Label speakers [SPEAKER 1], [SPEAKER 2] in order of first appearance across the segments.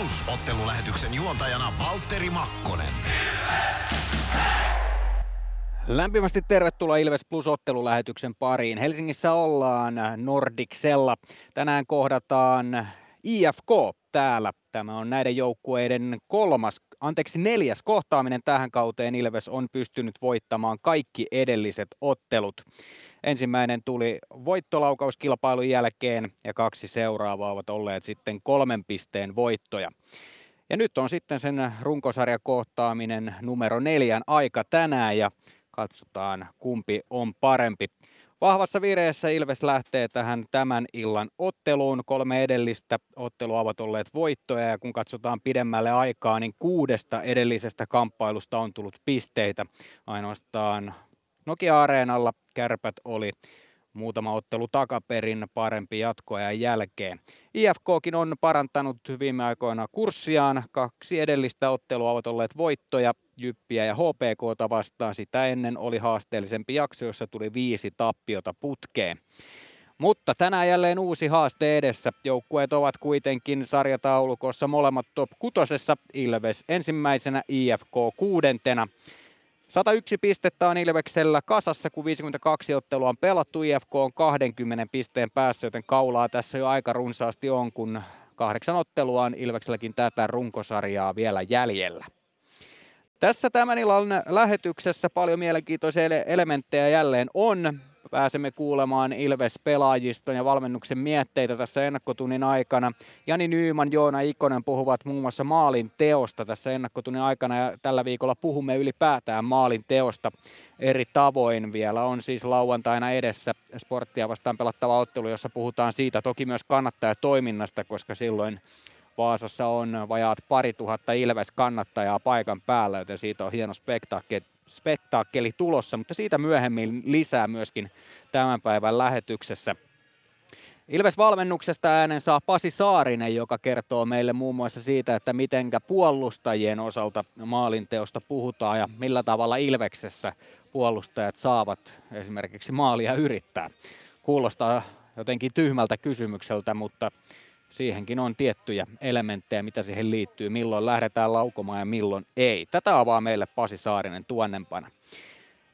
[SPEAKER 1] Plus ottelulähetyksen juontajana Valtteri Makkonen.
[SPEAKER 2] Lämpimästi tervetuloa Ilves Plus ottelulähetyksen pariin. Helsingissä ollaan Nordicsella. Tänään kohdataan IFK täällä. Tämä on näiden joukkueiden kolmas, anteeksi neljäs kohtaaminen tähän kauteen. Ilves on pystynyt voittamaan kaikki edelliset ottelut. Ensimmäinen tuli voittolaukauskilpailun jälkeen ja kaksi seuraavaa ovat olleet sitten kolmen pisteen voittoja. Ja nyt on sitten sen runkosarjakohtaaminen numero neljän aika tänään ja katsotaan kumpi on parempi. Vahvassa vireessä Ilves lähtee tähän tämän illan otteluun. Kolme edellistä ottelua ovat olleet voittoja ja kun katsotaan pidemmälle aikaa, niin kuudesta edellisestä kamppailusta on tullut pisteitä. Ainoastaan Nokia-areenalla kärpät oli muutama ottelu takaperin parempi jatkoajan jälkeen. IFKkin on parantanut viime aikoina kurssiaan. Kaksi edellistä ottelua ovat olleet voittoja, Jyppiä ja HPKta vastaan. Sitä ennen oli haasteellisempi jakso, jossa tuli viisi tappiota putkeen. Mutta tänään jälleen uusi haaste edessä. Joukkueet ovat kuitenkin sarjataulukossa molemmat top kutosessa. Ilves ensimmäisenä, IFK kuudentena. 101 pistettä on Ilveksellä kasassa, kun 52 ottelua on pelattu. IFK on 20 pisteen päässä, joten kaulaa tässä jo aika runsaasti on, kun kahdeksan ottelua on Ilvekselläkin tätä runkosarjaa vielä jäljellä. Tässä tämän illan lähetyksessä paljon mielenkiintoisia elementtejä jälleen on pääsemme kuulemaan Ilves-pelaajiston ja valmennuksen mietteitä tässä ennakkotunnin aikana. Jani Nyyman, Joona Ikonen puhuvat muun muassa maalin teosta tässä ennakkotunnin aikana ja tällä viikolla puhumme ylipäätään maalin teosta eri tavoin. Vielä on siis lauantaina edessä sporttia vastaan pelattava ottelu, jossa puhutaan siitä toki myös kannattajatoiminnasta, koska silloin Vaasassa on vajaat pari tuhatta Ilves-kannattajaa paikan päällä, joten siitä on hieno spektaakkeli spektaakkeli tulossa, mutta siitä myöhemmin lisää myöskin tämän päivän lähetyksessä. Ilves-valmennuksesta äänen saa Pasi Saarinen, joka kertoo meille muun muassa siitä, että mitenkä puolustajien osalta maalinteosta puhutaan ja millä tavalla Ilveksessä puolustajat saavat esimerkiksi maalia yrittää. Kuulostaa jotenkin tyhmältä kysymykseltä, mutta siihenkin on tiettyjä elementtejä, mitä siihen liittyy, milloin lähdetään laukomaan ja milloin ei. Tätä avaa meille Pasi Saarinen tuonnempana.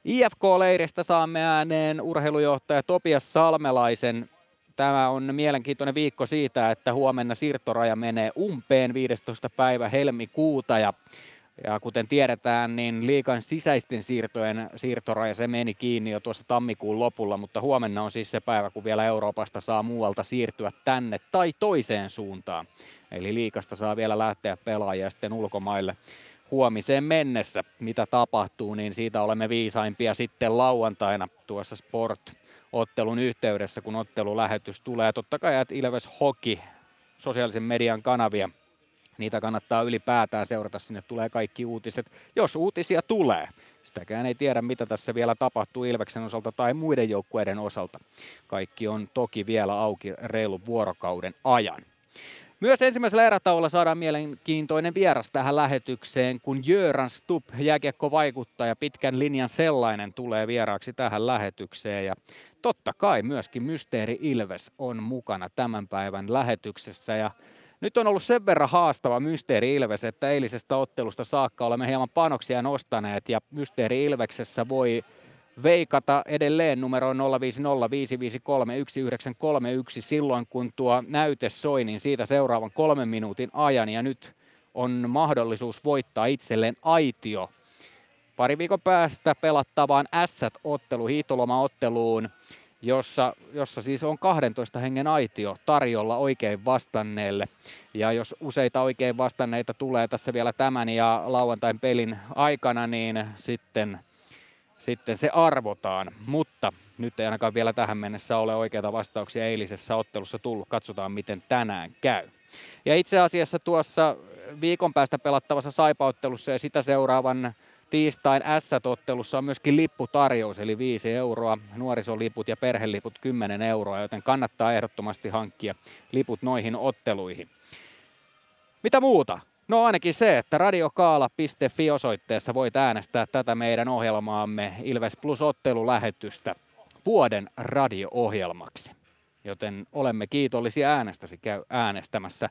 [SPEAKER 2] IFK-leiristä saamme ääneen urheilujohtaja Topias Salmelaisen. Tämä on mielenkiintoinen viikko siitä, että huomenna siirtoraja menee umpeen 15. päivä helmikuuta ja ja kuten tiedetään, niin liikan sisäisten siirtojen siirtoraja se meni kiinni jo tuossa tammikuun lopulla, mutta huomenna on siis se päivä, kun vielä Euroopasta saa muualta siirtyä tänne tai toiseen suuntaan. Eli liikasta saa vielä lähteä pelaajia sitten ulkomaille huomiseen mennessä. Mitä tapahtuu, niin siitä olemme viisaimpia sitten lauantaina tuossa Sport-ottelun yhteydessä, kun ottelulähetys tulee. Totta kai, Ilves Hoki sosiaalisen median kanavia Niitä kannattaa ylipäätään seurata, sinne tulee kaikki uutiset, jos uutisia tulee. Sitäkään ei tiedä, mitä tässä vielä tapahtuu Ilveksen osalta tai muiden joukkueiden osalta. Kaikki on toki vielä auki reilun vuorokauden ajan. Myös ensimmäisellä erätaululla saadaan mielenkiintoinen vieras tähän lähetykseen, kun Jöran Stup, jääkiekko-vaikuttaja, pitkän linjan sellainen, tulee vieraaksi tähän lähetykseen. Ja totta kai myöskin Mysteeri Ilves on mukana tämän päivän lähetyksessä. Ja nyt on ollut sen verran haastava Mysteeri Ilves, että eilisestä ottelusta saakka olemme hieman panoksia nostaneet ja Mysteeri Ilveksessä voi veikata edelleen numero 0505531 silloin, kun tuo näyte soi, niin siitä seuraavan kolmen minuutin ajan ja nyt on mahdollisuus voittaa itselleen aitio. Pari viikon päästä pelattavaan S-ottelu, hiihtoloma-otteluun jossa, jossa siis on 12 hengen aitio tarjolla oikein vastanneelle. Ja jos useita oikein vastanneita tulee tässä vielä tämän ja lauantain pelin aikana, niin sitten, sitten se arvotaan. Mutta nyt ei ainakaan vielä tähän mennessä ole oikeita vastauksia eilisessä ottelussa tullut. Katsotaan, miten tänään käy. Ja itse asiassa tuossa viikon päästä pelattavassa saipauttelussa ja sitä seuraavan tiistain S-ottelussa on myöskin lipputarjous, eli 5 euroa, nuorisoliput ja perheliput 10 euroa, joten kannattaa ehdottomasti hankkia liput noihin otteluihin. Mitä muuta? No ainakin se, että radiokaala.fi osoitteessa voit äänestää tätä meidän ohjelmaamme Ilves Plus ottelulähetystä vuoden radio-ohjelmaksi. joten olemme kiitollisia äänestäsi, käy äänestämässä.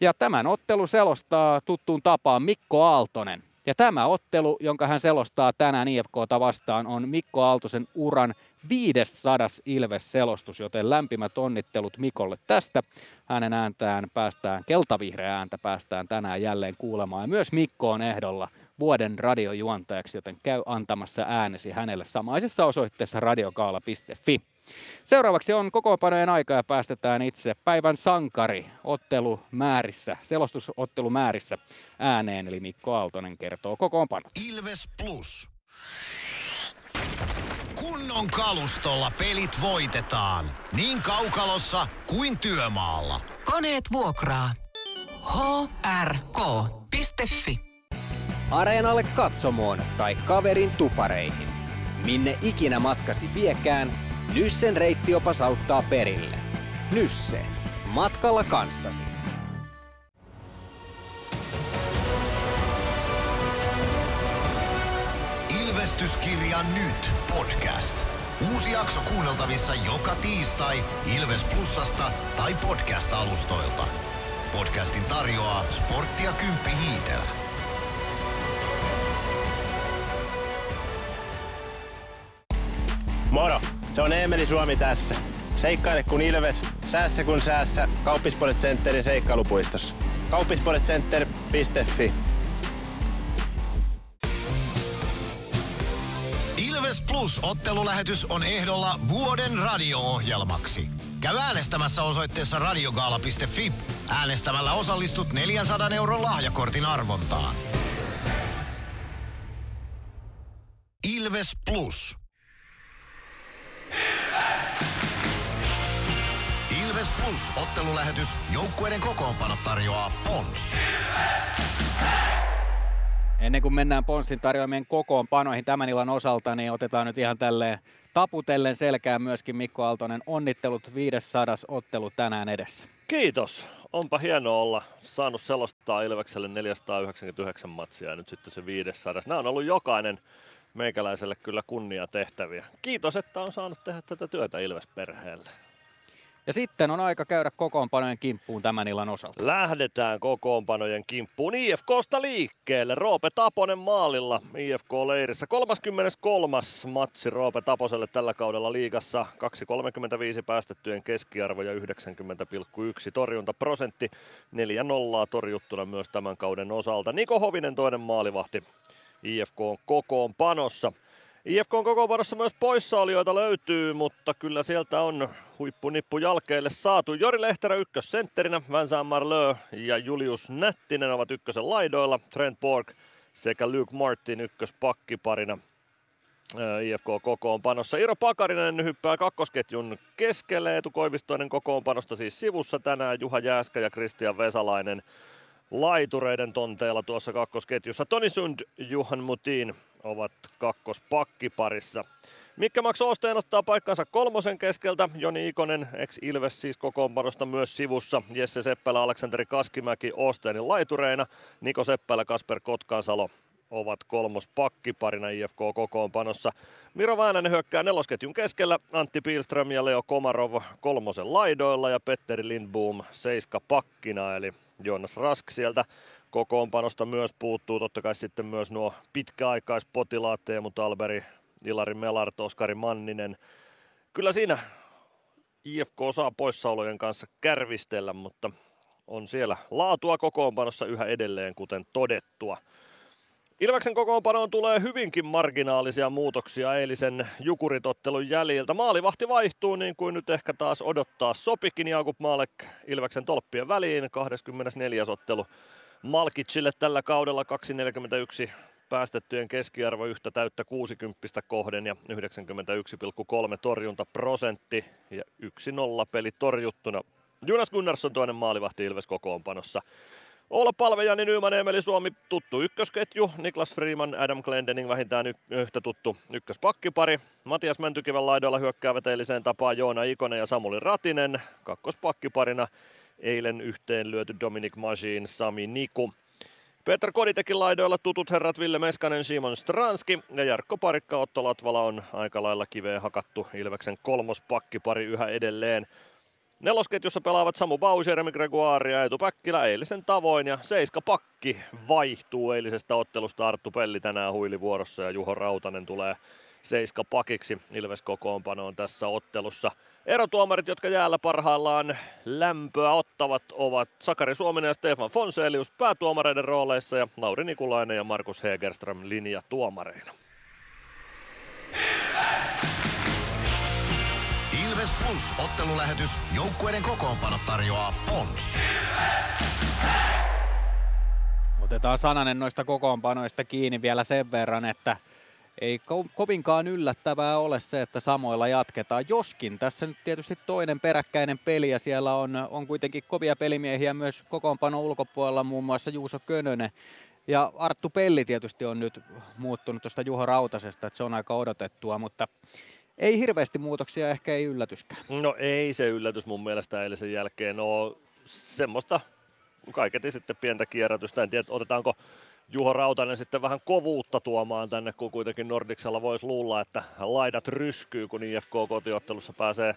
[SPEAKER 2] Ja tämän ottelu selostaa tuttuun tapaan Mikko Aaltonen. Ja tämä ottelu, jonka hän selostaa tänään IFKta vastaan, on Mikko Aaltosen uran 500 Ilves-selostus, joten lämpimät onnittelut Mikolle tästä. Hänen ääntään päästään, keltavihreä ääntä päästään tänään jälleen kuulemaan. Ja myös Mikko on ehdolla vuoden radiojuontajaksi, joten käy antamassa äänesi hänelle samaisessa osoitteessa radiokaala.fi. Seuraavaksi on kokoonpanojen aika ja päästetään itse päivän sankari ottelumäärissä, selostusottelumäärissä ääneen, eli Mikko Aaltonen kertoo kokoonpanot.
[SPEAKER 1] Ilves Plus. Kunnon kalustolla pelit voitetaan. Niin kaukalossa kuin työmaalla.
[SPEAKER 3] Koneet vuokraa. hrk.fi
[SPEAKER 4] Areenalle katsomoon tai kaverin tupareihin. Minne ikinä matkasi viekään, Nyssen reittiopas auttaa perille. Nysse. Matkalla kanssasi.
[SPEAKER 1] Ilvestyskirja nyt podcast. Uusi jakso kuunneltavissa joka tiistai Ilves Plusasta tai podcast-alustoilta. Podcastin tarjoaa sporttia Kymppi Hiitellä.
[SPEAKER 5] Moro! Se on Eemeli Suomi tässä. Seikkaile kun ilves, säässä kun säässä. Kauppispoilet Centerin seikkailupuistossa. Kauppispoiletcenter.fi
[SPEAKER 1] Ilves Plus ottelulähetys on ehdolla vuoden radio-ohjelmaksi. Käy äänestämässä osoitteessa radiogaala.fi. Äänestämällä osallistut 400 euron lahjakortin arvontaan. Ilves Plus. Ilves Plus ottelulähetys. Joukkueiden kokoonpano tarjoaa Pons.
[SPEAKER 2] Ennen kuin mennään Ponssin tarjoamien kokoonpanoihin tämän illan osalta, niin otetaan nyt ihan tälleen taputellen selkään myöskin Mikko Aaltonen. Onnittelut 500 ottelu tänään edessä.
[SPEAKER 6] Kiitos. Onpa hienoa olla saanut selostaa Ilvekselle 499 matsia ja nyt sitten se 500. Nämä on ollut jokainen meikäläiselle kyllä kunnia tehtäviä. Kiitos, että on saanut tehdä tätä työtä Ilves-perheelle.
[SPEAKER 2] Ja sitten on aika käydä kokoonpanojen kimppuun tämän illan osalta.
[SPEAKER 6] Lähdetään kokoonpanojen kimppuun IFKsta liikkeelle. Roope Taponen maalilla IFK-leirissä. 33. matsi Roope Taposelle tällä kaudella liigassa. 2,35 päästettyjen keskiarvo ja 90,1 torjuntaprosentti. 4-0 torjuttuna myös tämän kauden osalta. Niko Hovinen toinen maalivahti IFK on kokoonpanossa. IFK on kokoonpanossa myös poissaolijoita löytyy, mutta kyllä sieltä on huippunippu jalkeille saatu. Jori Lehterä ykkössentterinä, Vincent Marleux ja Julius Nättinen ovat ykkösen laidoilla. Trent Borg sekä Luke Martin ykköspakkiparina IFK kokoonpanossa. Iro Pakarinen hyppää kakkosketjun keskelle, Etu Koivistoinen kokoonpanosta siis sivussa tänään, Juha Jääskä ja Kristian Vesalainen laitureiden tonteilla tuossa kakkosketjussa. Toni Sund, Juhan Mutin ovat kakkospakkiparissa. Mikkä Max Osteen ottaa paikkansa kolmosen keskeltä. Joni Ikonen, ex-Ilves siis kokoonpanosta myös sivussa. Jesse Seppälä, Aleksanteri Kaskimäki Osteenin laitureina. Niko Seppälä, Kasper Kotkansalo ovat kolmos pakkiparina IFK kokoonpanossa. Miro Väänänen hyökkää nelosketjun keskellä, Antti Pilström ja Leo Komarov kolmosen laidoilla ja Petteri Lindboom seiska pakkina, eli Joonas Rask sieltä kokoonpanosta myös puuttuu totta kai sitten myös nuo pitkäaikaispotilaat Teemu Talberi, Ilari Melart, Oskari Manninen. Kyllä siinä IFK saa poissaolojen kanssa kärvistellä, mutta on siellä laatua kokoonpanossa yhä edelleen, kuten todettua. Ilveksen kokoonpanoon tulee hyvinkin marginaalisia muutoksia eilisen jukuritottelun jäljiltä. Maalivahti vaihtuu niin kuin nyt ehkä taas odottaa sopikin. Jakub Maalek Ilveksen tolppien väliin 24. ottelu Malkicille tällä kaudella 241 päästettyjen keskiarvo yhtä täyttä 60 kohden ja 91,3 torjuntaprosentti ja 1-0 peli torjuttuna. Jonas Gunnarsson toinen maalivahti Ilves kokoonpanossa. Olla Palve, Jani Nyman, Emeli Suomi, tuttu ykkösketju. Niklas Freeman, Adam Glendening vähintään y- yhtä tuttu ykköspakkipari. Matias Mäntykivän laidoilla hyökkäävät eiliseen tapaan Joona Ikonen ja Samuli Ratinen. Kakkospakkiparina eilen yhteen lyöty Dominic Majin, Sami Niku. Peter Koditekin laidoilla tutut herrat Ville Meskanen, Simon Stranski ja Jarkko Parikka Otto Latvala on aika lailla kiveen hakattu Ilveksen kolmospakkipari yhä edelleen. Nelosketjussa pelaavat Samu Bausch, Jeremy Gregoire ja Eetu Päkkilä eilisen tavoin ja Seiska Pakki vaihtuu eilisestä ottelusta. Arttu Pelli tänään huilivuorossa ja Juho Rautanen tulee Seiska Pakiksi Ilves kokoonpanoon tässä ottelussa. Erotuomarit, jotka jäällä parhaillaan lämpöä ottavat, ovat Sakari Suominen ja Stefan Fonselius päätuomareiden rooleissa ja Lauri Nikulainen ja Markus Hegerström linjatuomareina.
[SPEAKER 1] Plus ottelulähetys. Joukkueiden kokoonpano tarjoaa Pons.
[SPEAKER 2] Otetaan sananen noista kokoonpanoista kiinni vielä sen verran, että ei ko- kovinkaan yllättävää ole se, että samoilla jatketaan. Joskin tässä nyt tietysti toinen peräkkäinen peli ja siellä on, on kuitenkin kovia pelimiehiä myös kokoonpano ulkopuolella, muun muassa Juuso Könönen. Ja Arttu Pelli tietysti on nyt muuttunut tuosta Juho Rautasesta, että se on aika odotettua, mutta ei hirveästi muutoksia, ehkä ei yllätyskään.
[SPEAKER 6] No ei se yllätys mun mielestä eilisen jälkeen ole semmoista kaiketi sitten pientä kierrätystä. En tiedä, otetaanko Juho Rautanen sitten vähän kovuutta tuomaan tänne, kun kuitenkin Nordiksella voisi luulla, että laidat ryskyy, kun IFK kotiottelussa pääsee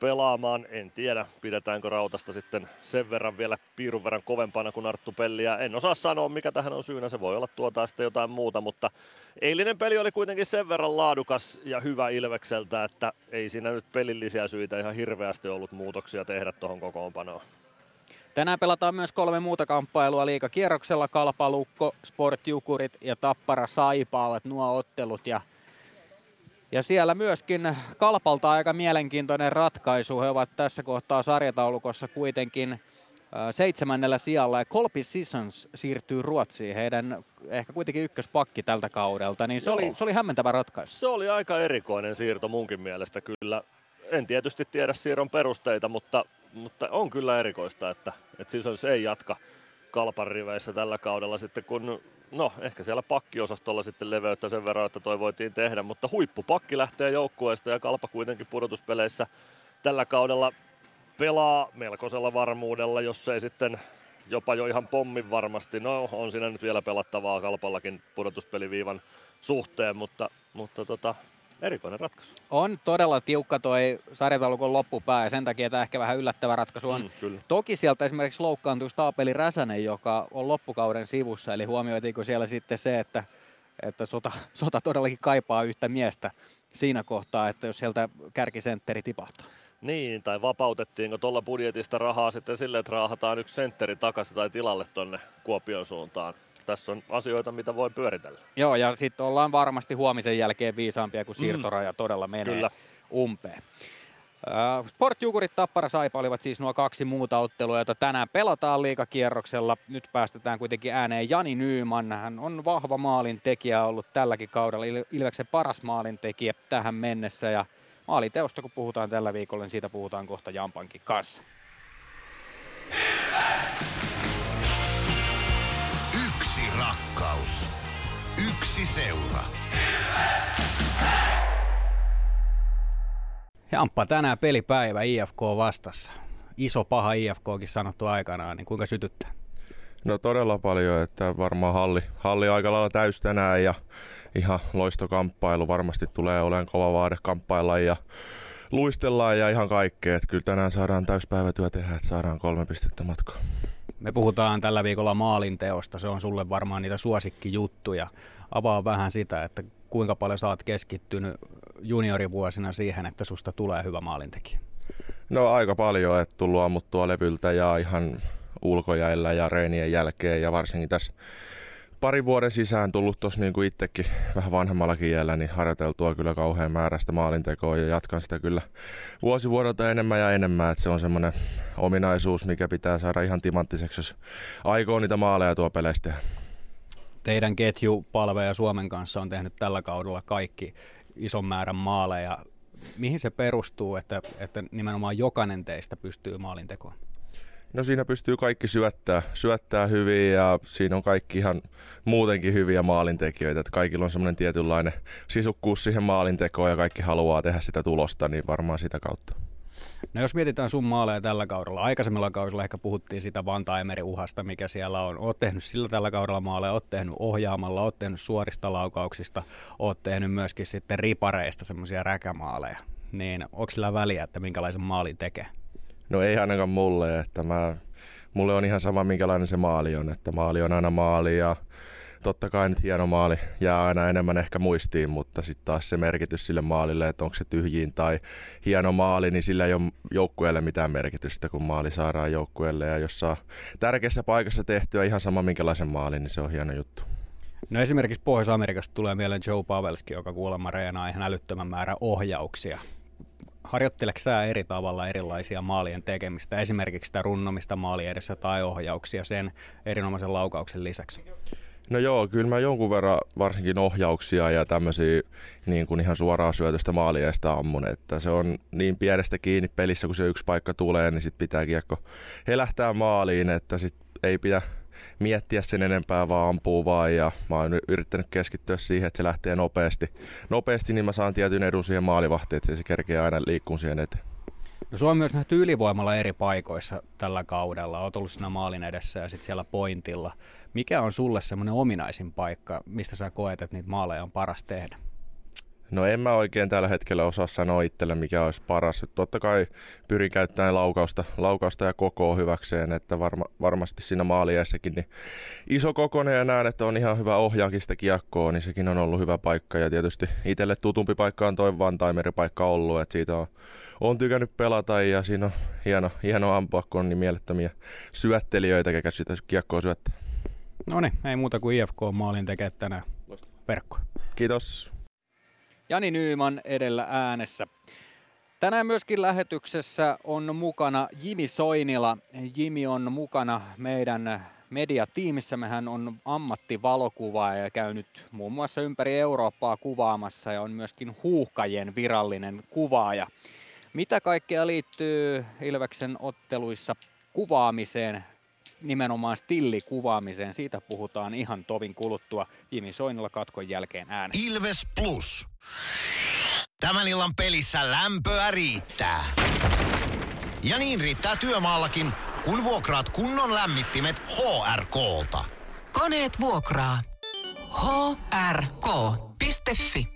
[SPEAKER 6] pelaamaan. En tiedä, pidetäänkö Rautasta sitten sen verran vielä piirun verran kovempana kuin Arttu Pelliä. En osaa sanoa, mikä tähän on syynä. Se voi olla tuota sitten jotain muuta, mutta eilinen peli oli kuitenkin sen verran laadukas ja hyvä Ilvekseltä, että ei siinä nyt pelillisiä syitä ihan hirveästi ollut muutoksia tehdä tuohon kokoonpanoon.
[SPEAKER 2] Tänään pelataan myös kolme muuta kamppailua liikakierroksella. Kalpalukko, Sportjukurit ja Tappara Saipa ovat nuo ottelut. Ja, ja siellä myöskin Kalpalta aika mielenkiintoinen ratkaisu. He ovat tässä kohtaa sarjataulukossa kuitenkin seitsemännellä sijalla ja Kolpi Sissons siirtyy Ruotsiin, heidän ehkä kuitenkin ykköspakki tältä kaudelta, niin se, oli, se oli hämmentävä ratkaisu.
[SPEAKER 6] Se oli aika erikoinen siirto munkin mielestä kyllä. En tietysti tiedä siirron perusteita, mutta mutta on kyllä erikoista, että, että siis ei jatka kalpan riveissä tällä kaudella sitten, kun no ehkä siellä pakkiosastolla sitten leveyttä sen verran, että toi voitiin tehdä, mutta huippupakki lähtee joukkueesta ja kalpa kuitenkin pudotuspeleissä tällä kaudella pelaa melkoisella varmuudella, jos ei sitten jopa jo ihan pommin varmasti. No on siinä nyt vielä pelattavaa kalpallakin pudotuspeliviivan suhteen, mutta, mutta tota, erikoinen ratkaisu.
[SPEAKER 2] On todella tiukka toi sarjataulukon loppupää ja sen takia tämä ehkä vähän yllättävä ratkaisu on. Mm, kyllä. Toki sieltä esimerkiksi loukkaantui Staapeli Räsänen, joka on loppukauden sivussa, eli huomioitiinko siellä sitten se, että, että sota, sota todellakin kaipaa yhtä miestä siinä kohtaa, että jos sieltä kärkisentteri tipahtaa.
[SPEAKER 6] Niin, tai vapautettiinko tuolla budjetista rahaa sitten sille, että raahataan yksi sentteri takaisin tai tilalle tonne Kuopion suuntaan tässä on asioita, mitä voi pyöritellä.
[SPEAKER 2] Joo, ja sitten ollaan varmasti huomisen jälkeen viisaampia, kun mm. siirtoraja mm. todella menee Kyllä. umpeen. Sportjukurit Tappara Saipa olivat siis nuo kaksi muuta ottelua, joita tänään pelataan liikakierroksella. Nyt päästetään kuitenkin ääneen Jani Nyyman. Hän on vahva maalintekijä ollut tälläkin kaudella, Ilveksen paras maalintekijä tähän mennessä. Ja maalinteosta kun puhutaan tällä viikolla, niin siitä puhutaan kohta Jampankin kanssa.
[SPEAKER 1] Rakkaus. Yksi seura.
[SPEAKER 2] Jamppa, tänään pelipäivä IFK vastassa. Iso paha IFKkin sanottu aikanaan, niin kuinka sytyttää?
[SPEAKER 7] No todella paljon, että varmaan halli, halli aika lailla täys tänään ja ihan loistokamppailu varmasti tulee olemaan kova vaade kamppailla ja luistellaan ja ihan kaikkea. Että kyllä tänään saadaan täyspäivätyö tehdä, että saadaan kolme pistettä matkaa.
[SPEAKER 2] Me puhutaan tällä viikolla maalinteosta, se on sulle varmaan niitä suosikkijuttuja. Avaa vähän sitä, että kuinka paljon oot keskittynyt juniorivuosina siihen, että susta tulee hyvä maalintekijä?
[SPEAKER 7] No aika paljon, että tullut ammuttua levyltä ja ihan ulkojäillä ja reenien jälkeen ja varsinkin tässä parin vuoden sisään tullut tuossa niin kuin itsekin vähän vanhemmallakin iällä, niin harjoiteltua kyllä kauhean määrästä maalintekoa ja jatkan sitä kyllä vuosi vuodelta enemmän ja enemmän, että se on semmoinen ominaisuus, mikä pitää saada ihan timanttiseksi, jos aikoo niitä maaleja tuo peleistä
[SPEAKER 2] Teidän ketju Palve ja Suomen kanssa on tehnyt tällä kaudella kaikki ison määrän maaleja. Mihin se perustuu, että, että nimenomaan jokainen teistä pystyy maalintekoon?
[SPEAKER 7] No siinä pystyy kaikki syöttää, syöttää hyvin ja siinä on kaikki ihan muutenkin hyviä maalintekijöitä. Että kaikilla on semmoinen tietynlainen sisukkuus siihen maalintekoon ja kaikki haluaa tehdä sitä tulosta, niin varmaan sitä kautta.
[SPEAKER 2] No jos mietitään sun maaleja tällä kaudella, aikaisemmilla kaudella ehkä puhuttiin sitä Vantaimeri uhasta, mikä siellä on. Oot tehnyt sillä tällä kaudella maaleja, oot tehnyt ohjaamalla, oot tehnyt suorista laukauksista, oot tehnyt myöskin sitten ripareista semmoisia räkämaaleja. Niin onko sillä väliä, että minkälaisen maalin tekee?
[SPEAKER 7] No ei ainakaan mulle, että mä, mulle on ihan sama minkälainen se maali on, että maali on aina maali ja totta kai nyt hieno maali jää aina enemmän ehkä muistiin, mutta sitten taas se merkitys sille maalille, että onko se tyhjiin tai hieno maali, niin sillä ei ole joukkueelle mitään merkitystä, kun maali saadaan joukkueelle. Ja jos saa tärkeässä paikassa tehtyä ihan sama minkälaisen maalin, niin se on hieno juttu.
[SPEAKER 2] No esimerkiksi Pohjois-Amerikasta tulee mieleen Joe Pavelski, joka kuulemma reenaa ihan älyttömän määrä ohjauksia. Harjoitteleeko sä eri tavalla erilaisia maalien tekemistä, esimerkiksi sitä runnomista maali edessä tai ohjauksia sen erinomaisen laukauksen lisäksi?
[SPEAKER 7] No joo, kyllä mä jonkun verran varsinkin ohjauksia ja tämmöisiä niin kuin ihan suoraan syötöstä maalieesta ammun, että se on niin pienestä kiinni pelissä, kun se yksi paikka tulee, niin sit pitää kiekko helähtää maaliin, että sit ei pidä miettiä sen enempää, vaan ampuu vaan ja mä oon yrittänyt keskittyä siihen, että se lähtee nopeasti. Nopeasti, niin mä saan tietyn edun siihen maalivahtiin, että se kerkee aina liikkuu siihen eteen.
[SPEAKER 2] No Suomi on myös nähty ylivoimalla eri paikoissa tällä kaudella. Olet ollut siinä maalin edessä ja sitten siellä pointilla. Mikä on sulle semmoinen ominaisin paikka, mistä sä koet, että niitä maaleja on paras tehdä?
[SPEAKER 7] No en mä oikein tällä hetkellä osaa sanoa itselle, mikä olisi paras. Totta kai pyrin käyttämään laukausta, laukausta ja kokoa hyväkseen, että varma, varmasti siinä maaliessäkin niin iso kokonen ja näen, että on ihan hyvä ohjaakin sitä kiekkoa, niin sekin on ollut hyvä paikka. Ja tietysti itselle tutumpi paikka on toi Vantaimerin-paikka ollut, että siitä on, on tykännyt pelata ja siinä on hieno, hieno ampua, kun on niin mielettömiä syöttelijöitä, kekä sitä kiekkoa syöttää.
[SPEAKER 2] No niin, ei muuta kuin IFK maalin tekee tänään verkko.
[SPEAKER 7] Kiitos.
[SPEAKER 2] Jani Nyyman edellä äänessä. Tänään myöskin lähetyksessä on mukana Jimi Soinila. Jimi on mukana meidän mediatiimissämme. Hän on ammattivalokuvaaja ja käynyt muun muassa ympäri Eurooppaa kuvaamassa ja on myöskin huuhkajien virallinen kuvaaja. Mitä kaikkea liittyy Ilveksen otteluissa kuvaamiseen? Nimenomaan stillikuvaamiseen. Siitä puhutaan ihan tovin kuluttua Jimi Soinilla katkon jälkeen äänen.
[SPEAKER 1] Ilves Plus. Tämän illan pelissä lämpöä riittää. Ja niin riittää työmaallakin, kun vuokraat kunnon lämmittimet HRK-lta.
[SPEAKER 3] Koneet vuokraa. hrk.fi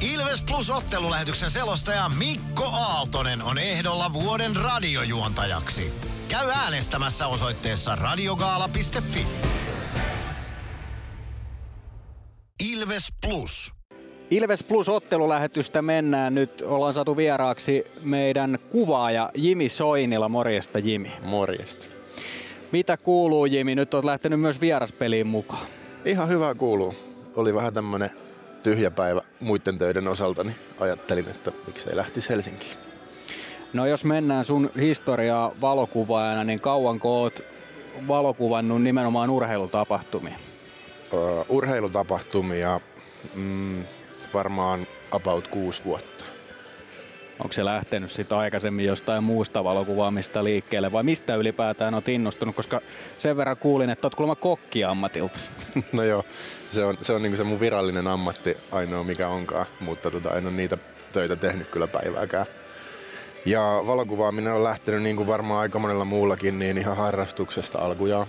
[SPEAKER 1] Ilves Plus ottelulähetyksen selostaja Mikko Aaltonen on ehdolla vuoden radiojuontajaksi. Käy äänestämässä osoitteessa radiogaala.fi. Ilves Plus.
[SPEAKER 2] Ilves Plus ottelulähetystä mennään nyt. Ollaan saatu vieraaksi meidän kuvaaja Jimi Soinila. Morjesta Jimi.
[SPEAKER 8] Morjesta.
[SPEAKER 2] Mitä kuuluu Jimi? Nyt olet lähtenyt myös vieraspeliin mukaan.
[SPEAKER 8] Ihan hyvä kuuluu. Oli vähän tämmönen tyhjä päivä muiden töiden osalta, niin ajattelin, että miksei lähtisi Helsinkiin.
[SPEAKER 2] No jos mennään sun historiaa valokuvaajana, niin kauanko oot valokuvannut nimenomaan urheilutapahtumia?
[SPEAKER 8] Uh, urheilutapahtumia mm, varmaan about kuusi vuotta.
[SPEAKER 2] Onko se lähtenyt sitten aikaisemmin jostain muusta valokuvaamista liikkeelle vai mistä ylipäätään on innostunut? Koska sen verran kuulin, että oot kuulemma kokki ammatilta.
[SPEAKER 8] no joo, se on, se on niinku se mun virallinen ammatti ainoa mikä onkaan, mutta tota, en ole niitä töitä tehnyt kyllä päivääkään. Ja valokuvaaminen on lähtenyt niin kuin varmaan aika monella muullakin niin ihan harrastuksesta alkujaan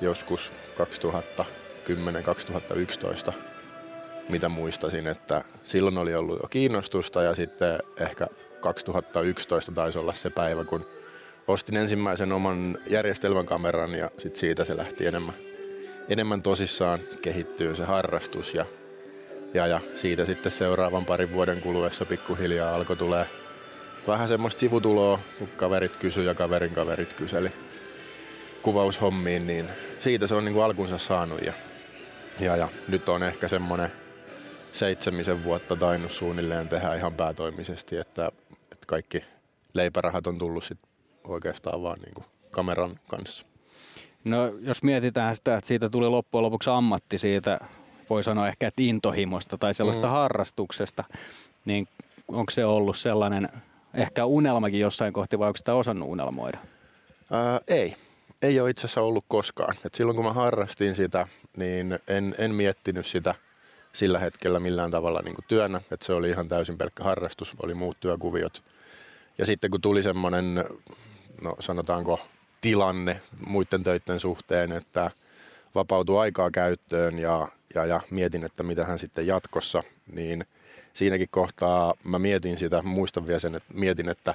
[SPEAKER 8] joskus 2010-2011 mitä muistasin, että silloin oli ollut jo kiinnostusta ja sitten ehkä 2011 taisi olla se päivä, kun ostin ensimmäisen oman järjestelmän kameran ja sitten siitä se lähti enemmän, enemmän tosissaan kehittyy se harrastus ja, ja, ja siitä sitten seuraavan parin vuoden kuluessa pikkuhiljaa alkoi tulee vähän semmoista sivutuloa, kun kaverit kysyi ja kaverin kaverit kyseli kuvaushommiin, niin siitä se on niin kuin alkunsa saanut ja, ja, ja nyt on ehkä semmoinen seitsemisen vuotta tainnut suunnilleen tehdä ihan päätoimisesti, että, että kaikki leipärahat on tullut sit oikeastaan vaan niin kuin kameran kanssa.
[SPEAKER 2] No jos mietitään sitä, että siitä tuli loppujen lopuksi ammatti siitä, voi sanoa ehkä että intohimosta tai sellaista mm. harrastuksesta, niin onko se ollut sellainen ehkä unelmakin jossain kohti vai onko sitä osannut unelmoida?
[SPEAKER 8] Ää, ei. Ei ole itse asiassa ollut koskaan. Et silloin kun mä harrastin sitä, niin en, en miettinyt sitä sillä hetkellä millään tavalla niin kuin työnä. Et se oli ihan täysin pelkkä harrastus, oli muut työkuviot. Ja sitten kun tuli semmoinen, no sanotaanko tilanne muiden töiden suhteen, että vapautui aikaa käyttöön ja, ja, ja mietin, että mitä hän sitten jatkossa, niin siinäkin kohtaa mä mietin sitä, muistan vielä sen, että mietin, että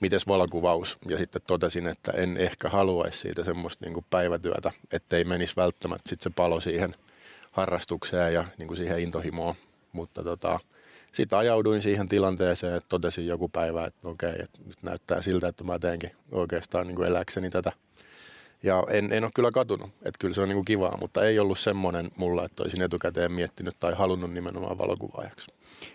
[SPEAKER 8] miten valokuvaus ja sitten totesin, että en ehkä haluaisi siitä semmoista niin kuin päivätyötä, ettei menisi välttämättä sitten se palo siihen harrastukseen ja niin kuin siihen intohimoon, mutta tota, sitten ajauduin siihen tilanteeseen, että totesin joku päivä, että okei, että nyt näyttää siltä, että mä teenkin oikeastaan niin kuin eläkseni tätä. Ja en, en ole kyllä katunut, että kyllä se on niin kuin kivaa, mutta ei ollut semmoinen mulla, että olisin etukäteen miettinyt tai halunnut nimenomaan valokuvaajaksi.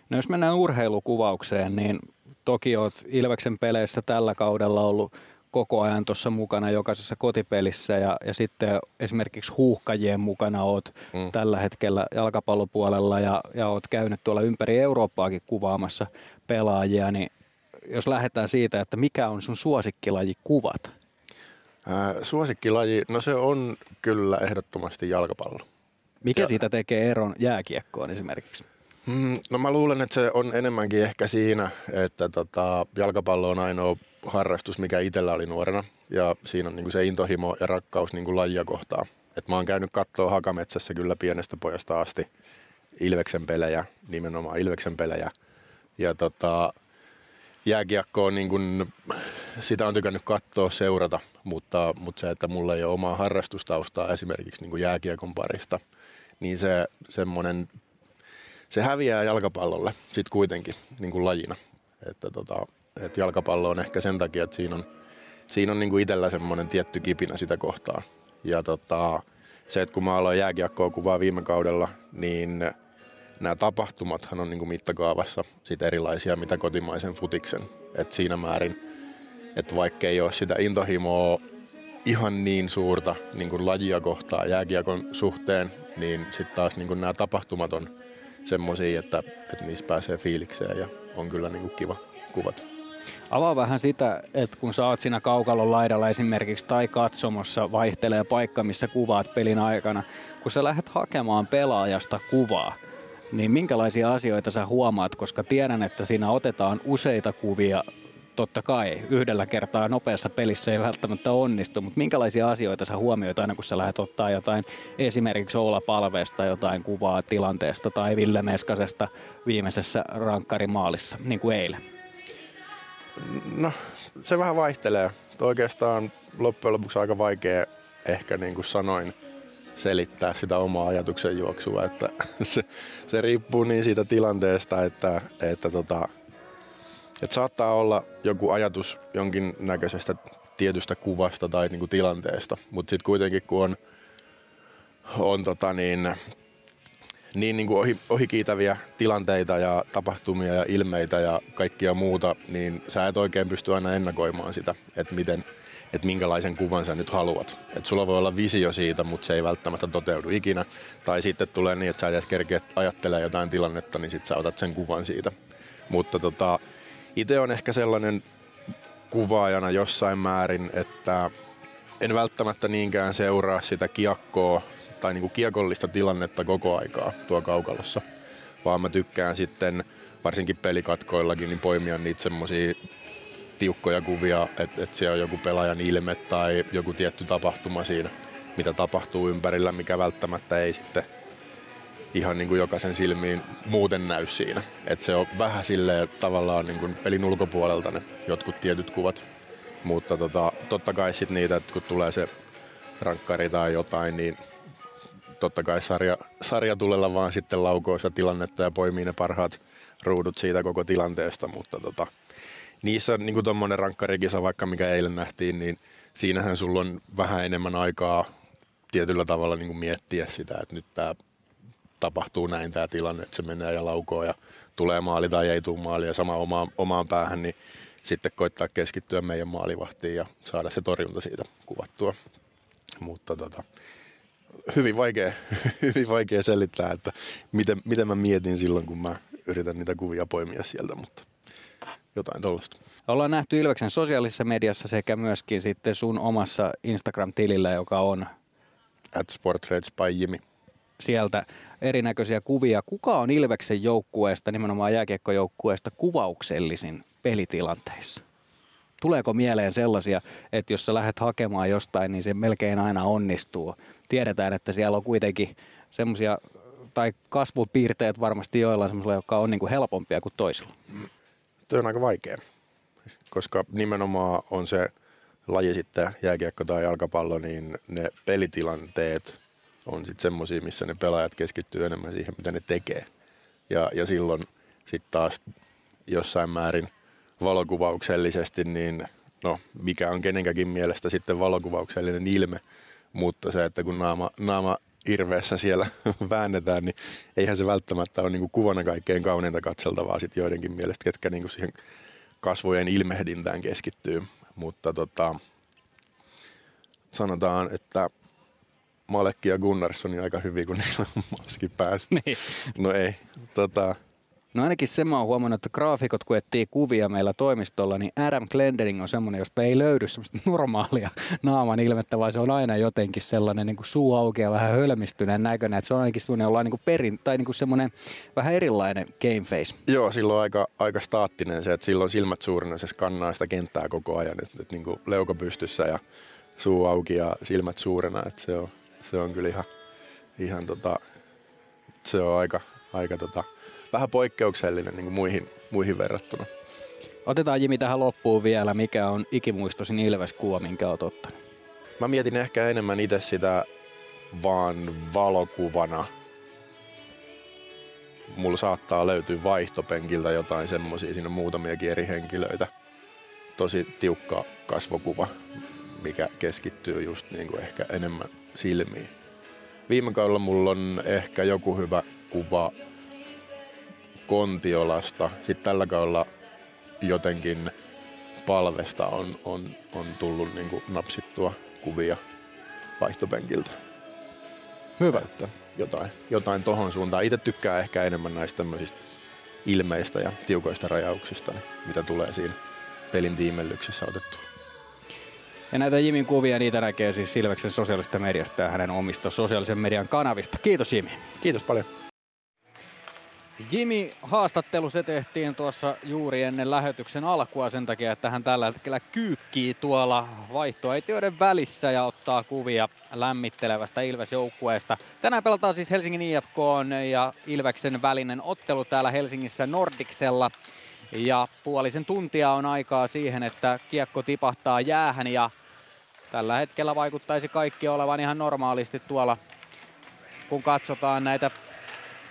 [SPEAKER 9] No jos mennään urheilukuvaukseen, niin toki olet Ilveksen peleissä tällä kaudella ollut koko ajan tuossa mukana jokaisessa kotipelissä ja, ja sitten esimerkiksi huuhkajien mukana oot mm. tällä hetkellä jalkapallopuolella ja, ja oot käynyt tuolla ympäri Eurooppaakin kuvaamassa pelaajia, niin jos lähdetään siitä, että mikä on sun suosikkilaji kuvat?
[SPEAKER 8] Ää, suosikkilaji, no se on kyllä ehdottomasti jalkapallo.
[SPEAKER 9] Mikä ja... siitä tekee eron jääkiekkoon esimerkiksi?
[SPEAKER 8] Mm, no mä luulen, että se on enemmänkin ehkä siinä, että tota, jalkapallo on ainoa harrastus, mikä itsellä oli nuorena. Ja siinä on niin kuin se intohimo ja rakkaus niin kuin lajia kohtaan. Et mä oon käynyt katsoa Hakametsässä kyllä pienestä pojasta asti Ilveksen pelejä, nimenomaan Ilveksen pelejä. Ja tota, jääkiekko on niin kuin, sitä on tykännyt katsoa, seurata, mutta, mutta se, että mulla ei ole omaa harrastustaustaa esimerkiksi niin kuin jääkiekon parista, niin se semmoinen, se häviää jalkapallolle sitten kuitenkin niin kuin lajina. Että tota, et jalkapallo on ehkä sen takia, että siinä on, siinä on niin kuin itsellä semmoinen tietty kipinä sitä kohtaa. Ja tota, se, että kun mä aloin jääkiekkoa kuvaa viime kaudella, niin nämä tapahtumathan on niin kuin mittakaavassa sit erilaisia mitä kotimaisen futiksen. Et siinä määrin, että vaikka ei ole sitä intohimoa ihan niin suurta niin kuin lajia kohtaa jääkiekon suhteen, niin sitten taas niin kuin nämä tapahtumat on semmoisia, että, että niissä pääsee fiilikseen ja on kyllä niin kuin kiva kuvata.
[SPEAKER 9] Avaa vähän sitä, että kun sä oot siinä kaukalon laidalla esimerkiksi tai katsomossa vaihtelee paikka, missä kuvaat pelin aikana, kun sä lähdet hakemaan pelaajasta kuvaa, niin minkälaisia asioita sä huomaat, koska tiedän, että siinä otetaan useita kuvia totta kai yhdellä kertaa nopeassa pelissä ei välttämättä onnistu, mutta minkälaisia asioita sä huomioit aina, kun sä lähdet ottaa jotain esimerkiksi Oula Palveesta jotain kuvaa tilanteesta tai Ville Meskasesta viimeisessä rankkarimaalissa, niin kuin eilen?
[SPEAKER 8] No, se vähän vaihtelee. Oikeastaan loppujen lopuksi aika vaikea ehkä niin kuin sanoin selittää sitä omaa ajatuksen juoksua, että se, se riippuu niin siitä tilanteesta, että, että, tota, että saattaa olla joku ajatus jonkin näköisestä tietystä kuvasta tai niin kuin tilanteesta, mutta sitten kuitenkin kun on, on tota niin, niin, niin kuin ohi, ohikiitäviä tilanteita ja tapahtumia ja ilmeitä ja kaikkia muuta, niin sä et oikein pysty aina ennakoimaan sitä, että miten, että minkälaisen kuvan sä nyt haluat. Et sulla voi olla visio siitä, mutta se ei välttämättä toteudu ikinä. Tai sitten tulee niin, että sä edes kerkeä ajattelee jotain tilannetta, niin sitten sä otat sen kuvan siitä. Mutta tota, itse on ehkä sellainen kuvaajana jossain määrin, että en välttämättä niinkään seuraa sitä kiekkoa tai niin kuin kiekollista tilannetta koko aikaa tuo kaukalossa, vaan mä tykkään sitten varsinkin pelikatkoillakin niin poimia niitä semmoisia tiukkoja kuvia, että, että siellä on joku pelaajan ilme tai joku tietty tapahtuma siinä, mitä tapahtuu ympärillä, mikä välttämättä ei sitten ihan niin kuin jokaisen silmiin muuten näy siinä. Että se on vähän silleen tavallaan niin kuin pelin ulkopuolelta ne jotkut tietyt kuvat. Mutta tota, totta kai sitten niitä, että kun tulee se rankkari tai jotain, niin totta kai sarja, sarjatulella vaan sitten laukoista tilannetta ja poimii ne parhaat ruudut siitä koko tilanteesta, mutta tota, niissä niin kuin tuommoinen rankkarikisa, vaikka mikä eilen nähtiin, niin siinähän sulla on vähän enemmän aikaa tietyllä tavalla niin kuin miettiä sitä, että nyt tämä tapahtuu näin tämä tilanne, että se menee ja laukoo ja tulee maali tai ei tule maali ja sama omaan, omaan päähän, niin sitten koittaa keskittyä meidän maalivahtiin ja saada se torjunta siitä kuvattua. Mutta tota, hyvin vaikea, hyvin vaikea selittää, että miten, miten mä mietin silloin, kun mä yritän niitä kuvia poimia sieltä, mutta jotain tuollaista.
[SPEAKER 2] Ollaan nähty Ilveksen sosiaalisessa mediassa sekä myöskin sitten sun omassa Instagram-tilillä, joka on
[SPEAKER 8] At Sportrates by Jimmy.
[SPEAKER 2] Sieltä erinäköisiä kuvia. Kuka on Ilveksen joukkueesta, nimenomaan jääkiekkojoukkueesta, kuvauksellisin pelitilanteissa? Tuleeko mieleen sellaisia, että jos sä lähdet hakemaan jostain, niin se melkein aina onnistuu? Tiedetään, että siellä on kuitenkin semmoisia, tai kasvupiirteet varmasti joillain semmoisilla, jotka on niin kuin helpompia kuin toisilla.
[SPEAKER 8] Tuo on aika vaikea, koska nimenomaan on se laji sitten, jääkiekko tai jalkapallo, niin ne pelitilanteet on sitten semmoisia, missä ne pelaajat keskittyy enemmän siihen, mitä ne tekee. Ja, ja silloin sitten taas jossain määrin valokuvauksellisesti, niin no, mikä on kenenkäkin mielestä sitten valokuvauksellinen ilme, mutta se, että kun naama, naama irveessä siellä väännetään, niin eihän se välttämättä ole niin kuvana kaikkein kauneinta katseltavaa sit joidenkin mielestä, ketkä niin siihen kasvojen ilmehdintään keskittyy. Mutta tota, sanotaan, että Malekki ja Gunnarsson aika hyvin, kun niillä on maski päässä.
[SPEAKER 2] Niin.
[SPEAKER 8] No ei. Tota,
[SPEAKER 2] No ainakin sen mä oon huomannut, että graafikot kun etsii kuvia meillä toimistolla, niin Adam Glendering on semmoinen, josta ei löydy semmoista normaalia naaman ilmettä, vaan se on aina jotenkin sellainen niin kuin suu auki ja vähän hölmistyneen näköinen. Että se on ainakin semmoinen jollain niin kuin perin, tai niin kuin semmoinen vähän erilainen game face.
[SPEAKER 8] Joo, silloin on aika, aika staattinen se, että silloin silmät suurina se skannaa sitä kenttää koko ajan, että, että niin kuin leuka pystyssä ja suu auki ja silmät suurena, että se on, se on kyllä ihan, ihan tota, se on aika, aika tota, vähän poikkeuksellinen niin kuin muihin, muihin verrattuna.
[SPEAKER 2] Otetaan Jimi tähän loppuun vielä, mikä on ikimuistosin Ilves-kuva, minkä oot ottanut.
[SPEAKER 8] Mä mietin ehkä enemmän itse sitä vaan valokuvana. Mulla saattaa löytyä vaihtopenkiltä jotain semmosia, siinä on muutamiakin eri henkilöitä. Tosi tiukka kasvokuva, mikä keskittyy just niin kuin ehkä enemmän silmiin. Viime kaudella mulla on ehkä joku hyvä kuva Kontiolasta. Sitten tällä kaudella jotenkin palvesta on, on, on tullut niin kuin napsittua kuvia vaihtopenkiltä.
[SPEAKER 2] Hyvä.
[SPEAKER 8] Että jotain, jotain tohon suuntaan. Itse tykkää ehkä enemmän näistä tämmöisistä ilmeistä ja tiukoista rajauksista, mitä tulee siinä pelin tiimellyksessä otettua.
[SPEAKER 2] Ja näitä Jimin kuvia, niitä näkee siis Silveksen sosiaalisesta mediasta ja hänen omista sosiaalisen median kanavista. Kiitos Jimi.
[SPEAKER 8] Kiitos paljon.
[SPEAKER 2] Jimi haastattelu se tehtiin tuossa juuri ennen lähetyksen alkua sen takia, että hän tällä hetkellä kyykkii tuolla vaihtoehtojen välissä ja ottaa kuvia lämmittelevästä Ilves-joukkueesta. Tänään pelataan siis Helsingin IFK ja Ilveksen välinen ottelu täällä Helsingissä Nordiksella. Ja puolisen tuntia on aikaa siihen, että kiekko tipahtaa jäähän ja tällä hetkellä vaikuttaisi kaikki olevan ihan normaalisti tuolla, kun katsotaan näitä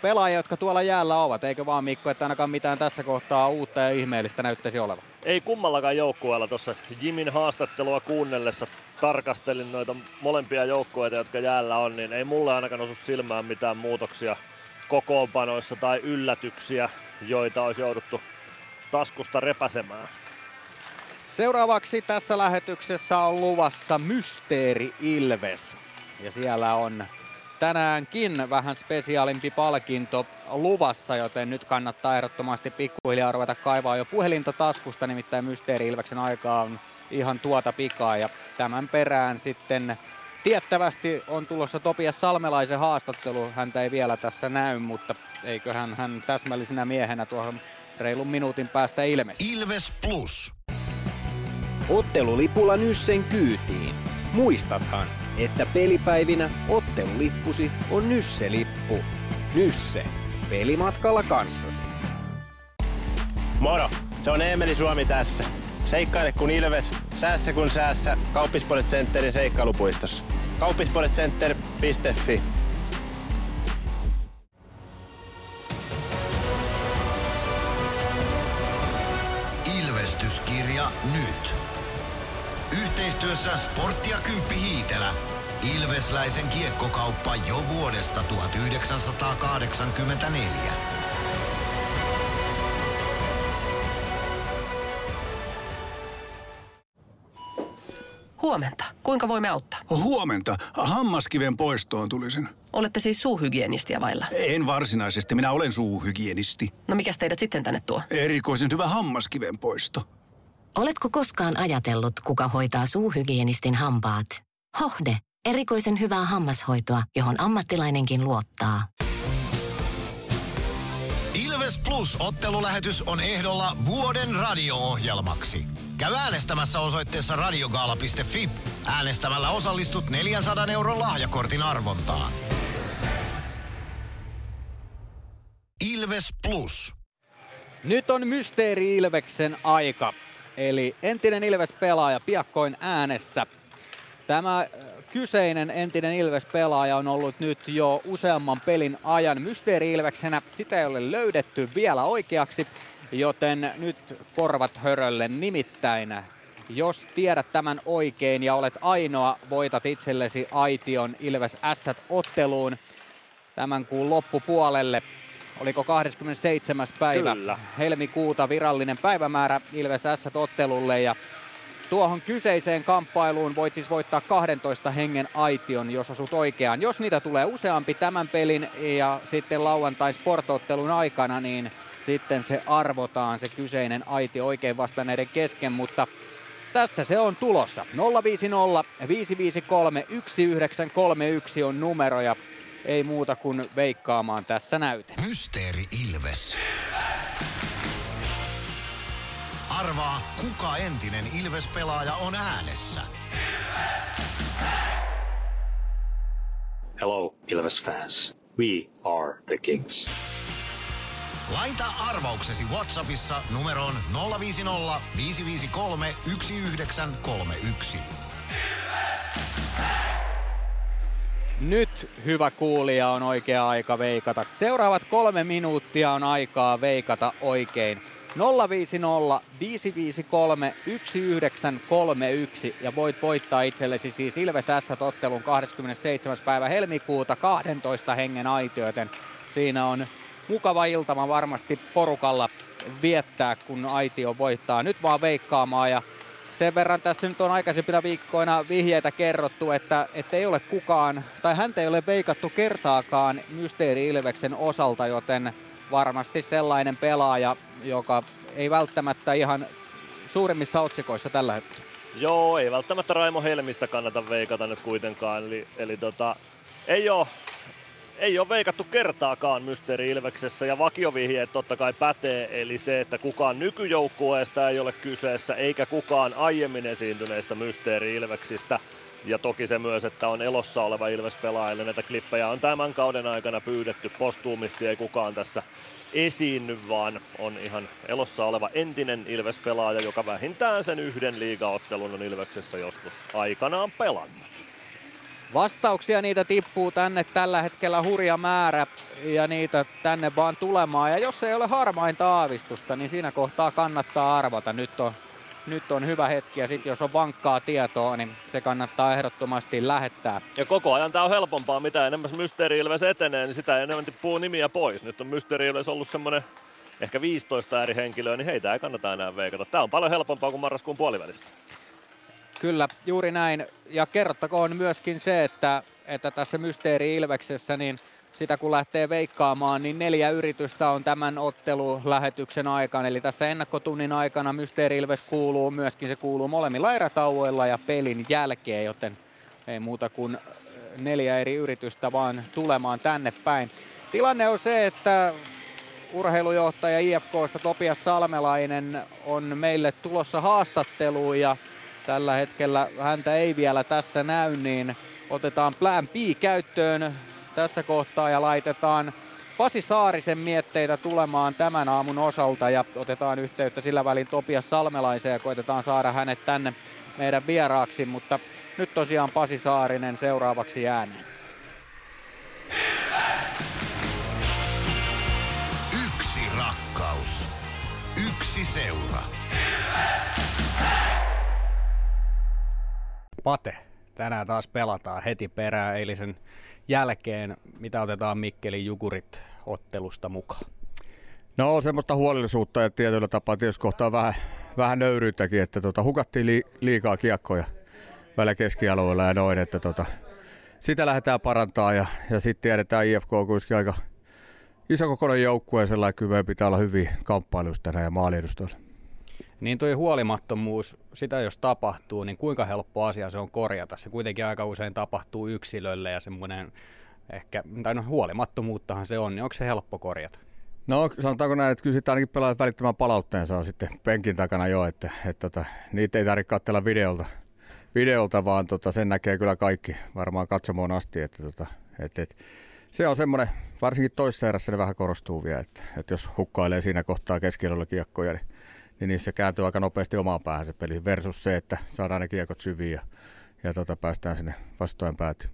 [SPEAKER 2] pelaajia, jotka tuolla jäällä ovat. Eikö vaan Mikko, että ainakaan mitään tässä kohtaa uutta ja ihmeellistä näyttäisi olevan?
[SPEAKER 6] Ei kummallakaan joukkueella tuossa Jimin haastattelua kuunnellessa tarkastelin noita molempia joukkueita, jotka jäällä on, niin ei mulle ainakaan osu silmään mitään muutoksia kokoonpanoissa tai yllätyksiä, joita olisi jouduttu taskusta repäsemään.
[SPEAKER 2] Seuraavaksi tässä lähetyksessä on luvassa Mysteeri Ilves. Ja siellä on tänäänkin vähän spesiaalimpi palkinto luvassa, joten nyt kannattaa ehdottomasti pikkuhiljaa ruveta kaivaa jo puhelinta taskusta, nimittäin Mysteeri Ilveksen aika on ihan tuota pikaa ja tämän perään sitten tiettävästi on tulossa Topias Salmelaisen haastattelu. Häntä ei vielä tässä näy, mutta eiköhän hän täsmällisenä miehenä tuohon reilun minuutin päästä ilmesi.
[SPEAKER 1] Ilves Plus.
[SPEAKER 4] Ottelulipulla Nyssen kyytiin. Muistathan, että pelipäivinä ottelulippusi on Nysse-lippu. Nysse. Pelimatkalla kanssasi.
[SPEAKER 5] Moro! Se on Eemeli Suomi tässä. Seikkaile kun ilves, säässä kun säässä. Kauppispoilet Centerin seikkailupuistossa. Kauppispoiletcenter.fi
[SPEAKER 1] Ilvestyskirja nyt. Yhteistyössä Sporttia Kymppi Hiitelä. Ilvesläisen kiekkokauppa jo vuodesta 1984.
[SPEAKER 3] Huomenta. Kuinka voimme auttaa?
[SPEAKER 10] Huomenta. Hammaskiven poistoon tulisin. Olette siis suuhygienistiä vailla?
[SPEAKER 11] En varsinaisesti, minä olen suuhygienisti.
[SPEAKER 10] No mikä teidät sitten tänne tuo?
[SPEAKER 11] Erikoisen hyvä hammaskiven poisto.
[SPEAKER 12] Oletko koskaan ajatellut, kuka hoitaa suuhygienistin hampaat? Hohde, erikoisen hyvää hammashoitoa, johon ammattilainenkin luottaa.
[SPEAKER 1] Ilves Plus ottelulähetys on ehdolla vuoden radio-ohjelmaksi. Käy äänestämässä osoitteessa radiogaala.fi. Äänestämällä osallistut 400 euron lahjakortin arvontaan. Ilves Plus.
[SPEAKER 2] Nyt on Mysteeri Ilveksen aika. Eli entinen Ilves-pelaaja piakkoin äänessä. Tämä äh, kyseinen entinen Ilves-pelaaja on ollut nyt jo useamman pelin ajan Mysteeri-Ilveksenä. Sitä ei ole löydetty vielä oikeaksi, joten nyt korvat hörölle nimittäin. Jos tiedät tämän oikein ja olet ainoa, voitat itsellesi Aition Ilves S-otteluun tämän kuun loppupuolelle oliko 27. päivä
[SPEAKER 6] Kyllä.
[SPEAKER 2] helmikuuta virallinen päivämäärä Ilves S-ottelulle ja tuohon kyseiseen kamppailuun voit siis voittaa 12 hengen aition, jos osut oikeaan. Jos niitä tulee useampi tämän pelin ja sitten lauantain sportottelun aikana, niin sitten se arvotaan se kyseinen aitio oikein vastanneiden kesken, mutta tässä se on tulossa. 050 553 1931 on numero ja ei muuta kuin veikkaamaan tässä näyte.
[SPEAKER 1] Mysteeri Ilves. Arvaa, kuka entinen Ilves-pelaaja on äänessä.
[SPEAKER 13] Hello, Ilves fans. We are the Kings.
[SPEAKER 1] Laita arvauksesi Whatsappissa numeroon 050 553 1931.
[SPEAKER 2] Nyt hyvä kuulija on oikea aika veikata. Seuraavat kolme minuuttia on aikaa veikata oikein. 050 553 1931 ja voit voittaa itsellesi siis Ilves S-ottelun 27. päivä helmikuuta 12 hengen aitio, joten siinä on mukava iltama varmasti porukalla viettää, kun aitio voittaa. Nyt vaan veikkaamaan ja sen verran tässä nyt on aikaisempina viikkoina vihjeitä kerrottu, että, että ei ole kukaan, tai häntä ei ole veikattu kertaakaan Mysteeri Ilveksen osalta, joten varmasti sellainen pelaaja, joka ei välttämättä ihan suurimmissa otsikoissa tällä hetkellä.
[SPEAKER 6] Joo, ei välttämättä Raimo Helmistä kannata veikata nyt kuitenkaan. Eli, eli tota, ei ole ei ole veikattu kertaakaan Mysteeri Ilveksessä ja vakiovihjeet totta kai pätee, eli se, että kukaan nykyjoukkueesta ei ole kyseessä, eikä kukaan aiemmin esiintyneistä Mysteeri Ilveksistä. Ja toki se myös, että on elossa oleva Ilves-pelaajalle. Näitä klippejä on tämän kauden aikana pyydetty postuumisti, ei kukaan tässä esiinny, vaan on ihan elossa oleva entinen Ilves-pelaaja, joka vähintään sen yhden liigaottelun on Ilveksessä joskus aikanaan pelannut.
[SPEAKER 2] Vastauksia niitä tippuu tänne tällä hetkellä hurja määrä ja niitä tänne vaan tulemaan. Ja jos ei ole harmainta aavistusta, niin siinä kohtaa kannattaa arvata. Nyt on, nyt on hyvä hetki ja sitten jos on vankkaa tietoa, niin se kannattaa ehdottomasti lähettää.
[SPEAKER 6] Ja koko ajan tämä on helpompaa, mitä enemmän Mysteeri Ilves etenee, niin sitä enemmän tippuu nimiä pois. Nyt on Mysteeri Ilves ollut semmoinen ehkä 15 eri henkilöä, niin heitä ei kannata enää veikata. Tämä on paljon helpompaa kuin marraskuun puolivälissä.
[SPEAKER 2] Kyllä, juuri näin. Ja kerrottakoon myöskin se, että, että tässä Mysteeri Ilveksessä, niin sitä kun lähtee veikkaamaan, niin neljä yritystä on tämän ottelulähetyksen aikana. Eli tässä ennakkotunnin aikana Mysteeri Ilves kuuluu myöskin, se kuuluu molemmilla erätauoilla ja pelin jälkeen, joten ei muuta kuin neljä eri yritystä vaan tulemaan tänne päin. Tilanne on se, että urheilujohtaja IFKsta Topias Salmelainen on meille tulossa haastatteluun ja Tällä hetkellä häntä ei vielä tässä näy, niin otetaan Plan B käyttöön tässä kohtaa ja laitetaan Pasi Saarisen mietteitä tulemaan tämän aamun osalta ja otetaan yhteyttä sillä välin Topias Salmelaiseen ja koitetaan saada hänet tänne meidän vieraaksi, mutta nyt tosiaan Pasi Saarinen seuraavaksi ääneen.
[SPEAKER 1] Yksi rakkaus. Yksi seura.
[SPEAKER 2] Pate. Tänään taas pelataan heti perään eilisen jälkeen. Mitä otetaan Mikkelin Jukurit ottelusta mukaan?
[SPEAKER 14] No semmoista huolellisuutta ja tietyllä tapaa tietysti kohtaa vähän, vähän nöyryyttäkin, että tota, hukattiin li, liikaa kiekkoja välillä keskialueella ja noin, että tota, sitä lähdetään parantaa ja, ja sitten tiedetään IFK on kuitenkin aika iso kokoinen joukkue ja sellainen kyllä pitää olla hyvin kamppailusta tänään ja maaliedustoilla.
[SPEAKER 2] Niin tuo huolimattomuus, sitä jos tapahtuu, niin kuinka helppo asia se on korjata? Se kuitenkin aika usein tapahtuu yksilölle ja semmoinen ehkä, tai no huolimattomuuttahan se on, niin onko se helppo korjata?
[SPEAKER 14] No sanotaanko näin, että kyllä sitten ainakin pelaajat välittämään palautteen saa sitten penkin takana jo, että, että, että tota, niitä ei tarvitse katsella videolta, videolta vaan tota, sen näkee kyllä kaikki varmaan katsomoon asti, että, tota, että, että se on semmoinen, varsinkin toisessa erässä ne vähän korostuu vielä, että, että jos hukkailee siinä kohtaa keskiöllä kiekkoja, niin, niin niissä kääntyy aika nopeasti omaan päähän se peli versus se, että saadaan ne kiekot syviin ja, ja tota, päästään sinne vastoin päätyyn.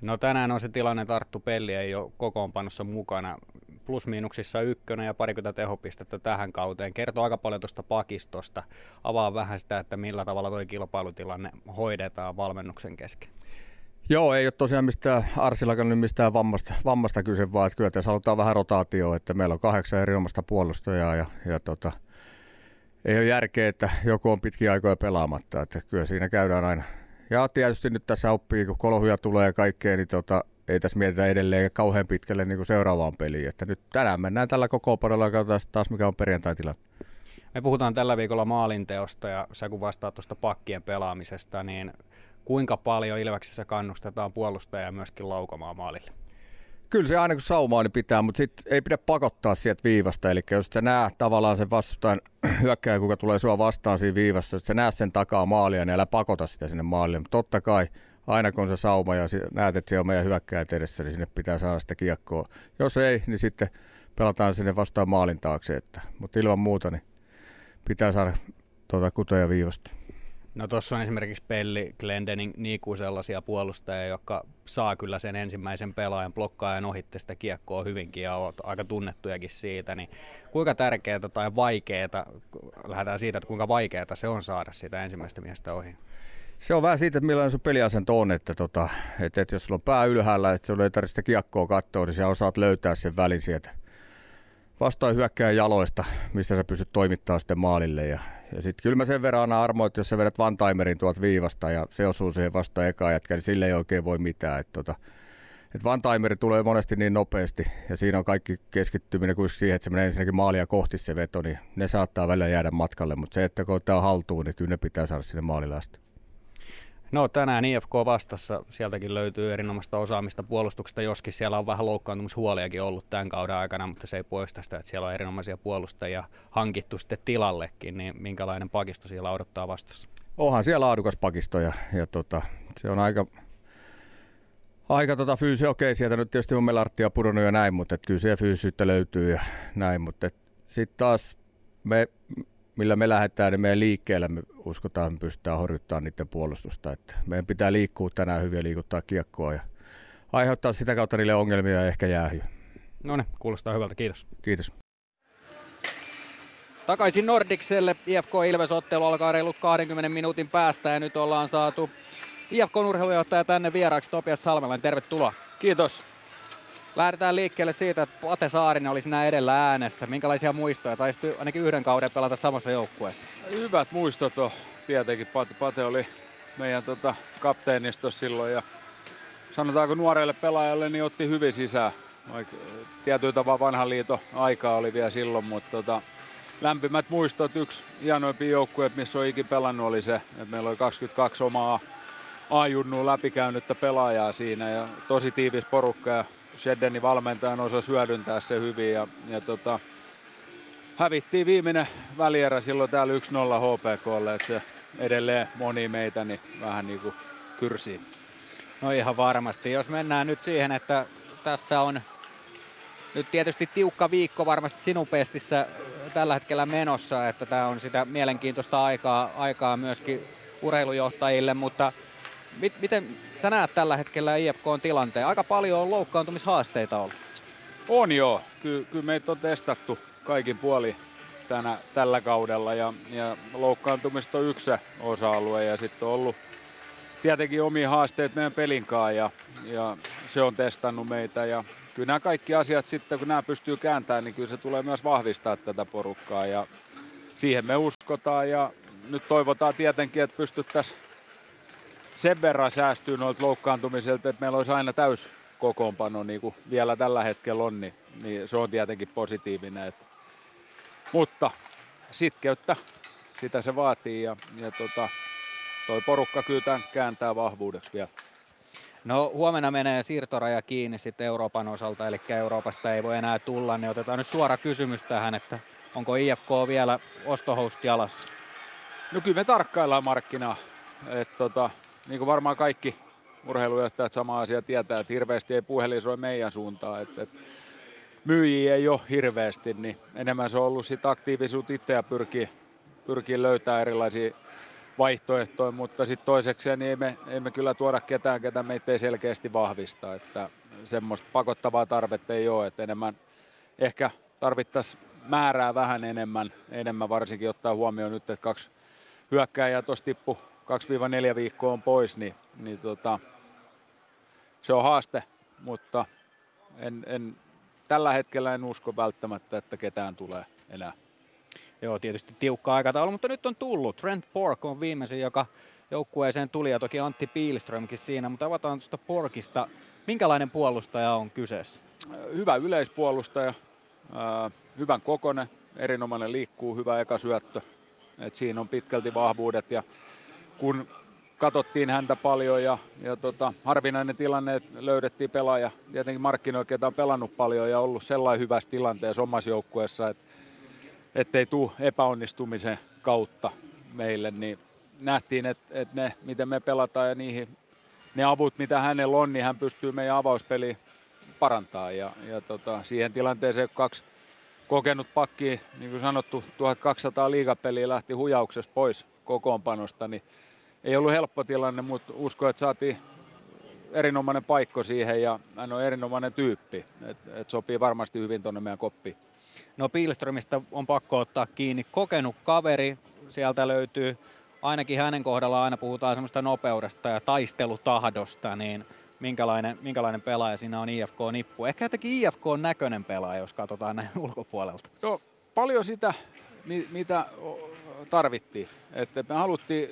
[SPEAKER 2] No tänään on se tilanne, että Arttu Pelli ei ole kokoonpanossa mukana. Plus-miinuksissa ykkönen ja parikymmentä tehopistettä tähän kauteen. Kertoo aika paljon tuosta pakistosta. Avaa vähän sitä, että millä tavalla tuo kilpailutilanne hoidetaan valmennuksen kesken.
[SPEAKER 14] Joo, ei ole tosiaan mistään Arsillakaan nyt mistään vammasta, vammasta kyse, vaan että kyllä tässä halutaan vähän rotaatioa, että meillä on kahdeksan erinomaista puolustajaa ja, ja tota, ei ole järkeä, että joku on pitkiä aikoja pelaamatta, että kyllä siinä käydään aina. Ja tietysti nyt tässä oppii, kun kolhuja tulee ja kaikkea, niin tota, ei tässä mietitä edelleen kauhean pitkälle niin kuin seuraavaan peliin. Että nyt tänään mennään tällä koko ja katsotaan taas mikä on perjantai-tilanne.
[SPEAKER 2] Me puhutaan tällä viikolla maalinteosta ja sä kun vastaat tuosta pakkien pelaamisesta, niin kuinka paljon Ilväksessä kannustetaan puolustajia myöskin laukomaan maalille?
[SPEAKER 14] Kyllä se aina kun saumaa niin pitää, mutta sit ei pidä pakottaa sieltä viivasta. Eli jos sä näet tavallaan sen vastustajan hyökkäjä, kuka tulee sua vastaan siinä viivassa, että sä näet sen takaa maalia, niin älä pakota sitä sinne maalille. Mutta totta kai aina kun se sauma ja näet, että se on meidän hyökkäjät edessä, niin sinne pitää saada sitä kiekkoa. Jos ei, niin sitten pelataan sinne vastaan maalin taakse. Että, mutta ilman muuta niin pitää saada tuota kutoja viivasta.
[SPEAKER 2] No tuossa on esimerkiksi Pelli, Glendening, Niku sellaisia puolustajia, jotka saa kyllä sen ensimmäisen pelaajan blokkaajan ohitte sitä kiekkoa hyvinkin ja ovat aika tunnettujakin siitä. Niin kuinka tärkeää tai vaikeaa, lähdetään siitä, että kuinka vaikeaa se on saada sitä ensimmäistä miestä ohi?
[SPEAKER 14] Se on vähän siitä, että millainen sun peliasento on, että, tota, että, että jos sulla on pää ylhäällä, että sulla ei tarvitse sitä kiekkoa katsoa, niin sä osaat löytää sen välin sieltä vastaan hyökkään jaloista, mistä sä pystyt toimittamaan sitten maalille. Ja, ja sitten kyllä mä sen verran aina armo, että jos sä vedät one-timerin tuolta viivasta ja se osuu siihen vastaan eka jätkä, niin sille ei oikein voi mitään. Että tota, et one-timeri tulee monesti niin nopeasti ja siinä on kaikki keskittyminen kuitenkin siihen, että se menee ensinnäkin maalia kohti se veto, niin ne saattaa välillä jäädä matkalle, mutta se, että kun ottaa haltuun, niin kyllä ne pitää saada sinne maalille asti.
[SPEAKER 2] No tänään IFK vastassa, sieltäkin löytyy erinomaista osaamista puolustuksesta, joskin siellä on vähän loukkaantumishuoliakin ollut tämän kauden aikana, mutta se ei poista sitä, että siellä on erinomaisia puolustajia hankittu sitten tilallekin, niin minkälainen pakisto siellä odottaa vastassa?
[SPEAKER 14] Onhan siellä laadukas pakisto ja, ja tota, se on aika, aika tota fyysi, okei sieltä nyt tietysti on melarttia pudonnut ja näin, mutta kyllä siellä fyysisyyttä löytyy ja näin, mutta sitten taas me millä me lähdetään, niin meidän liikkeellä me uskotaan, että me pystytään horjuttamaan niiden puolustusta. Että meidän pitää liikkua tänään hyvin ja liikuttaa kiekkoa ja aiheuttaa sitä kautta niille ongelmia ja ehkä jäähyä.
[SPEAKER 2] No niin, kuulostaa hyvältä. Kiitos.
[SPEAKER 14] Kiitos.
[SPEAKER 2] Takaisin Nordikselle. IFK Ilves-ottelu alkaa reilut 20 minuutin päästä ja nyt ollaan saatu IFK-urheilujohtaja tänne vieraaksi Topias Salmelainen. Tervetuloa.
[SPEAKER 15] Kiitos.
[SPEAKER 2] Lähdetään liikkeelle siitä, että Pate Saarinen oli siinä edellä äänessä. Minkälaisia muistoja? Taisi ainakin yhden kauden pelata samassa joukkueessa.
[SPEAKER 15] Hyvät muistot on tietenkin. Pate, Pate oli meidän tota, kapteenisto silloin ja sanotaanko nuorelle pelaajalle niin otti hyvin sisään. Vaikka tietyllä tavalla vanhan liiton aikaa oli vielä silloin, mutta tota, lämpimät muistot. Yksi hienoimpia joukkueet, missä on ikin pelannut, oli se, että meillä oli 22 omaa A-junnuun läpikäynyttä pelaajaa siinä ja tosi tiivis porukka ja Sheddeni valmentajan osasi hyödyntää se hyvin ja, ja tota, hävittiin viimeinen välierä silloin täällä 1-0 HPKlle, että se edelleen moni meitä niin vähän niin kuin kyrsiin.
[SPEAKER 2] No ihan varmasti. Jos mennään nyt siihen, että tässä on nyt tietysti tiukka viikko varmasti sinun pestissä tällä hetkellä menossa, että tämä on sitä mielenkiintoista aikaa, aikaa myöskin urheilujohtajille, mutta mit, miten sä näet tällä hetkellä IFK on tilanteen? Aika paljon on loukkaantumishaasteita ollut.
[SPEAKER 15] On joo. Ky- kyllä meitä on testattu kaikin puoli tänä, tällä kaudella ja, ja loukkaantumista on yksi osa-alue ja sitten on ollut tietenkin omia haasteita meidän pelinkaan ja, ja se on testannut meitä ja kyllä nämä kaikki asiat sitten kun nämä pystyy kääntämään, niin kyllä se tulee myös vahvistaa tätä porukkaa ja siihen me uskotaan ja nyt toivotaan tietenkin, että pystyttäisiin sen verran säästyy noilta loukkaantumisilta, että meillä olisi aina täys kokoonpano, niin kuin vielä tällä hetkellä on, niin, niin se on tietenkin positiivinen. Että. Mutta sitkeyttä, sitä se vaatii ja, ja tota, toi porukka kyllä tämän kääntää vahvuudeksi vielä.
[SPEAKER 2] No huomenna menee siirtoraja kiinni sitten Euroopan osalta, eli Euroopasta ei voi enää tulla, niin otetaan nyt suora kysymys tähän, että onko IFK vielä ostohoust jalassa?
[SPEAKER 15] No kyllä me tarkkaillaan markkinaa. Et tota, niin kuin varmaan kaikki urheilujohtajat sama asia tietää, että hirveästi ei puhelisoi meidän suuntaan. Et, et myyjiä ei ole hirveästi, niin enemmän se on ollut sit aktiivisuutta itse ja pyrkii, pyrkii löytää erilaisia vaihtoehtoja, mutta sitten toisekseen niin ei me, ei me kyllä tuoda ketään, ketä meitä ei selkeästi vahvista, että semmoista pakottavaa tarvetta ei ole, että enemmän ehkä tarvittaisiin määrää vähän enemmän, enemmän varsinkin ottaa huomioon nyt, että kaksi hyökkääjää tuossa tippu 2-4 viikkoa on pois, niin, niin tota, se on haaste, mutta en, en, tällä hetkellä en usko välttämättä, että ketään tulee enää.
[SPEAKER 2] Joo, tietysti tiukka aikataulu, mutta nyt on tullut. Trent Pork on viimeisin, joka joukkueeseen tuli ja toki Antti Pielströmkin siinä, mutta avataan tuosta Porkista. Minkälainen puolustaja on kyseessä?
[SPEAKER 15] Hyvä yleispuolustaja, hyvän kokonen, erinomainen liikkuu, hyvä eka syöttö. Et siinä on pitkälti vahvuudet ja kun katsottiin häntä paljon ja, ja tota, harvinainen tilanne, että löydettiin pelaaja. Tietenkin markkinoilla, ketä on pelannut paljon ja ollut sellainen hyvässä tilanteessa omassa joukkueessa, että ettei tule epäonnistumisen kautta meille, niin nähtiin, että, että ne, miten me pelataan ja niihin, ne avut, mitä hänellä on, niin hän pystyy meidän avauspeliä parantaa ja, ja tota, siihen tilanteeseen kaksi kokenut pakki, niin kuin sanottu, 1200 liigapeliä lähti hujauksessa pois kokoonpanosta, niin ei ollut helppo tilanne, mutta uskon, että saatiin erinomainen paikko siihen ja hän on erinomainen tyyppi, että et sopii varmasti hyvin tuonne meidän koppiin.
[SPEAKER 2] No Pilströmistä on pakko ottaa kiinni. Kokenut kaveri, sieltä löytyy ainakin hänen kohdallaan aina puhutaan semmoista nopeudesta ja taistelutahdosta, niin minkälainen, minkälainen pelaaja siinä on IFK-nippu. Ehkä jotenkin IFK-näköinen pelaaja, jos katsotaan näin ulkopuolelta.
[SPEAKER 15] No, paljon sitä, mitä tarvittiin. Että me haluttiin,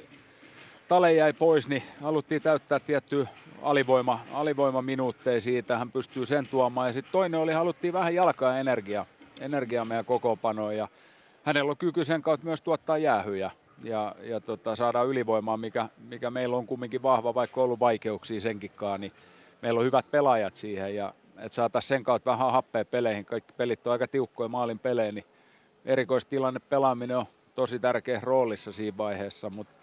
[SPEAKER 15] Tale jäi pois, niin haluttiin täyttää tietty alivoima, alivoimaminuutteja siitä, hän pystyy sen tuomaan. Ja sitten toinen oli, haluttiin vähän jalkaa ja energiaa, energiaa meidän kokoonpanoon. Ja hänellä on kyky sen kautta myös tuottaa jäähyjä ja, ja tota, saadaan ylivoimaa, mikä, mikä meillä on kumminkin vahva, vaikka on ollut vaikeuksia senkinkaan, niin meillä on hyvät pelaajat siihen ja että saataisiin sen kautta vähän happea peleihin. Kaikki pelit on aika tiukkoja maalin pelejä, niin erikoistilanne pelaaminen on tosi tärkeä roolissa siinä vaiheessa, mutta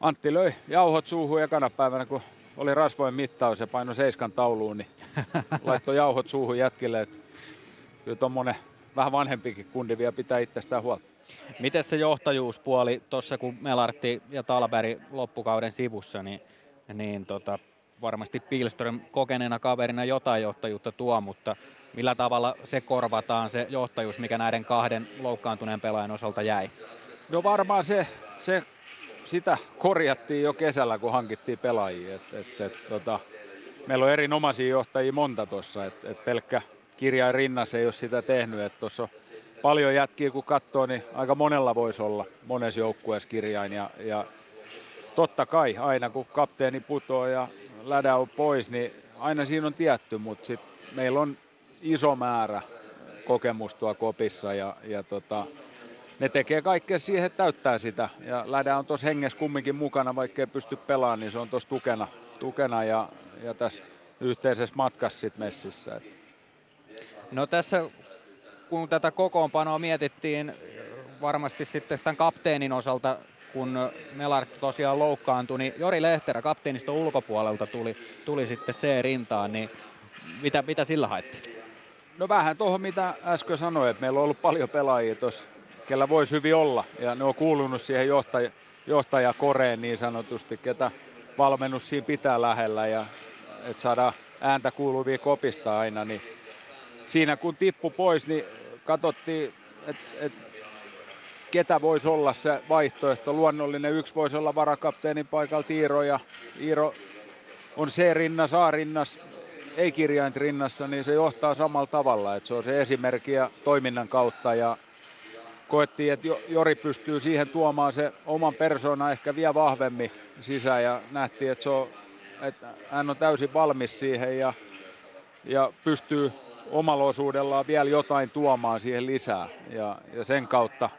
[SPEAKER 15] Antti löi jauhot suuhun ekana päivänä, kun oli rasvojen mittaus ja paino seiskan tauluun, niin laittoi jauhot suuhun jätkille. Että kyllä tuommoinen vähän vanhempikin kundi vielä pitää itsestään huolta.
[SPEAKER 2] Miten se johtajuuspuoli tuossa, kun Melartti ja Talberi loppukauden sivussa, niin, niin tota, varmasti Pilström kokeneena kaverina jotain johtajuutta tuo, mutta millä tavalla se korvataan, se johtajuus, mikä näiden kahden loukkaantuneen pelaajan osalta jäi?
[SPEAKER 15] No varmaan se, se sitä korjattiin jo kesällä, kun hankittiin pelaajia. Et, et, et, tota, meillä on erinomaisia johtajia monta tuossa, että et pelkkä kirjain rinnassa ei ole sitä tehnyt. Tuossa on paljon jätkiä, kun katsoo, niin aika monella voisi olla monessa joukkueessa kirjain. Ja, ja totta kai aina kun kapteeni putoo ja lädä on pois, niin aina siinä on tietty, mutta meillä on iso määrä kokemusta kopissa ja, ja tota, ne tekee kaikkea siihen, että täyttää sitä. Ja lädä on tuossa hengessä kumminkin mukana, vaikka ei pysty pelaamaan, niin se on tuossa tukena, tukena ja, ja tässä yhteisessä matkassa sit messissä.
[SPEAKER 2] No tässä kun tätä kokoonpanoa mietittiin varmasti sitten tämän kapteenin osalta, kun Melart tosiaan loukkaantui, niin Jori Lehterä kapteeniston ulkopuolelta tuli, tuli sitten C-rintaan, niin mitä, mitä sillä haettiin?
[SPEAKER 15] No vähän tuohon mitä äsken sanoin, että meillä on ollut paljon pelaajia tuossa, kellä voisi hyvin olla, ja ne on kuulunut siihen johtaj- johtajakoreen niin sanotusti, ketä valmennus siinä pitää lähellä, ja että saadaan ääntä kuuluvia kopista aina, niin siinä kun tippu pois, niin katsottiin, että et, ketä voisi olla se vaihtoehto. Luonnollinen yksi voisi olla varakapteenin paikalla Iiro ja Iiro on C-rinnas, A-rinnas, ei kirjaint rinnassa, niin se johtaa samalla tavalla. Että se on se esimerkki ja toiminnan kautta ja koettiin, että Jori pystyy siihen tuomaan se oman persoonan ehkä vielä vahvemmin sisään ja nähtiin, että, se on, että hän on täysin valmis siihen ja, ja pystyy omalla osuudellaan vielä jotain tuomaan siihen lisää ja, ja sen kautta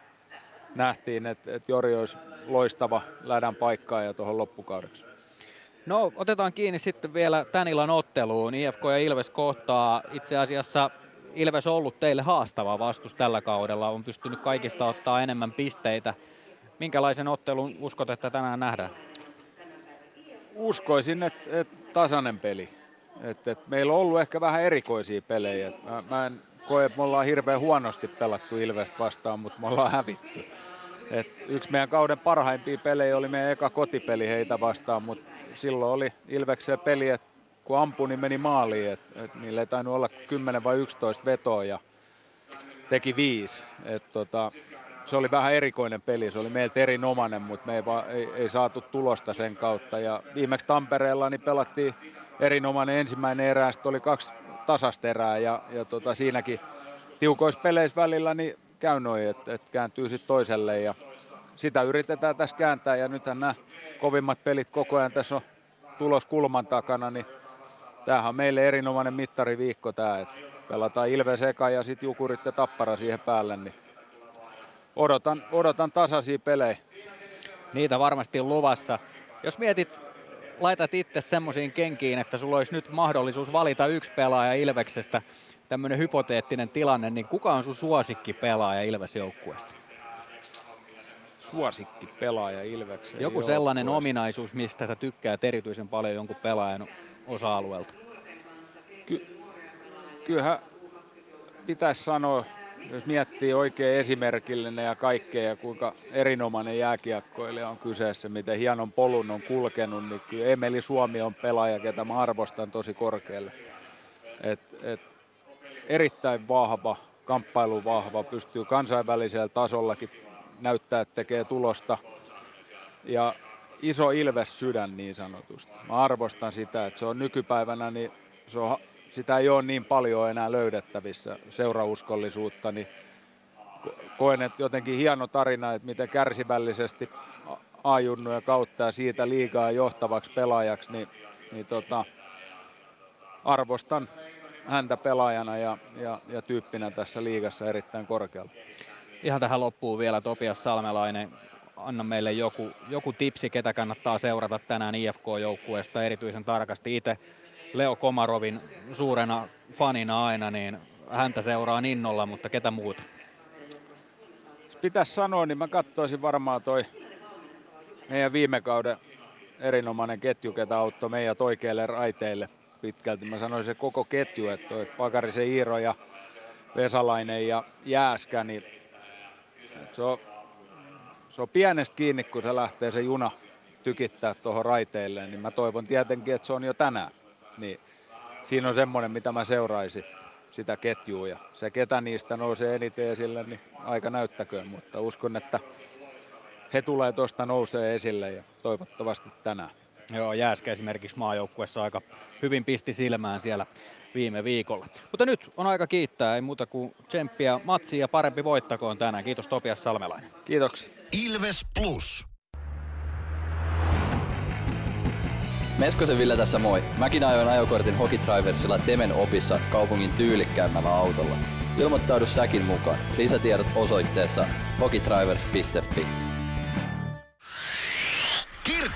[SPEAKER 15] nähtiin, että, että Jori olisi loistava lädän paikkaa ja tuohon loppukaudeksi.
[SPEAKER 2] No otetaan kiinni sitten vielä tän illan otteluun. IFK ja Ilves kohtaa. Itse asiassa Ilves on ollut teille haastava vastus tällä kaudella. On pystynyt kaikista ottaa enemmän pisteitä. Minkälaisen ottelun uskot, että tänään nähdään?
[SPEAKER 15] Uskoisin, että, että tasainen peli. Että, että meillä on ollut ehkä vähän erikoisia pelejä. Mä, mä en koe, että me ollaan hirveän huonosti pelattu Ilvestä vastaan, mutta me ollaan hävitty. Et yksi meidän kauden parhaimpia pelejä oli meidän eka kotipeli heitä vastaan, mutta silloin oli Ilveksen peli, että kun ampui, niin meni maaliin. Et, et niillä ei tainnut olla 10 vai 11 vetoa ja teki viisi. Et tota, se oli vähän erikoinen peli, se oli meiltä erinomainen, mutta me ei, va, ei, ei saatu tulosta sen kautta. Ja viimeksi Tampereella niin pelattiin erinomainen ensimmäinen erä, sitten oli kaksi tasasta erää ja, ja tota, siinäkin tiukoissa peleissä välillä niin käy noin, että et kääntyy sitten toiselle ja sitä yritetään tässä kääntää ja nythän nämä kovimmat pelit koko ajan tässä on tulos kulman takana, niin tämähän on meille erinomainen mittariviikko tämä, että pelataan Ilves eka ja sitten Jukurit ja Tappara siihen päälle, niin odotan, odotan tasaisia pelejä.
[SPEAKER 2] Niitä varmasti luvassa. Jos mietit, laitat itse semmoisiin kenkiin, että sulla olisi nyt mahdollisuus valita yksi pelaaja Ilveksestä, tämmöinen hypoteettinen tilanne, niin kuka on sun suosikki pelaaja Ilves-joukkueesta?
[SPEAKER 15] Suosikki pelaaja Ilveksen
[SPEAKER 2] Joku sellainen ominaisuus, mistä sä tykkäät erityisen paljon jonkun pelaajan osa-alueelta.
[SPEAKER 15] Ky- kyllähän pitäisi sanoa, jos miettii oikein esimerkillinen ja kaikkea ja kuinka erinomainen jääkiekkoilija on kyseessä, miten hienon polun on kulkenut, niin kyllä Emeli Suomi on pelaaja, ketä mä arvostan tosi korkealle. Et, et, erittäin vahva, kamppailu vahva, pystyy kansainvälisellä tasollakin näyttää, että tekee tulosta. Ja iso Ilves sydän niin sanotusti. Mä arvostan sitä, että se on nykypäivänä, niin se on, sitä ei ole niin paljon enää löydettävissä, seurauskollisuutta, niin koen, että jotenkin hieno tarina, että miten kärsivällisesti ajunnuja kautta ja siitä liigaa johtavaksi pelaajaksi, niin, niin tota, arvostan häntä pelaajana ja, ja, ja tyyppinä tässä liigassa erittäin korkealla.
[SPEAKER 2] Ihan tähän loppuun vielä Topias Salmelainen. Anna meille joku, joku tipsi, ketä kannattaa seurata tänään IFK-joukkueesta erityisen tarkasti. Itse Leo Komarovin suurena fanina aina, niin häntä seuraa innolla, mutta ketä muuta?
[SPEAKER 15] Pitäisi sanoa, niin mä katsoisin varmaan toi meidän viime kauden erinomainen ketju, ketä auttoi meidät oikeille raiteille pitkälti. Mä sanoisin se koko ketju, että toi Pakarisen Iiro ja Vesalainen ja Jääskä, niin se on, se on pienestä kiinni, kun se lähtee se juna tykittää tuohon raiteille, niin mä toivon tietenkin, että se on jo tänään. Niin siinä on semmoinen, mitä mä seuraisin sitä ketjua ja se ketä niistä nousee eniten esille, niin aika näyttäköön, mutta uskon, että he tulee tuosta nousee esille ja toivottavasti tänään.
[SPEAKER 2] Joo, Jääskä esimerkiksi maajoukkuessa aika hyvin pisti silmään siellä viime viikolla. Mutta nyt on aika kiittää, ei muuta kuin tsemppiä matsia ja parempi voittakoon tänään. Kiitos Topias Salmelainen.
[SPEAKER 15] Kiitoksia.
[SPEAKER 1] Ilves Plus.
[SPEAKER 16] Meskosen Ville tässä moi. Mäkin ajoin ajokortin Hokitriversilla Temen opissa kaupungin tyylikkäämmällä autolla. Ilmoittaudu säkin mukaan. Lisätiedot osoitteessa hokitrivers.fi.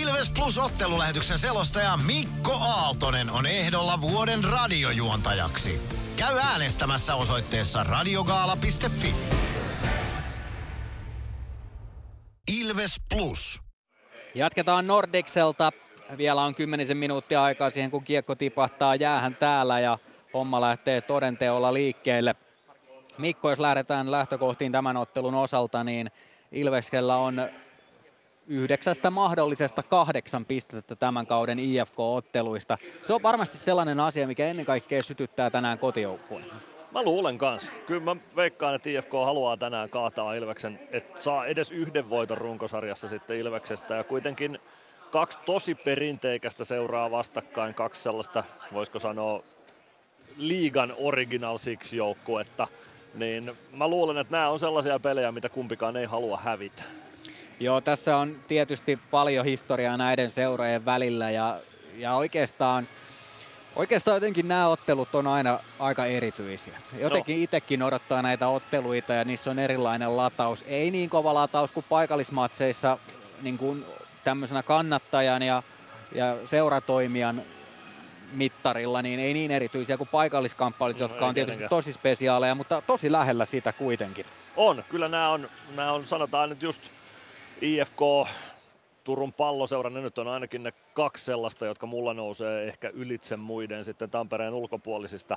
[SPEAKER 1] Ilves Plus ottelulähetyksen selostaja Mikko Aaltonen on ehdolla vuoden radiojuontajaksi. Käy äänestämässä osoitteessa radiogaala.fi. Ilves Plus.
[SPEAKER 2] Jatketaan Nordicselta. Vielä on kymmenisen minuuttia aikaa siihen, kun kiekko tipahtaa jäähän täällä ja homma lähtee todenteolla liikkeelle. Mikko, jos lähdetään lähtökohtiin tämän ottelun osalta, niin Ilveksellä on yhdeksästä mahdollisesta kahdeksan pistettä tämän kauden IFK-otteluista. Se on varmasti sellainen asia, mikä ennen kaikkea sytyttää tänään kotijoukkueen.
[SPEAKER 6] Mä luulen kanssa. Kyllä mä veikkaan, että IFK haluaa tänään kaataa Ilveksen, että saa edes yhden voiton runkosarjassa sitten Ilveksestä. Ja kuitenkin kaksi tosi perinteikästä seuraa vastakkain, kaksi sellaista, voisiko sanoa, liigan original six joukkuetta. Niin mä luulen, että nämä on sellaisia pelejä, mitä kumpikaan ei halua hävitä.
[SPEAKER 2] Joo, tässä on tietysti paljon historiaa näiden seurojen välillä ja, ja oikeastaan, oikeastaan jotenkin nämä ottelut on aina aika erityisiä. Jotenkin no. itsekin odottaa näitä otteluita ja niissä on erilainen lataus. Ei niin kova lataus kuin paikallismatseissa niin kuin tämmöisenä kannattajan ja, ja seuratoimijan mittarilla, niin ei niin erityisiä kuin paikalliskamppailut, no, jotka on tietysti tietenkään. tosi spesiaaleja, mutta tosi lähellä sitä kuitenkin.
[SPEAKER 6] On, kyllä nämä on, nämä on sanotaan nyt just IFK, Turun palloseura, ne nyt on ainakin ne kaksi sellaista, jotka mulla nousee ehkä ylitse muiden sitten Tampereen ulkopuolisista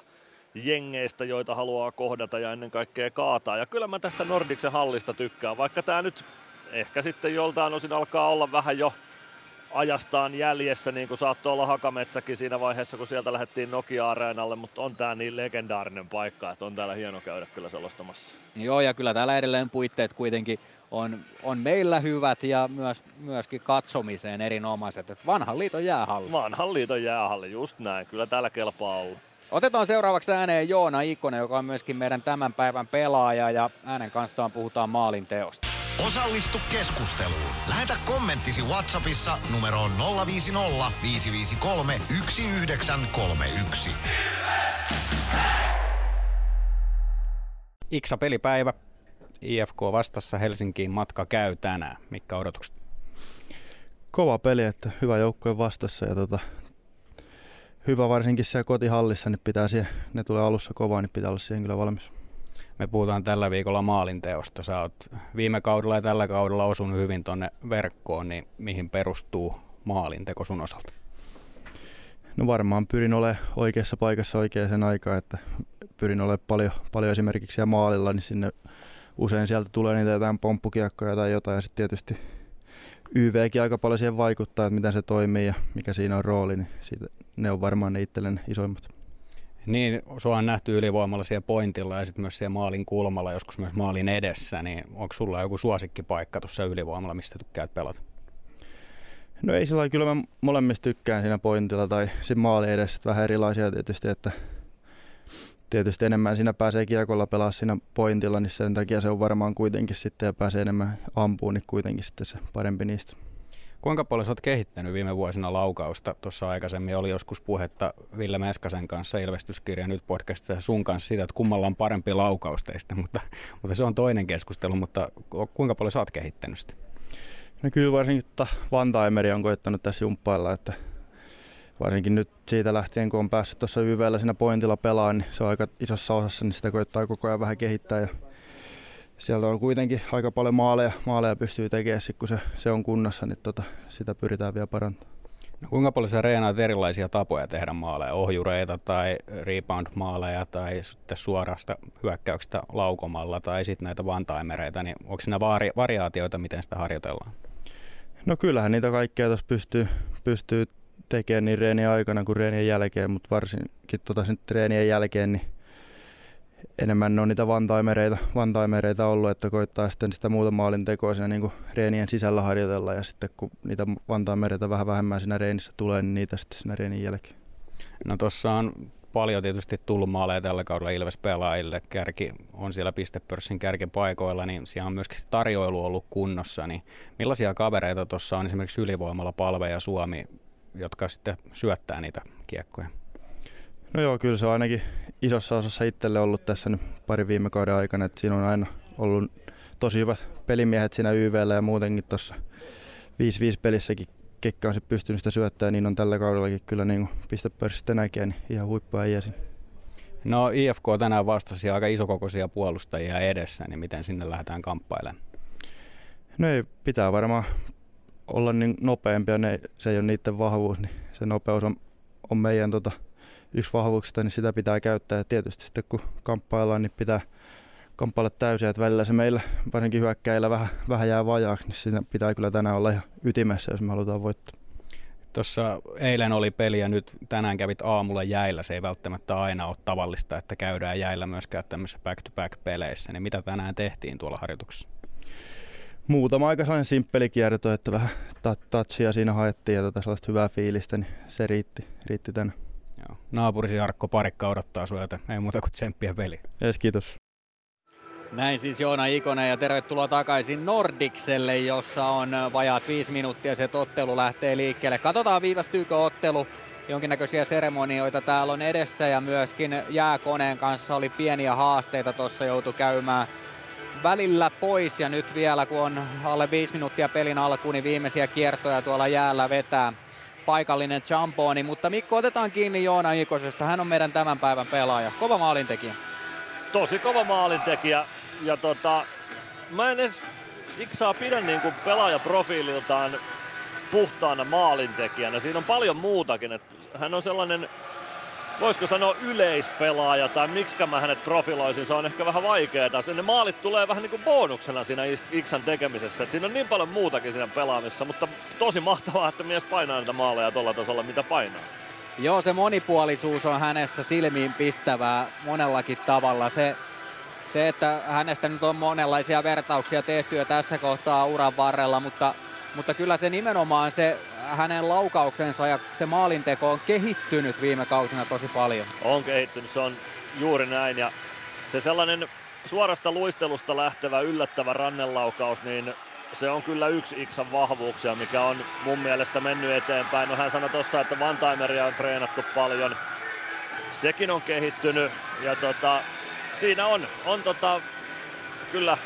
[SPEAKER 6] jengeistä, joita haluaa kohdata ja ennen kaikkea kaataa. Ja kyllä mä tästä Nordiksen hallista tykkään, vaikka tämä nyt ehkä sitten joltain osin alkaa olla vähän jo ajastaan jäljessä, niin kuin saattoi olla Hakametsäkin siinä vaiheessa, kun sieltä lähdettiin Nokia-areenalle, mutta on tämä niin legendaarinen paikka, että on täällä hieno käydä kyllä selostamassa.
[SPEAKER 2] Joo, ja kyllä täällä edelleen puitteet kuitenkin on, on meillä hyvät ja myös, myöskin katsomiseen erinomaiset. että vanhan liiton jäähalli.
[SPEAKER 6] Vanhan liiton jäähalli, just näin. Kyllä täällä kelpaa olla.
[SPEAKER 2] Otetaan seuraavaksi ääneen Joona Ikonen, joka on myöskin meidän tämän päivän pelaaja ja äänen kanssaan puhutaan maalin teosta.
[SPEAKER 1] Osallistu keskusteluun. Lähetä kommenttisi Whatsappissa numeroon 050 553 1931.
[SPEAKER 2] Iksa pelipäivä. IFK vastassa Helsinkiin matka käy tänään. Mikä odotukset?
[SPEAKER 17] Kova peli, että hyvä joukkue vastassa ja tota, hyvä varsinkin siellä kotihallissa, niin pitää siihen, ne tulee alussa kovaa, niin pitää olla siihen kyllä valmis.
[SPEAKER 2] Me puhutaan tällä viikolla maalinteosta. Sä oot viime kaudella ja tällä kaudella osunut hyvin tonne verkkoon, niin mihin perustuu maalinteko sun osalta?
[SPEAKER 17] No varmaan pyrin olemaan oikeassa paikassa oikeaan aikaan, että pyrin olemaan paljon, paljon esimerkiksi siellä maalilla, niin sinne usein sieltä tulee niitä jotain pomppukiekkoja tai jotain ja sitten tietysti YVkin aika paljon siihen vaikuttaa, että miten se toimii ja mikä siinä on rooli, niin siitä, ne on varmaan ne itselleni isoimmat.
[SPEAKER 2] Niin, sua on nähty ylivoimalla siellä pointilla ja sitten myös siellä maalin kulmalla, joskus myös maalin edessä, niin onko sulla joku suosikkipaikka tuossa ylivoimalla, mistä tykkäät pelata?
[SPEAKER 17] No ei sillä kyllä mä molemmista tykkään siinä pointilla tai siinä maali edessä, vähän erilaisia tietysti, että tietysti enemmän siinä pääsee kiekolla pelaa siinä pointilla, niin sen takia se on varmaan kuitenkin sitten ja pääsee enemmän ampuun, niin kuitenkin sitten se parempi niistä.
[SPEAKER 2] Kuinka paljon olet kehittänyt viime vuosina laukausta? Tuossa aikaisemmin oli joskus puhetta Ville Meskasen kanssa ilmestyskirja nyt podcastissa sun kanssa siitä, että kummalla on parempi laukausteista, mutta, mutta se on toinen keskustelu, mutta kuinka paljon sä oot kehittänyt sitä?
[SPEAKER 17] No kyllä varsinkin Vantaimeri on koittanut tässä jumppailla, että varsinkin nyt siitä lähtien, kun on päässyt tuossa YVllä siinä pointilla pelaan, niin se on aika isossa osassa, niin sitä koittaa koko ajan vähän kehittää. Ja sieltä on kuitenkin aika paljon maaleja, maaleja pystyy tekemään, kun se, se on kunnossa, niin tota, sitä pyritään vielä parantamaan.
[SPEAKER 2] No kuinka paljon sä reenaat erilaisia tapoja tehdä maaleja, ohjureita tai rebound-maaleja tai sitten suorasta hyökkäyksestä laukomalla tai sitten näitä vantaimereita, niin onko siinä vari- variaatioita, miten sitä harjoitellaan?
[SPEAKER 17] No kyllähän niitä kaikkea tuossa pystyy, pystyy tekemään niin reenien aikana kuin reenien jälkeen, mutta varsinkin tota sen treenien jälkeen niin enemmän ne on niitä vantaimereita, vantaimereita ollut, että koittaa sitten sitä muuta maalin tekoa siinä niin reenien sisällä harjoitella ja sitten kun niitä vantaimereita vähän vähemmän siinä reenissä tulee, niin niitä sitten siinä reenin jälkeen.
[SPEAKER 2] No tuossa on paljon tietysti tullut maaleja tällä kaudella Ilves-pelaajille. Kärki on siellä pistepörssin kärkipaikoilla, niin siellä on myöskin tarjoilu ollut kunnossa. Niin millaisia kavereita tuossa on esimerkiksi ylivoimalla Palve ja Suomi, jotka sitten syöttää niitä kiekkoja?
[SPEAKER 17] No joo, kyllä se on ainakin isossa osassa itselle ollut tässä nyt pari viime kauden aikana, että siinä on aina ollut tosi hyvät pelimiehet siinä YVllä ja muutenkin tuossa 5-5 pelissäkin kekka on se pystynyt sitä syöttämään, niin on tällä kaudellakin kyllä niin pistepörssistä näkee, niin ihan huippuäijä siinä.
[SPEAKER 2] No IFK tänään vastasi aika isokokoisia puolustajia edessä, niin miten sinne lähdetään kamppailemaan?
[SPEAKER 17] No ei, pitää varmaan olla niin nopeampia, ne, se ei ole niiden vahvuus, niin se nopeus on, on meidän tota, yksi vahvuuksista, niin sitä pitää käyttää. Ja tietysti sitten kun kamppaillaan, niin pitää kamppailla täysin, että välillä se meillä varsinkin hyökkäillä vähän, vähän jää vajaaksi, niin siinä pitää kyllä tänään olla ihan ytimessä, jos me halutaan voittaa.
[SPEAKER 2] Tuossa eilen oli peli ja nyt tänään kävit aamulla jäillä. Se ei välttämättä aina ole tavallista, että käydään jäillä myöskään tämmöisissä back-to-back-peleissä. Niin mitä tänään tehtiin tuolla harjoituksessa?
[SPEAKER 17] Muutama aika sellainen simppeli kierto, että vähän touchia siinä haettiin ja tota sellaista hyvää fiilistä, niin se riitti, riitti tänään.
[SPEAKER 2] Joo. Naapurisi Jarkko Parikka odottaa sinua, ei muuta kuin tsemppiä peli.
[SPEAKER 17] Yes, kiitos.
[SPEAKER 2] Näin siis Joona Ikonen ja tervetuloa takaisin Nordikselle, jossa on vajaat viisi minuuttia se ottelu lähtee liikkeelle. Katsotaan viivästyykö ottelu. Jonkinnäköisiä seremonioita täällä on edessä ja myöskin jääkoneen kanssa oli pieniä haasteita tuossa joutu käymään välillä pois ja nyt vielä kun on alle viisi minuuttia pelin alkuun, niin viimeisiä kiertoja tuolla jäällä vetää paikallinen Champoni, mutta Mikko otetaan kiinni Joona Ikosesta, hän on meidän tämän päivän pelaaja, kova maalintekijä.
[SPEAKER 6] Tosi kova maalintekijä ja tota, mä en edes Iksaa pidä niin kuin pelaajaprofiililtaan puhtaana maalintekijänä. Siinä on paljon muutakin. että hän on sellainen, voisiko sanoa yleispelaaja tai miksi mä hänet profiloisin, se on ehkä vähän vaikeaa. Ne maalit tulee vähän niin kuin bonuksena siinä Iksan tekemisessä. Et siinä on niin paljon muutakin siinä pelaamissa, mutta tosi mahtavaa, että mies painaa niitä maaleja tuolla tasolla, mitä painaa.
[SPEAKER 2] Joo, se monipuolisuus on hänessä silmiin pistävää monellakin tavalla. Se, se, että hänestä nyt on monenlaisia vertauksia tehty jo tässä kohtaa uran varrella, mutta, mutta kyllä se nimenomaan se hänen laukauksensa ja se maalinteko on kehittynyt viime kausina tosi paljon.
[SPEAKER 6] On kehittynyt, se on juuri näin ja se sellainen suorasta luistelusta lähtevä yllättävä rannelaukaus, niin se on kyllä yksi Iksan vahvuuksia, mikä on mun mielestä mennyt eteenpäin. No hän sanoi tuossa, että Vantaimeria on treenattu paljon. Sekin on kehittynyt ja tota, siinä on, on tota, kyllä,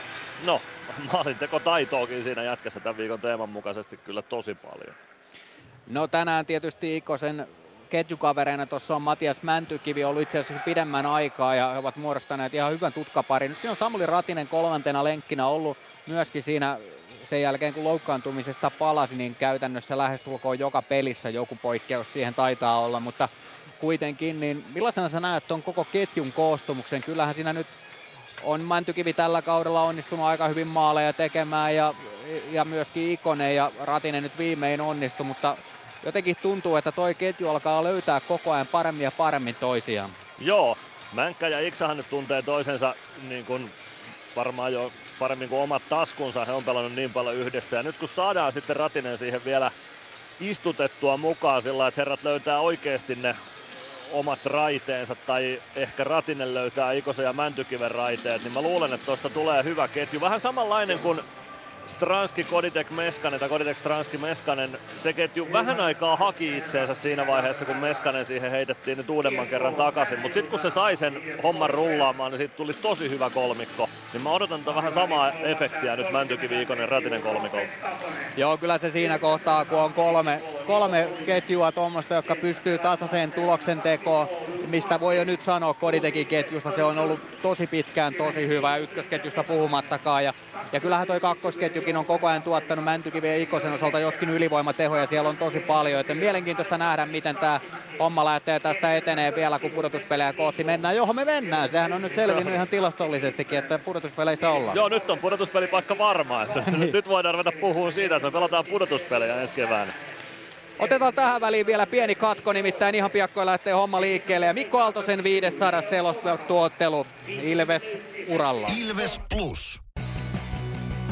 [SPEAKER 6] no maalinteko taitoakin siinä jätkässä tämän viikon teeman mukaisesti kyllä tosi paljon.
[SPEAKER 2] No tänään tietysti Ikosen ketjukavereina tuossa on Matias Mäntykivi ollut itse asiassa pidemmän aikaa ja he ovat muodostaneet ihan hyvän tutkaparin. Nyt siinä on Samuli Ratinen kolmantena lenkkinä ollut myöskin siinä sen jälkeen kun loukkaantumisesta palasi, niin käytännössä lähestulkoon joka pelissä joku poikkeus siihen taitaa olla, mutta kuitenkin, niin millaisena sä näet tuon koko ketjun koostumuksen? Kyllähän siinä nyt on Mäntykivi tällä kaudella onnistunut aika hyvin maaleja tekemään ja, ja myöskin Ikonen ja Ratinen nyt viimein onnistui, mutta jotenkin tuntuu, että toi ketju alkaa löytää koko ajan paremmin ja paremmin toisiaan.
[SPEAKER 6] Joo, Mänkkä ja Iksahan nyt tuntee toisensa niin kuin varmaan jo paremmin kuin omat taskunsa. He on pelannut niin paljon yhdessä ja nyt kun saadaan sitten Ratinen siihen vielä istutettua mukaan sillä että herrat löytää oikeasti ne omat raiteensa tai ehkä Ratinen löytää Ikosen ja Mäntykiven raiteet, niin mä luulen, että tuosta tulee hyvä ketju. Vähän samanlainen kuin Stranski, Koditek, Meskanen tai Koditek, Stranski, Meskanen, se ketju vähän aikaa haki itseensä siinä vaiheessa, kun Meskanen siihen heitettiin nyt uudemman kerran takaisin. Mutta sitten kun se sai sen homman rullaamaan, niin siitä tuli tosi hyvä kolmikko. Niin mä odotan tuota vähän samaa efektiä nyt Mäntyki Viikonen Ratinen kolmikolta.
[SPEAKER 2] Joo, kyllä se siinä kohtaa, kun on kolme, kolme ketjua tuommoista, jotka pystyy tasaiseen tuloksen tekoon, mistä voi jo nyt sanoa Koditekin ketjusta, se on ollut tosi pitkään tosi hyvä, ykkösketjusta puhumattakaan. Ja, ja kyllähän toi kakkosketjukin on koko ajan tuottanut Mäntykivi ja Ikosen osalta joskin ylivoimatehoja, siellä on tosi paljon. Joten mielenkiintoista nähdä, miten tämä homma lähtee tästä etenee vielä, kun pudotuspelejä kohti mennään, johon me mennään. Sehän on nyt selvinnyt ihan tilastollisestikin, että pudotuspeleissä ollaan.
[SPEAKER 6] Joo, nyt on pudotuspelipaikka varma. Että niin. Nyt voidaan ruveta puhumaan siitä, että me pelataan pudotuspelejä ensi keväänä.
[SPEAKER 2] Otetaan tähän väliin vielä pieni katko, nimittäin ihan piakkoin lähtee homma liikkeelle. Ja Mikko Aaltosen 500 selostettu ottelu Ilves uralla.
[SPEAKER 1] Ilves Plus.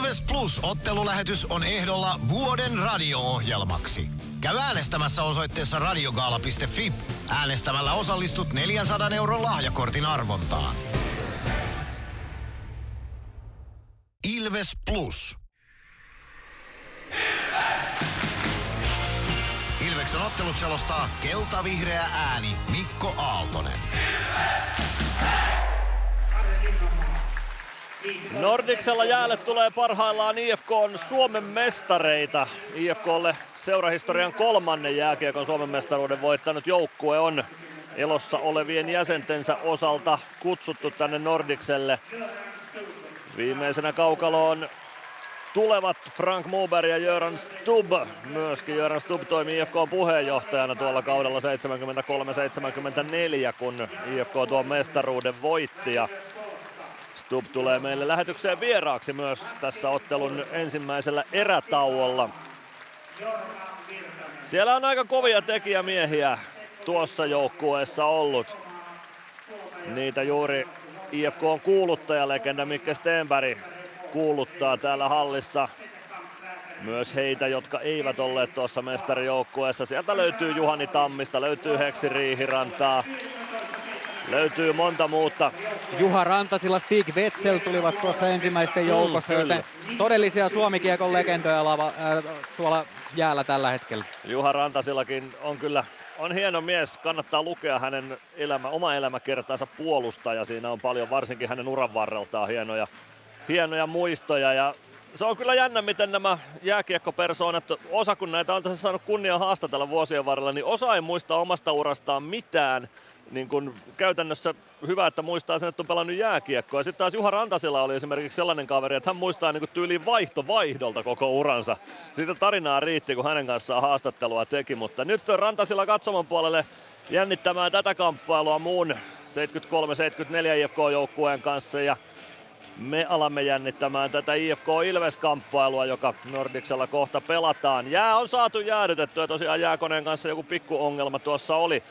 [SPEAKER 1] Ilves Plus ottelulähetys on ehdolla vuoden radio-ohjelmaksi. Käy äänestämässä osoitteessa radiogaala.fi. Äänestämällä osallistut 400 euron lahjakortin arvontaan. Ilves Plus. Ilveksen ottelut selostaa kelta-vihreä ääni Mikko Aaltonen.
[SPEAKER 6] Nordiksella jäälle tulee parhaillaan IFK on Suomen mestareita. IFKlle seurahistorian kolmannen jääkiekon Suomen mestaruuden voittanut joukkue on elossa olevien jäsentensä osalta kutsuttu tänne Nordikselle. Viimeisenä kaukaloon tulevat Frank Muber ja Jöran Stubb. Myöskin Jöran Stubb toimi IFK puheenjohtajana tuolla kaudella 73-74, kun IFK tuon mestaruuden voitti. Ja Stubb tulee meille lähetykseen vieraaksi myös tässä ottelun ensimmäisellä erätauolla. Siellä on aika kovia tekijämiehiä tuossa joukkueessa ollut. Niitä juuri IFK on kuuluttajalegenda Mikke Stenberg kuuluttaa täällä hallissa. Myös heitä, jotka eivät olleet tuossa mestarijoukkueessa. Sieltä löytyy Juhani Tammista, löytyy Heksi Riihirantaa, löytyy monta muuta.
[SPEAKER 2] Juha Rantasilla, Stig Wetzel tulivat tuossa ensimmäisten joukossa, mm, joten todellisia Suomikiekon legendoja lava, äh, tuolla jäällä tällä hetkellä.
[SPEAKER 6] Juha Rantasillakin on kyllä on hieno mies, kannattaa lukea hänen elämä, oma elämäkertaansa puolustaja. Siinä on paljon varsinkin hänen uran varreltaan hienoja, hienoja muistoja ja se on kyllä jännä, miten nämä jääkiekkopersoonat, osa kun näitä on tässä saanut kunnia haastatella vuosien varrella, niin osa ei muista omasta urastaan mitään. Niin kun käytännössä hyvä, että muistaa sen, että on pelannut jääkiekkoa. Sitten taas Juha Rantasella oli esimerkiksi sellainen kaveri, että hän muistaa niin tyyliin vaihto vaihdolta koko uransa. Siitä tarinaa riitti, kun hänen kanssaan haastattelua teki, mutta nyt Rantasilla katsomon puolelle jännittämään tätä kamppailua muun 73-74 IFK-joukkueen kanssa. Ja me alamme jännittämään tätä IFK Ilves-kamppailua, joka Nordiksella kohta pelataan. Jää on saatu jäädytettyä, tosiaan jääkoneen kanssa joku pikku ongelma tuossa oli.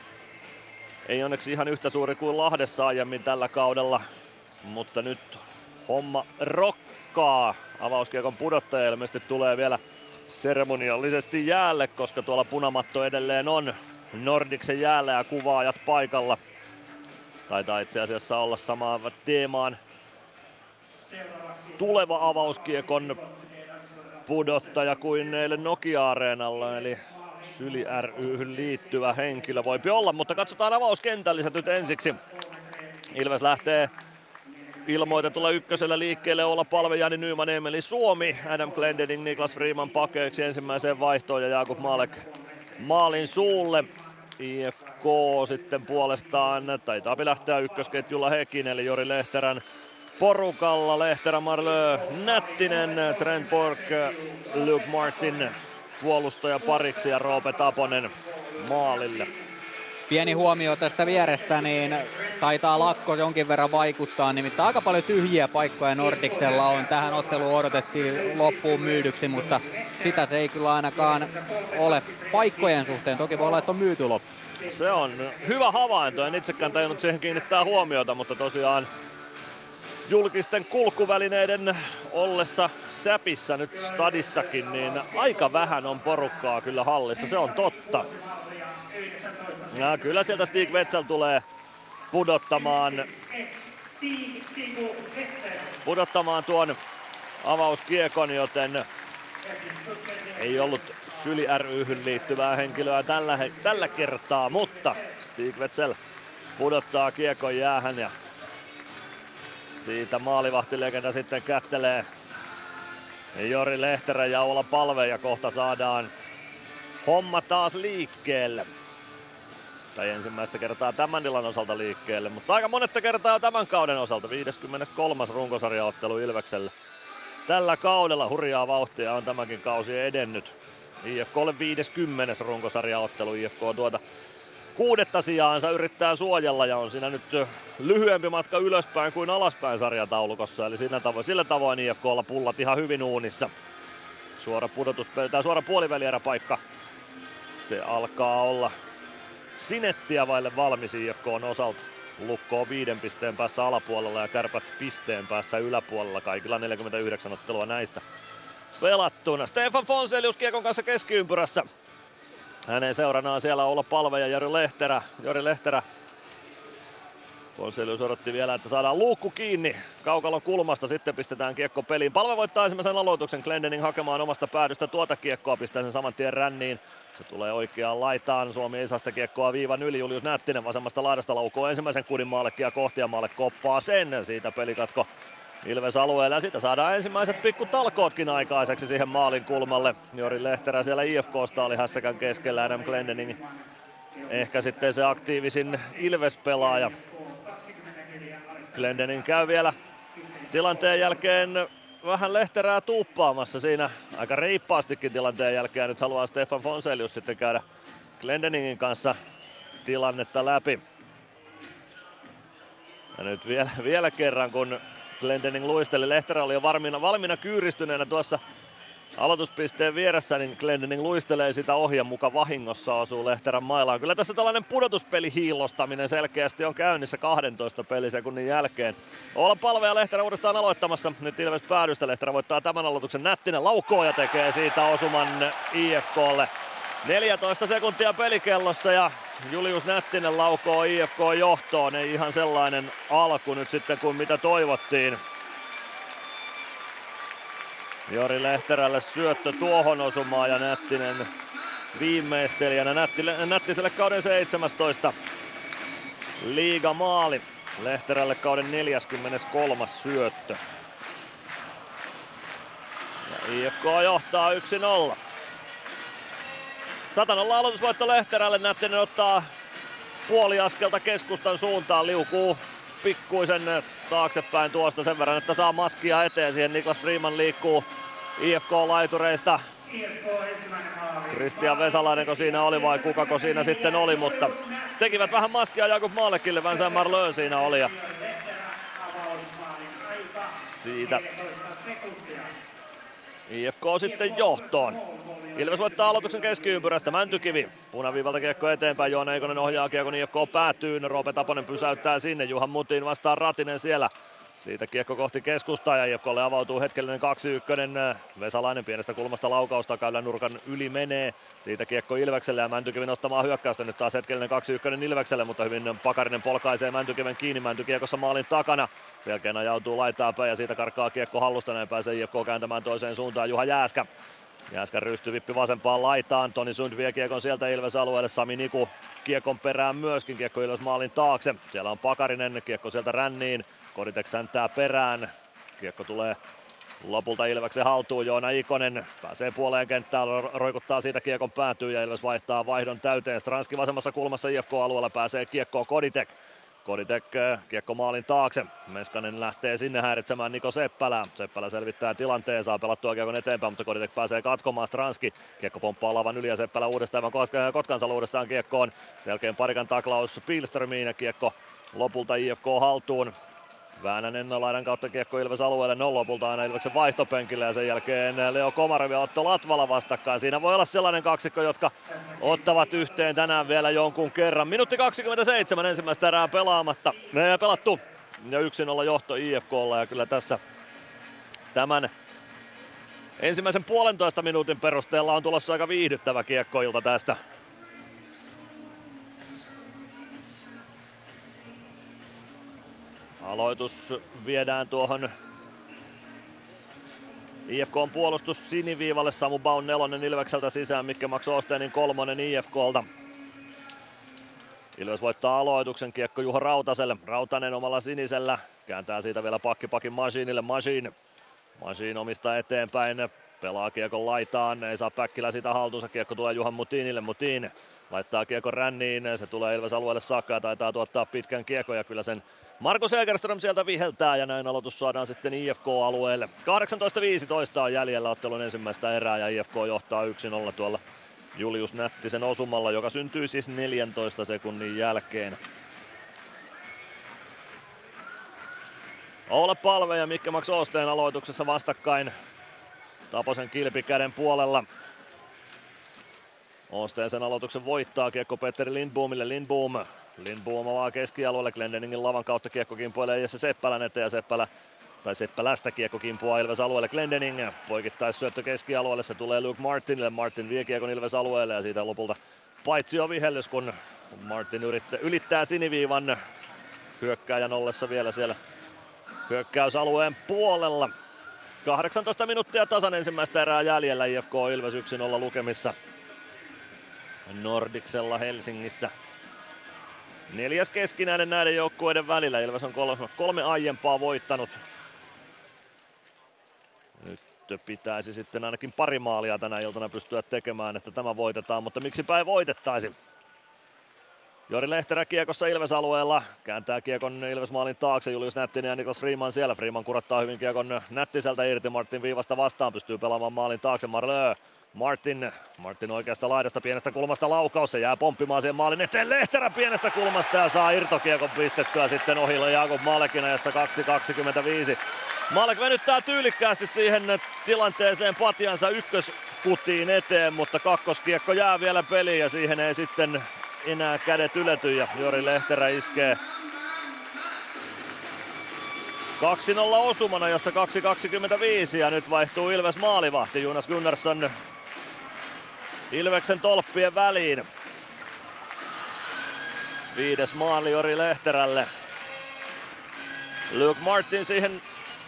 [SPEAKER 6] Ei onneksi ihan yhtä suuri kuin Lahdessa aiemmin tällä kaudella, mutta nyt homma rokkaa. Avauskiekon pudottaja ilmeisesti tulee vielä seremoniallisesti jäälle, koska tuolla punamatto edelleen on Nordiksen jäällä ja kuvaajat paikalla. Taitaa itse asiassa olla samaan teemaan tuleva avauskiekon pudottaja kuin eilen Nokia-areenalla, eli Syli ry liittyvä henkilö voipi olla, mutta katsotaan avauskentälliset nyt ensiksi. Ilves lähtee ilmoitetulla ykkösellä liikkeelle olla palve Jani Nyman, Emeli Suomi, Adam Glendening, Niklas Freeman pakeeksi ensimmäiseen vaihtoon ja Jakub Malek maalin suulle. IFK sitten puolestaan taitaa lähteä ykkösketjulla hekin, eli Jori Lehterän porukalla. Lehterä, Marlö, Nättinen, Trent Bork, Luke Martin puolustaja pariksi ja Roope Taponen maalille.
[SPEAKER 2] Pieni huomio tästä vierestä, niin taitaa lakko jonkin verran vaikuttaa, nimittäin aika paljon tyhjiä paikkoja Nordiksella on. Tähän otteluun odotettiin loppuun myydyksi, mutta sitä se ei kyllä ainakaan ole paikkojen suhteen. Toki voi olla, että on myyty loppu.
[SPEAKER 6] Se on hyvä havainto, en itsekään tajunnut siihen kiinnittää huomiota, mutta tosiaan julkisten kulkuvälineiden ollessa säpissä nyt stadissakin, niin aika vähän on porukkaa kyllä hallissa, se on totta. Ja kyllä sieltä Stig Wetzel tulee pudottamaan, pudottamaan tuon avauskiekon, joten ei ollut Syli ryhyn liittyvää henkilöä tällä, tällä kertaa, mutta Stig Wetzel pudottaa kiekon jäähän ja siitä maalivahtilegenda sitten kättelee Jori Lehterä ja olla palve ja kohta saadaan homma taas liikkeelle. Tai ensimmäistä kertaa tämän illan osalta liikkeelle, mutta aika monetta kertaa tämän kauden osalta. 53. runkosarjaottelu Ilvekselle. Tällä kaudella hurjaa vauhtia on tämäkin kausi edennyt. IFKlle 50. runkosarjaottelu. IFK tuota kuudetta sijaansa yrittää suojella ja on siinä nyt lyhyempi matka ylöspäin kuin alaspäin sarjataulukossa. Eli sillä tavoin, sillä tavoin IFKlla pullat ihan hyvin uunissa. Suora pudotus, tai suora puolivälierä paikka Se alkaa olla sinettiä vaille valmis IFK on osalta. Lukko on viiden pisteen päässä alapuolella ja kärpät pisteen päässä yläpuolella. Kaikilla 49 ottelua näistä pelattuna. Stefan Fonselius Kiekon kanssa keskiympyrässä. Hänen seuranaan siellä olla palve ja Jori Lehterä. Jori Lehterä Fonselius odotti vielä, että saadaan luukku kiinni kaukalon kulmasta, sitten pistetään kiekko peliin. Palve voittaa ensimmäisen aloituksen, Glendening hakemaan omasta päädystä tuota kiekkoa, pistää sen saman tien ränniin. Se tulee oikeaan laitaan, Suomi ei saa sitä kiekkoa viivan yli, Julius Nättinen vasemmasta laidasta laukoo ensimmäisen kudin maallekin kohti ja maalle koppaa sen, siitä pelikatko Ilves alueella ja siitä saadaan ensimmäiset pikku talkootkin aikaiseksi siihen maalin kulmalle. Jori Lehterä siellä IFKsta oli hässäkän keskellä, Adam Glendening ehkä sitten se aktiivisin Ilves-pelaaja. Glendening käy vielä tilanteen jälkeen vähän Lehterää tuuppaamassa siinä aika reippaastikin tilanteen jälkeen. Nyt haluaa Stefan Fonselius sitten käydä Glendeningin kanssa tilannetta läpi. Ja nyt vielä, vielä kerran, kun Glendening luisteli, Lehterä oli jo valmiina, valmiina kyyristyneenä tuossa aloituspisteen vieressä, niin Glendening luistelee sitä ohjan muka vahingossa osuu Lehterän mailaan. Kyllä tässä tällainen pudotuspeli hiillostaminen selkeästi on käynnissä 12 pelisekunnin jälkeen. Olla palve ja Lehterä uudestaan aloittamassa. Nyt Ilves päädystä. Lehterä voittaa tämän aloituksen. Nättinen laukoo ja tekee siitä osuman IFKlle. 14 sekuntia pelikellossa ja Julius Nättinen laukoo IFK johtoon. Ei ihan sellainen alku nyt sitten kuin mitä toivottiin. Jori Lehterälle syöttö tuohon osumaan ja Nättinen viimeistelijänä Nättille, Nättiselle kauden 17 liiga maali. Lehterälle kauden 43. syöttö. Ja IFK johtaa 1-0. Satanolla aloitusvoitto Lehterälle. Nättinen ottaa puoli askelta keskustan suuntaan. Liukuu pikkuisen taaksepäin tuosta sen verran, että saa maskia eteen. Siihen Niklas Freeman liikkuu IFK-laitureista. Kristian Vesalainen siinä oli vai kukako siinä sitten oli, mutta tekivät vähän maskia Jakub Maalekille, Vincent Marlön siinä oli. Ja siitä IFK sitten johtoon. Ilves voittaa aloituksen keskiympyrästä, Mäntykivi punaviivalta kiekko eteenpäin, Joona Eikonen ohjaa kiekon IFK päätyy, Roope Taponen pysäyttää sinne, Juhan Mutin vastaan Ratinen siellä. Siitä kiekko kohti keskustaa ja IFKlle avautuu hetkellinen 2-1. Vesalainen pienestä kulmasta laukausta käydään nurkan yli menee. Siitä kiekko Ilvekselle ja Mäntykivi nostamaan hyökkäystä. Nyt taas hetkellinen 2-1 Ilvekselle, mutta hyvin Pakarinen polkaisee Mäntykiven kiinni. Mäntykiekossa maalin takana. Selkeän ajautuu laitaa päin ja siitä karkaa kiekko hallusta. Näin pääsee IFK kääntämään toiseen suuntaan Juha Jääskä. Jääskä rystyy vippi vasempaan laitaan. Toni Sund vie kiekon sieltä Ilves alueelle. Sami Niku kiekon perään myöskin. Kiekko Ilves maalin taakse. Siellä on Pakarinen. Kiekko sieltä ränniin. Koditek säntää perään. Kiekko tulee lopulta Ilveksen haltuun. Joona Ikonen pääsee puoleen kenttään, roikuttaa siitä kiekon päätyy ja Ilves vaihtaa vaihdon täyteen. Stranski vasemmassa kulmassa IFK-alueella pääsee kiekkoon Koditek. Koditek kiekko maalin taakse. Meskanen lähtee sinne häiritsemään Niko Seppälää. Seppälä selvittää tilanteen, saa pelattua kiekon eteenpäin, mutta Koditek pääsee katkomaan Stranski. Kiekko pomppaa lavan yli ja Seppälä uudestaan, Kotkansa uudestaan kiekkoon. Selkeän parikan taklaus Pilströmiin ja kiekko lopulta IFK haltuun. Väänänen laidan kautta kiekko Ilves alueelle, no lopulta aina Ilveksen vaihtopenkille ja sen jälkeen Leo Komarev ja Otto Latvala vastakkain. Siinä voi olla sellainen kaksikko, jotka ottavat yhteen tänään vielä jonkun kerran. Minuutti 27 ensimmäistä erää pelaamatta, ne pelattu ja yksin olla johto IFKlla ja kyllä tässä tämän ensimmäisen puolentoista minuutin perusteella on tulossa aika viihdyttävä kiekkoilta tästä Aloitus viedään tuohon IFK on puolustus siniviivalle, Samu Baun nelonen Ilvekseltä sisään, Mikke Max Osteenin kolmonen IFKlta. Ilves voittaa aloituksen, kiekko Juho Rautaselle, Rautanen omalla sinisellä, kääntää siitä vielä pakki pakin Masiinille, Masiin. Masiin omista eteenpäin, pelaa kiekon laitaan, ei saa Päkkilä sitä haltuunsa, kiekko tulee Juhan Mutinille, Mutin laittaa kiekon ränniin, se tulee Ilves alueelle saakka ja taitaa tuottaa pitkän kiekon ja kyllä sen Marko Segerström sieltä viheltää ja näin aloitus saadaan sitten IFK-alueelle. 18.15 on jäljellä ottelun ensimmäistä erää ja IFK johtaa 1-0 tuolla Julius Nättisen osumalla, joka syntyy siis 14 sekunnin jälkeen. Ole Palve ja Mikke Max Osteen aloituksessa vastakkain Taposen kilpikäden puolella. Osteensen aloituksen voittaa kiekko Petteri Lindboomille. Lindboom. Lindboom avaa keskialueelle. Glendeningin lavan kautta kiekko kimpoilee Jesse Seppälän eteen ja Seppälä tai Seppälästä kiekko kimpuaa Ilves alueelle. Glendening poikittais syöttö keskialueelle. Se tulee Luke Martinille. Martin vie kiekon Ilves alueelle ja siitä lopulta paitsi on vihellys, kun Martin yrittää, ylittää siniviivan hyökkääjän ollessa vielä siellä hyökkäysalueen puolella. 18 minuuttia tasan ensimmäistä erää jäljellä IFK Ilves 1-0 lukemissa Nordiksella Helsingissä. Neljäs keskinäinen näiden joukkueiden välillä. Ilves on kolme, kolme aiempaa voittanut. Nyt pitäisi sitten ainakin pari maalia tänä iltana pystyä tekemään, että tämä voitetaan, mutta miksi päin voitettaisi? Jori Lehterä kiekossa Ilves-alueella, kääntää kiekon Ilves-maalin taakse, Julius Nättinen ja Niklas Freeman siellä. Freeman kurattaa hyvin kiekon Nättiseltä irti, Martin viivasta vastaan, pystyy pelaamaan maalin taakse, Marlö. Martin, Martin oikeasta laidasta pienestä kulmasta laukaus, se jää pomppimaan siihen maalin eteen Lehterä pienestä kulmasta ja saa irtokiekon pistettyä sitten ohille Jaakob Malekin ajassa 2.25. Malek venyttää tyylikkäästi siihen tilanteeseen patjansa ykkösputiin eteen, mutta kakkoskiekko jää vielä peliin ja siihen ei sitten enää kädet ylety ja Jori Lehterä iskee 2-0 osumana, jossa 2.25 ja nyt vaihtuu Ilves maalivahti Jonas Gunnarsson Ilveksen tolppien väliin. Viides maali Jori Lehterälle. Luke Martin siihen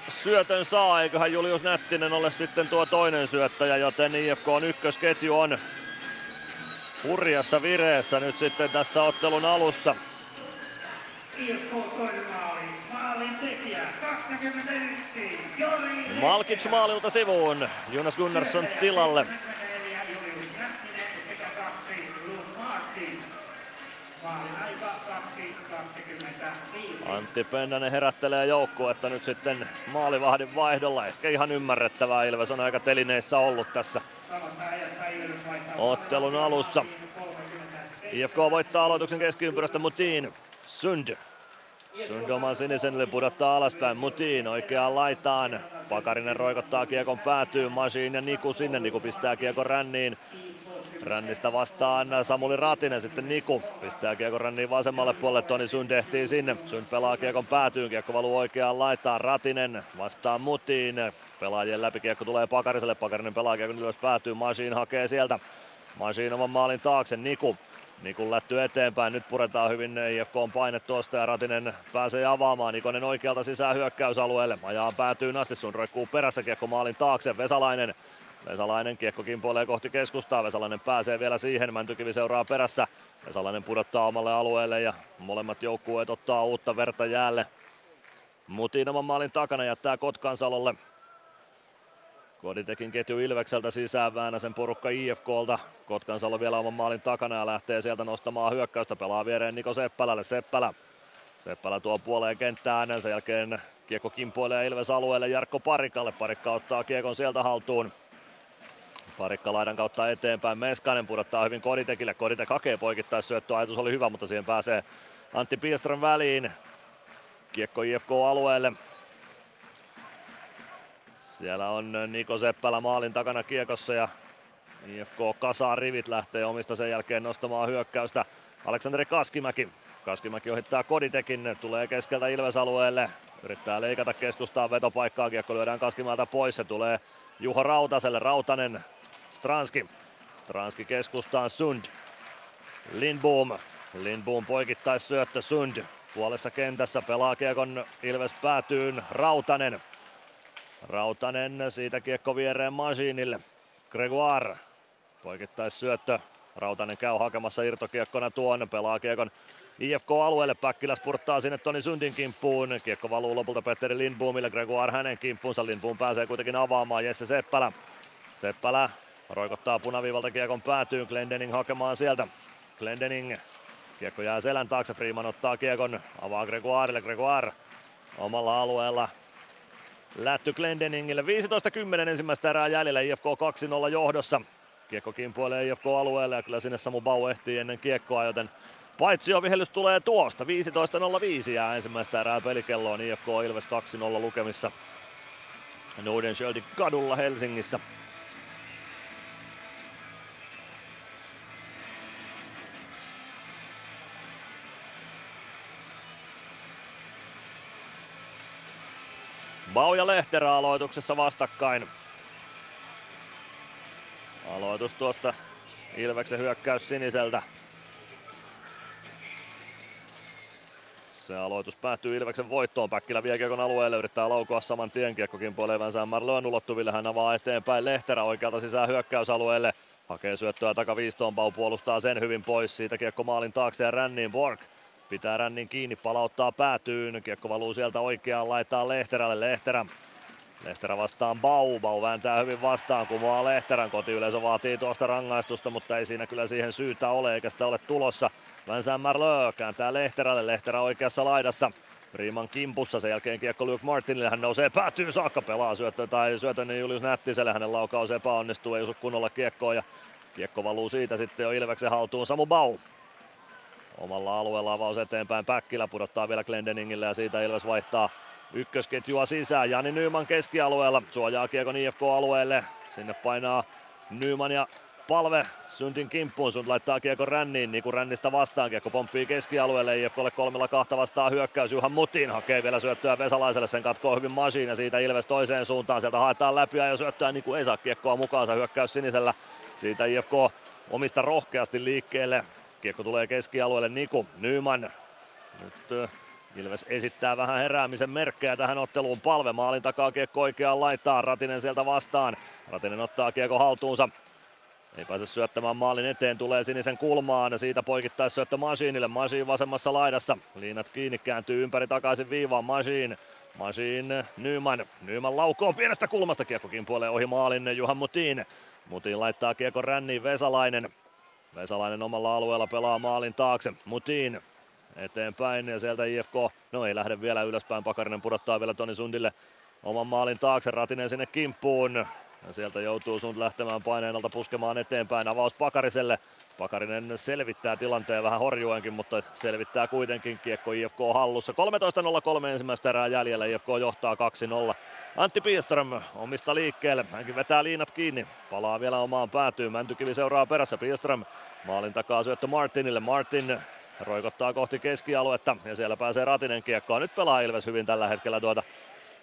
[SPEAKER 6] syötön saa, eiköhän Julius Nättinen ole sitten tuo toinen syöttäjä, joten IFK on ykkösketju on hurjassa vireessä nyt sitten tässä ottelun alussa.
[SPEAKER 18] IFK toinen maali, maalin tekijä 21, Jori
[SPEAKER 6] Malkic maalilta sivuun, Jonas Gunnarsson tilalle.
[SPEAKER 18] Julius Nättinen sekä kaksi Luke Martin. Maalin aika 2.25.
[SPEAKER 6] Antti Pennanen herättelee joukkuetta nyt sitten maalivahdin vaihdolla. Ehkä ihan ymmärrettävää. Ilves on aika telineissä ollut tässä ottelun alussa. IFK voittaa aloituksen keskiympyrästä Mutiin. Sund. Sund oman sinisen yli pudottaa alaspäin. Mutiin oikeaan laitaan. Pakarinen roikottaa kiekon päätyy. Masiin ja Niku sinne. Niku pistää kiekon ränniin. Rännistä vastaan Samuli Ratinen, sitten Niku pistää kiekon ränniin vasemmalle puolelle, Toni Sund ehtii sinne. Sund pelaa kiekon päätyyn, kiekko valuu oikeaan laitaan, Ratinen vastaan Mutiin. Pelaajien läpi kiekko tulee Pakariselle, Pakarinen pelaa kiekon ylös päätyyn, Masiin hakee sieltä. Masiin oman maalin taakse, Niku. Nikun lätty eteenpäin, nyt puretaan hyvin IFK on paine tuosta ja Ratinen pääsee avaamaan. Nikonen oikealta sisään hyökkäysalueelle, ajaa päätyy asti, sun roikkuu perässä kiekko maalin taakse, Vesalainen Vesalainen kiekko kimpoilee kohti keskustaa, Vesalainen pääsee vielä siihen, Mäntykivi seuraa perässä. Vesalainen pudottaa omalle alueelle ja molemmat joukkueet ottaa uutta verta jäälle. Mutin oman maalin takana jättää Kotkansalolle. Koditekin ketju Ilvekseltä sisään Väänäsen porukka IFKlta. Kotkansalo vielä oman maalin takana ja lähtee sieltä nostamaan hyökkäystä. Pelaa viereen Niko Seppälälle. Seppälä. Seppälä tuo puoleen kenttään. Sen jälkeen kiekko kimpoilee Ilves alueelle Jarkko Parikalle. Parikka ottaa kiekon sieltä haltuun. Parikka laidan kautta eteenpäin. Meskanen pudottaa hyvin Koditekille. Koditek hakee poikittais syöttö. Ajatus oli hyvä, mutta siihen pääsee Antti Piestron väliin. Kiekko IFK-alueelle. Siellä on Niko Seppälä maalin takana kiekossa ja IFK kasaa rivit lähtee omista sen jälkeen nostamaan hyökkäystä. Aleksanteri Kaskimäki. Kaskimäki ohittaa Koditekin, tulee keskeltä Ilves-alueelle. Yrittää leikata keskustaa vetopaikkaa, kiekko lyödään Kaskimäeltä pois. Se tulee Juho Rautaselle, Rautanen, Stranski. Stranski keskustaan Sund. Lindboom. Lindboom poikittais syöttö Sund. Puolessa kentässä pelaa kiekon Ilves päätyyn Rautanen. Rautanen siitä kiekko viereen Masiinille. Gregoire. Poikittais syöttö. Rautanen käy hakemassa irtokiekkona tuonne. Pelaa kiekon IFK-alueelle. Päkkiläs purttaa sinne Toni Sundin kimppuun. Kiekko valuu lopulta Petteri Lindboomille. Gregoire hänen kimppuunsa. Lindboom pääsee kuitenkin avaamaan Jesse Seppälä. Seppälä roikottaa punaviivalta kiekon päätyyn. Glendening hakemaan sieltä. Glendening. Kiekko jää selän taakse. Freeman ottaa kiekon. Avaa Gregoirelle. Gregoire omalla alueella Lätty Glendeningille. 15-10 ensimmäistä erää jäljellä. IFK 2-0 johdossa. Kiekko kimpoilee IFK-alueelle ja kyllä sinne Samu Bau ehtii ennen kiekkoa, joten paitsi jo vihellys tulee tuosta. 15.05 jää ensimmäistä erää pelikelloon. IFK Ilves 2-0 lukemissa. Nordenskjöldin kadulla Helsingissä. Bau ja Lehterä aloituksessa vastakkain. Aloitus tuosta Ilveksen hyökkäys siniseltä. Se aloitus päättyy Ilveksen voittoon. Päkkilä vie kiekon alueelle, yrittää laukoa saman tien kiekkokin puolelle Marloin ulottuville. Hän avaa eteenpäin Lehterä oikealta sisään hyökkäysalueelle. Hakee syöttöä takaviistoon, Pau puolustaa sen hyvin pois. Siitä kiekko maalin taakse ja ränniin Borg pitää rännin kiinni, palauttaa päätyyn. Kiekko valuu sieltä oikeaan, laittaa Lehterälle. Lehterä Lehterä vastaan Bau. Bau vääntää hyvin vastaan, kumoaa Lehterän. Kotiyleisö vaatii tuosta rangaistusta, mutta ei siinä kyllä siihen syytä ole, eikä sitä ole tulossa. Vincent Marleux kääntää Lehterälle. Lehterä oikeassa laidassa. Riiman kimpussa, sen jälkeen kiekko Luke Martinille, hän nousee päätyy saakka, pelaa syöttö tai syötön niin Julius Nättiselle, hänen laukaus epäonnistuu, ei osu kunnolla kiekkoa ja kiekko valuu siitä sitten jo Ilveksen haltuun Samu Bau. Omalla alueella avaus eteenpäin, Päkkilä pudottaa vielä Glendeningille ja siitä Ilves vaihtaa ykkösketjua sisään. Jani Nyman keskialueella suojaa kiekon IFK-alueelle, sinne painaa Nyman ja palve Syntin kimppuun, Sunt laittaa kiekko ränniin, niin kuin rännistä vastaan, kiekko pomppii keskialueelle, IFKlle kolmella kahta vastaan hyökkäys, Juhan Mutin hakee vielä syöttöä Vesalaiselle, sen katkoo hyvin Masiin ja siitä Ilves toiseen suuntaan, sieltä haetaan läpi ja syöttöä. Niin kuin ei saa kiekkoa mukaansa, hyökkäys sinisellä, siitä IFK omista rohkeasti liikkeelle, kiekko tulee keskialueelle Niku, Nyman, nyt Ilves esittää vähän heräämisen merkkejä tähän otteluun. Palve maalin takaa kiekko oikeaan laittaa. Ratinen sieltä vastaan. Ratinen ottaa kiekko haltuunsa. Ei pääse syöttämään maalin eteen, tulee sinisen kulmaan ja siitä poikittaisi syöttö Masiinille. Masiin vasemmassa laidassa. Liinat kiinni, kääntyy ympäri takaisin viivaan. Masiin. Masiin Nyman. Nyman laukoo pienestä kulmasta. Kiekko kimpuilee ohi maalin Juhan Mutin. Mutin laittaa kiekko ränniin Vesalainen. Vesalainen omalla alueella pelaa maalin taakse. Mutin eteenpäin ja sieltä IFK, no ei lähde vielä ylöspäin, Pakarinen pudottaa vielä Toni Sundille oman maalin taakse, Ratinen sinne kimppuun. Ja sieltä joutuu Sund lähtemään paineen alta puskemaan eteenpäin, avaus Pakariselle. Pakarinen selvittää tilanteen vähän horjuenkin, mutta selvittää kuitenkin kiekko IFK hallussa. 13.03 ensimmäistä erää jäljellä, IFK johtaa 2-0. Antti Piestrom omista liikkeelle, hänkin vetää liinat kiinni, palaa vielä omaan päätyyn, Mäntykivi seuraa perässä, Piestrom maalin takaa syöttö Martinille, Martin roikottaa kohti keskialuetta ja siellä pääsee Ratinen kiekkoon. Nyt pelaa Ilves hyvin tällä hetkellä tuota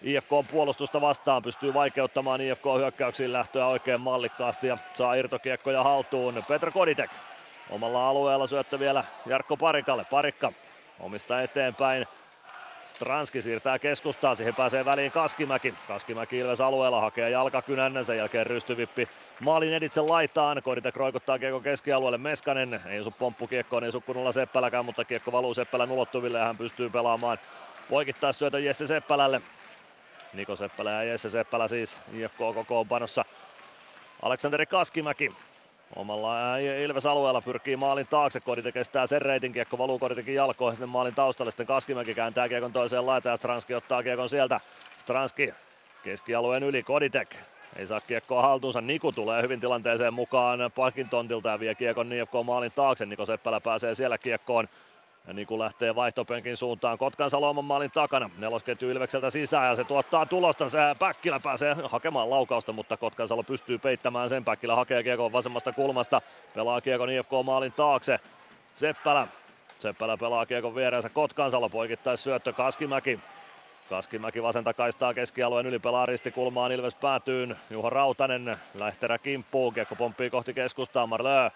[SPEAKER 6] IFK puolustusta vastaan, pystyy vaikeuttamaan IFK hyökkäyksiin lähtöä oikein mallikkaasti ja saa irtokiekkoja haltuun. Petra Koditek omalla alueella syöttö vielä Jarkko Parikalle. Parikka omista eteenpäin. Stranski siirtää keskustaa, siihen pääsee väliin Kaskimäki. Kaskimäki Ilves alueella hakee jalkakynän, sen jälkeen rystyvippi maalin editse laitaan. Koditek roikottaa kiekko keskialueelle Meskanen. Ei osu pomppukiekkoon, ei osu kunnolla Seppäläkään, mutta kiekko valuu Seppälän ulottuville ja hän pystyy pelaamaan poikittaa syötön Jesse Seppälälle. Niko Seppälä ja Jesse Seppälä siis IFK kokoonpanossa. Aleksanteri Kaskimäki omalla Ilves-alueella pyrkii maalin taakse, Kodite kestää sen reitin, kiekko valuu Koditekin jalkoihin sinne maalin taustalle, sitten Kaskimäki kääntää kiekon toiseen laitaan ja Stranski ottaa kiekon sieltä. Stranski keskialueen yli, Koditek ei saa kiekkoa haltuunsa, Niku tulee hyvin tilanteeseen mukaan. Pakin tontilta ja vie kiekon IFK maalin taakse, Niko Seppälä pääsee siellä kiekkoon ja Niku lähtee vaihtopenkin suuntaan Kotkan Saloman maalin takana. Nelosketju Ilvekseltä sisään ja se tuottaa tulosta. Se Päkkilä pääsee hakemaan laukausta, mutta Kotkan Salo pystyy peittämään sen. Päkkilä hakee kiekon vasemmasta kulmasta. Pelaa kiekon IFK maalin taakse. Seppälä. Seppälä pelaa kiekon viereensä Kotkansalo poikittaisi syöttö Kaskimäki. Kaskimäki vasenta kaistaa keskialueen yli pelaa ristikulmaan Ilves päätyyn. Juha Rautanen Lehterä kimppuu. Kiekko pomppii kohti keskustaa. Marlö.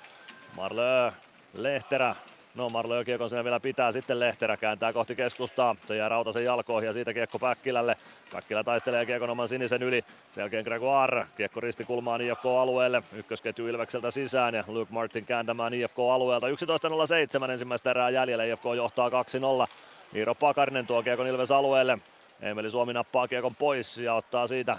[SPEAKER 6] Marlö. Lehterä No Marlo kiekon siinä vielä pitää, sitten Lehterä kääntää kohti keskustaa. Se jää Rautasen jalkoihin ja siitä kiekko Päkkilälle. Päkkilä taistelee kiekon oman sinisen yli. Sen jälkeen Gregoire, kiekko ristikulmaan IFK-alueelle. Ykkösketju Ilvekseltä sisään ja Luke Martin kääntämään IFK-alueelta. 11.07 ensimmäistä erää jäljellä. IFK johtaa 2-0. Iiro Pakarinen tuo kiekon Ilves alueelle. Emeli Suomi nappaa kiekon pois ja ottaa siitä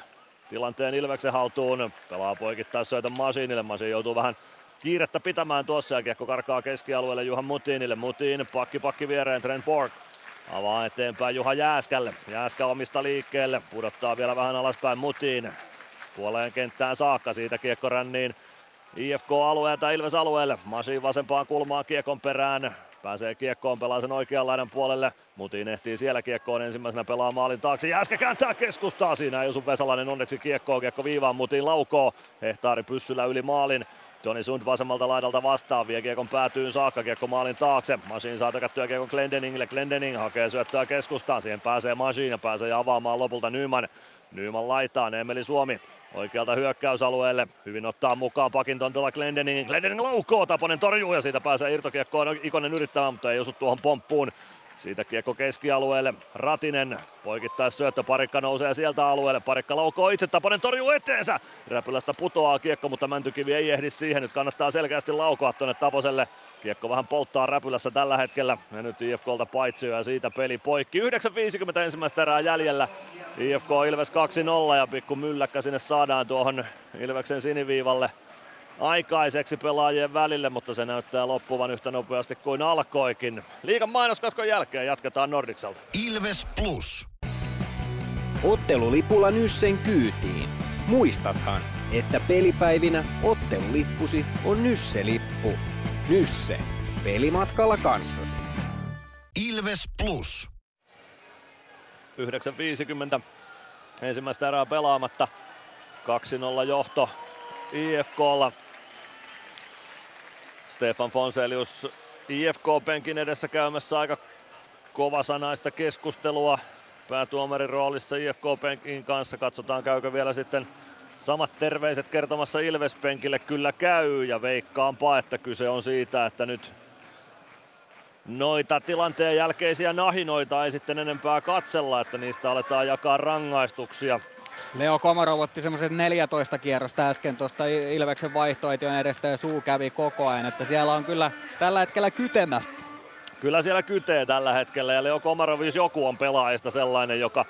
[SPEAKER 6] tilanteen Ilveksen haltuun. Pelaa poikittaa syötön Masiinille. Masin joutuu vähän kiirettä pitämään tuossa ja kiekko karkaa keskialueelle Juhan Mutinille. Mutin pakki pakki viereen Trent Borg. Avaa eteenpäin Juha Jääskälle. Jääskä omista liikkeelle. Pudottaa vielä vähän alaspäin Mutiin. Puoleen kenttään saakka siitä kiekko ränniin. IFK-alueelta Ilves alueelle. Masi vasempaan kulmaan kiekon perään. Pääsee kiekkoon, pelaa sen oikean laidan puolelle. Mutiin ehtii siellä kiekkoon ensimmäisenä pelaa maalin taakse. Jääskä kääntää keskustaa. Siinä ei osu Vesalainen onneksi kiekkoon. Kiekko viivaan Mutiin laukoo. Hehtaari pyssyllä yli maalin. Toni Sund vasemmalta laidalta vastaan, vie kiekon päätyyn saakka, kiekko maalin taakse. Machine saa takattua kiekon Glendeningille, Glendening hakee syöttöä keskustaan, siihen pääsee Machine ja pääsee avaamaan lopulta Nyman. Nyman laitaan, Emeli Suomi oikealta hyökkäysalueelle. Hyvin ottaa mukaan pakin tontilla Glendening. Glendening laukoo, Taponen torjuu ja siitä pääsee irtokiekkoon Ikonen yrittämään, mutta ei osu tuohon pomppuun. Siitä kiekko keskialueelle. Ratinen poikittaa syöttö. Parikka nousee sieltä alueelle. Parikka laukoo itse. Taponen torjuu eteensä. Räpylästä putoaa kiekko, mutta Mäntykivi ei ehdi siihen. Nyt kannattaa selkeästi laukoa tuonne Taposelle. Kiekko vähän polttaa räpylässä tällä hetkellä. Ja nyt IFKlta paitsi ja siitä peli poikki. 9.50 ensimmäistä erää jäljellä. IFK Ilves 2-0 ja pikku mylläkkä sinne saadaan tuohon Ilveksen siniviivalle aikaiseksi pelaajien välille, mutta se näyttää loppuvan yhtä nopeasti kuin alkoikin. Liikan mainoskaskon jälkeen jatketaan Nordikselta.
[SPEAKER 1] Ilves Plus.
[SPEAKER 4] Ottelulipulla Nyssen kyytiin. Muistathan, että pelipäivinä ottelulippusi on Nysse-lippu. Nysse. Pelimatkalla kanssasi.
[SPEAKER 1] Ilves Plus.
[SPEAKER 6] 9.50 ensimmäistä erää pelaamatta. 2-0 johto IFKlla. Stefan Fonselius IFK-penkin edessä käymässä aika kovasanaista keskustelua päätuomarin roolissa IFK-penkin kanssa. Katsotaan käykö vielä sitten samat terveiset kertomassa Ilves-penkille. Kyllä käy ja veikkaanpa, että kyse on siitä, että nyt noita tilanteen jälkeisiä nahinoita ei sitten enempää katsella, että niistä aletaan jakaa rangaistuksia.
[SPEAKER 2] Leo Komarov otti semmoiset 14 kierrosta äsken tuosta Ilveksen vaihtoehtojen edestä ja suu kävi koko ajan, että siellä on kyllä tällä hetkellä kytemässä.
[SPEAKER 6] Kyllä siellä kytee tällä hetkellä ja Leo Komarovis joku on pelaajista sellainen, joka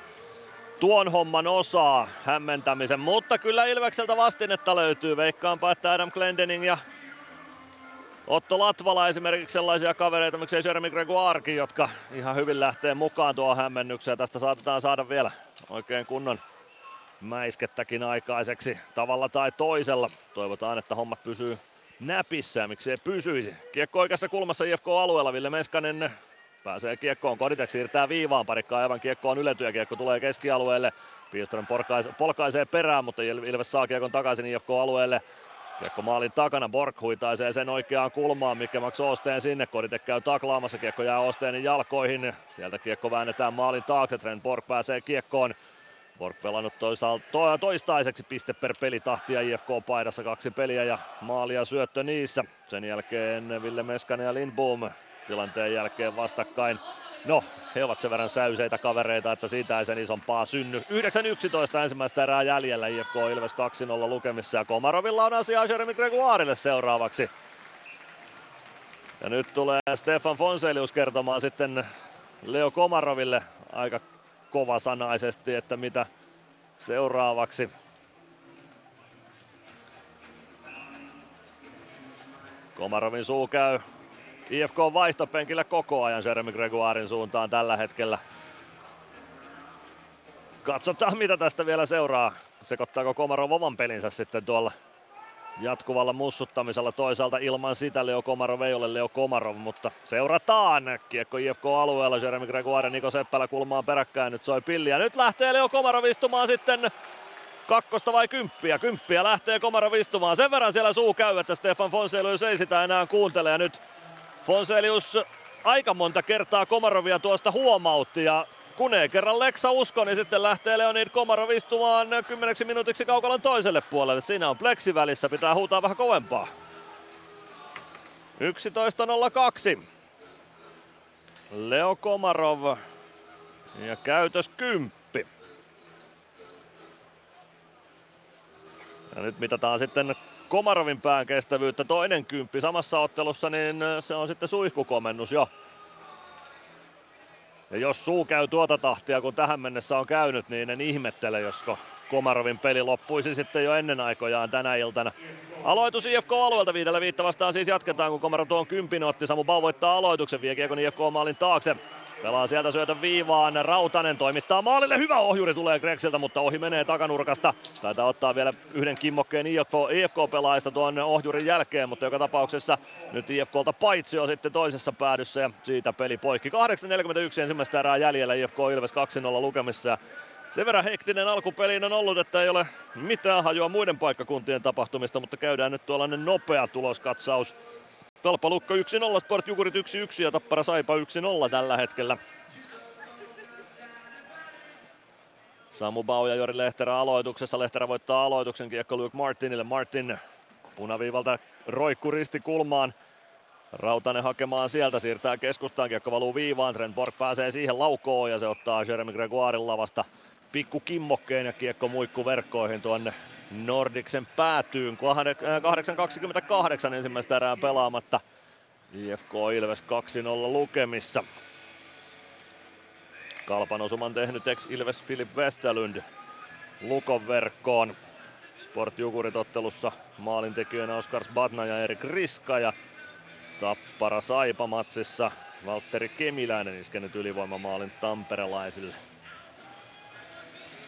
[SPEAKER 6] tuon homman osaa hämmentämisen, mutta kyllä Ilvekseltä vastinetta löytyy. Veikkaanpa, että Adam Glendening ja Otto Latvala esimerkiksi sellaisia kavereita, miksei Jeremy Gregoirekin, jotka ihan hyvin lähtee mukaan tuohon hämmennykseen. Tästä saatetaan saada vielä oikein kunnon mäiskettäkin aikaiseksi tavalla tai toisella. Toivotaan, että hommat pysyy näpissä ja miksei pysyisi. Kiekko oikeassa kulmassa IFK-alueella. Ville Meskanen pääsee kiekkoon. Koditek siirtää viivaan. Parikkaa aivan kiekkoon yletyä. Kiekko tulee keskialueelle. Piirström polkaisee perään, mutta Ilves saa kiekon takaisin IFK-alueelle. Kiekko maalin takana, Borg huitaisee sen oikeaan kulmaan, mikä Max Osteen sinne, Koditek käy taklaamassa, kiekko jää Osteenin jalkoihin, sieltä kiekko väännetään maalin taakse, Trent Borg pääsee kiekkoon, Borg pelannut toisaalta, to, toistaiseksi piste per peli tahtia IFK-paidassa, kaksi peliä ja maalia syöttö niissä. Sen jälkeen Ville Meskanen ja Lindboom tilanteen jälkeen vastakkain. No, he ovat sen verran säyseitä kavereita, että siitä ei sen isompaa synny. 9-11 ensimmäistä erää jäljellä IFK Ilves 2-0 lukemissa ja Komarovilla on asiaa Jeremy Gregoirelle seuraavaksi. Ja nyt tulee Stefan Fonselius kertomaan sitten Leo Komaroville aika kovasanaisesti, että mitä seuraavaksi. Komarovin suu käy IFK on vaihtopenkillä koko ajan Jeremy Gregoirin suuntaan tällä hetkellä. Katsotaan mitä tästä vielä seuraa. Sekoittaako Komarov oman pelinsä sitten tuolla jatkuvalla mussuttamisella. Toisaalta ilman sitä Leo Komarov ei ole Leo Komarov, mutta seurataan. Kiekko IFK-alueella, Jeremy Gregoire Niko Seppälä kulmaan peräkkäin, nyt soi pilli. Ja nyt lähtee Leo Komarov istumaan sitten kakkosta vai kymppiä. Kymppiä lähtee Komarov istumaan. Sen verran siellä suu käy, että Stefan Fonselius ei sitä enää kuuntele. Ja nyt Fonselius aika monta kertaa Komarovia tuosta huomautti ja kun ei kerran Leksa usko, niin sitten lähtee Leonid Komarov istumaan kymmeneksi minuutiksi kaukalon toiselle puolelle. Siinä on pleksi välissä, pitää huutaa vähän kovempaa. 11.02. Leo Komarov ja käytös kymppi. Ja nyt mitataan sitten Komarovin pään kestävyyttä. Toinen kymppi samassa ottelussa, niin se on sitten suihkukomennus jo. Ja jos suu käy tuota tahtia, kun tähän mennessä on käynyt, niin en ihmettele, josko Komarovin peli loppuisi sitten jo ennen aikojaan tänä iltana. Aloitus IFK-alueelta viidellä viitta vastaan siis jatketaan, kun Komarov tuon kympin otti. Samu Bau voittaa aloituksen, vie kiekon IFK-maalin taakse. Pelaa sieltä syötön viivaan, Rautanen toimittaa maalille, hyvä ohjuri tulee Greksiltä, mutta ohi menee takanurkasta. Taitaa ottaa vielä yhden kimmokkeen IFK, IFK-pelaajista tuon ohjurin jälkeen, mutta joka tapauksessa nyt IFKlta paitsi on sitten toisessa päädyssä ja siitä peli poikki. 8.41 ensimmäistä erää jäljellä IFK Ilves 2-0 lukemissa Sen verran hektinen alkupeliin on ollut, että ei ole mitään hajua muiden paikkakuntien tapahtumista, mutta käydään nyt tuollainen nopea tuloskatsaus. Talpa Lukko 1-0, Sport Jukurit 1-1 ja Tappara Saipa 1-0 tällä hetkellä. Samu Bau ja Jori Lehterä aloituksessa. Lehterä voittaa aloituksen kiekko Luke Martinille. Martin punaviivalta roikku risti kulmaan. Rautanen hakemaan sieltä, siirtää keskustaan, kiekko valuu viivaan, Trent Borg pääsee siihen laukoon ja se ottaa Jeremy Gregoirin lavasta pikku kimmokkeen ja kiekko muikku verkkoihin tuonne Nordiksen päätyyn. 8.28 ensimmäistä erää pelaamatta. IFK Ilves 2-0 lukemissa. Kalpan osuman tehnyt ex Ilves Filip Westerlund Lukon verkkoon. Sport Jukurit ottelussa maalintekijöinä Oskars Batna ja Erik Riska ja Tappara Saipa matsissa Valtteri Kemiläinen iskenyt ylivoimamaalin tamperelaisille.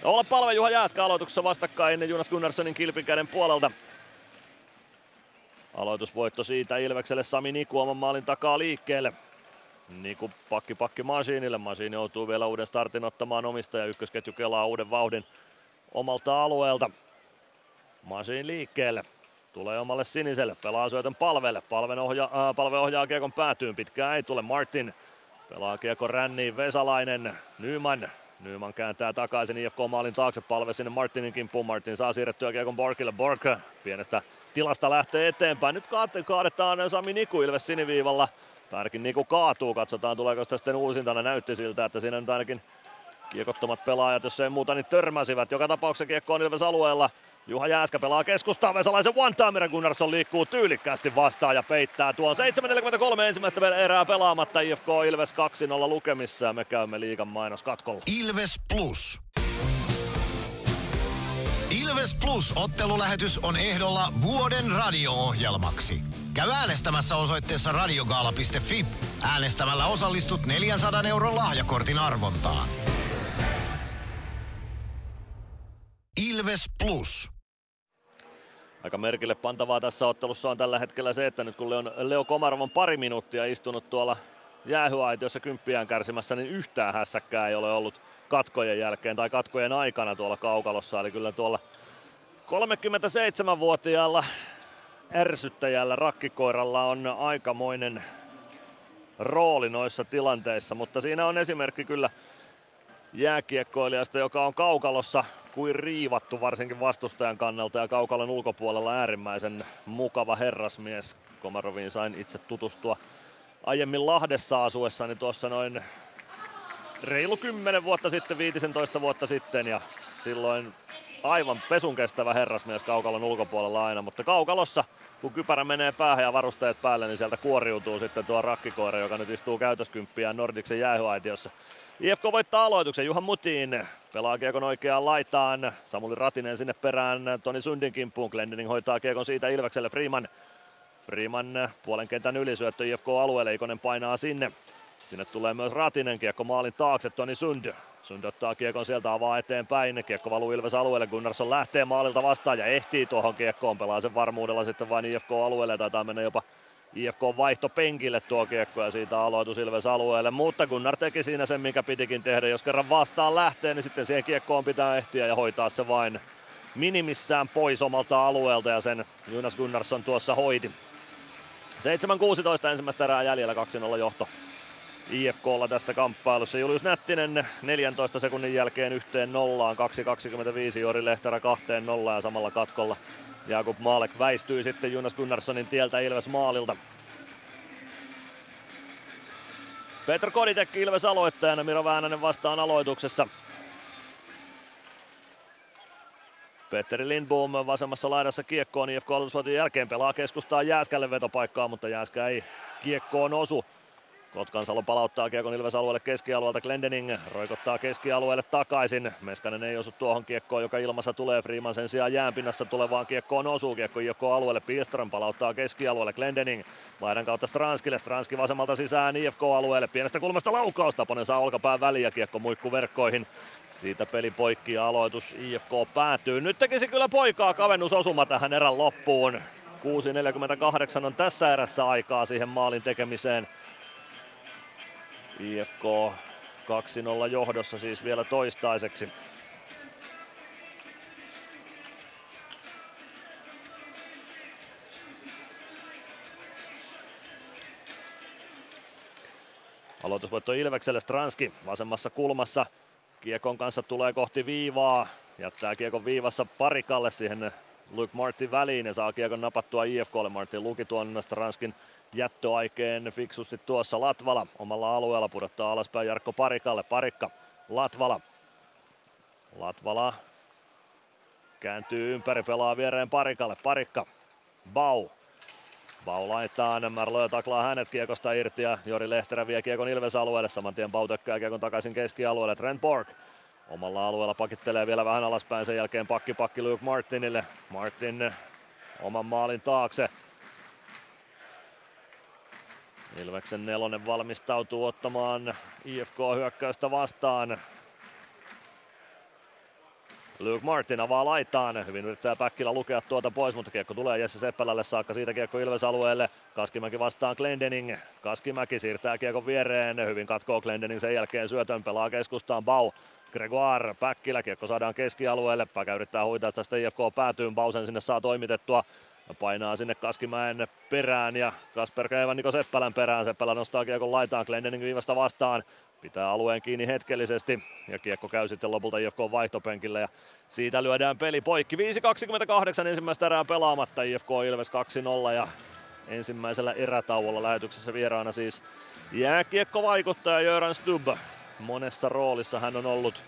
[SPEAKER 6] Olla palve Juha Jääskä aloituksessa vastakkain Jonas Gunnarssonin kilpikäden puolelta. Aloitusvoitto siitä Ilvekselle Sami Niku oman maalin takaa liikkeelle. Niku pakki pakki Masiinille. Masiin joutuu vielä uuden startin ottamaan omista ja ykkösketju kelaa uuden vauhdin omalta alueelta. Masiin liikkeelle. Tulee omalle siniselle, pelaa syötön palvelle. Palve ohjaa, äh, palve ohjaa kiekon päätyyn, pitkään ei tule. Martin pelaa kiekon ränniin, Vesalainen, Nyman. Nyman kääntää takaisin IFK maalin taakse, palve sinne Martinin kimppuun. Martin saa siirrettyä kiekon Borkille. Bork pienestä tilasta lähtee eteenpäin. Nyt kaadetaan Sami Niku Ilves siniviivalla. Tai ainakin Niku kaatuu, katsotaan tuleeko sitä sitten uusintana. Näytti siltä, että siinä nyt ainakin kiekottomat pelaajat, jos ei muuta, niin törmäsivät. Joka tapauksessa kiekko on Ilves alueella. Juha Jääskä pelaa keskustaan, Vesalaisen one-timerin Gunnarsson liikkuu tyylikkäästi vastaan ja peittää tuon 7.43 ensimmäistä erää pelaamatta IFK Ilves 2-0 lukemissa ja me käymme liigan mainoskatkolla.
[SPEAKER 1] Ilves Plus. Ilves Plus ottelulähetys on ehdolla vuoden radio-ohjelmaksi. Käy äänestämässä osoitteessa radiogaala.fi. Äänestämällä osallistut 400 euron lahjakortin arvontaan. Ilves Plus.
[SPEAKER 6] Aika merkille pantavaa tässä ottelussa on tällä hetkellä se, että nyt kun on Leo Komarvon pari minuuttia istunut tuolla jäähyaitiossa kymppiään kärsimässä, niin yhtään hässäkkää ei ole ollut katkojen jälkeen tai katkojen aikana tuolla kaukalossa. Eli kyllä tuolla 37-vuotiaalla ärsyttäjällä rakkikoiralla on aikamoinen rooli noissa tilanteissa, mutta siinä on esimerkki kyllä jääkiekkoilijasta, joka on kaukalossa kuin riivattu varsinkin vastustajan kannalta ja kaukalon ulkopuolella äärimmäisen mukava herrasmies. Komaroviin sain itse tutustua aiemmin Lahdessa asuessa, niin tuossa noin reilu 10 vuotta sitten, 15 vuotta sitten ja silloin aivan pesun kestävä herrasmies kaukalon ulkopuolella aina, mutta kaukalossa kun kypärä menee päähän ja varusteet päälle, niin sieltä kuoriutuu sitten tuo rakkikoira, joka nyt istuu käytöskymppiään Nordiksen jäähyaitiossa. IFK voittaa aloituksen, Juhan Mutiin pelaa kiekon oikeaan laitaan, Samuli Ratinen sinne perään. Toni Sundin kimppuun, Glendening hoitaa kiekon siitä Ilvekselle, Freeman Freeman puolen kentän ylisyöttö IFK-alueelle, Ikonen painaa sinne. Sinne tulee myös Ratinen. Kiekko maalin taakse, Toni Sund. Sund ottaa kiekon sieltä avaa eteenpäin, kiekko valuu Ilves alueelle, Gunnarsson lähtee maalilta vastaan ja ehtii tuohon kiekkoon, pelaa sen varmuudella sitten vain IFK-alueelle, taitaa mennä jopa IFK vaihto penkille tuo kiekko ja siitä aloitus Ilves alueelle, mutta Gunnar teki siinä sen, mikä pitikin tehdä. Jos kerran vastaan lähtee, niin sitten siihen kiekkoon pitää ehtiä ja hoitaa se vain minimissään pois omalta alueelta ja sen Jonas Gunnarsson tuossa hoiti. 7.16 ensimmäistä erää jäljellä 2-0 johto IFKlla tässä kamppailussa. Julius Nättinen 14 sekunnin jälkeen yhteen nollaan, 2.25 Jori Lehterä kahteen nollaan ja samalla katkolla Jakub Maalek väistyy sitten Jonas Gunnarssonin tieltä Ilves maalilta. Petr Koditek Ilves aloittajana, Miro Väänänen vastaan aloituksessa. Petteri Lindboom vasemmassa laidassa kiekkoon IFK aloitusvoiton jälkeen pelaa keskustaa Jääskälle vetopaikkaa, mutta Jääskä ei kiekkoon osu. Kotkansalo palauttaa Kiekon Ilves alueelle keskialueelta. Glendening roikottaa keskialueelle takaisin. Meskanen ei osu tuohon kiekkoon, joka ilmassa tulee. Freeman sen sijaan jäänpinnassa tulevaan kiekkoon osuu. Kiekko IFK alueelle. Piestran palauttaa keskialueelle. Glendening laidan kautta Stranskille. Stranski vasemmalta sisään IFK-alueelle. Pienestä kulmasta laukaus. Taponen saa olkapään väliin ja kiekko muikku verkkoihin. Siitä peli poikki ja aloitus IFK päätyy. Nyt tekisi kyllä poikaa kavennusosuma tähän erän loppuun. 6.48 on tässä erässä aikaa siihen maalin tekemiseen. IFK 2-0 johdossa siis vielä toistaiseksi. Aloitusvoitto Ilvekselle Stranski vasemmassa kulmassa. Kiekon kanssa tulee kohti viivaa. Jättää kiekon viivassa parikalle siihen Luke Martin väliin ja saa kiekon napattua IFKlle. Martin luki tuon Stranskin jättöaikeen fiksusti tuossa Latvala omalla alueella pudottaa alaspäin Jarkko Parikalle. Parikka, Latvala. Latvala kääntyy ympäri, pelaa viereen Parikalle. Parikka, Bau. Bau laittaa, Marloja taklaa hänet kiekosta irti ja Jori Lehterä vie kiekon Ilves alueelle. Saman tien Bau tökkää kiekon takaisin keskialueelle. Trent Borg omalla alueella pakittelee vielä vähän alaspäin. Sen jälkeen pakki pakki Luke Martinille. Martin oman maalin taakse. Ilveksen nelonen valmistautuu ottamaan IFK-hyökkäystä vastaan. Luke Martin avaa laitaan. Hyvin yrittää Päkkilä lukea tuota pois, mutta kiekko tulee Jesse Seppälälle saakka. Siitä kiekko Ilves alueelle. Kaskimäki vastaan Glendening. Kaskimäki siirtää kiekon viereen. Hyvin katkoo Glendening sen jälkeen syötön. Pelaa keskustaan Bau. Gregoire Päkkilä. Kiekko saadaan keskialueelle. Päkä yrittää huitaa tästä IFK päätyyn. Bausen sinne saa toimitettua. Painaa sinne Kaskimäen perään ja Kasper Keivan Niko Seppälän perään. Seppälä nostaa kiekon laitaan Glendening viivasta vastaan. Pitää alueen kiinni hetkellisesti ja kiekko käy sitten lopulta IFK vaihtopenkille ja siitä lyödään peli poikki. 5.28 ensimmäistä erää pelaamatta IFK Ilves 2-0 ja ensimmäisellä erätauolla lähetyksessä vieraana siis jääkiekko vaikuttaja Jöran Stubb. Monessa roolissa hän on ollut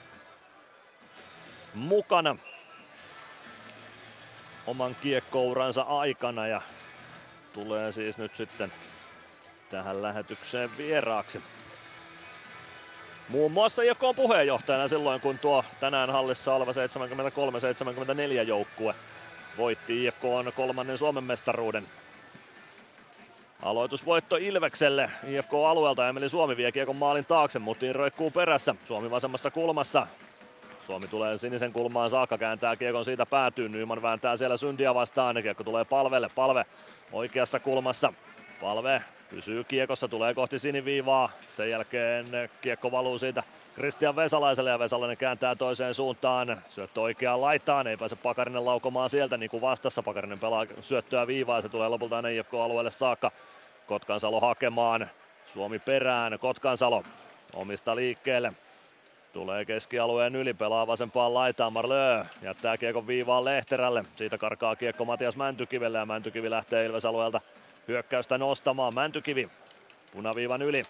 [SPEAKER 6] mukana oman kiekkouransa aikana ja tulee siis nyt sitten tähän lähetykseen vieraaksi. Muun muassa IFK on puheenjohtajana silloin, kun tuo tänään hallissa oleva 73-74 joukkue voitti IFK on kolmannen Suomen mestaruuden. Aloitusvoitto Ilvekselle IFK-alueelta. Emeli Suomi vie kiekon maalin taakse, Mutin roikkuu perässä. Suomi vasemmassa kulmassa. Suomi tulee sinisen kulmaan saakka, kääntää kiekon siitä päätyy. Nyman vääntää siellä Syndiä vastaan. Kiekko tulee palvelle. Palve oikeassa kulmassa. Palve pysyy kiekossa, tulee kohti siniviivaa. Sen jälkeen kiekko valuu siitä Kristian Vesalaiselle ja Vesalainen kääntää toiseen suuntaan. Syöttö oikeaan laitaan, ei pääse Pakarinen laukomaan sieltä niin kuin vastassa. Pakarinen pelaa syöttöä viivaa ja se tulee lopulta aina IFK-alueelle saakka. Kotkansalo hakemaan. Suomi perään. Kotkansalo omista liikkeelle. Tulee keskialueen yli, pelaa vasempaan laitaan Marlö. Jättää kiekon viivaan Lehterälle. Siitä karkaa kiekko Matias Mäntykivelle ja Mäntykivi lähtee Ilves-alueelta hyökkäystä nostamaan. Mäntykivi punaviivan yli.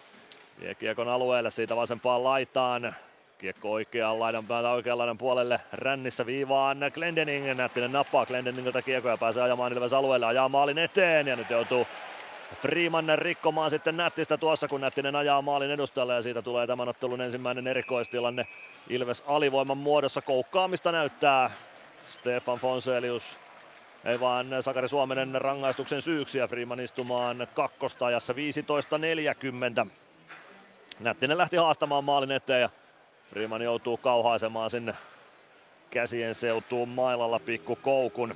[SPEAKER 6] Vie kiekon alueelle siitä vasempaan laitaan. Kiekko oikeaan laidan päältä oikean laidan puolelle rännissä viivaan Glendening. Nättinen nappaa Glendeningiltä kiekko ja pääsee ajamaan Ilves alueelle. Ajaa maalin eteen ja nyt joutuu Freeman rikkomaan sitten Nättistä tuossa, kun Nättinen ajaa maalin edustajalle ja siitä tulee tämän ottelun ensimmäinen erikoistilanne Ilves alivoiman muodossa. Koukkaamista näyttää Stefan Fonselius ei vaan Sakari Suomenen rangaistuksen syyksi ja Freeman istumaan kakkostajassa 15.40. Nättinen lähti haastamaan maalin eteen ja Freeman joutuu kauhaisemaan sinne käsien seutuun mailalla pikku koukun.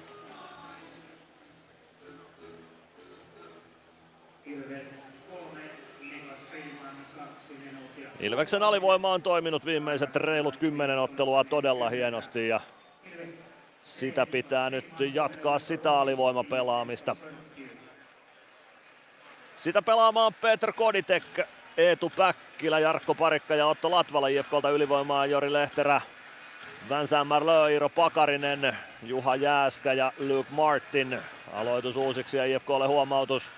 [SPEAKER 6] Ilveksen alivoima on toiminut viimeiset reilut kymmenen ottelua todella hienosti ja sitä pitää nyt jatkaa sitä alivoimapelaamista. Sitä pelaamaan Petr Koditek, Eetu Päkkilä, Jarkko Parikka ja Otto Latvala IFKlta ylivoimaa Jori Lehterä, Vincent Marlö, Iiro Pakarinen, Juha Jääskä ja Luke Martin. Aloitus uusiksi ja IFKlle huomautus.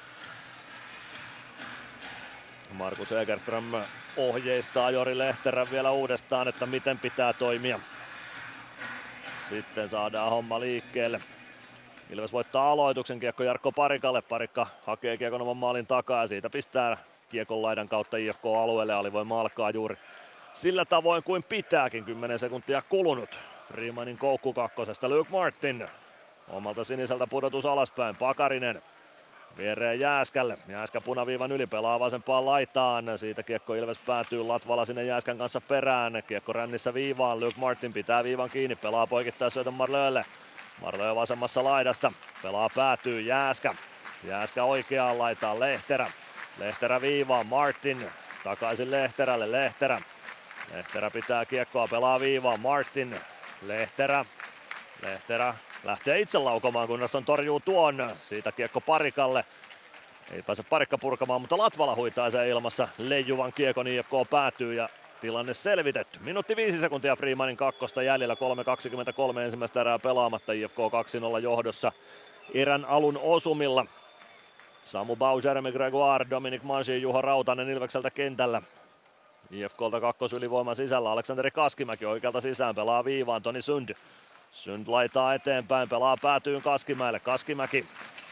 [SPEAKER 6] Markus Egerström ohjeistaa Jori Lehterän vielä uudestaan, että miten pitää toimia. Sitten saadaan homma liikkeelle. Ilves voittaa aloituksen, kiekko Jarkko Parikalle. Parikka hakee kiekon oman maalin takaa ja siitä pistää kiekon laidan kautta IFK-alueelle. Alivoima alkaa juuri sillä tavoin kuin pitääkin. 10 sekuntia kulunut. Freemanin koukku kakkosesta Luke Martin. Omalta siniseltä pudotus alaspäin. Pakarinen Viereen Jääskälle. Jääskä punaviivan yli pelaa vasempaan laitaan. Siitä kiekko Ilves päätyy Latvala sinne Jääskän kanssa perään. Kiekko rännissä viivaan. Luke Martin pitää viivan kiinni. Pelaa poikittaa syötön Marlölle. Marlö vasemmassa laidassa. Pelaa päätyy Jääskä. Jääskä oikeaan laitaan Lehterä. Lehterä viivaan. Martin takaisin Lehterälle. Lehterä. Lehterä pitää kiekkoa. Pelaa viivaan. Martin. Lehterä. Lehterä lähtee itse laukomaan, kunnes on torjuu tuon. Siitä kiekko parikalle. Ei pääse parikka purkamaan, mutta Latvala huitaa sen ilmassa. Leijuvan kiekon IFK päätyy ja tilanne selvitetty. Minuutti viisi sekuntia Freemanin kakkosta jäljellä, 3.23 ensimmäistä erää pelaamatta, IFK 2-0 johdossa erän alun osumilla. Samu Bau, Jeremy Gregoire, Dominic Mansi, Juho Rautanen Ilvekseltä kentällä. IFKlta kakkosylivoiman sisällä Aleksanteri Kaskimäki oikealta sisään pelaa viivaan Toni Sund. Sund laitaa eteenpäin, pelaa päätyyn Kaskimäelle. Kaskimäki,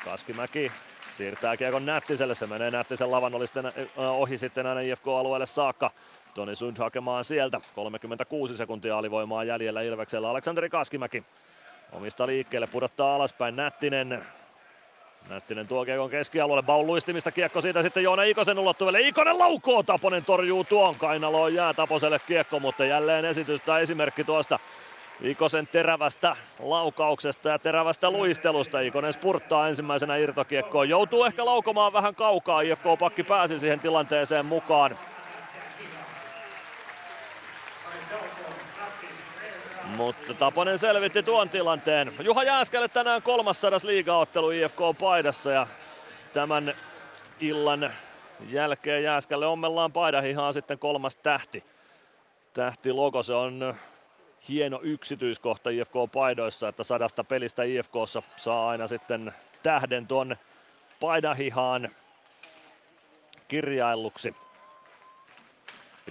[SPEAKER 6] Kaskimäki siirtää kiekon Nättiselle, se menee Nättisen lavan oli sitten, ohi sitten aina IFK-alueelle saakka. Toni Sund hakemaan sieltä, 36 sekuntia alivoimaa jäljellä Ilveksellä. Aleksanteri Kaskimäki omista liikkeelle, pudottaa alaspäin Nättinen. Nättinen tuo kiekon keskialueelle, Baul luistimista kiekko siitä sitten Joona Ikosen ulottuville. Ikonen laukoo, Taponen torjuu tuon, kainaloon jää Taposelle kiekko, mutta jälleen esitys tai esimerkki tuosta Ikosen terävästä laukauksesta ja terävästä luistelusta. Ikonen spurttaa ensimmäisenä irtokiekkoon. Joutuu ehkä laukomaan vähän kaukaa. IFK-pakki pääsi siihen tilanteeseen mukaan. Mutta Taponen selvitti tuon tilanteen. Juha Jääskälle tänään 300 liigaottelu IFK-paidassa ja tämän illan jälkeen Jääskälle ommellaan paidahihaan sitten kolmas tähti. Tähtilogo, se on hieno yksityiskohta IFK-paidoissa, että sadasta pelistä IFKssa saa aina sitten tähden tuon paidahihaan kirjailluksi.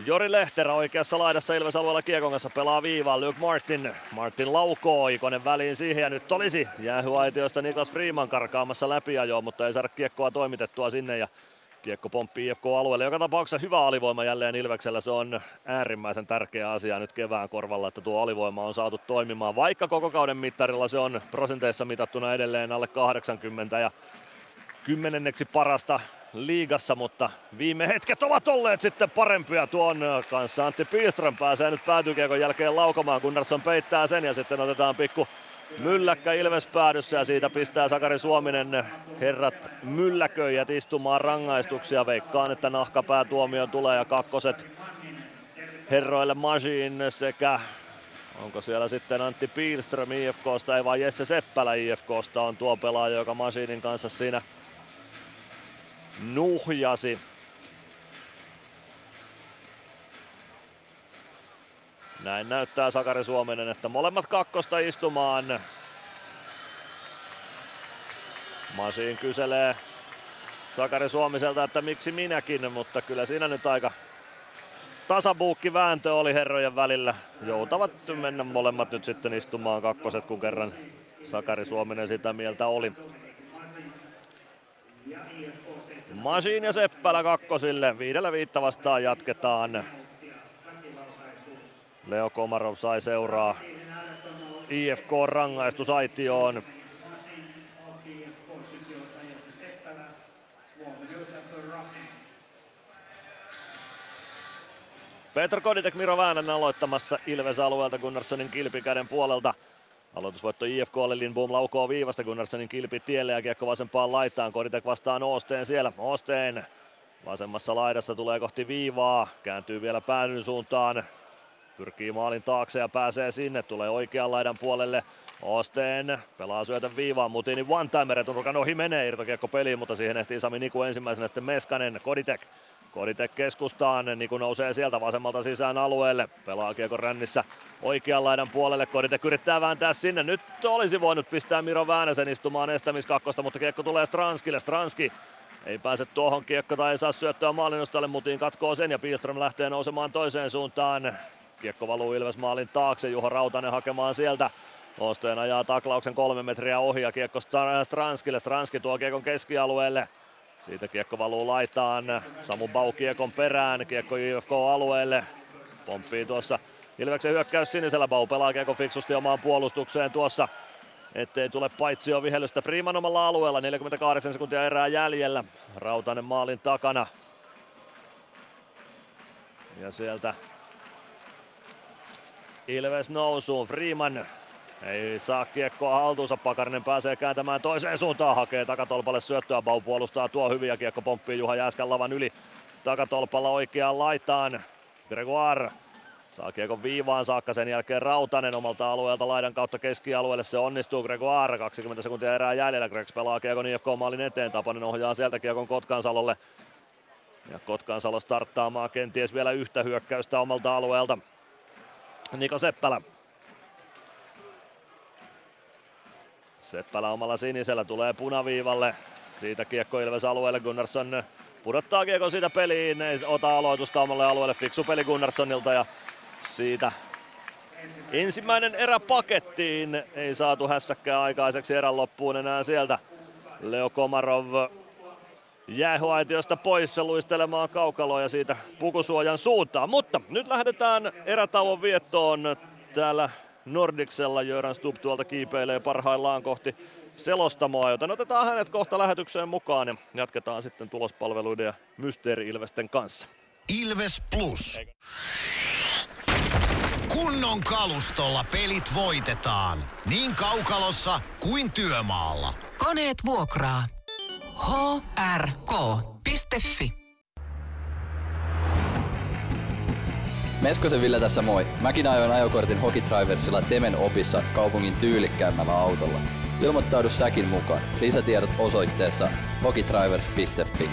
[SPEAKER 6] Jori Lehterä oikeassa laidassa Ilves alueella kiekon kanssa pelaa viivaan. Luke Martin. Martin laukoo Ikonen väliin siihen ja nyt olisi jäähyaitiosta Niklas Freeman karkaamassa läpiajoa, mutta ei saada kiekkoa toimitettua sinne ja Kiekko pomppii IFK-alueelle. Joka tapauksessa hyvä alivoima jälleen Ilveksellä. Se on äärimmäisen tärkeä asia nyt kevään korvalla, että tuo alivoima on saatu toimimaan. Vaikka koko kauden mittarilla se on prosenteissa mitattuna edelleen alle 80 ja kymmenenneksi parasta liigassa, mutta viime hetket ovat olleet sitten parempia tuon kanssa. Antti Piström pääsee nyt päätykiekon jälkeen laukomaan, Gunnarsson peittää sen ja sitten otetaan pikku mylläkkä Ilves päädyssä ja siitä pistää Sakari Suominen herrat mylläköijät istumaan rangaistuksia. Veikkaan, että nahkapäätuomio tulee ja kakkoset herroille Majin sekä Onko siellä sitten Antti Piilström IFKsta, ei vaan Jesse Seppälä IFKsta on tuo pelaaja, joka Masinin kanssa siinä nuhjasi. Näin näyttää Sakari Suominen, että molemmat kakkosta istumaan. Masin kyselee Sakari Suomiselta, että miksi minäkin, mutta kyllä siinä nyt aika tasabuukki vääntö oli herrojen välillä. Joutavat mennä molemmat nyt sitten istumaan kakkoset, kun kerran Sakari Suominen sitä mieltä oli. Masin ja Seppälä kakkosille. Viidellä viitta vastaan jatketaan. Leo Komarov sai seuraa IFK rangaistusaitioon. Petr Koditek, Miro Väänän aloittamassa Ilves-alueelta Gunnarssonin kilpikäden puolelta. Aloitusvoitto IFKlle, Lindboom laukoo viivasta Gunnarssonin kilpi tielle ja kiekko vasempaan laitaan. Koditek vastaan Oosteen siellä. Oosteen vasemmassa laidassa tulee kohti viivaa. Kääntyy vielä päädyn suuntaan. Pyrkii maalin taakse ja pääsee sinne. Tulee oikean laidan puolelle. Osteen pelaa syötä viivaan, Mutini one-timer, Turkan ohi menee. Irtokiekko peliin, mutta siihen ehtii Sami Niku ensimmäisenä sitten Meskanen, Koditek. Koditek keskustaan, Niku nousee sieltä vasemmalta sisään alueelle, pelaa kiekko rännissä oikean laidan puolelle, Koditek yrittää vääntää sinne, nyt olisi voinut pistää Miro Väänäsen istumaan estämiskakkosta, mutta kiekko tulee Stranskille, Stranski ei pääse tuohon. Kiekko tai ei saa syöttöä maalinostalle, Mutin katkoo sen ja Pilström lähtee nousemaan toiseen suuntaan. Kiekko valuu Ilves maalin taakse, Juho Rautanen hakemaan sieltä. Osteen ajaa taklauksen kolme metriä ohi ja kiekko Stranskille. Stranski tuo kiekon keskialueelle. Siitä kiekko valuu laitaan. Samu Bau kiekon perään. Kiekko IFK-alueelle. Pomppii tuossa Ilveksen hyökkäys sinisellä. Bau pelaa kiekko fiksusti omaan puolustukseen tuossa. Ettei tule paitsi jo vihelystä Freeman omalla alueella. 48 sekuntia erää jäljellä. Rautanen maalin takana. Ja sieltä Ilves nousuun. Freeman ei saa kiekkoa haltuunsa, Pakarinen pääsee kääntämään toiseen suuntaan, hakee takatolpalle syöttöä, Bau puolustaa tuo hyvin ja kiekko pomppii Juha Jääskän lavan yli takatolpalla oikeaan laitaan. Gregoire Saa kiekon viivaan saakka, sen jälkeen Rautanen omalta alueelta laidan kautta keskialueelle. Se onnistuu Gregoire, 20 sekuntia erää jäljellä. Gregs pelaa kiekon IFK maalin eteen. Tapanen ohjaa sieltä kiekon Kotkansalolle. Ja Kotkansalo starttaamaan kenties vielä yhtä hyökkäystä omalta alueelta. Niko Seppälä. Seppälä omalla sinisellä tulee punaviivalle. Siitä kiekko Ilves alueelle. Gunnarsson pudottaa kiekon siitä peliin. Ei ota aloitusta omalle alueelle. Fiksu peli Gunnarssonilta ja siitä ensimmäinen erä pakettiin. Ei saatu hässäkkää aikaiseksi erän loppuun enää sieltä. Leo Komarov jäähuaitiosta pois luistelemaan kaukaloa ja siitä pukusuojan suuntaan. Mutta nyt lähdetään erätauon viettoon täällä Nordiksella. Jöran Stubb tuolta kiipeilee parhaillaan kohti selostamoa, joten otetaan hänet kohta lähetykseen mukaan ja jatketaan sitten tulospalveluiden ja Mysteeri-Ilvesten kanssa.
[SPEAKER 1] Ilves Plus. Kunnon kalustolla pelit voitetaan. Niin kaukalossa kuin työmaalla.
[SPEAKER 3] Koneet vuokraa. hrk.fi
[SPEAKER 16] Meskosen Ville tässä moi. Mäkin ajoin ajokortin Hokitriversilla Temen opissa kaupungin tyylikkäämmällä autolla. Ilmoittaudu säkin mukaan. Lisätiedot osoitteessa hokitrivers.fi.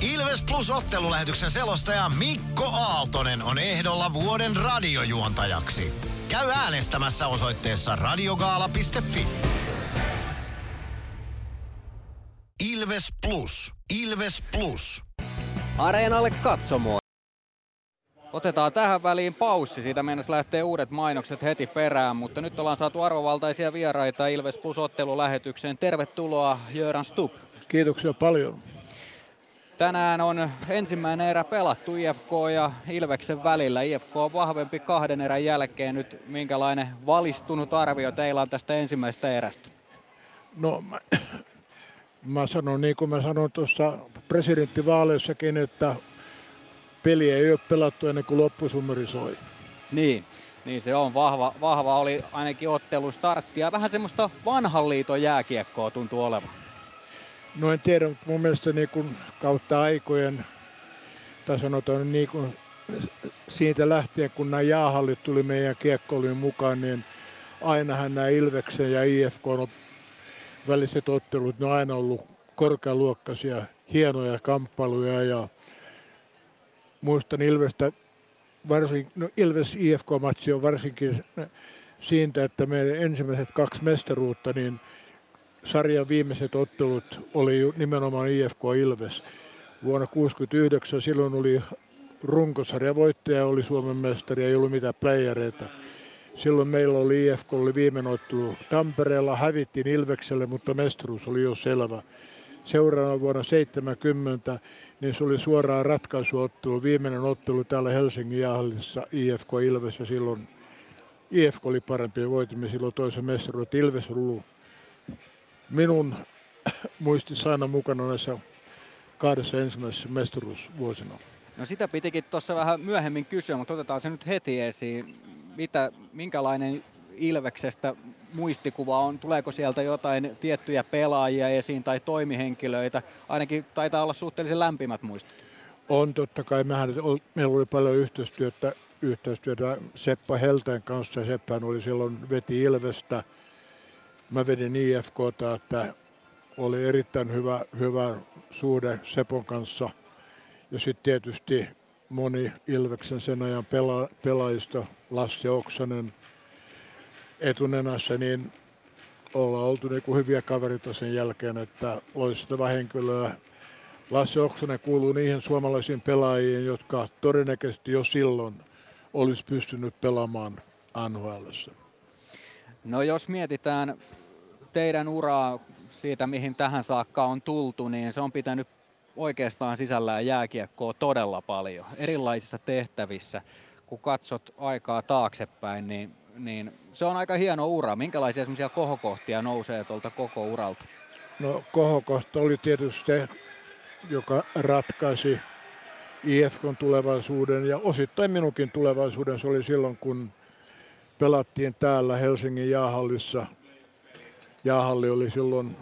[SPEAKER 1] Ilves Plus ottelulähetyksen selostaja Mikko Aaltonen on ehdolla vuoden radiojuontajaksi. Käy äänestämässä osoitteessa radiogaala.fi. Ilves Plus. Ilves Plus.
[SPEAKER 2] Areenalle katsomoon. Otetaan tähän väliin paussi, siitä mennessä lähtee uudet mainokset heti perään, mutta nyt ollaan saatu arvovaltaisia vieraita Ilves Plus ottelulähetykseen. Tervetuloa Jöran Stubb.
[SPEAKER 19] Kiitoksia paljon.
[SPEAKER 2] Tänään on ensimmäinen erä pelattu IFK ja Ilveksen välillä. IFK on vahvempi kahden erän jälkeen. Nyt minkälainen valistunut arvio teillä on tästä ensimmäisestä erästä?
[SPEAKER 19] No mä, mä sanon niin kuin mä sanoin tuossa presidenttivaaleissakin, että peli ei ole pelattu ennen kuin loppusummeri soi.
[SPEAKER 2] Niin, niin se on vahva, vahva oli ainakin ottelu startti ja vähän semmoista vanhan liiton jääkiekkoa tuntuu olevan.
[SPEAKER 19] No en tiedä, mutta mun mielestä niin kuin kautta aikojen, tai sanotaan niin kuin siitä lähtien, kun nämä jäähallit tuli meidän kiekkoiluun mukaan, niin ainahan nämä Ilveksen ja IFK on väliset ottelut, ne on aina ollut korkealuokkaisia, hienoja kamppailuja ja muistan Ilvestä, varsin, no Ilves IFK-matsi on varsinkin siitä, että meidän ensimmäiset kaksi mestaruutta, niin sarjan viimeiset ottelut oli nimenomaan IFK Ilves. Vuonna 1969 silloin oli runkosarja voittaja, oli Suomen mestari, ei ollut mitään playereita. Silloin meillä oli IFK oli viimeinen ottelu Tampereella, hävittiin Ilvekselle, mutta mestaruus oli jo selvä. Seuraavana vuonna 70 niin se oli suoraan ratkaisuottelu, viimeinen ottelu täällä Helsingin jäähallissa IFK Ilves ja silloin IFK oli parempi ja voitimme silloin toisen mestaruuden. Ilves ollut minun muistissa aina mukana näissä kahdessa ensimmäisessä mestaruusvuosina.
[SPEAKER 2] No sitä pitikin tuossa vähän myöhemmin kysyä, mutta otetaan se nyt heti esiin. Mitä, minkälainen Ilveksestä muistikuva on? Tuleeko sieltä jotain tiettyjä pelaajia esiin tai toimihenkilöitä? Ainakin taitaa olla suhteellisen lämpimät muistot.
[SPEAKER 19] On totta kai. Mehän, meillä oli paljon yhteistyötä, yhteistyötä Seppa Helteen kanssa. Seppähän oli silloin veti Ilvestä. Mä vedin IFKta, että oli erittäin hyvä, hyvä suhde Sepon kanssa. Ja sitten tietysti moni Ilveksen sen ajan pela, pelaajista, Lassi Oksanen etunenässä, niin ollaan oltu niinku hyviä kaverita sen jälkeen, että loistava henkilöä. Lassi Oksanen kuuluu niihin suomalaisiin pelaajiin, jotka todennäköisesti jo silloin olisi pystynyt pelaamaan nhl
[SPEAKER 2] No jos mietitään teidän uraa siitä, mihin tähän saakka on tultu, niin se on pitänyt oikeastaan sisällään jääkiekkoa todella paljon erilaisissa tehtävissä. Kun katsot aikaa taaksepäin, niin, niin se on aika hieno ura. Minkälaisia semmoisia kohokohtia nousee tuolta koko uralta?
[SPEAKER 19] No kohokohta oli tietysti se, joka ratkaisi IFKn tulevaisuuden ja osittain minunkin tulevaisuuden. Se oli silloin, kun pelattiin täällä Helsingin jäähallissa. Jäähalli oli silloin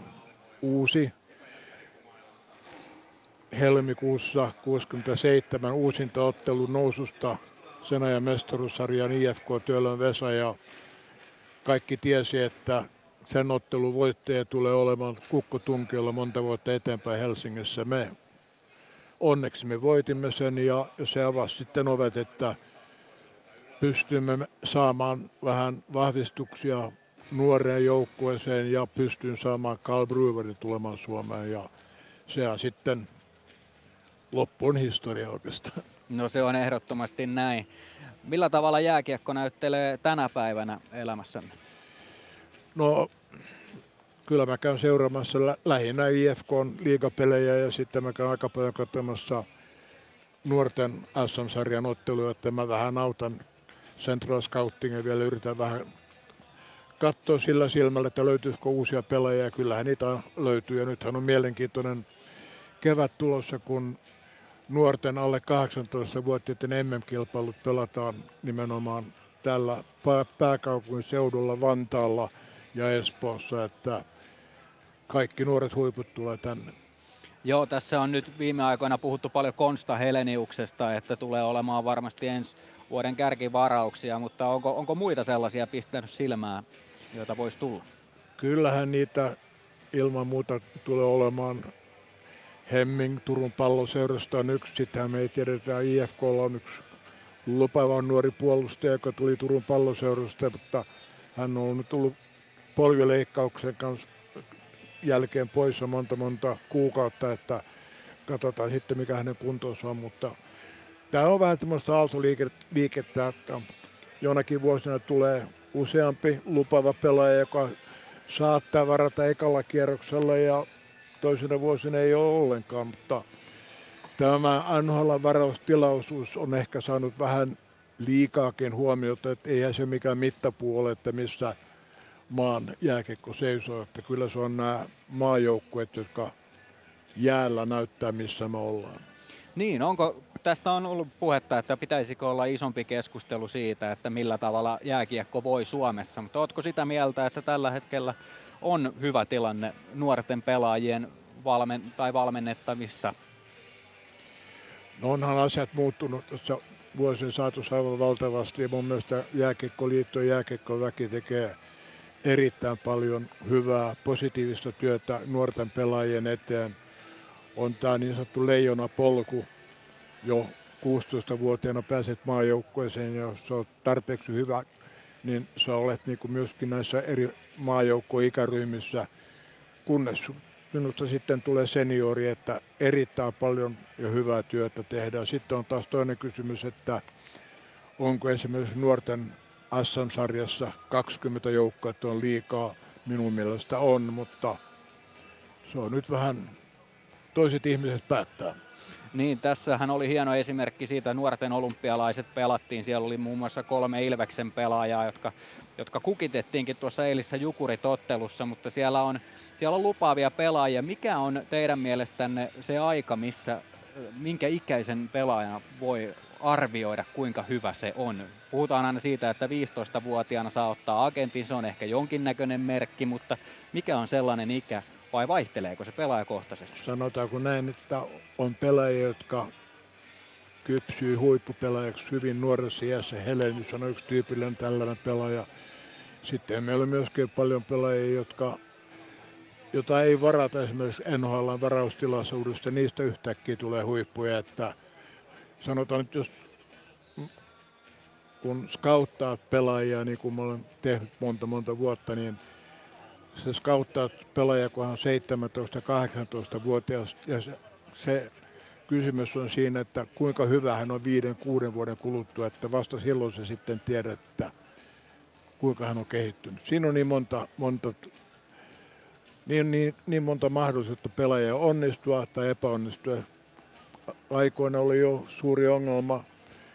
[SPEAKER 19] uusi helmikuussa 67 uusinta ottelu noususta sen ajan mestaruussarjan IFK Työlön Vesa ja kaikki tiesi, että sen ottelun voittaja tulee olemaan Kukko Tunkiolla monta vuotta eteenpäin Helsingissä. Me onneksi me voitimme sen ja se avasi sitten ovet, että pystymme saamaan vähän vahvistuksia nuoreen joukkueeseen ja pystyn saamaan Carl Brewerin tulemaan Suomeen ja se on sitten loppuun historia oikeastaan.
[SPEAKER 2] No se on ehdottomasti näin. Millä tavalla jääkiekko näyttelee tänä päivänä elämässänne?
[SPEAKER 19] No kyllä mä käyn seuraamassa lä- lähinnä IFK liigapelejä ja sitten mä käyn aika paljon katsomassa nuorten SM-sarjan otteluja, että mä vähän autan Central Scouting ja vielä yritän vähän katsoa sillä silmällä, että löytyisikö uusia pelaajia. Kyllähän niitä löytyy ja nythän on mielenkiintoinen kevät tulossa, kun nuorten alle 18-vuotiaiden MM-kilpailut pelataan nimenomaan tällä pääkaupunkiseudulla Vantaalla ja Espoossa, että kaikki nuoret huiput tulee tänne.
[SPEAKER 2] Joo, tässä on nyt viime aikoina puhuttu paljon Konsta Heleniuksesta, että tulee olemaan varmasti ensi vuoden kärkivarauksia, mutta onko, onko muita sellaisia pistänyt silmää, joita voisi tulla?
[SPEAKER 19] Kyllähän niitä ilman muuta tulee olemaan. Hemming Turun palloseurasta on yksi, sitähän me ei tiedetä, IFK on yksi lupaava nuori puolustaja, joka tuli Turun palloseurasta, mutta hän on nyt tullut polvileikkauksen kanssa jälkeen poissa monta monta kuukautta, että katsotaan sitten mikä hänen kuntonsa on, mutta tämä on vähän tämmöistä aaltoliikettä, että jonakin vuosina tulee useampi lupava pelaaja, joka saattaa varata ekalla kierroksella ja toisena vuosina ei ole ollenkaan, mutta tämä NHL varaustilaisuus on ehkä saanut vähän liikaakin huomiota, että eihän se mikään mittapuu ole, että missä maan jääkekko seisoo, että kyllä se on nämä maajoukkueet, jotka jäällä näyttää, missä me ollaan.
[SPEAKER 2] Niin, onko, tästä on ollut puhetta, että pitäisikö olla isompi keskustelu siitä, että millä tavalla jääkiekko voi Suomessa, mutta oletko sitä mieltä, että tällä hetkellä on hyvä tilanne nuorten pelaajien valmen, tai valmennettavissa?
[SPEAKER 19] No onhan asiat muuttunut tuossa vuosien saatossa aivan valtavasti ja mun mielestä Jääkiekkoliitto ja jääkiekkoväki tekee erittäin paljon hyvää, positiivista työtä nuorten pelaajien eteen. On tämä niin sanottu leijona polku. Jo 16-vuotiaana pääset maajoukkueeseen ja jos olet tarpeeksi hyvä, niin sä olet niin kuin myöskin näissä eri maajoukkoikäryhmissä, kunnes minusta sitten tulee seniori, että erittäin paljon ja hyvää työtä tehdään. Sitten on taas toinen kysymys, että onko esimerkiksi nuorten SM-sarjassa 20 joukkoa, on liikaa, minun mielestä on, mutta se on nyt vähän toiset ihmiset päättää.
[SPEAKER 2] Niin, tässähän oli hieno esimerkki siitä, nuorten olympialaiset pelattiin. Siellä oli muun muassa kolme Ilveksen pelaajaa, jotka, jotka kukitettiinkin tuossa eilisessä Jukuritottelussa, mutta siellä on, siellä on lupaavia pelaajia. Mikä on teidän mielestänne se aika, missä minkä ikäisen pelaajan voi arvioida, kuinka hyvä se on. Puhutaan aina siitä, että 15-vuotiaana saa ottaa agentin, se on ehkä jonkinnäköinen merkki, mutta mikä on sellainen ikä, vai vaihteleeko se pelaajakohtaisesti?
[SPEAKER 19] Sanotaanko näin, että on pelaajia, jotka kypsyy huippupelaajaksi hyvin nuoressa iässä. Helenius on yksi tyypillinen tällainen pelaaja. Sitten meillä on myöskin paljon pelaajia, jotka jota ei varata esimerkiksi NHL varaustilaisuudesta, niistä yhtäkkiä tulee huippuja, että sanotaan nyt, jos kun scouttaat pelaajia, niin kuin mä olen tehnyt monta monta vuotta, niin se scouttaat pelaajia, kun on 17-18-vuotias, ja se, se kysymys on siinä, että kuinka hyvä hän on viiden, kuuden vuoden kuluttua, että vasta silloin se sitten tiedät, että kuinka hän on kehittynyt. Siinä on niin monta, monta niin, niin, niin monta mahdollisuutta pelaajia onnistua tai epäonnistua aikoina oli jo suuri ongelma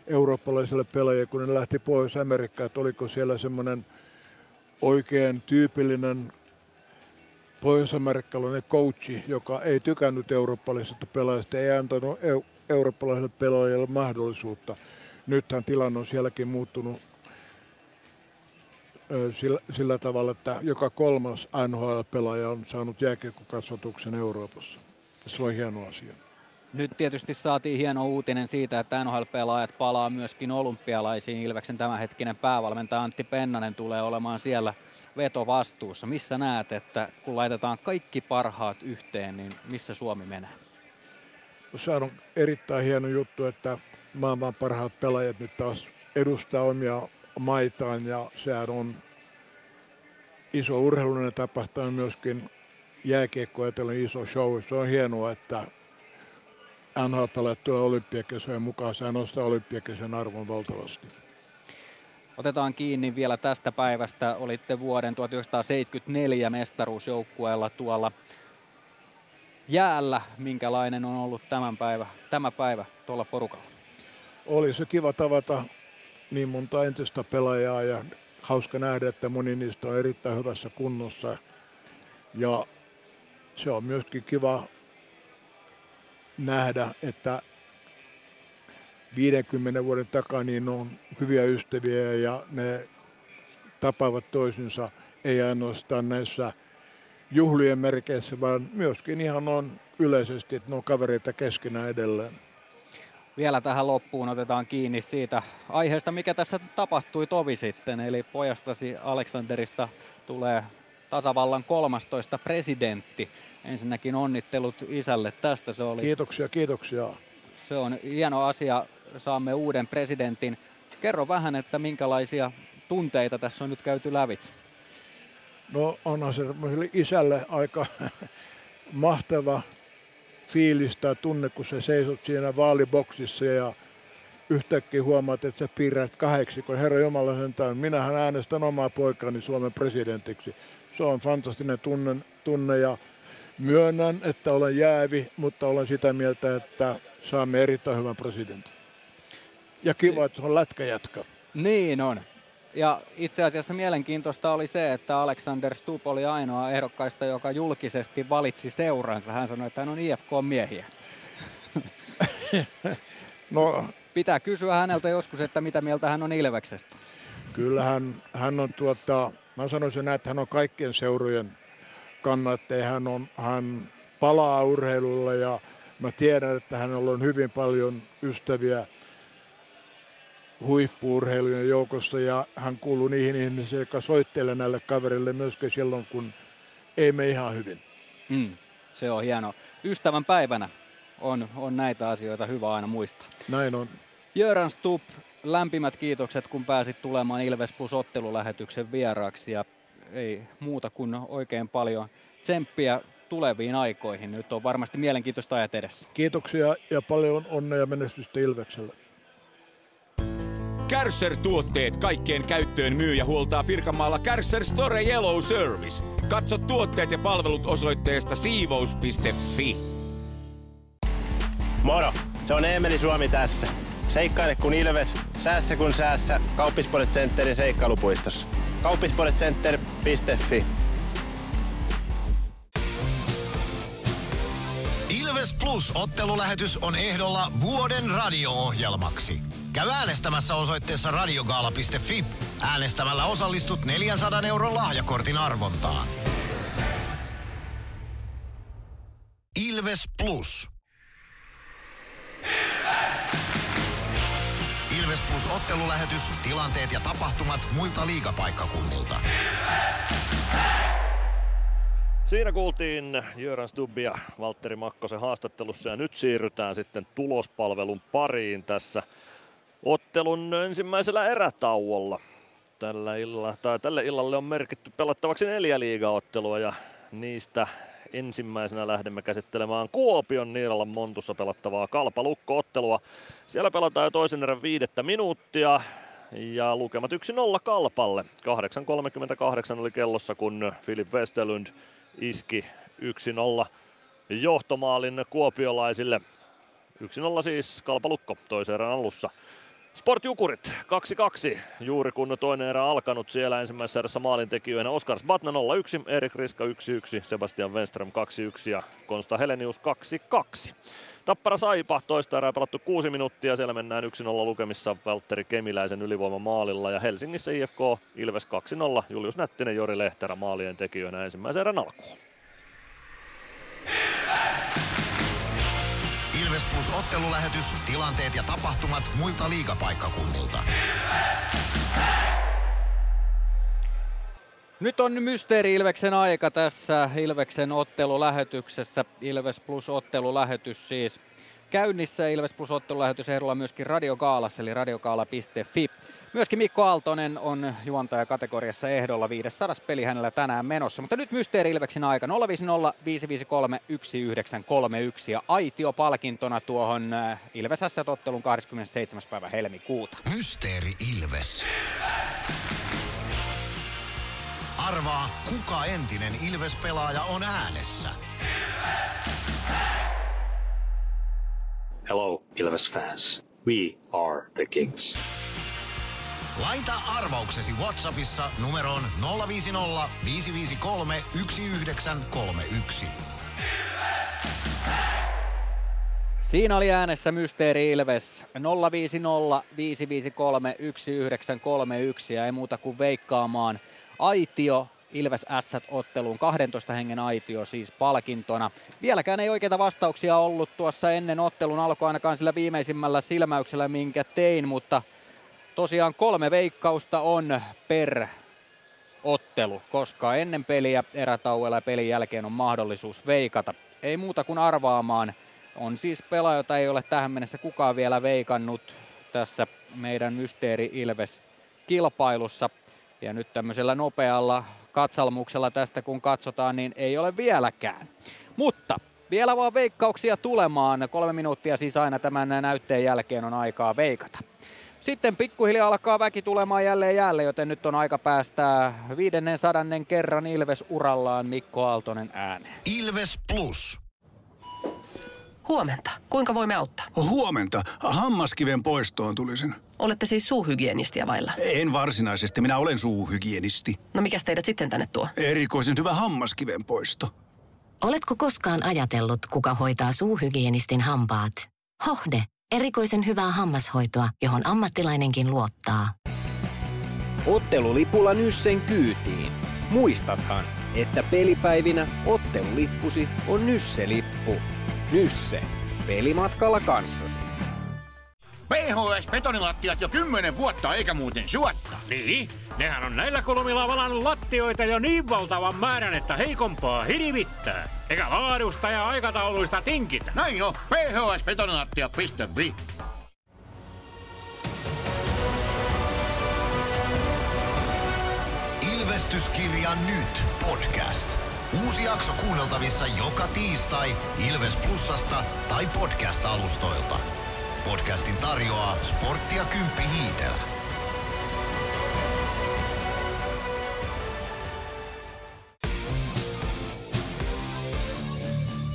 [SPEAKER 19] eurooppalaisille pelaajille, kun ne lähti pois Amerikkaan, että oliko siellä semmoinen oikein tyypillinen pohjois-amerikkalainen coachi, joka ei tykännyt eurooppalaisista pelaajista, ei antanut eu- eurooppalaisille pelaajille mahdollisuutta. Nythän tilanne on sielläkin muuttunut sillä, sillä tavalla, että joka kolmas NHL-pelaaja on saanut jääkiekkokasvatuksen Euroopassa. Se on hieno asia.
[SPEAKER 2] Nyt tietysti saatiin hieno uutinen siitä, että NHL-pelaajat palaa myöskin olympialaisiin. Ilveksen tämänhetkinen päävalmentaja Antti Pennanen tulee olemaan siellä vetovastuussa. Missä näet, että kun laitetaan kaikki parhaat yhteen, niin missä Suomi menee?
[SPEAKER 19] Se on erittäin hieno juttu, että maailman parhaat pelaajat nyt taas edustaa omia maitaan ja sehän on iso urheilullinen tapahtuma myöskin jääkiekko iso show. Se on hienoa, että NHL-pelaajat tulee olympiakisojen mukaan. Sehän nostaa olympiakisojen arvon valtavasti.
[SPEAKER 2] Otetaan kiinni vielä tästä päivästä. Olitte vuoden 1974 mestaruusjoukkueella tuolla jäällä. Minkälainen on ollut tämän päivä, tämä päivä tuolla porukalla?
[SPEAKER 19] Oli se kiva tavata niin monta entistä pelaajaa ja hauska nähdä, että moni niistä on erittäin hyvässä kunnossa. Ja se on myöskin kiva nähdä, että 50 vuoden takaa niin on hyviä ystäviä ja ne tapaavat toisinsa ei ainoastaan näissä juhlien merkeissä, vaan myöskin ihan on yleisesti, että ne on kavereita keskenään edelleen.
[SPEAKER 2] Vielä tähän loppuun otetaan kiinni siitä aiheesta, mikä tässä tapahtui tovi sitten, eli pojastasi Aleksanderista tulee tasavallan 13 presidentti. Ensinnäkin onnittelut isälle tästä. Se oli,
[SPEAKER 19] kiitoksia, kiitoksia.
[SPEAKER 2] Se on hieno asia. Saamme uuden presidentin. Kerro vähän, että minkälaisia tunteita tässä on nyt käyty lävitse.
[SPEAKER 19] No onhan se isälle aika mahtava fiilis tai tunne, kun sä seisot siinä vaaliboksissa ja yhtäkkiä huomaat, että sä piirrät kahdeksi, kun Herra Jumala sentään, minähän äänestän omaa poikani Suomen presidentiksi. Se on fantastinen tunne, tunne ja Myönnän, että olen jäävi, mutta olen sitä mieltä, että saamme erittäin hyvän presidentin. Ja kiva, että se on lätkäjätkä.
[SPEAKER 2] Niin on. Ja itse asiassa mielenkiintoista oli se, että Alexander Stup oli ainoa ehdokkaista, joka julkisesti valitsi seuransa. Hän sanoi, että hän on IFK-miehiä.
[SPEAKER 19] no,
[SPEAKER 2] Pitää kysyä häneltä joskus, että mitä mieltä hän on Ilveksestä.
[SPEAKER 19] Kyllähän hän on tuota, mä sanoisin näin, että hän on kaikkien seurojen kannattaja. Hän, on, hän palaa urheilulla ja mä tiedän, että hänellä on hyvin paljon ystäviä huippuurheilujen joukossa ja hän kuuluu niihin ihmisiin, jotka soittelee näille kaverille myöskin silloin, kun ei me ihan hyvin.
[SPEAKER 2] Mm, se on hieno. Ystävän päivänä on, on näitä asioita hyvä aina muistaa.
[SPEAKER 19] Näin on.
[SPEAKER 2] Jöran Stup, lämpimät kiitokset, kun pääsit tulemaan Ilves Plus ottelulähetyksen vieraaksi ja ei muuta kuin oikein paljon tsemppiä tuleviin aikoihin. Nyt on varmasti mielenkiintoista ajat edessä.
[SPEAKER 19] Kiitoksia ja paljon onnea ja menestystä Ilvekselle.
[SPEAKER 20] Kärsser-tuotteet kaikkeen käyttöön myy ja huoltaa Pirkanmaalla Kärsser Store Yellow Service. Katso tuotteet ja palvelut osoitteesta siivous.fi.
[SPEAKER 5] Moro! Se on Eemeli Suomi tässä. Seikkaile kun ilves, säässä kun säässä. Kauppispoilet Centerin seikkailupuistossa. Kauppispoiletcenter.fi
[SPEAKER 1] Ilves Plus ottelulähetys on ehdolla vuoden radio-ohjelmaksi. Käy äänestämässä osoitteessa radiogaala.fi. Äänestämällä osallistut 400 euron lahjakortin arvontaan. Ilves Plus. Ottelulähetys, tilanteet ja tapahtumat muilta liigapaikkakunnilta.
[SPEAKER 6] Siinä kuultiin Jöran Stubbia Valtteri Makkosen haastattelussa ja nyt siirrytään sitten tulospalvelun pariin tässä ottelun ensimmäisellä erätauolla. Tällä illalla, tai tälle illalle on merkitty pelattavaksi neljä liigaottelua ja niistä ensimmäisenä lähdemme käsittelemään Kuopion Niiralan Montussa pelattavaa kalpalukko-ottelua. Siellä pelataan jo toisen erän viidettä minuuttia ja lukemat 1-0 Kalpalle. 8.38 oli kellossa, kun Filip Westerlund iski 1-0 johtomaalin kuopiolaisille. 1-0 siis Kalpalukko toisen erän alussa. Sport Jukurit 2-2, juuri kun toinen erä alkanut siellä ensimmäisessä erässä maalintekijöinä. Oskar Batna 0-1, Erik Riska 1-1, Sebastian Wenström 2-1 ja Konsta Helenius 2-2. Tappara Saipa, toista erää pelattu 6 minuuttia, siellä mennään 1-0 lukemissa Valtteri Kemiläisen ylivoimamaalilla ja Helsingissä IFK Ilves 2-0, Julius Nättinen, Jori Lehterä maalien tekijöinä ensimmäisen erän alkuun.
[SPEAKER 1] Ilves Plus ottelulähetys, tilanteet ja tapahtumat muilta liigapaikkakunnilta.
[SPEAKER 2] Nyt on Mysteeri Ilveksen aika tässä Ilveksen ottelulähetyksessä. Ilves Plus ottelulähetys siis käynnissä. Ilves Plus ottelulähetys ehdolla myöskin Radiokaalassa eli radiokaala.fi. Myöskin Mikko Aaltonen on juontaja kategoriassa ehdolla 500 peli hänellä tänään menossa. Mutta nyt Mysteeri Ilveksen aika 050 553 1931 ja Aitio palkintona tuohon äh, Ilves ottelun 27. päivä helmikuuta.
[SPEAKER 1] Mysteeri Ilves. Arvaa, kuka entinen Ilves-pelaaja on äänessä.
[SPEAKER 13] Hello, Ilves fans. We are the Kings.
[SPEAKER 1] Laita arvauksesi Whatsappissa numeroon 050 553 1931.
[SPEAKER 2] Siinä oli äänessä Mysteeri Ilves 050 553 1931 ja ei muuta kuin veikkaamaan Aitio Ilves Ässät otteluun, 12 hengen aitio siis palkintona. Vieläkään ei oikeita vastauksia ollut tuossa ennen ottelun alkua ainakaan sillä viimeisimmällä silmäyksellä, minkä tein, mutta tosiaan kolme veikkausta on per ottelu, koska ennen peliä, erätauella ja pelin jälkeen on mahdollisuus veikata. Ei muuta kuin arvaamaan. On siis pelaaja, jota ei ole tähän mennessä kukaan vielä veikannut tässä meidän Mysteeri Ilves kilpailussa. Ja nyt tämmöisellä nopealla katsalmuksella tästä kun katsotaan, niin ei ole vieläkään. Mutta vielä vaan veikkauksia tulemaan. Kolme minuuttia siis aina tämän näytteen jälkeen on aikaa veikata. Sitten pikkuhiljaa alkaa väki tulemaan jälleen jälleen, joten nyt on aika päästää viidennen sadannen kerran Ilves urallaan Mikko Aaltonen ääneen.
[SPEAKER 1] Ilves Plus.
[SPEAKER 10] Huomenta. Kuinka voimme auttaa?
[SPEAKER 11] Huomenta. Hammaskiven poistoon tulisin.
[SPEAKER 10] Olette siis suuhygienistia vailla?
[SPEAKER 11] En varsinaisesti. Minä olen suuhygienisti.
[SPEAKER 10] No mikä teidät sitten tänne tuo?
[SPEAKER 11] Erikoisen hyvä hammaskiven poisto.
[SPEAKER 12] Oletko koskaan ajatellut, kuka hoitaa suuhygienistin hampaat? Hohde. Erikoisen hyvää hammashoitoa, johon ammattilainenkin luottaa.
[SPEAKER 4] Ottelulipulla Nyssen kyytiin. Muistathan, että pelipäivinä ottelulippusi on Nysse-lippu. Nysse. Pelimatkalla kanssasi.
[SPEAKER 20] PHS betonilattiat jo kymmenen vuotta eikä muuten suotta.
[SPEAKER 21] Niin, nehän on näillä kolmilla valannut lattioita jo niin valtavan määrän, että heikompaa hirvittää. Eikä laadusta ja aikatauluista tinkitä.
[SPEAKER 20] Näin on, phsbetonilattia.fi.
[SPEAKER 1] Ilvestyskirja nyt podcast. Uusi jakso kuunneltavissa joka tiistai Ilves Plusasta tai podcast-alustoilta. Podcastin tarjoaa Sporttia Kymppi Hiitelä.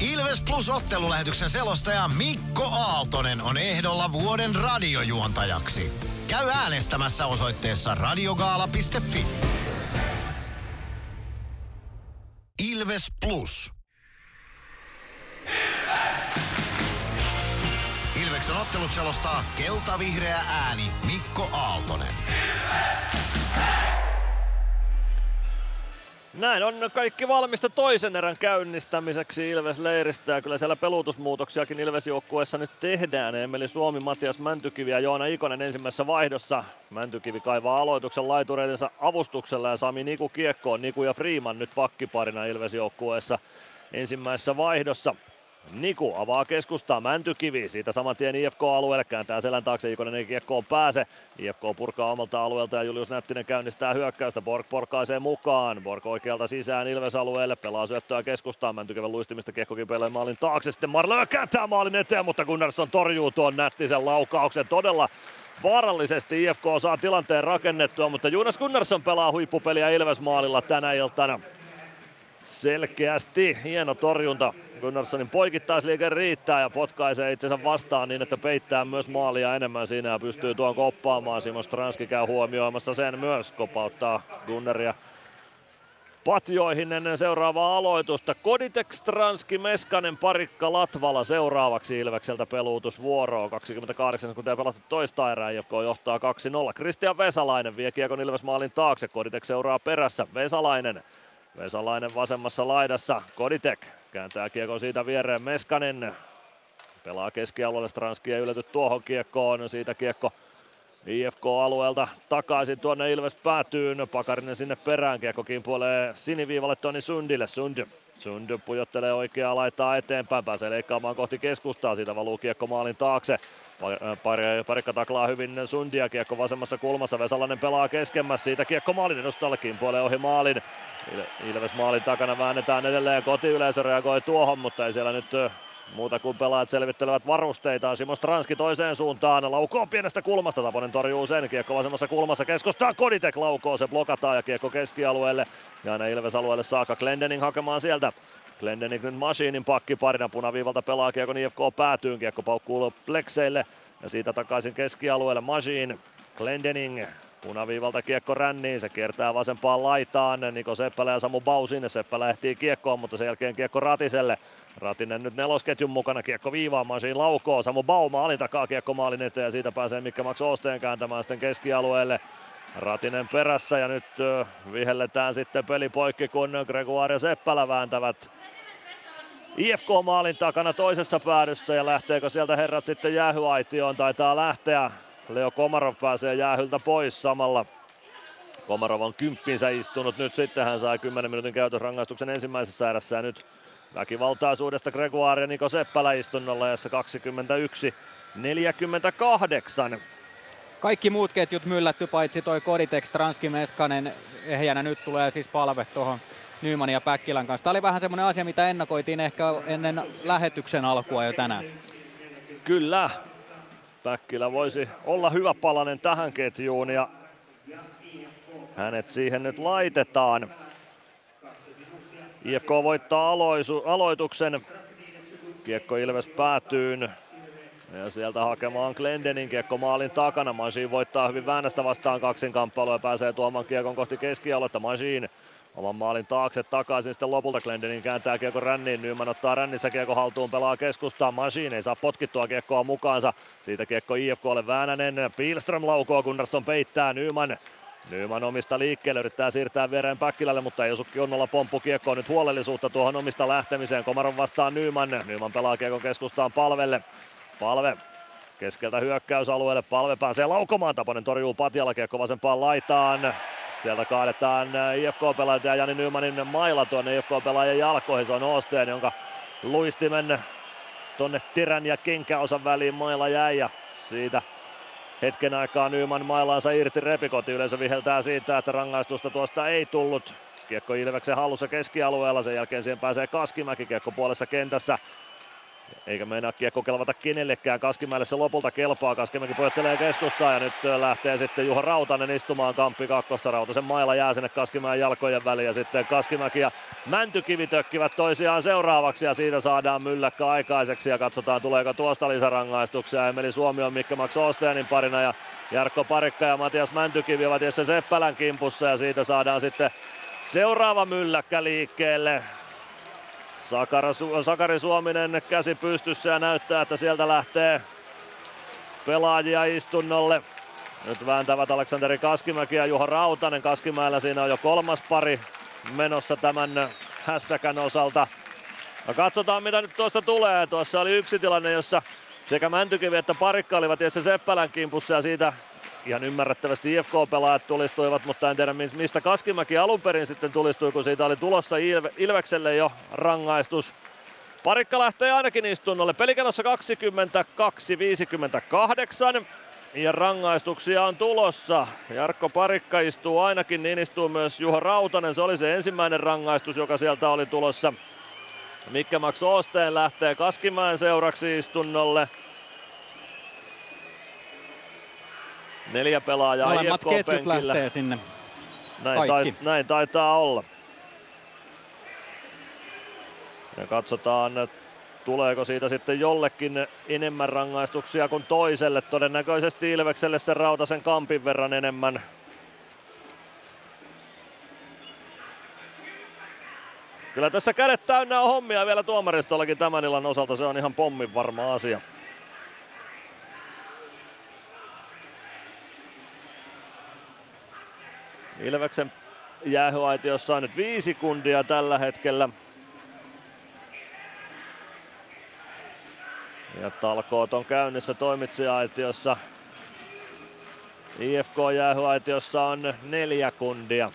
[SPEAKER 1] Ilves Plus ottelulähetyksen selostaja Mikko Aaltonen on ehdolla vuoden radiojuontajaksi. Käy äänestämässä osoitteessa radiogaala.fi. Ilves Plus. Ilveksen ottelut selostaa kelta-vihreä ääni Mikko Aaltonen.
[SPEAKER 6] Näin on kaikki valmista toisen erän käynnistämiseksi Ilves-leiristä ja kyllä siellä pelutusmuutoksiakin Ilves-joukkueessa nyt tehdään. Emeli Suomi, Matias Mäntykivi ja Joona Ikonen ensimmäisessä vaihdossa. Mäntykivi kaivaa aloituksen laitureidensa avustuksella ja Sami Niku kiekkoon. Niku ja Freeman nyt pakkiparina Ilves-joukkueessa ensimmäisessä vaihdossa. Niku avaa keskustaa, Mäntykivi, siitä saman tien IFK-alueelle, kääntää selän taakse, Ikonen ei kiekkoon pääse. IFK purkaa omalta alueelta ja Julius Nättinen käynnistää hyökkäystä, Borg porkaisee mukaan. Borg oikealta sisään Ilves-alueelle, pelaa syöttöä keskustaan, Mäntykiven luistimista kiekko kipeilee maalin taakse, sitten Marlö kääntää maalin eteen, mutta Gunnarsson torjuu tuon Nättisen laukauksen todella vaarallisesti IFK saa tilanteen rakennettua, mutta Jonas Gunnarsson pelaa huippupeliä Ilves-maalilla tänä iltana. Selkeästi hieno torjunta. Gunnarssonin poikittaisliike riittää ja potkaisee itsensä vastaan niin, että peittää myös maalia enemmän siinä ja pystyy tuon koppaamaan. Simon Stranski käy huomioimassa sen myös, kopauttaa Gunnaria patjoihin ennen seuraavaa aloitusta. Koditek, Stranski, Meskanen, Parikka, Latvala seuraavaksi Ilvekseltä peluutusvuoroon. 28 kun pelattu toista erää, IFK johtaa 2-0. Kristian Vesalainen vie kiekon Ilves maalin taakse, Koditek seuraa perässä. Vesalainen Vesalainen vasemmassa laidassa, Koditek kääntää kiekon siitä viereen, Meskanen Pelaa keskialueelle Stranski ja ylety tuohon kiekkoon. Siitä kiekko IFK-alueelta takaisin tuonne Ilves päätyyn. Pakarinen sinne perään. Kiekko kimpuilee siniviivalle Toni Sundille. Sund Sund pujottelee oikeaa laittaa eteenpäin, pääsee leikkaamaan kohti keskustaa, siitä valuu kiekko maalin taakse. Parikka taklaa hyvin Sundia, kiekko vasemmassa kulmassa, Vesalainen pelaa keskemmässä, siitä kiekko maalin edustallekin, puolee ohi maalin. Ilves maalin takana väännetään edelleen, kotiyleisö reagoi tuohon, mutta ei siellä nyt Muuta kuin pelaajat selvittelevät varusteitaan. Simo Stranski toiseen suuntaan. Laukoo pienestä kulmasta. Taponen torjuu sen. Kiekko vasemmassa kulmassa keskustaa. Koditek laukoo. Se blokataan ja kiekko keskialueelle. Ja aina Ilves alueelle saakka. Glendening hakemaan sieltä. Glendening nyt Machinin pakki parina. Punaviivalta pelaa kiekko IFK päätyyn. Kiekko paukkuu Plexeille. Ja siitä takaisin keskialueelle Machine. Glendening Punaviivalta kiekko ränniin, se kiertää vasempaan laitaan, Niko Seppälä ja Samu Bau sinne, Seppälä ehtii kiekkoon, mutta sen jälkeen kiekko Ratiselle. Ratinen nyt nelosketjun mukana, kiekko viivaamaan, siinä laukoo, Samu Bau maalin takaa kiekko maalin eteen ja siitä pääsee Mikka Max Osteen kääntämään sitten keskialueelle. Ratinen perässä ja nyt vihelletään sitten peli poikki, kun Gregoire ja Seppälä vääntävät IFK maalin takana toisessa päädyssä. Ja lähteekö sieltä herrat sitten jäähyaitioon, taitaa lähteä. Leo Komarov pääsee jäähyltä pois samalla. Komarov on kymppinsä istunut nyt sitten, hän sai 10 minuutin käytösrangaistuksen ensimmäisessä erässä ja nyt väkivaltaisuudesta Gregoire ja Niko Seppälä istunnolla jossa 21 48.
[SPEAKER 2] Kaikki muut ketjut myllätty paitsi toi Koditex, Transki, Meskanen ehjänä nyt tulee siis palve tuohon Nyman ja Päkkilän kanssa. Tämä oli vähän semmoinen asia, mitä ennakoitiin ehkä ennen lähetyksen alkua jo tänään.
[SPEAKER 6] Kyllä, Päkkilä voisi olla hyvä palanen tähän ketjuun ja hänet siihen nyt laitetaan. IFK voittaa aloisu, aloituksen. Kiekko Ilves päätyyn. Ja sieltä hakemaan Glendenin kiekko maalin takana. Machine voittaa hyvin Väännästä vastaan kaksinkamppailua ja pääsee tuomaan kiekon kohti keskialuetta. Machine oman maalin taakse takaisin sitten lopulta Glendenin kääntää kiekko ränniin, Nyman ottaa rännissä kiekko haltuun, pelaa keskustaa, Machine ei saa potkittua kiekkoa mukaansa, siitä kiekko IFKlle Väänänen, Pilström laukoo, Gunnarsson peittää, Nyman Nyman omista liikkeelle, yrittää siirtää viereen Päkkilälle, mutta ei osu kunnolla pomppu kiekkoon. Nyt huolellisuutta tuohon omista lähtemiseen. Komaron vastaan Nyman, Nyman pelaa kiekon keskustaan palvelle. Palve keskeltä hyökkäysalueelle, palve pääsee laukomaan, Taponen torjuu Patjalla kiekko vasempaan laitaan. Sieltä kaadetaan IFK-pelaaja ja Jani Nymanin maila tuonne IFK-pelaajan jalkoihin. Se on Osteen, jonka luistimen tonne terän ja kenkäosan väliin maila jäi ja siitä hetken aikaa Nyman mailaansa irti repikoti. Yleensä viheltää siitä, että rangaistusta tuosta ei tullut. Kiekko Ilveksen hallussa keskialueella, sen jälkeen siihen pääsee Kaskimäki kiekko puolessa kentässä. Eikä meinaa kiekko kelvata kenellekään. Kaskimäelle se lopulta kelpaa. Kaskimäki pojottelee keskustaa ja nyt lähtee sitten Juha Rautanen istumaan kamppi kakkosta. Rautasen mailla jää sinne Kaskimäen jalkojen väliin ja sitten Kaskimäki ja Mäntykivi tökkivät toisiaan seuraavaksi ja siitä saadaan mylläkkä aikaiseksi ja katsotaan tuleeko tuosta lisärangaistuksia. Emeli Suomi on Mikko Max Osteenin parina ja Jarkko Parikka ja Matias Mäntykivi ovat Jesse Seppälän kimpussa ja siitä saadaan sitten seuraava mylläkkä liikkeelle. Sakara, Sakari Suominen käsi pystyssä ja näyttää, että sieltä lähtee pelaajia istunnolle. Nyt vääntävät Aleksanteri Kaskimäki ja Juha Rautanen. Kaskimäellä siinä on jo kolmas pari menossa tämän hässäkän osalta. No katsotaan mitä nyt tuosta tulee. Tuossa oli yksi tilanne, jossa sekä Mäntykivi että Parikka olivat Jesse Seppälän kimpussa ja siitä ihan ymmärrettävästi IFK-pelaajat tulistuivat, mutta en tiedä mistä Kaskimäki alun perin sitten tulistui, kun siitä oli tulossa Ilve, Ilvekselle jo rangaistus. Parikka lähtee ainakin istunnolle. Pelikellossa 22-58 ja rangaistuksia on tulossa. Jarkko Parikka istuu ainakin, niin istuu myös Juha Rautanen. Se oli se ensimmäinen rangaistus, joka sieltä oli tulossa. Mikke Max Osteen lähtee Kaskimäen seuraksi istunnolle. Neljä pelaajaa
[SPEAKER 2] Molemmat
[SPEAKER 6] IFK
[SPEAKER 2] ketjut
[SPEAKER 6] penkillä.
[SPEAKER 2] lähtee sinne.
[SPEAKER 6] Näin, tai, näin taitaa olla. Ja katsotaan, tuleeko siitä sitten jollekin enemmän rangaistuksia kuin toiselle. Todennäköisesti Ilvekselle sen Rautasen kampin verran enemmän. Kyllä tässä kädet täynnä on hommia vielä tuomaristollakin tämän illan osalta. Se on ihan pommin varma asia. Ilveksen jäähyaitiossa on nyt viisi kundia tällä hetkellä. Ja talkoot on käynnissä toimitsija-aitiossa. IFK jäähyaitiossa on neljä kundia.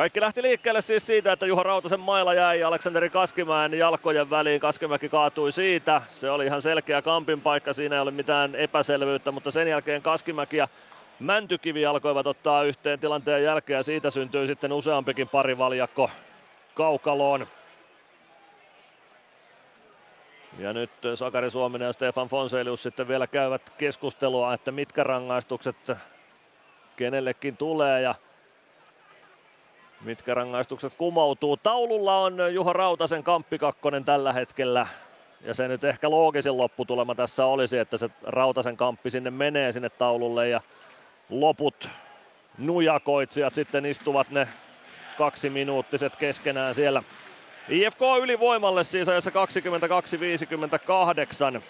[SPEAKER 6] Kaikki lähti liikkeelle siis siitä, että Juha Rautasen mailla jäi Aleksanteri Kaskimäen jalkojen väliin. Kaskimäki kaatui siitä. Se oli ihan selkeä kampin paikka, siinä ei ole mitään epäselvyyttä, mutta sen jälkeen Kaskimäki ja Mäntykivi alkoivat ottaa yhteen tilanteen jälkeen ja siitä syntyi sitten useampikin parivaljakko kaukaloon. Ja nyt Sakari Suominen ja Stefan Fonselius sitten vielä käyvät keskustelua, että mitkä rangaistukset kenellekin tulee ja mitkä rangaistukset kumoutuu. Taululla on Juha Rautasen kamppi kakkonen tällä hetkellä. Ja se nyt ehkä loogisin lopputulema tässä olisi, että se Rautasen kamppi sinne menee sinne taululle ja loput nujakoitsijat sitten istuvat ne kaksi minuuttiset keskenään siellä. IFK ylivoimalle siis ajassa 22-58.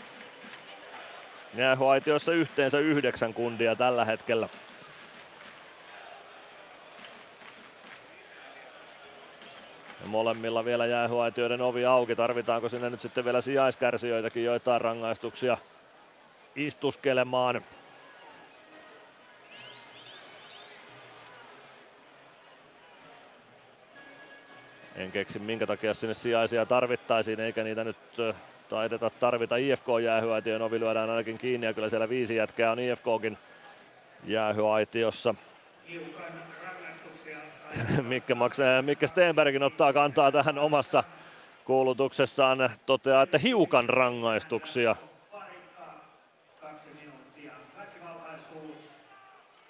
[SPEAKER 6] Jäähuaitioissa yhteensä yhdeksän kundia tällä hetkellä. Ja molemmilla vielä jäähuaitioiden ovi auki. Tarvitaanko sinne nyt sitten vielä sijaiskärsijöitäkin joitain rangaistuksia istuskelemaan. En keksi minkä takia sinne sijaisia tarvittaisiin, eikä niitä nyt taideta tarvita. IFK jäähyaitioon ovi lyödään ainakin kiinni ja kyllä siellä viisi jätkää on IFKkin jäähyaitiossa. Mikke, maksaa, Mikke Stenbergin ottaa kantaa tähän omassa kuulutuksessaan. Toteaa, että hiukan rangaistuksia.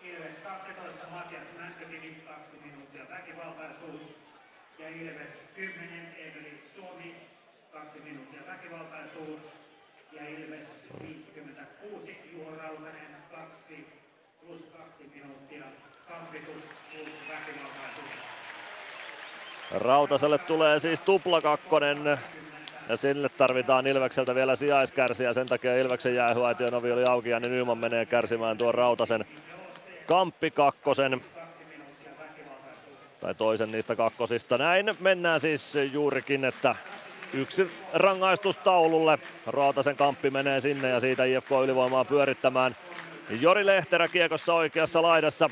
[SPEAKER 18] Ilves 12, Matias Mäntykivi 2 minuuttia väkivaltaisuus. Ja Ilves 10, Emeli Suomi 2 minuuttia väkivaltaisuus. Ja Ilves 56, Juho Rautanen 2 plus 2 minuuttia kampitus plus väkivaltaisuus.
[SPEAKER 6] Rautaselle tulee siis tupla kakkonen ja sille tarvitaan Ilvekseltä vielä sijaiskärsiä. Sen takia Ilveksen jäähyaition ovi oli auki ja niin Nyman menee kärsimään tuon Rautasen kamppi kakkosen. Tai toisen niistä kakkosista. Näin mennään siis juurikin, että yksi rangaistus taululle. Rautasen kamppi menee sinne ja siitä IFK ylivoimaa pyörittämään. Jori Lehterä kiekossa oikeassa laidassa.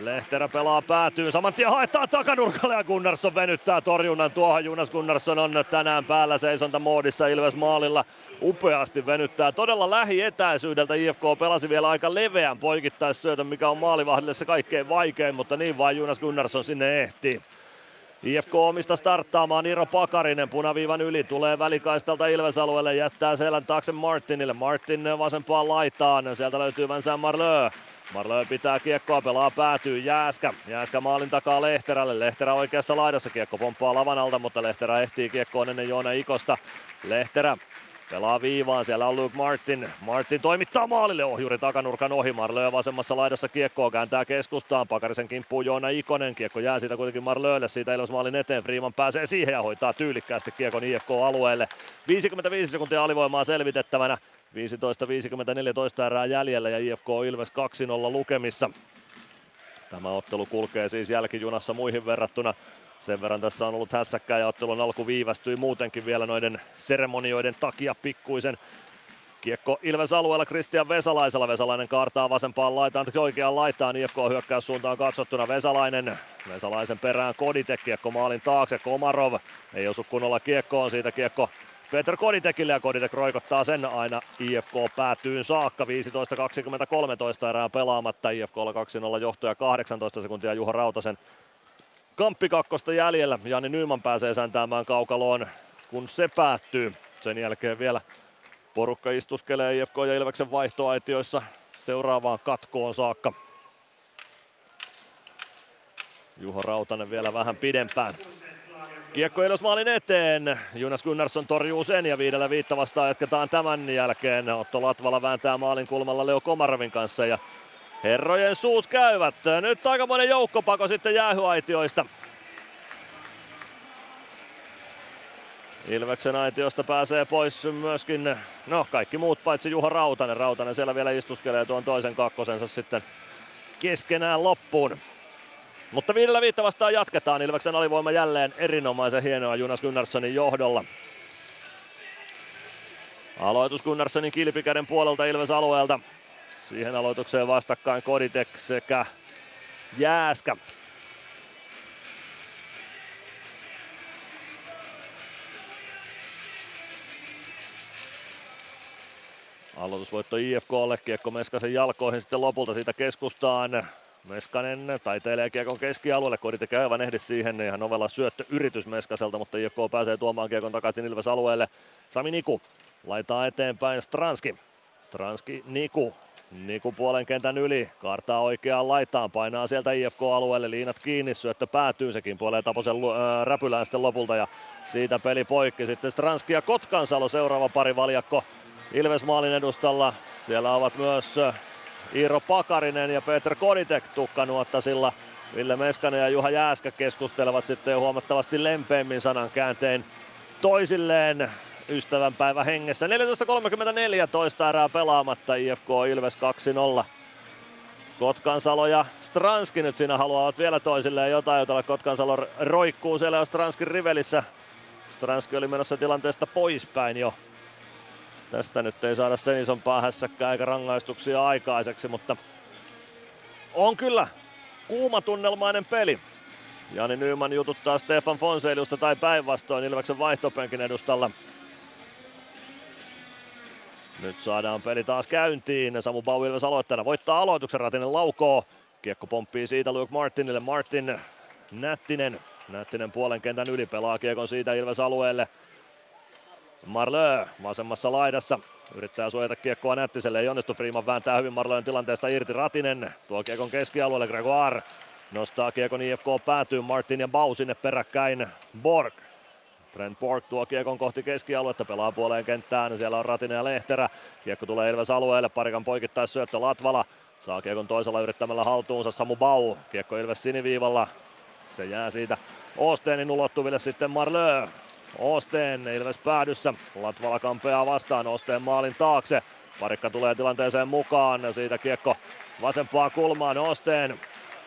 [SPEAKER 6] Lehterä pelaa päätyy, saman tien haetaan takanurkalle ja Gunnarsson venyttää torjunnan tuohon. Jonas Gunnarsson on tänään päällä seisontamoodissa Ilves maalilla. Upeasti venyttää todella lähietäisyydeltä. IFK pelasi vielä aika leveän poikittaissyötön, mikä on maalivahdille se kaikkein vaikein, mutta niin vain Jonas Gunnarsson sinne ehtii. IFK omista starttaamaan Iro Pakarinen punaviivan yli, tulee välikaistalta Ilves-alueelle, jättää selän taakse Martinille. Martin vasempaan laitaan, sieltä löytyy Vincent Marleux. Marleux pitää kiekkoa, pelaa päätyy Jääskä. Jääskä maalin takaa Lehterälle. Lehterä oikeassa laidassa, kiekko pomppaa lavan alta, mutta Lehterä ehtii kiekkoon ennen Joona Ikosta. Lehterä Pelaa viivaan, siellä on Luke Martin. Martin toimittaa maalille, ohjuri takanurkan ohi. Marlö vasemmassa laidassa kiekkoa kääntää keskustaan. Pakarisen kimppuu Joona Ikonen. Kiekko jää siitä kuitenkin Marlölle, siitä Ilves maalin eteen. Freeman pääsee siihen ja hoitaa tyylikkäästi kiekon IFK-alueelle. 55 sekuntia alivoimaa selvitettävänä. 15-50-14 erää jäljellä ja IFK Ilves 2-0 lukemissa. Tämä ottelu kulkee siis jälkijunassa muihin verrattuna. Sen verran tässä on ollut hässäkkää ja ottelun alku viivästyi muutenkin vielä noiden seremonioiden takia pikkuisen. Kiekko Ilves alueella Kristian Vesalaisella. Vesalainen kaartaa vasempaan laitaan, oikeaan laitaan. IFK hyökkäyssuuntaan katsottuna Vesalainen. Vesalaisen perään Kodite, kiekko maalin taakse. Komarov ei osu kunnolla kiekkoon, siitä kiekko Peter Koditekille ja Koditek roikottaa sen aina IFK päätyyn saakka. 15-20-13 erää pelaamatta. IFKlla 2-0 johtoja 18 sekuntia Juha Rautasen Kamppi kakkosta jäljellä. Jani Nyman pääsee säntäämään kaukaloon, kun se päättyy. Sen jälkeen vielä porukka istuskelee IFK ja Ilveksen vaihtoaitioissa seuraavaan katkoon saakka. Juho Rautanen vielä vähän pidempään. Kiekko maalin eteen. Jonas Gunnarsson torjuu sen ja viidellä viitta vastaan jatketaan tämän jälkeen. Otto Latvala vääntää maalin kulmalla Leo Komarovin kanssa ja Herrojen suut käyvät. Nyt aikamoinen joukkopako sitten jäähyaitioista. Ilveksen aitiosta pääsee pois myöskin, no kaikki muut paitsi Juha Rautanen. Rautanen siellä vielä istuskelee tuon toisen kakkosensa sitten keskenään loppuun. Mutta viidellä viittä vastaan jatketaan. Ilveksen alivoima jälleen erinomaisen hienoa Jonas Gunnarssonin johdolla. Aloitus Gunnarssonin kilpikäden puolelta Ilves alueelta. Siihen aloitukseen vastakkain Koditek sekä Jääskä. Aloitusvoitto IFKlle, kiekko Meskasen jalkoihin sitten lopulta siitä keskustaan. Meskanen taiteilee kiekon keskialueelle, Kodi tekee aivan ehdi siihen, ihan ovella syöttö yritys Meskaselta, mutta IFK pääsee tuomaan kiekon takaisin Ilves alueelle. Sami Niku laitaa eteenpäin Stranski. Stranski Niku. Niku puolen kentän yli, kartaa oikeaan laitaan, painaa sieltä IFK-alueelle, liinat kiinni, syöttö päätyy, sekin puolee Taposen äh, räpylään sitten lopulta. Ja siitä peli poikki. Sitten Stranski ja Kotkansalo. Seuraava pari valjakko Ilves maalin edustalla. Siellä ovat myös Iiro Pakarinen ja Peter Koditek tukkanuottasilla. Ville Meskanen ja Juha Jääskä keskustelevat sitten huomattavasti lempeämmin sanan kääntein toisilleen ystävänpäivä hengessä. 14.34 toista erää pelaamatta IFK Ilves 2-0. Kotkansalo ja Stranski nyt siinä haluavat vielä toisilleen jotain, jota Kotkansalo roikkuu siellä jo Stranskin rivelissä. Stranski oli menossa tilanteesta poispäin jo Tästä nyt ei saada sen isompaa hässäkkää eikä rangaistuksia aikaiseksi, mutta on kyllä kuuma tunnelmainen peli. Jani Nyman jututtaa Stefan Fonseliusta tai päinvastoin Ilveksen vaihtopenkin edustalla. Nyt saadaan peli taas käyntiin. Samu Bau Ilves aloittajana voittaa aloituksen. Ratinen laukoo. Kiekko pomppii siitä Luke Martinille. Martin Nättinen. Nättinen puolen kentän yli pelaa kiekon siitä Ilves alueelle. Marlö vasemmassa laidassa yrittää suojata kiekkoa Nättiselle, ei onnistu. Freeman vääntää hyvin Marlön tilanteesta irti. Ratinen tuo kiekon keskialueelle. Gregoire nostaa kiekon IFK päätyy. Martin ja Bau sinne peräkkäin. Borg Trent Borg tuo kiekon kohti keskialuetta, pelaa puoleen kenttään, siellä on Ratinen ja Lehterä. Kiekko tulee Ilves alueelle, parikan poikittais syöttö Latvala. Saa kiekon toisella yrittämällä haltuunsa Samu Bau. Kiekko Ilves siniviivalla. Se jää siitä Osteenin ulottuville sitten Marlö. Osteen Ilves päädyssä. Latvala kampeaa vastaan Osteen maalin taakse. Parikka tulee tilanteeseen mukaan. Siitä kiekko vasempaa kulmaan Osteen.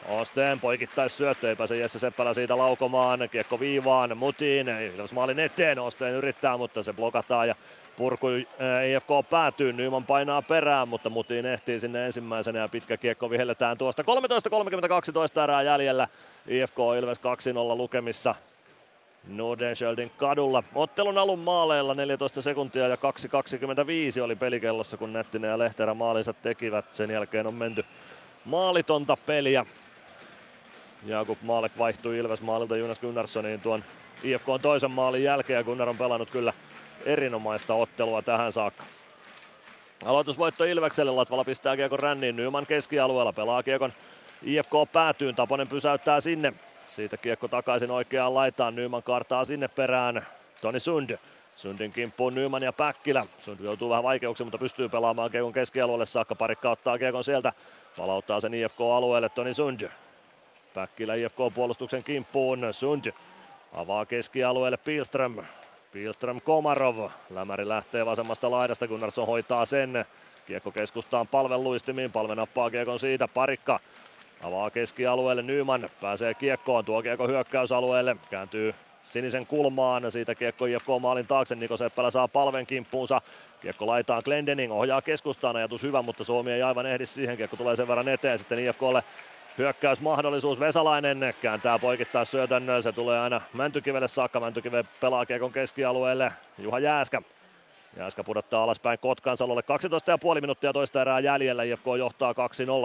[SPEAKER 6] Osteen poikittais syöttö, ei pääse Jesse Seppälä siitä laukomaan. Kiekko viivaan, Mutiin, Ilves maalin eteen. Osteen yrittää, mutta se blokataan ja purku IFK päätyy. Nyman painaa perään, mutta Mutiin ehtii sinne ensimmäisenä ja pitkä kiekko vihelletään tuosta. 13.32 erää jäljellä. IFK Ilves 2-0 lukemissa. Nordenskjöldin kadulla. Ottelun alun maaleilla 14 sekuntia ja 2.25 oli pelikellossa, kun Nättinen ja Lehterä maalinsa tekivät. Sen jälkeen on menty maalitonta peliä. Jakub Maalek vaihtui Ilves maalilta Jonas Gunnarssoniin tuon IFK on toisen maalin jälkeen ja Gunnar on pelannut kyllä erinomaista ottelua tähän saakka. Aloitusvoitto Ilvekselle, Latvala pistää kiekon ränniin, Nyman keskialueella pelaa kiekon IFK päätyyn, Taponen pysäyttää sinne, siitä kiekko takaisin oikeaan laitaan, Nyman kartaa sinne perään. Toni Sund. Sundin kimppuun Nyman ja Päkkilä. Sund joutuu vähän vaikeuksiin, mutta pystyy pelaamaan kiekon keskialueelle saakka. Parikka ottaa kiekon sieltä. Palauttaa sen IFK-alueelle Toni Sund. Päkkilä IFK-puolustuksen kimppuun. Sund avaa keskialueelle Pilström. Pilström Komarov. Lämäri lähtee vasemmasta laidasta. Gunnarsson hoitaa sen. Kiekko keskustaan palven luistimiin. Palve nappaa kiekon siitä. Parikka Avaa keskialueelle Nyman, pääsee kiekkoon, tuo kiekko hyökkäysalueelle, kääntyy sinisen kulmaan, siitä kiekko IFK maalin taakse, Niko Seppälä saa palven kimppuunsa, kiekko laitaan Glendening, ohjaa keskustaan, ajatus hyvä, mutta Suomi ei aivan ehdi siihen, kiekko tulee sen verran eteen, sitten IFKlle hyökkäysmahdollisuus, Vesalainen kääntää poikittaa syötön, se tulee aina Mäntykivelle saakka, Mäntykive pelaa kiekon keskialueelle, Juha Jääskä Jääskä pudottaa alaspäin Kotkansalolle. 12,5 minuuttia toista erää jäljellä. IFK johtaa 2-0.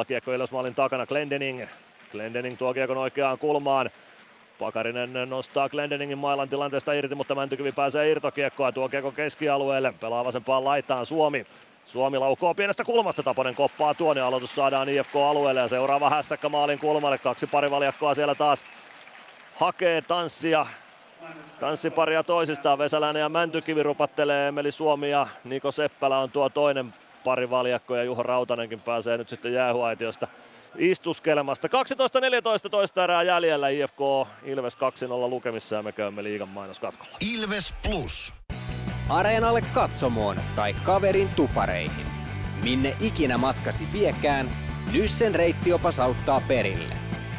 [SPEAKER 6] Kiekko Ilosmaalin takana Glendening. Glendening tuo kiekon oikeaan kulmaan. Pakarinen nostaa Glendeningin mailan tilanteesta irti, mutta Mäntykivi pääsee irtokiekkoa. Tuo kiekko keskialueelle. Pelaa vasempaan laitaan Suomi. Suomi laukoo pienestä kulmasta, Taponen koppaa tuon ja aloitus saadaan IFK-alueelle ja seuraava hässäkkä maalin kulmalle. Kaksi parivaljakkoa siellä taas hakee tanssia Tanssiparia toisistaan Vesäläinen ja Mäntykivi rupattelee Emeli Suomi ja Niko Seppälä on tuo toinen pari valjakko ja Juho Rautanenkin pääsee nyt sitten jäähuaitiosta istuskelemasta. 12-14 toista erää jäljellä IFK Ilves 2-0 lukemissa ja me käymme liigan mainoskatkolla.
[SPEAKER 1] Ilves Plus.
[SPEAKER 4] Areenalle katsomoon tai kaverin tupareihin. Minne ikinä matkasi viekään, Nyssen reittiopas auttaa perille.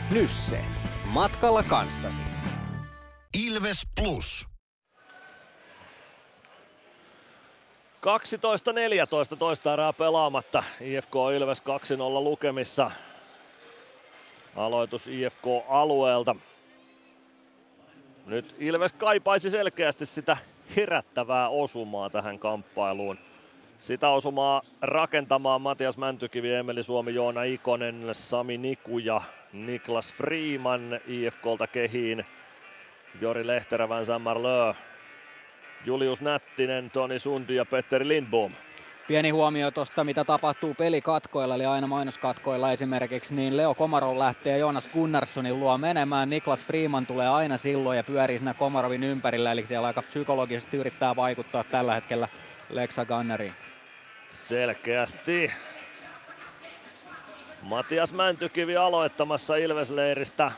[SPEAKER 4] Nysse. Matkalla kanssasi.
[SPEAKER 1] Ilves Plus.
[SPEAKER 6] 12-14 toista erää pelaamatta. IFK Ilves 2-0 lukemissa. Aloitus IFK-alueelta. Nyt Ilves kaipaisi selkeästi sitä herättävää osumaa tähän kamppailuun. Sitä osumaa rakentamaan Matias Mäntykivi, Emeli Suomi, Joona Ikonen, Sami Niku ja Niklas Freeman IFKlta kehiin. Jori Lehterä, Vincent Marleux, Julius Nättinen, Toni Sundi ja Petteri Lindboom.
[SPEAKER 2] Pieni huomio tuosta, mitä tapahtuu pelikatkoilla, eli aina mainoskatkoilla esimerkiksi, niin Leo Komarov lähtee Jonas Gunnarssonin luo menemään. Niklas Freeman tulee aina silloin ja pyörii siinä Komarovin ympärillä, eli siellä aika psykologisesti yrittää vaikuttaa tällä hetkellä Lexa Gunnariin.
[SPEAKER 6] Selkeästi. Matias Mäntykivi aloittamassa Ilvesleiristä.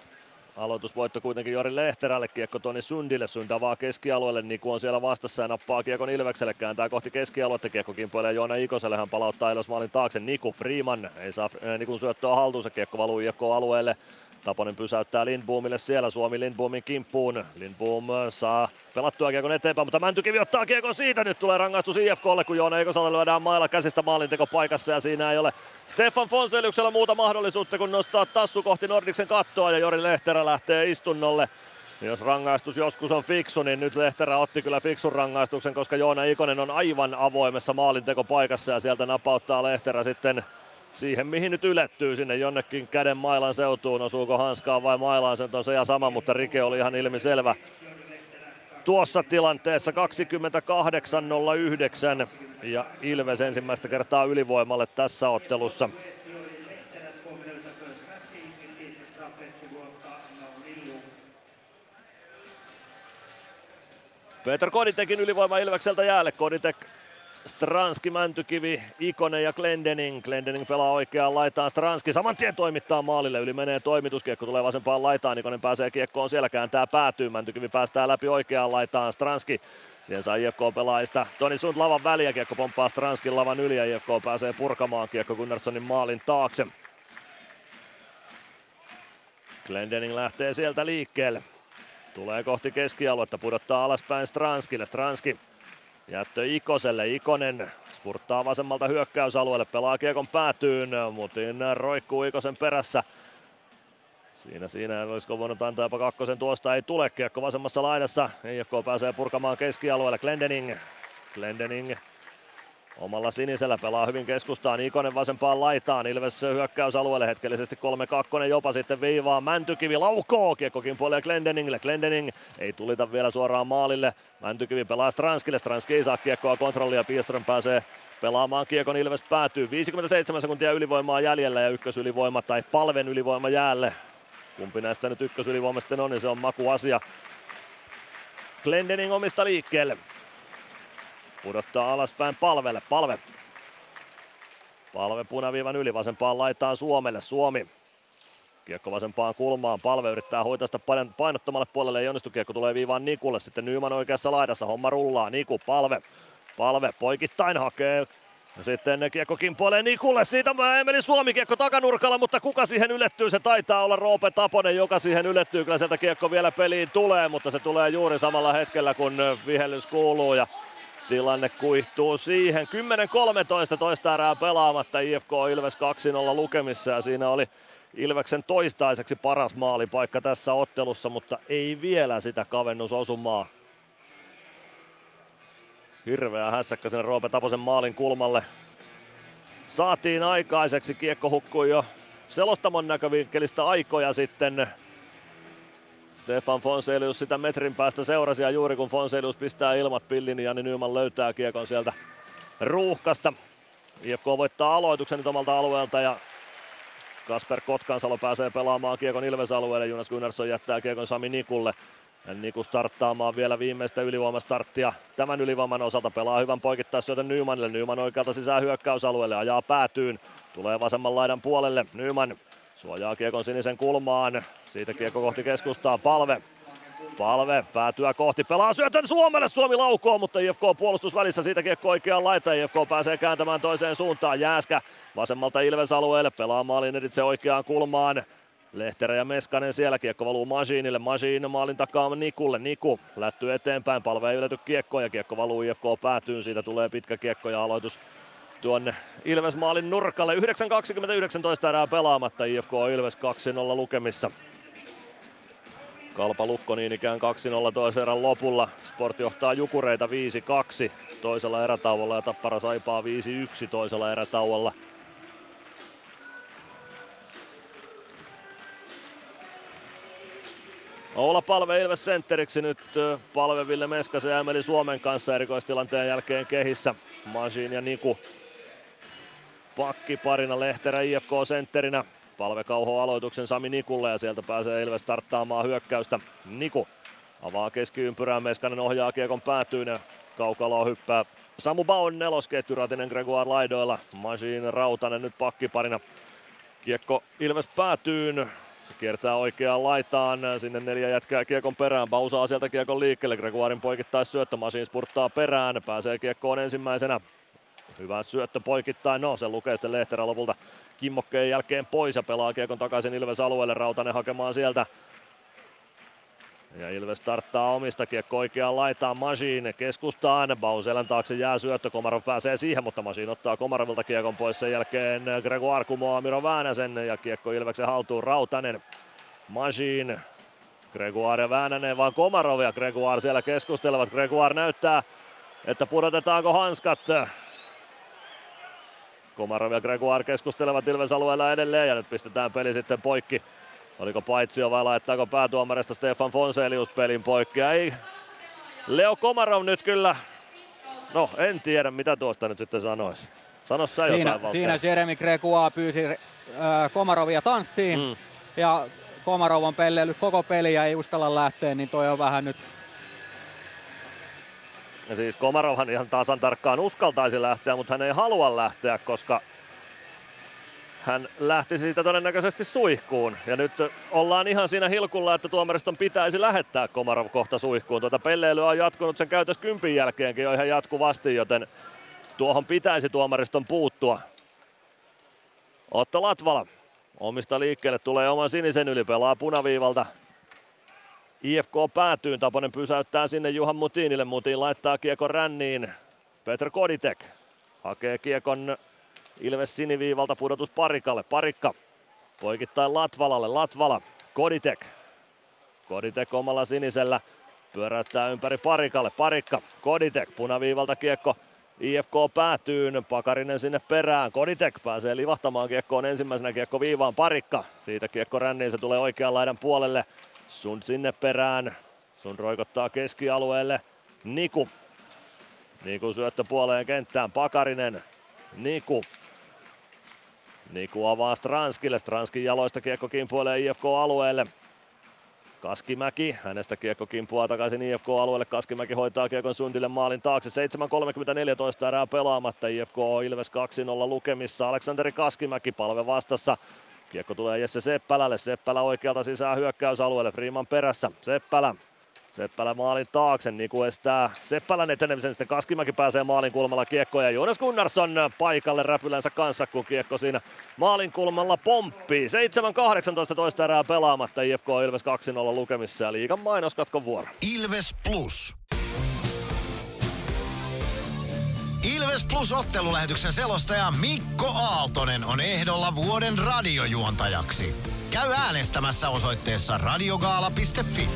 [SPEAKER 6] Aloitusvoitto kuitenkin Jori Lehterälle, kiekko Toni Sundille, suuntavaa keskialueelle, Niku on siellä vastassa ja nappaa kiekon Ilvekselle, kääntää kohti keskialuetta, kiekko kimpoilee Joona Ikoselle, hän palauttaa Ilves maalin taakse, Niku Freeman ei saa Nikun syöttöä haltuunsa, kiekko valuu IFK-alueelle, Taponen pysäyttää Lindboomille siellä, Suomi Lindboomin kimppuun. Lindboom saa pelattua kiekon eteenpäin, mutta Mäntykivi ottaa kiekon siitä. Nyt tulee rangaistus IFKlle, kun Joona Eikosalle lyödään mailla käsistä maalinteko paikassa ja siinä ei ole Stefan Fonseliuksella muuta mahdollisuutta kuin nostaa tassu kohti Nordiksen kattoa ja Jori Lehterä lähtee istunnolle. Jos rangaistus joskus on fiksu, niin nyt Lehterä otti kyllä fiksun rangaistuksen, koska Joona Ikonen on aivan avoimessa maalintekopaikassa ja sieltä napauttaa Lehterä sitten siihen mihin nyt ylettyy sinne jonnekin käden mailan seutuun, osuuko hanskaan vai mailaan, se on se ja sama, mutta Rike oli ihan ilmiselvä tuossa tilanteessa 28.09 ja Ilves ensimmäistä kertaa ylivoimalle tässä ottelussa. Peter Koditekin ylivoima Ilvekseltä jäälle. Koditek Stranski, Mäntykivi, Ikonen ja Glendening. Glendening pelaa oikeaan laitaan. Stranski saman tien toimittaa maalille. Yli menee toimituskiekko, tulee vasempaan laitaan. Ikonen pääsee kiekkoon siellä, kääntää päätyy. Mäntykivi päästää läpi oikeaan laitaan. Stranski Siihen saa IFK pelaajista Toni Sund lavan väliä, kiekko pomppaa Stranskin lavan yli ja IFK pääsee purkamaan kiekko Gunnarssonin maalin taakse. Glendening lähtee sieltä liikkeelle. Tulee kohti keskialuetta, pudottaa alaspäin Stranskille. Stranski Jättö Ikoselle, Ikonen spurttaa vasemmalta hyökkäysalueelle, pelaa kiekon päätyyn, Mutin roikkuu Ikosen perässä. Siinä, siinä olisiko voinut antaa jopa kakkosen, tuosta ei tule kiekko vasemmassa laidassa. IFK pääsee purkamaan keskialueelle, Glendening. Glendening Omalla sinisellä pelaa hyvin keskustaan, Ikonen vasempaan laitaan, Ilves hyökkäysalueelle hetkellisesti 3-2 jopa sitten viivaa, Mäntykivi laukoo, kiekkokin puolee Glendeningille, Glendening ei tulita vielä suoraan maalille, Mäntykivi pelaa Stranskille, Stranski ei saa kiekkoa kontrollia, Piestron pääsee pelaamaan kiekon. Ilves päätyy, 57 sekuntia ylivoimaa jäljellä ja ykkösylivoima tai palven ylivoima jäälle. Kumpi näistä nyt ykkösylivoima sitten on, niin se on makuasia. Glendening omista liikkeelle. Pudottaa alaspäin palvelle. Palve. Palve punaviivan yli vasempaan laitaan Suomelle. Suomi. Kiekko vasempaan kulmaan. Palve yrittää hoitaa sitä painottomalle puolelle. Ei onnistu. Kiekko tulee viivaan Nikulle. Sitten Nyman oikeassa laidassa. Homma rullaa. Niku. Palve. Palve poikittain hakee ja sitten kiekko kimpoilee Nikulle, siitä Emeli Suomi kiekko takanurkalla, mutta kuka siihen ylettyy? Se taitaa olla Roope Taponen, joka siihen ylettyy. Kyllä sieltä kiekko vielä peliin tulee, mutta se tulee juuri samalla hetkellä, kun vihellys kuuluu. Ja Tilanne kuihtuu siihen. 10-13 toista erää pelaamatta. IFK Ilves 2-0 lukemissa ja siinä oli Ilveksen toistaiseksi paras maalipaikka tässä ottelussa, mutta ei vielä sitä kavennusosumaa. Hirveä hässäkkä sinne Roope Taposen maalin kulmalle. Saatiin aikaiseksi, kiekko hukkui jo selostamon näkövinkkelistä aikoja sitten Stefan Fonselius sitä metrin päästä seurasi ja juuri kun Fonselius pistää ilmat pillin, niin Jani Nyman löytää kiekon sieltä ruuhkasta. IFK voittaa aloituksen nyt omalta alueelta ja Kasper Kotkansalo pääsee pelaamaan kiekon Ilves-alueelle. Jonas Gunnarsson jättää kiekon Sami Nikulle. Ja Niku starttaamaan vielä viimeistä ylivoimastarttia. Tämän ylivoiman osalta pelaa hyvän poikittaisyötön Nymanille. Nyman oikealta sisään hyökkäysalueelle, ajaa päätyyn. Tulee vasemman laidan puolelle. Nyman Suojaa Kiekon sinisen kulmaan. Siitä Kiekko kohti keskustaa. Palve. Palve päätyä kohti, pelaa syötön Suomelle, Suomi laukoo, mutta IFK puolustus välissä, siitä kiekko oikeaan laita, IFK pääsee kääntämään toiseen suuntaan, Jääskä vasemmalta Ilves alueelle, pelaa maalin editse oikeaan kulmaan, Lehterä ja Meskanen siellä, kiekko valuu Masiinille, Masiin maalin takaa Nikulle, Niku lättyy eteenpäin, palve ei ylety kiekko ja kiekko valuu IFK päätyyn, siitä tulee pitkä kiekko ja aloitus tuonne Ilves maalin nurkalle. 9.20-19 erää pelaamatta, IFK Ilves 2-0 lukemissa. Kalpa Lukko niin ikään 2-0 toisen erän lopulla. Sport johtaa Jukureita 5-2 toisella erätauolla ja Tappara Saipaa 5-1 toisella erätauolla. Oula Palve Ilves sentteriksi nyt Palve Ville Meskasen ja Emeli Suomen kanssa erikoistilanteen jälkeen kehissä. Masin ja Niku pakki parina Lehterä IFK sentterinä. Palve kauho aloituksen Sami Nikulle ja sieltä pääsee Ilves starttaamaan hyökkäystä. Niku avaa keskiympyrään, Meskanen ohjaa kiekon päätyyn ja kaukaloa hyppää Samu Baun nelosketju, Ratinen Gregoire laidoilla. Machine Rautanen nyt pakkiparina. Kiekko Ilves päätyyn. Se kiertää oikeaan laitaan, sinne neljä jätkää kiekon perään, Bausaa sieltä kiekon liikkeelle, Gregoirin poikittais syöttö, Machine spurttaa perään, pääsee kiekkoon ensimmäisenä. Hyvä syöttö poikittain, no se lukee sitten Lehterä lopulta kimmokkeen jälkeen pois ja pelaa kiekon takaisin Ilves alueelle, Rautanen hakemaan sieltä ja Ilves starttaa omista kiekko oikeaan laitaan Machine keskustaan. Bauselän taakse jää syöttö, Komarov pääsee siihen, mutta Machine ottaa Komarovilta kiekon pois. Sen jälkeen Gregoire kumoaa Miro Väänäsen ja kiekko Ilveksen haltuun Rautanen. Machine, Gregoire ja Väänänen vaan Komarov ja Gregoire siellä keskustelevat. Gregoire näyttää, että pudotetaanko hanskat. Komarov ja Gregoire keskustelevat Ilves alueella edelleen ja nyt pistetään peli sitten poikki Oliko paitsio vai laittaako päätuomarista Stefan Fonselius pelin poikki? Ei. Leo Komarov nyt kyllä, no en tiedä mitä tuosta nyt sitten sanoisi. Sano sä
[SPEAKER 2] siinä,
[SPEAKER 6] jotain,
[SPEAKER 2] Siinä Jeremy Gregoire pyysi äh, Komarovia tanssiin mm. ja Komarov on pelleillyt koko peliä, ei uskalla lähteä, niin toi on vähän nyt
[SPEAKER 6] ja siis Komarovhan ihan tasan tarkkaan uskaltaisi lähteä, mutta hän ei halua lähteä, koska hän lähti siitä todennäköisesti suihkuun. Ja nyt ollaan ihan siinä hilkulla, että tuomariston pitäisi lähettää Komarov kohta suihkuun. Tuota pelleilyä on jatkunut sen käytös kympin jälkeenkin jo ihan jatkuvasti, joten tuohon pitäisi tuomariston puuttua. Otto Latvala omista liikkeelle tulee oman sinisen yli, pelaa punaviivalta. IFK päätyy, Taponen pysäyttää sinne Juhan Mutinille, Mutin laittaa kiekon ränniin. Petr Koditek hakee kiekon Ilves siniviivalta pudotus Parikalle. Parikka poikittain Latvalalle. Latvala. Koditek. Koditek omalla sinisellä. Pyöräyttää ympäri Parikalle. Parikka. Koditek. Punaviivalta kiekko. IFK päätyy. Pakarinen sinne perään. Koditek pääsee livahtamaan kiekkoon ensimmäisenä kiekko viivaan. Parikka. Siitä kiekko ränniin. Se tulee oikean laidan puolelle. Sun sinne perään. Sun roikottaa keskialueelle. Niku. Niku syöttö puoleen kenttään. Pakarinen. Niku Niku avaa Stranskille. Stranskin jaloista kiekko kimpuilee IFK-alueelle. Kaskimäki, hänestä kiekko kimpuaa takaisin IFK-alueelle. Kaskimäki hoitaa kiekon Sundille maalin taakse. 7.34 erää pelaamatta. IFK Ilves 2-0 lukemissa. Aleksanteri Kaskimäki palve vastassa. Kiekko tulee Jesse Seppälälle. Seppälä oikealta sisään hyökkäysalueelle. Freeman perässä. Seppälä Seppälä maalin taakse, kuin estää Seppälän etenemisen, sitten Kaskimäki pääsee maalin kulmalla kiekkoon ja Jonas Gunnarsson paikalle räpylänsä kanssa, kun kiekko siinä maalin kulmalla pomppii. 7-18 toista erää pelaamatta, IFK Ilves 2-0 lukemissa ja liigan mainoskatkon vuoro.
[SPEAKER 1] Ilves Plus. Ilves Plus ottelulähetyksen selostaja Mikko Aaltonen on ehdolla vuoden radiojuontajaksi. Käy äänestämässä osoitteessa radiogaala.fi.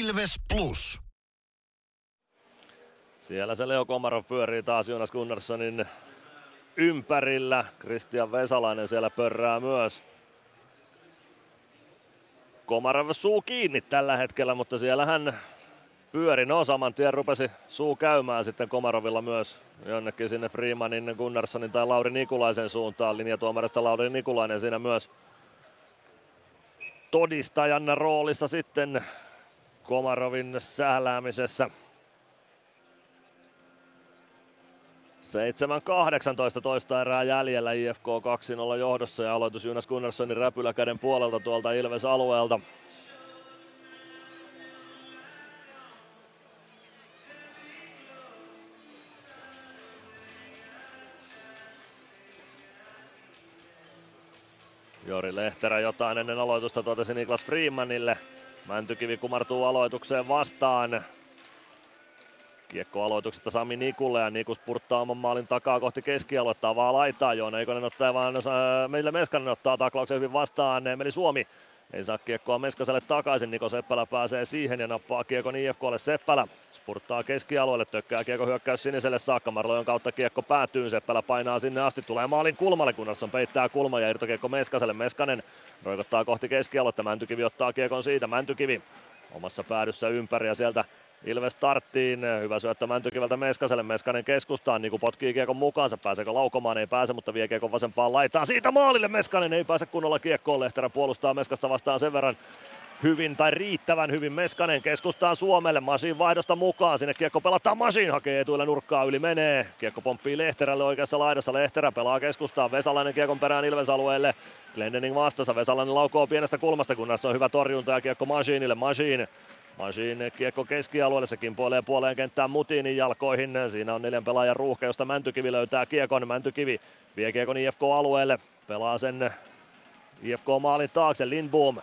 [SPEAKER 1] Ilves Plus.
[SPEAKER 6] Siellä se Leo Komarov pyörii taas Jonas Gunnarssonin ympärillä. Christian Vesalainen siellä pörrää myös. Komarov suu kiinni tällä hetkellä, mutta siellä hän pyöri. No saman tien rupesi suu käymään sitten Komarovilla myös jonnekin sinne Freemanin, Gunnarssonin tai Lauri Nikulaisen suuntaan. Linjatuomarista Lauri Nikulainen siinä myös todistajan roolissa sitten Komarovin sähläämisessä. 7-18 toista erää jäljellä IFK 2-0 johdossa ja aloitus Jonas Gunnarssonin räpyläkäden puolelta tuolta Ilves alueelta. Jori Lehterä jotain ennen aloitusta totesi Niklas Freemanille. Mäntykivi kumartuu aloitukseen vastaan. Kiekko aloituksesta Sami Nikulle ja Nikus purttaa oman maalin takaa kohti keskialuetta, vaan laitaa Joona Eikonen ottaa vaan äh, meille Meskanen ottaa taklauksen hyvin vastaan. Meli Suomi ei saa kiekkoa Meskaselle takaisin, Niko Seppälä pääsee siihen ja nappaa kiekon IFKlle Seppälä. Spurttaa keskialueelle, tökkää kiekko hyökkäys siniselle. Saakka, Marlojon kautta kiekko päätyy, Seppälä painaa sinne asti, tulee maalin kulmalle, on peittää kulma ja irtokiekko Meskaselle, Meskanen roikottaa kohti keskialuetta, Mäntykivi ottaa kiekon siitä, Mäntykivi omassa päädyssä ympäri ja sieltä Ilves starttiin, hyvä syöttö Mäntykivältä Meskaselle, Meskanen keskustaan, niin kuin potkii kiekon mukaansa, pääseekö laukomaan, ei pääse, mutta vie kiekon vasempaan laitaan, siitä maalille Meskanen. Ei pääse kunnolla kiekkoon, Lehterä puolustaa Meskasta vastaan sen verran hyvin tai riittävän hyvin. Meskanen keskustaan Suomelle, Masin vaihdosta mukaan, sinne kiekko pelataan. Masin, hakee etuilla nurkkaa yli menee, kiekko pomppii Lehterälle oikeassa laidassa, Lehterä pelaa keskustaan, Vesalainen kiekon perään Ilves alueelle, Glendening vastassa, Vesalainen laukoo pienestä kulmasta, kunnes on hyvä torjunta ja kiekko Masinille, Masin Masin kiekko keskialueelle, se kimpoilee puoleen kenttään Mutinin jalkoihin. Siinä on neljän pelaajan ruuhka, josta Mäntykivi löytää kiekon. Mäntykivi vie kiekon IFK-alueelle, pelaa sen IFK-maalin taakse Lindboom.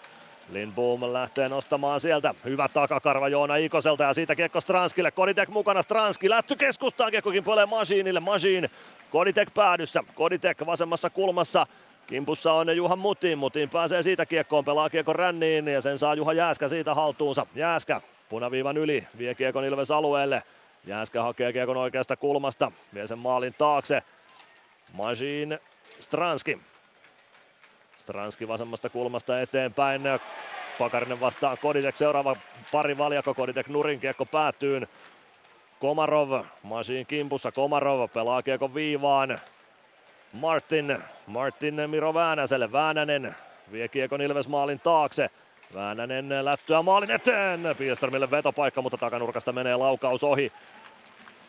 [SPEAKER 6] Lindboom lähtee nostamaan sieltä. Hyvä takakarva Joona Ikoselta ja siitä kiekko Stranskille. Koditek mukana Stranski lähty keskustaan. Kiekko kimpoilee Masinille. Masin Koditek päädyssä. Koditek vasemmassa kulmassa. Kimpussa on Juha Mutin, Mutin pääsee siitä kiekkoon, pelaa kiekon ränniin ja sen saa Juha Jääskä siitä haltuunsa. Jääskä punaviivan yli, vie kiekon Ilves alueelle. Jääskä hakee kiekon oikeasta kulmasta, vie sen maalin taakse. Majin Stranski. Stranski vasemmasta kulmasta eteenpäin. Pakarinen vastaan Koditek, seuraava pari valjakko Koditek nurin kiekko päätyyn. Komarov, Majin kimpussa, Komarov pelaa kiekon viivaan. Martin, Martin Miro Väänäselle, Väänänen vie kiekon Ilves maalin taakse. Väänänen lättyä maalin eteen, Piestarmille vetopaikka, mutta takanurkasta menee laukaus ohi.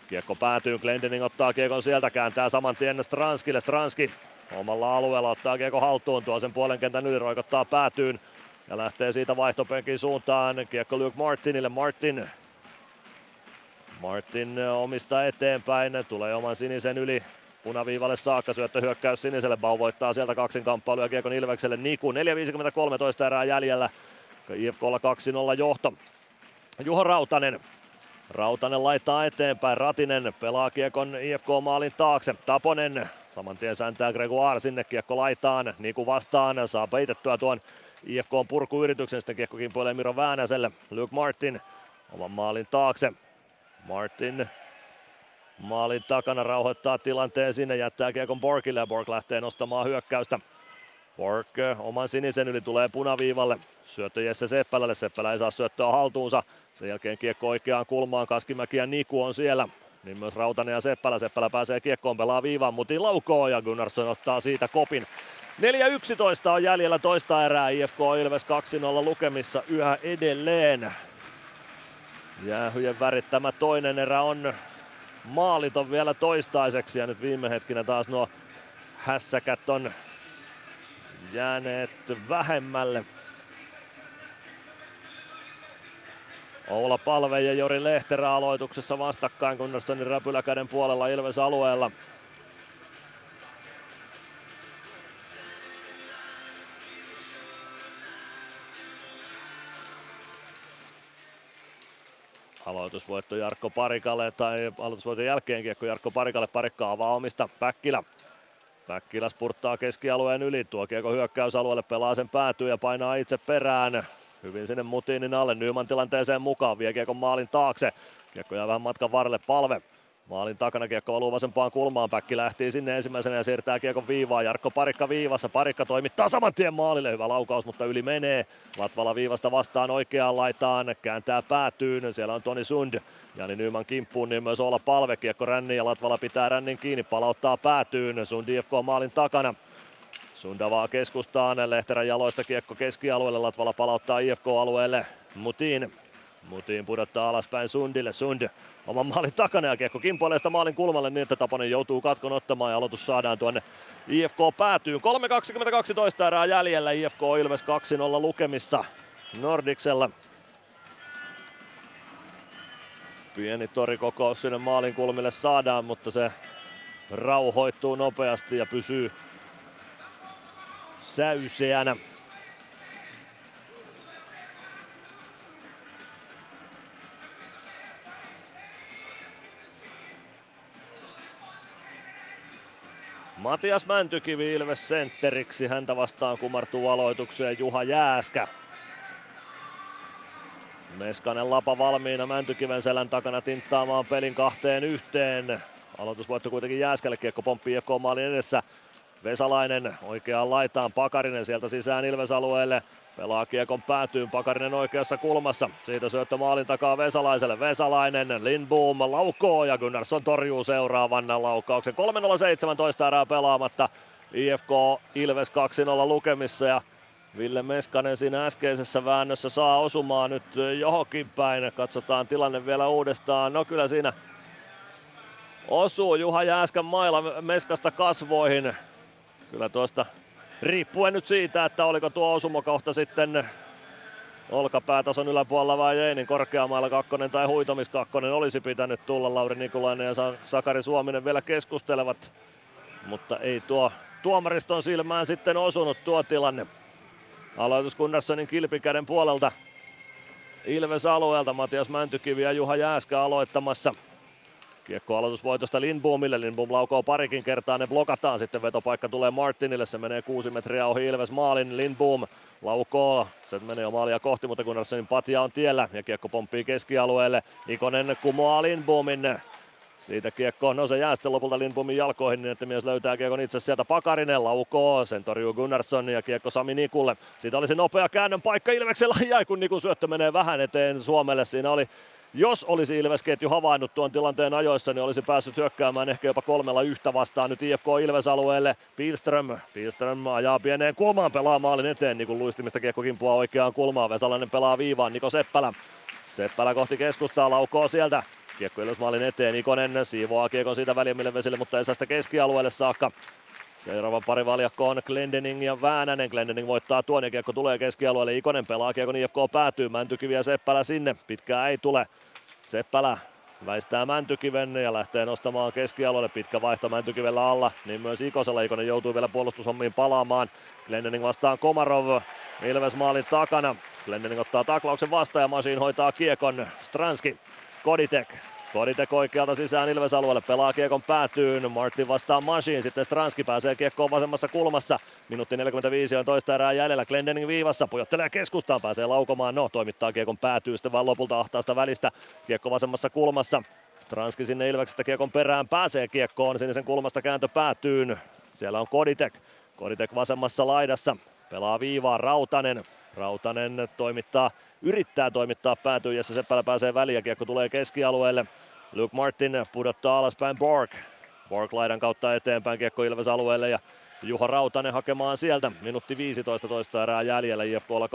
[SPEAKER 6] Kiekko päätyy, Glendening ottaa kiekon sieltä, kääntää saman tien Stranskille, Stranski omalla alueella ottaa kiekko haltuun, tuo sen puolen kentän yli, roikottaa päätyyn ja lähtee siitä vaihtopenkin suuntaan. Kiekko Luke Martinille, Martin Martin omista eteenpäin, tulee oman sinisen yli, punaviivalle saakka, syöttö hyökkäys siniselle, Bau voittaa sieltä kaksin kamppailuja Kiekon Ilvekselle. Niku, 4.53 erää jäljellä, IFKlla 2-0 johto. Juho Rautanen, Rautanen laittaa eteenpäin, Ratinen pelaa Kiekon IFK-maalin taakse, Taponen. Saman tien sääntää Gregoire sinne, Kiekko laitaan, Niku vastaan, saa peitettyä tuon IFK purkuyrityksen, sitten Kiekko kimpoilee Miro Väänäselle, Luke Martin oman maalin taakse, Martin Maalin takana rauhoittaa tilanteen sinne, jättää kiekon Borkille ja Bork lähtee nostamaan hyökkäystä. Bork oman sinisen yli tulee punaviivalle. Syöttö Jesse Seppälälle, Seppälä ei saa syöttöä haltuunsa. Sen jälkeen kiekko oikeaan kulmaan, Kaskimäki ja Niku on siellä. Niin myös Rautanen ja Seppälä. Seppälä pääsee kiekkoon, pelaa viivaan, mutin laukoo ja Gunnarsson ottaa siitä kopin. 4.11 on jäljellä toista erää, IFK Ilves 2-0 lukemissa yhä edelleen. Jäähyjen värittämä toinen erä on maalit on vielä toistaiseksi ja nyt viime hetkinä taas nuo hässäkät on jääneet vähemmälle. Oula Palve ja Jori Lehterä aloituksessa vastakkain Gunnarssonin räpyläkäden puolella Ilves alueella. Aloitusvoitto Jarkko Parikalle tai aloitusvoiton jälkeen kiekko Jarkko Parikalle. Parikka avaa omista Päkkilä. Päkkilä spurttaa keskialueen yli. Tuo kiekko hyökkäysalueelle pelaa sen päätyy ja painaa itse perään. Hyvin sinne Mutinin alle. Nyman tilanteeseen mukaan. Vie kiekon maalin taakse. Kiekko jää vähän matkan varrelle. Palve Maalin takana kiekko valuu vasempaan kulmaan. Päkki lähti sinne ensimmäisenä ja siirtää kiekon viivaa. Jarkko Parikka viivassa. Parikka toimittaa saman tien maalille. Hyvä laukaus, mutta yli menee. Latvala viivasta vastaan oikeaan laitaan. Kääntää päätyyn. Siellä on Toni Sund. Jani Nyman kimppuun, niin myös olla palve. Kiekko ränni ja Latvala pitää rännin kiinni. Palauttaa päätyyn. Sund IFK maalin takana. Sundavaa keskustaan. Lehterän jaloista kiekko keskialueelle. Latvala palauttaa IFK-alueelle. Mutin Mutiin pudottaa alaspäin Sundille. Sund oman maalin takana ja kiekko kimpoilee sitä maalin kulmalle niin, että Taponen joutuu katkon ottamaan ja aloitus saadaan tuonne IFK päätyyn. 3.22 erää jäljellä IFK Ilves 2-0 lukemissa Nordiksella. Pieni torikokous sinne maalin kulmille saadaan, mutta se rauhoittuu nopeasti ja pysyy säyseänä. Matias Mäntykivi Ilves sentteriksi. Häntä vastaan kumartuu aloitukseen Juha Jääskä. Meskanen lapa valmiina Mäntykiven selän takana tinttaamaan pelin kahteen yhteen. Aloitusvoitto kuitenkin Jääskälle, kiekko pomppii IFK maalin edessä. Vesalainen oikeaan laitaan, Pakarinen sieltä sisään Ilves-alueelle. Pelaa kiekon päätyyn, Pakarinen oikeassa kulmassa. Siitä syöttö maalin takaa Vesalaiselle. Vesalainen, Lindboom laukoo ja Gunnarsson torjuu seuraavan laukauksen. 3.017 erää pelaamatta. IFK Ilves 2-0 lukemissa ja Ville Meskanen siinä äskeisessä väännössä saa osumaan nyt johonkin päin. Katsotaan tilanne vielä uudestaan. No kyllä siinä osuu Juha Jääskän mailla Meskasta kasvoihin. Kyllä tuosta riippuen nyt siitä, että oliko tuo osumakohta sitten olkapäätason yläpuolella vai ei, niin korkeammalla kakkonen tai huitomiskakkonen olisi pitänyt tulla. Lauri Nikulainen ja Sakari Suominen vielä keskustelevat, mutta ei tuo tuomariston silmään sitten osunut tuo tilanne. Aloitus Gunnarssonin kilpikäden puolelta Ilves alueelta Matias Mäntykivi ja Juha Jääskä aloittamassa. Kiekko aloitusvoitosta Lindboomille. Lindboom laukoo parikin kertaa, ne blokataan. Sitten vetopaikka tulee Martinille, se menee kuusi metriä ohi Ilves maalin. Lindboom laukoo, se menee jo maalia kohti, mutta Gunnarssonin patja on tiellä ja kiekko pomppii keskialueelle. Ikonen kumoaa Lindboomin. Siitä kiekko, no se jää sitten lopulta Lindbomin jalkoihin niin, että mies löytää kiekon itse sieltä Pakarinen laukoo, sen torjuu Gunnarsson ja kiekko Sami Nikulle. Siitä olisi nopea käännön paikka Ilveksellä, jäi kun Nikun syöttö menee vähän eteen Suomelle. Siinä oli jos olisi Ilves-ketju havainnut tuon tilanteen ajoissa, niin olisi päässyt hyökkäämään ehkä jopa kolmella yhtä vastaan nyt IFK Ilves-alueelle. Pilström, Pilström ajaa pieneen kulmaan, pelaa maalin eteen, niin kuin luistimista kiekko kimpuaa oikeaan kulmaan. Vesalainen pelaa viivaan, Niko Seppälä. Seppälä kohti keskustaa, laukoo sieltä. Kiekko Ilves maalin eteen, Ikonen siivoaa kiekon siitä väljemmille vesille, mutta ei saa sitä keskialueelle saakka. Seuraava pari valjakko on Glendening ja Väänänen. Glendening voittaa tuon ja kiekko tulee keskialueelle. Ikonen pelaa kiekon IFK päätyy. Mäntykivi ja Seppälä sinne. Pitkää ei tule. Seppälä väistää Mäntykiven ja lähtee nostamaan keskialueelle. Pitkä vaihto Mäntykivellä alla, niin myös Ikosella. Ikonen joutuu vielä puolustushommiin palaamaan. Glendening vastaan Komarov. Ilves maalin takana. Glendening ottaa taklauksen vastaan ja Masin hoitaa kiekon. Stranski, Koditek, Koditek oikealta sisään Ilves-alueelle, pelaa kiekon päätyyn, Martin vastaa Machine, sitten Stranski pääsee kiekkoon vasemmassa kulmassa. Minuutti 45 on toista erää jäljellä, Glendening viivassa, pujottelee keskustaan, pääsee laukomaan, no toimittaa kiekon päätyy sitten vaan lopulta ahtaasta välistä, kiekko vasemmassa kulmassa. Stranski sinne Ilveksestä kiekon perään pääsee kiekkoon, sinisen kulmasta kääntö päätyyn. Siellä on Koditek, Koditek vasemmassa laidassa, pelaa viivaa Rautanen, Rautanen toimittaa yrittää toimittaa se Seppälä pääsee väliin ja kiekko tulee keskialueelle. Luke Martin pudottaa alaspäin Borg. Borg laidan kautta eteenpäin kiekko Ilves alueelle ja Juha Rautanen hakemaan sieltä. Minuutti 15 toista erää jäljellä IFKlla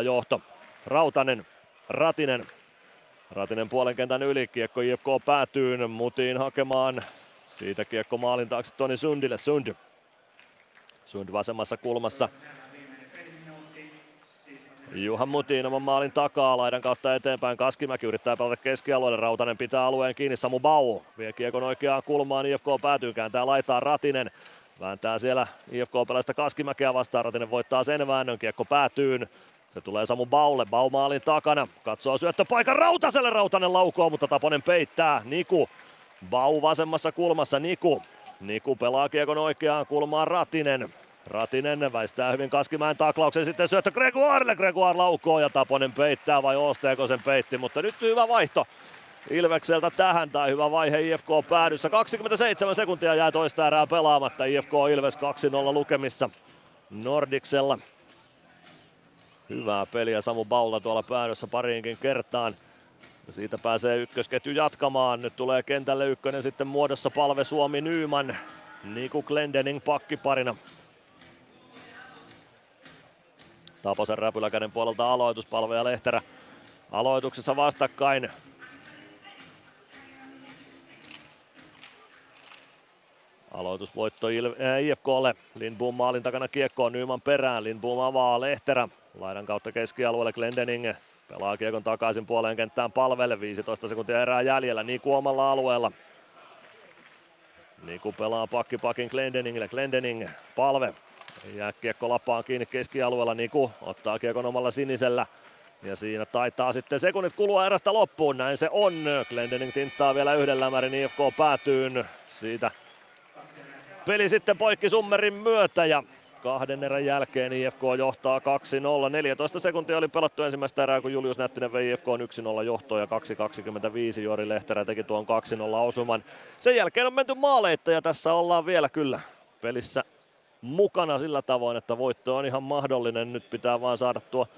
[SPEAKER 6] 2-0 johto. Rautanen, Ratinen. Ratinen puolen kentän yli, kiekko IFK päätyyn, Mutiin hakemaan. Siitä kiekko maalin taakse Toni Sundille, Sund. Sund vasemmassa kulmassa Juha Mutin oman maalin takaa, laidan kautta eteenpäin. Kaskimäki yrittää pelata keskialueelle, Rautanen pitää alueen kiinni, Samu Bau vie kiekon oikeaan kulmaan, IFK päätyy, kääntää laitaa Ratinen. Vääntää siellä IFK pelaista Kaskimäkeä vastaan, Ratinen voittaa sen väännön, kiekko päätyyn. Se tulee Samu Baulle, Bau maalin takana, katsoo syöttöpaikan Rautaselle, Rautanen laukoo, mutta Taponen peittää, Niku. Bau vasemmassa kulmassa, Niku. Niku pelaa kiekon oikeaan kulmaan Ratinen. Ratinen väistää hyvin Kaskimäen taklauksen, sitten syöttö Gregoirelle, Gregoire laukoo ja Taponen peittää vai Osteeko sen peitti, mutta nyt hyvä vaihto Ilvekseltä tähän tai hyvä vaihe IFK päädyssä. 27 sekuntia jää toista erää pelaamatta, IFK Ilves 2-0 lukemissa Nordiksella. Hyvää peliä Samu Baula tuolla päädyssä pariinkin kertaan. Siitä pääsee ykkösketju jatkamaan. Nyt tulee kentälle ykkönen sitten muodossa Palve Suomi Nyyman. Niku Glendening pakkiparina. Taposen räpyläkäden puolelta aloitus, ja Lehterä aloituksessa vastakkain. Aloitusvoitto Il- äh, IFKlle. Lindboom maalin takana kiekkoon Nyman perään. Lindboom avaa Lehterä. Laidan kautta keskialueelle Glendening. Pelaa kiekon takaisin puoleen kenttään palvelle. 15 sekuntia erää jäljellä. Niku omalla alueella. Niku pelaa pakki pakin Glendeningille. Glendening palve. Jää kiekko lapaan kiinni keskialueella. Niku ottaa kiekon omalla sinisellä. Ja siinä taitaa sitten sekunnit kulua erästä loppuun. Näin se on. Glendening tinttaa vielä yhden lämärin IFK päätyyn. Siitä peli sitten poikki summerin myötä ja kahden erän jälkeen IFK johtaa 2-0. 14 sekuntia oli pelattu ensimmäistä erää, kun Julius Nättinen vei IFK 1-0 johtoon ja 2-25 Jori Lehterä teki tuon 2-0 osuman. Sen jälkeen on menty maaleitta ja tässä ollaan vielä kyllä pelissä mukana sillä tavoin, että voitto on ihan mahdollinen. Nyt pitää vaan saada tuo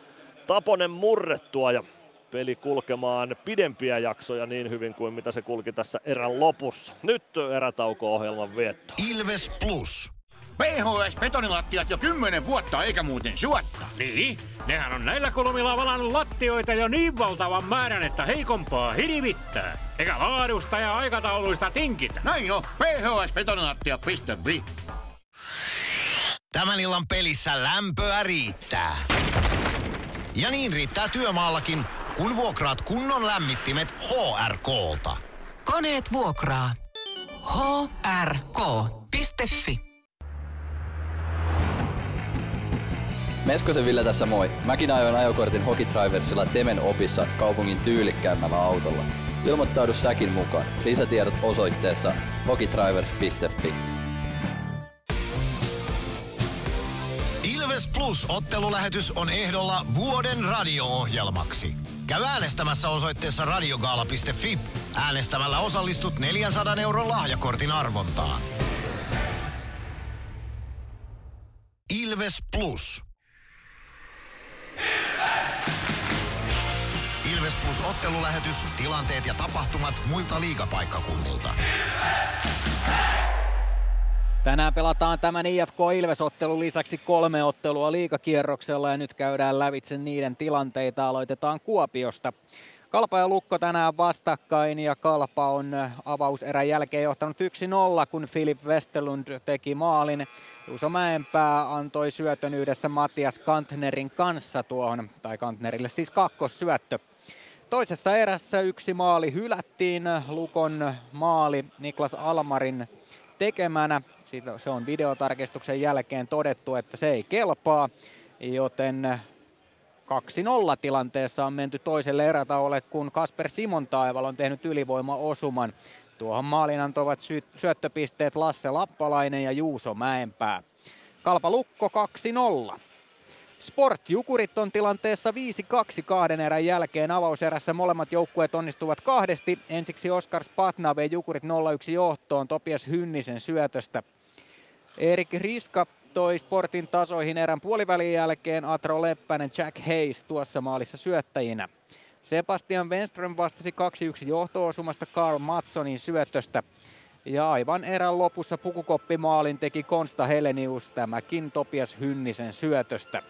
[SPEAKER 6] Taponen murrettua ja peli kulkemaan pidempiä jaksoja niin hyvin kuin mitä se kulki tässä erän lopussa. Nyt erätauko-ohjelman vietto.
[SPEAKER 1] Ilves Plus.
[SPEAKER 20] PHS-betonilattiat jo kymmenen vuotta eikä muuten suotta.
[SPEAKER 21] Niin, nehän on näillä kolmilla valannut lattioita jo niin valtavan määrän, että heikompaa hirvittää. Eikä laadusta ja aikatauluista tinkitä.
[SPEAKER 20] Näin on, phsbetonilattia.fi.
[SPEAKER 1] Tämän illan pelissä lämpöä riittää. Ja niin riittää työmaallakin, kun vuokraat kunnon lämmittimet HRKlta.
[SPEAKER 3] Koneet vuokraa. hrk.fi
[SPEAKER 16] Meskosen Ville tässä moi. Mäkin ajoin ajokortin Hokitriversilla Temen opissa kaupungin tyylikkäämmällä autolla. Ilmoittaudu säkin mukaan. Lisätiedot osoitteessa hokitrivers.fi.
[SPEAKER 1] Ilves Plus ottelulähetys on ehdolla vuoden radio-ohjelmaksi. Käy äänestämässä osoitteessa radiogaala.fi. Äänestämällä osallistut 400 euron lahjakortin arvontaan. Ilves Plus. Ilves Plus ottelulähetys, tilanteet ja tapahtumat muilta liigapaikkakunnilta.
[SPEAKER 2] Tänään pelataan tämän IFK Ilves-ottelun lisäksi kolme ottelua liigakierroksella ja nyt käydään lävitse niiden tilanteita. Aloitetaan Kuopiosta. Kalpa ja Lukko tänään vastakkain ja Kalpa on avauserän jälkeen johtanut 1-0, kun Filip Westerlund teki maalin. Juuso Mäenpää antoi syötön yhdessä Matias Kantnerin kanssa tuohon, tai Kantnerille siis kakkossyöttö. Toisessa erässä yksi maali hylättiin, Lukon maali Niklas Almarin tekemänä. Se on videotarkistuksen jälkeen todettu, että se ei kelpaa, joten 2-0 tilanteessa on menty toiselle erätauolle, kun Kasper Simon Taival on tehnyt ylivoimaosuman. Tuohon maalin antoivat sy- syöttöpisteet Lasse Lappalainen ja Juuso Mäenpää. Kalpa Lukko 2-0. Sport Jukurit on tilanteessa 5-2 kahden erän jälkeen. Avauserässä molemmat joukkueet onnistuvat kahdesti. Ensiksi Oskar Spatna vei Jukurit 0-1 johtoon Topias Hynnisen syötöstä. Erik Riska toi Sportin tasoihin erän puolivälin jälkeen Atro Leppänen, Jack Hayes tuossa maalissa syöttäjinä. Sebastian Wenström vastasi 2-1 johto-osumasta Karl Matsonin syötöstä. Ja aivan erän lopussa pukukoppimaalin teki Konsta Helenius, tämäkin Topias Hynnisen syötöstä.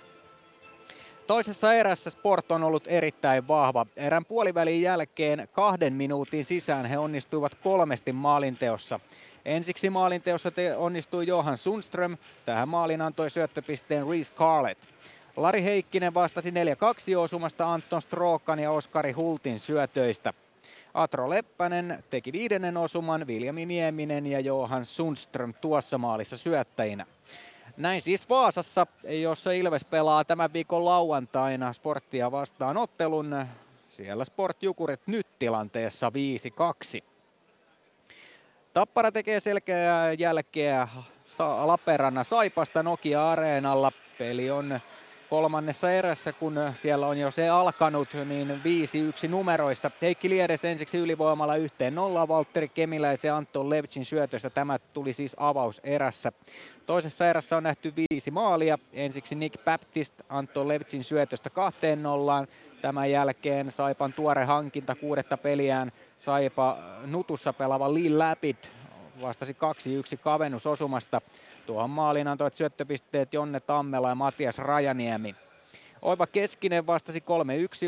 [SPEAKER 2] Toisessa erässä Sport on ollut erittäin vahva. Erän puolivälin jälkeen kahden minuutin sisään he onnistuivat kolmesti maalinteossa. Ensiksi maalinteossa te onnistui Johan Sundström. Tähän maalin antoi syöttöpisteen Reese Carlett. Lari Heikkinen vastasi 4-2 osumasta Anton Strokan ja Oskari Hultin syötöistä. Atro Leppänen teki viidennen osuman, Viljami Nieminen ja Johan Sundström tuossa maalissa syöttäjinä. Näin siis Vaasassa, jossa Ilves pelaa tämän viikon lauantaina sporttia vastaan ottelun. Siellä Sport Jukurit nyt tilanteessa 5-2. Tappara tekee selkeää jälkeä Lappeenrannan Saipasta Nokia-areenalla. Peli on kolmannessa erässä, kun siellä on jo se alkanut, niin 5-1 numeroissa. Heikki Liedes ensiksi ylivoimalla yhteen nolla, Valtteri Kemiläisen Anton Levchin syötöstä. Tämä tuli siis avauserässä. Toisessa erässä on nähty viisi maalia. Ensiksi Nick Baptist Anton Levchin syötöstä kahteen nollaan. Tämän jälkeen Saipan tuore hankinta kuudetta peliään Saipa Nutussa pelaava Lee Lapid vastasi 2-1 kavennusosumasta. Tuohon maaliin antoivat syöttöpisteet Jonne Tammela ja Matias Rajaniemi. Oiva Keskinen vastasi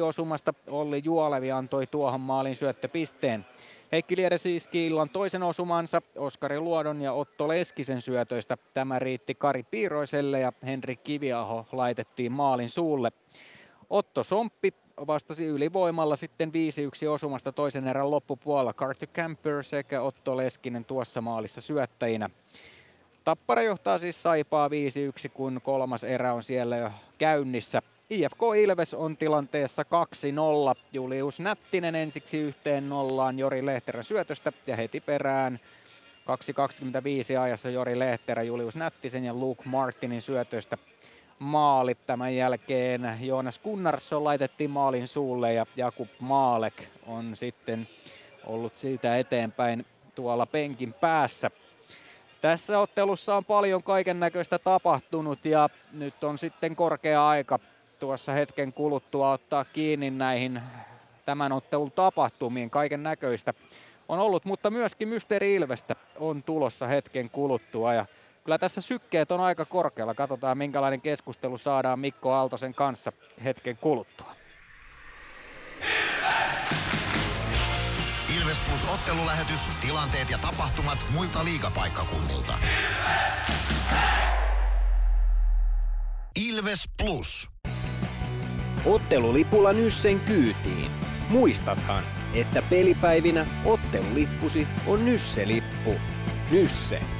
[SPEAKER 2] 3-1 osumasta. Olli Juolevi antoi tuohon maalin syöttöpisteen. Heikki Liede siis illan toisen osumansa Oskari Luodon ja Otto Leskisen syötöistä. Tämä riitti Kari Piiroiselle ja Henri Kiviaho laitettiin maalin suulle. Otto Somppi vastasi ylivoimalla sitten 5-1 osumasta toisen erän loppupuolella. Carter Camper sekä Otto Leskinen tuossa maalissa syöttäjinä. Tappara johtaa siis Saipaa 5-1, kun kolmas erä on siellä jo käynnissä. IFK Ilves on tilanteessa 2-0. Julius Nättinen ensiksi yhteen nollaan Jori Lehterän syötöstä ja heti perään 2.25 ajassa Jori Lehterä, Julius Nättisen ja Luke Martinin syötöstä maali. Tämän jälkeen Joonas Gunnarsson laitettiin maalin suulle ja Jakub Maalek on sitten ollut siitä eteenpäin tuolla penkin päässä. Tässä ottelussa on paljon kaiken näköistä tapahtunut ja nyt on sitten korkea aika tuossa hetken kuluttua ottaa kiinni näihin tämän ottelun tapahtumiin. Kaiken näköistä on ollut, mutta myöskin Mysteeri Ilvestä on tulossa hetken kuluttua ja kyllä tässä sykkeet on aika korkealla. Katsotaan minkälainen keskustelu saadaan Mikko Aaltosen kanssa hetken kuluttua.
[SPEAKER 1] Ilves Plus ottelulähetys, tilanteet ja tapahtumat muilta liigapaikkakunnilta. Ilves Plus.
[SPEAKER 4] Ottelulipulla Nyssen kyytiin. Muistathan, että pelipäivinä ottelulippusi on Nysse-lippu. Nysse.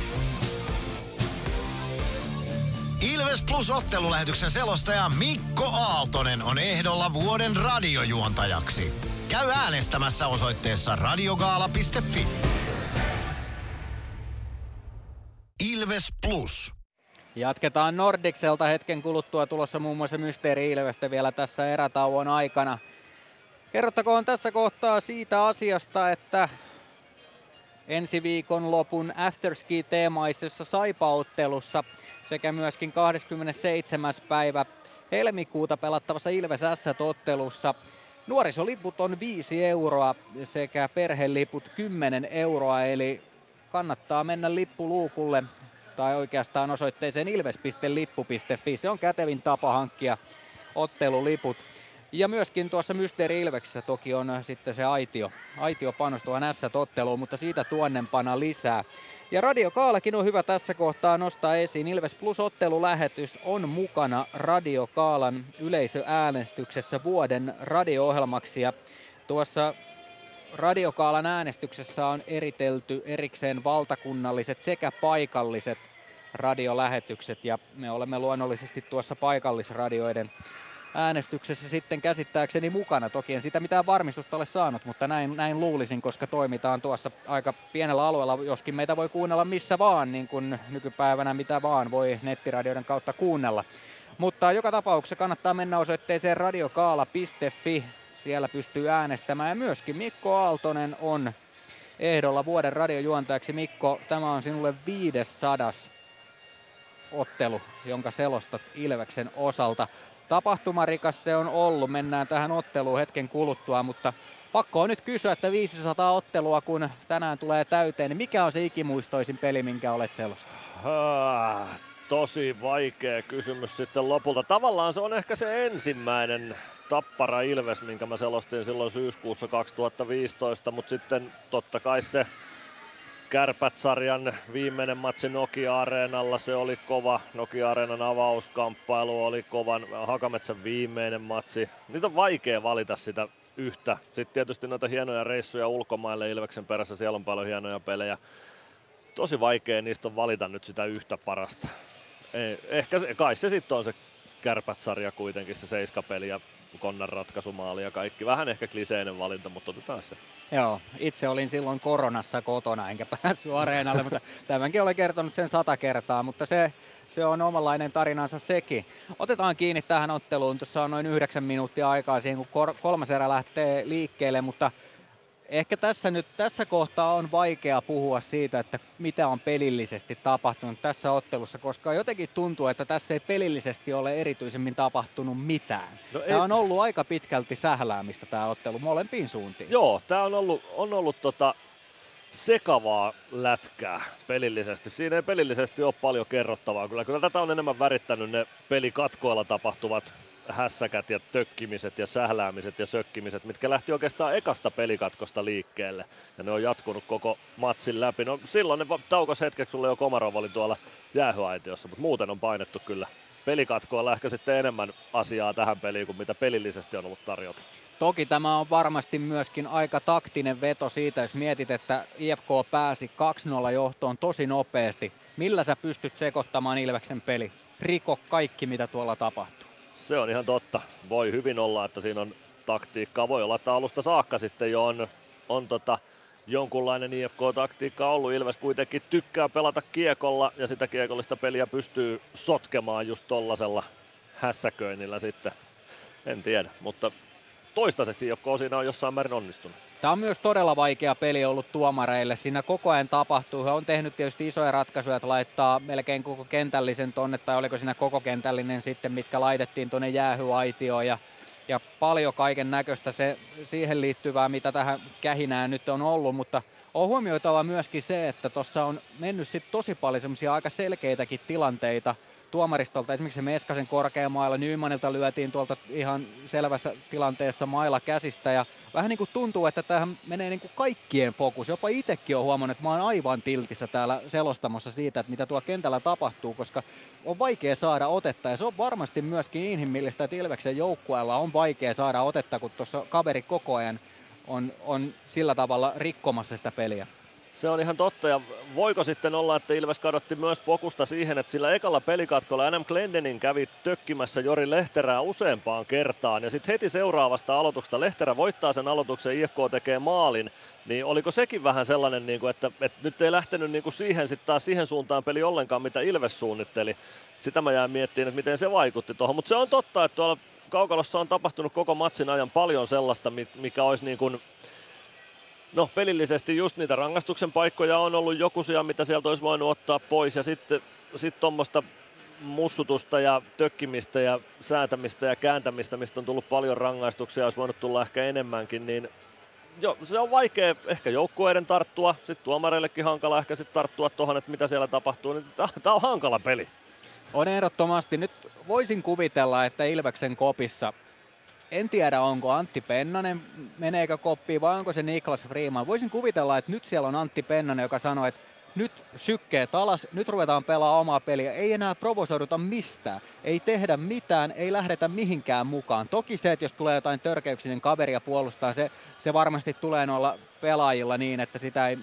[SPEAKER 1] Ilves Plus ottelulähetyksen selostaja Mikko Aaltonen on ehdolla vuoden radiojuontajaksi. Käy äänestämässä osoitteessa radiogaala.fi. Ilves Plus.
[SPEAKER 2] Jatketaan Nordikselta hetken kuluttua tulossa muun muassa Mysteeri Ilvestä vielä tässä erätauon aikana. Kerrottakoon tässä kohtaa siitä asiasta, että ensi viikon lopun afterski-teemaisessa saipauttelussa sekä myöskin 27. päivä helmikuuta pelattavassa Ilves S-ottelussa nuorisoliput on 5 euroa sekä perheliput 10 euroa, eli kannattaa mennä lippuluukulle tai oikeastaan osoitteeseen ilves.lippu.fi. Se on kätevin tapa hankkia otteluliput. Ja myöskin tuossa Mysteeri Ilveksessä toki on sitten se aitio, aitio panos tuohon S-otteluun, mutta siitä tuonnempana lisää. Ja Radio Kaalakin on hyvä tässä kohtaa nostaa esiin. Ilves Plus ottelulähetys on mukana Radio Kaalan yleisöäänestyksessä vuoden radio-ohjelmaksi. Ja tuossa Radiokaalan äänestyksessä on eritelty erikseen valtakunnalliset sekä paikalliset radiolähetykset ja me olemme luonnollisesti tuossa paikallisradioiden äänestyksessä sitten käsittääkseni mukana. Toki en sitä mitään varmistusta ole saanut, mutta näin, näin luulisin, koska toimitaan tuossa aika pienellä alueella, joskin meitä voi kuunnella missä vaan, niin kuin nykypäivänä mitä vaan voi nettiradioiden kautta kuunnella. Mutta joka tapauksessa kannattaa mennä osoitteeseen radiokaala.fi, siellä pystyy äänestämään ja myöskin Mikko Aaltonen on ehdolla vuoden radiojuontajaksi. Mikko, tämä on sinulle 500 ottelu, jonka selostat Ilveksen osalta. Tapahtumarikas se on ollut, mennään tähän otteluun hetken kuluttua, mutta pakko on nyt kysyä, että 500 ottelua kun tänään tulee täyteen, niin mikä on se ikimuistoisin peli, minkä olet selostanut?
[SPEAKER 6] Ah, tosi vaikea kysymys sitten lopulta. Tavallaan se on ehkä se ensimmäinen Tappara Ilves, minkä mä selostin silloin syyskuussa 2015, mutta sitten totta kai se Kärpät-sarjan viimeinen matsi Nokia-areenalla, se oli kova. Nokia-areenan avauskamppailu oli kovan. Hakametsän viimeinen matsi. Niitä on vaikea valita sitä yhtä. Sitten tietysti noita hienoja reissuja ulkomaille Ilveksen perässä, siellä on paljon hienoja pelejä. Tosi vaikea niistä on valita nyt sitä yhtä parasta. Ehkä se, kai se sitten on se Kärpät-sarja kuitenkin, se seiskapeli ja Konnan ratkaisumaali ja kaikki. Vähän ehkä kliseinen valinta, mutta otetaan se.
[SPEAKER 2] Joo, itse olin silloin koronassa kotona enkä päässyt areenalle, mutta tämänkin olen kertonut sen sata kertaa, mutta se, se on omanlainen tarinansa sekin. Otetaan kiinni tähän otteluun, tuossa on noin yhdeksän minuuttia aikaa siihen, kun kolmas erä lähtee liikkeelle, mutta ehkä tässä nyt tässä kohtaa on vaikea puhua siitä, että mitä on pelillisesti tapahtunut tässä ottelussa, koska jotenkin tuntuu, että tässä ei pelillisesti ole erityisemmin tapahtunut mitään. No ei... Tämä on ollut aika pitkälti sähläämistä tämä ottelu molempiin suuntiin.
[SPEAKER 6] Joo, tämä on ollut, on ollut tota, sekavaa lätkää pelillisesti. Siinä ei pelillisesti ole paljon kerrottavaa. Kyllä, kyllä tätä on enemmän värittänyt ne pelikatkoilla tapahtuvat hässäkät ja tökkimiset ja sähläämiset ja sökkimiset, mitkä lähti oikeastaan ekasta pelikatkosta liikkeelle. Ja ne on jatkunut koko matsin läpi. No silloin ne taukos hetkeksi, sulle jo Komarov oli tuolla jäähyaitiossa, mutta muuten on painettu kyllä pelikatkoilla ehkä sitten enemmän asiaa tähän peliin kuin mitä pelillisesti on ollut tarjota.
[SPEAKER 2] Toki tämä on varmasti myöskin aika taktinen veto siitä, jos mietit, että IFK pääsi 2-0 johtoon tosi nopeasti. Millä sä pystyt sekoittamaan Ilveksen peli? Riko kaikki, mitä tuolla tapahtuu.
[SPEAKER 6] Se on ihan totta. Voi hyvin olla, että siinä on taktiikkaa. Voi olla, että alusta saakka sitten jo on, on tota, jonkunlainen IFK-taktiikka ollut. Ilves kuitenkin tykkää pelata kiekolla ja sitä kiekollista peliä pystyy sotkemaan just tollasella hässäköinnillä sitten. En tiedä, mutta toistaiseksi IFK siinä on jossain määrin onnistunut.
[SPEAKER 2] Tämä on myös todella vaikea peli ollut tuomareille. Siinä koko ajan tapahtuu. He on tehnyt tietysti isoja ratkaisuja, että laittaa melkein koko kentällisen tonne, tai oliko siinä koko kentällinen sitten, mitkä laitettiin tuonne jäähyaitioon. Ja, ja paljon kaiken näköistä se, siihen liittyvää, mitä tähän kähinään nyt on ollut, mutta on huomioitava myöskin se, että tuossa on mennyt sit tosi paljon semmoisia aika selkeitäkin tilanteita, tuomaristolta, esimerkiksi se Meskasen korkeamailla, Nymanilta lyötiin tuolta ihan selvässä tilanteessa mailla käsistä ja vähän niin kuin tuntuu, että tähän menee niin kuin kaikkien fokus. Jopa itsekin on huomannut, että mä oon aivan tiltissä täällä selostamassa siitä, että mitä tuolla kentällä tapahtuu, koska on vaikea saada otetta ja se on varmasti myöskin inhimillistä, että Ilveksen joukkueella on vaikea saada otetta, kun tuossa kaveri koko ajan on, on sillä tavalla rikkomassa sitä peliä.
[SPEAKER 6] Se on ihan totta. Ja voiko sitten olla, että Ilves kadotti myös fokusta siihen, että sillä ekalla pelikatkolla NM Glendenin kävi tökkimässä Jori Lehterää useampaan kertaan. Ja sitten heti seuraavasta aloituksesta Lehterä voittaa sen aloituksen, IFK tekee maalin, niin oliko sekin vähän sellainen, niin kuin, että, että nyt ei lähtenyt niin kuin siihen sitten taas siihen suuntaan peli ollenkaan, mitä Ilves suunnitteli. Sitä mä jään miettimään, että miten se vaikutti tuohon, mutta se on totta, että tuolla Kaukalossa on tapahtunut koko matsin ajan paljon sellaista, mikä olisi niin kuin No pelillisesti just niitä rangaistuksen paikkoja on ollut jokusia, mitä sieltä olisi voinut ottaa pois ja sitten sit tuommoista mussutusta ja tökkimistä ja säätämistä ja kääntämistä, mistä on tullut paljon rangaistuksia, olisi voinut tulla ehkä enemmänkin, niin jo, se on vaikea ehkä joukkueiden tarttua, sitten tuomareillekin hankala ehkä sitten tarttua tuohon, että mitä siellä tapahtuu, niin tämä on hankala peli.
[SPEAKER 2] On ehdottomasti. Nyt voisin kuvitella, että Ilveksen kopissa en tiedä, onko Antti Pennanen, meneekö koppiin vai onko se Niklas Freeman. Voisin kuvitella, että nyt siellä on Antti Pennanen, joka sanoo, että nyt sykkeet alas, nyt ruvetaan pelaamaan omaa peliä, ei enää provosoiduta mistään, ei tehdä mitään, ei lähdetä mihinkään mukaan. Toki se, että jos tulee jotain törkeyksiä, niin kaveria puolustaa, se, se varmasti tulee noilla pelaajilla niin, että sitä ei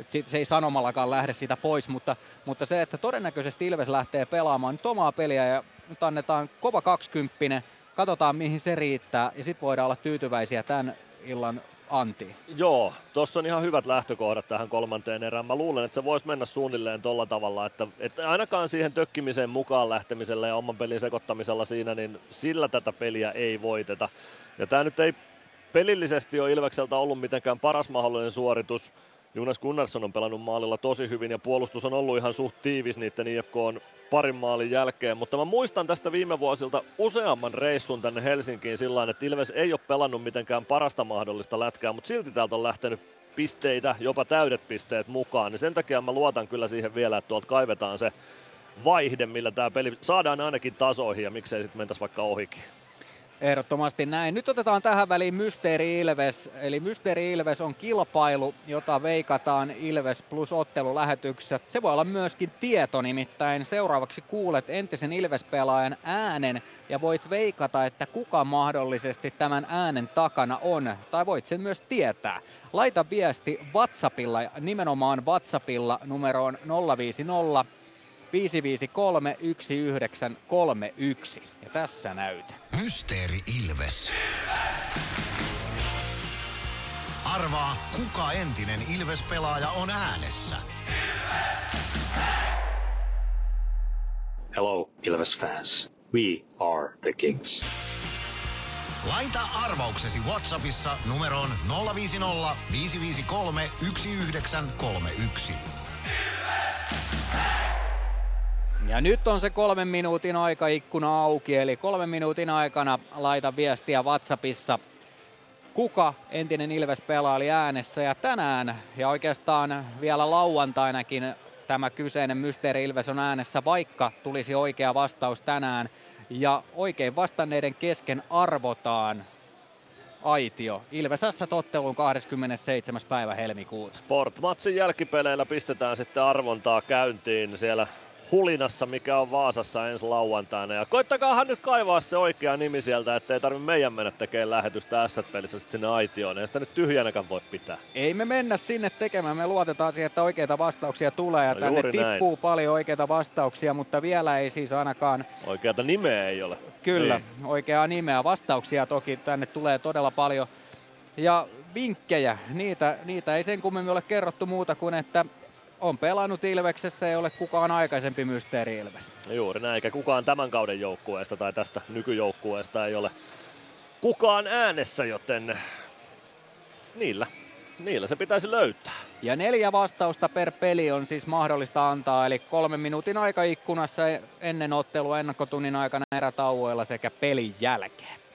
[SPEAKER 2] että se ei sanomallakaan lähde siitä pois, mutta, mutta se, että todennäköisesti Ilves lähtee pelaamaan nyt omaa peliä ja nyt annetaan kova 20 katsotaan mihin se riittää ja sitten voidaan olla tyytyväisiä tämän illan Antti.
[SPEAKER 6] Joo, tuossa on ihan hyvät lähtökohdat tähän kolmanteen erään. Mä luulen, että se voisi mennä suunnilleen tolla tavalla, että, että ainakaan siihen tökkimiseen mukaan lähtemisellä ja oman pelin sekoittamisella siinä, niin sillä tätä peliä ei voiteta. Ja tämä nyt ei pelillisesti ole Ilvekseltä ollut mitenkään paras mahdollinen suoritus. Jonas Gunnarsson on pelannut maalilla tosi hyvin ja puolustus on ollut ihan suht tiivis niiden IFK on parin maalin jälkeen, mutta mä muistan tästä viime vuosilta useamman reissun tänne Helsinkiin sillä että Ilves ei ole pelannut mitenkään parasta mahdollista lätkää, mutta silti täältä on lähtenyt pisteitä, jopa täydet pisteet mukaan, niin sen takia mä luotan kyllä siihen vielä, että tuolta kaivetaan se vaihde, millä tämä peli saadaan ainakin tasoihin ja miksei sitten mentäisi vaikka ohikin.
[SPEAKER 2] Ehdottomasti näin. Nyt otetaan tähän väliin Mysteeri Ilves. Eli Mysteeri Ilves on kilpailu, jota veikataan Ilves plus ottelulähetyksessä. Se voi olla myöskin tieto, nimittäin seuraavaksi kuulet entisen Ilves-pelaajan äänen ja voit veikata, että kuka mahdollisesti tämän äänen takana on, tai voit sen myös tietää. Laita viesti WhatsAppilla, nimenomaan WhatsAppilla numeroon 050 553 1931. Ja tässä näytä.
[SPEAKER 1] Mysteeri Ilves. Arvaa, kuka entinen Ilves-pelaaja on äänessä.
[SPEAKER 13] Hello, Ilves fans. We are the Kings.
[SPEAKER 1] Laita arvauksesi Whatsappissa numeroon 050 553 1931.
[SPEAKER 2] Ja nyt on se kolmen minuutin aikaikkuna auki, eli kolmen minuutin aikana laita viestiä WhatsAppissa, kuka entinen Ilves-pelaaja oli äänessä. Ja tänään, ja oikeastaan vielä lauantainakin, tämä kyseinen Mysteeri Ilves on äänessä, vaikka tulisi oikea vastaus tänään. Ja oikein vastanneiden kesken arvotaan aitio. Ilves otteluun 27. päivä helmikuuta.
[SPEAKER 6] Sportmatsin jälkipeleillä pistetään sitten arvontaa käyntiin siellä hulinassa, mikä on Vaasassa ensi lauantaina. Ja koittakaahan nyt kaivaa se oikea nimi sieltä, ettei tarvitse meidän mennä tekemään lähetystä S-pelissä sitten sinne aitioon. Ei sitä nyt tyhjänäkään voi pitää.
[SPEAKER 2] Ei me mennä sinne tekemään, me luotetaan siihen, että oikeita vastauksia tulee ja no tänne tippuu näin. paljon oikeita vastauksia, mutta vielä ei siis ainakaan...
[SPEAKER 6] Oikeata nimeä ei ole.
[SPEAKER 2] Kyllä, niin. oikeaa nimeä. Vastauksia toki tänne tulee todella paljon. Ja vinkkejä, niitä, niitä ei sen kummemmin ole kerrottu muuta kuin, että on pelannut Ilveksessä, ei ole kukaan aikaisempi mysteeri Ilves.
[SPEAKER 6] Juuri näin, eikä kukaan tämän kauden joukkueesta tai tästä nykyjoukkueesta ei ole kukaan äänessä, joten niillä, niillä se pitäisi löytää.
[SPEAKER 2] Ja neljä vastausta per peli on siis mahdollista antaa, eli kolmen minuutin aikaikkunassa ennen ottelua ennakkotunnin aikana erätauoilla sekä pelin jälkeen.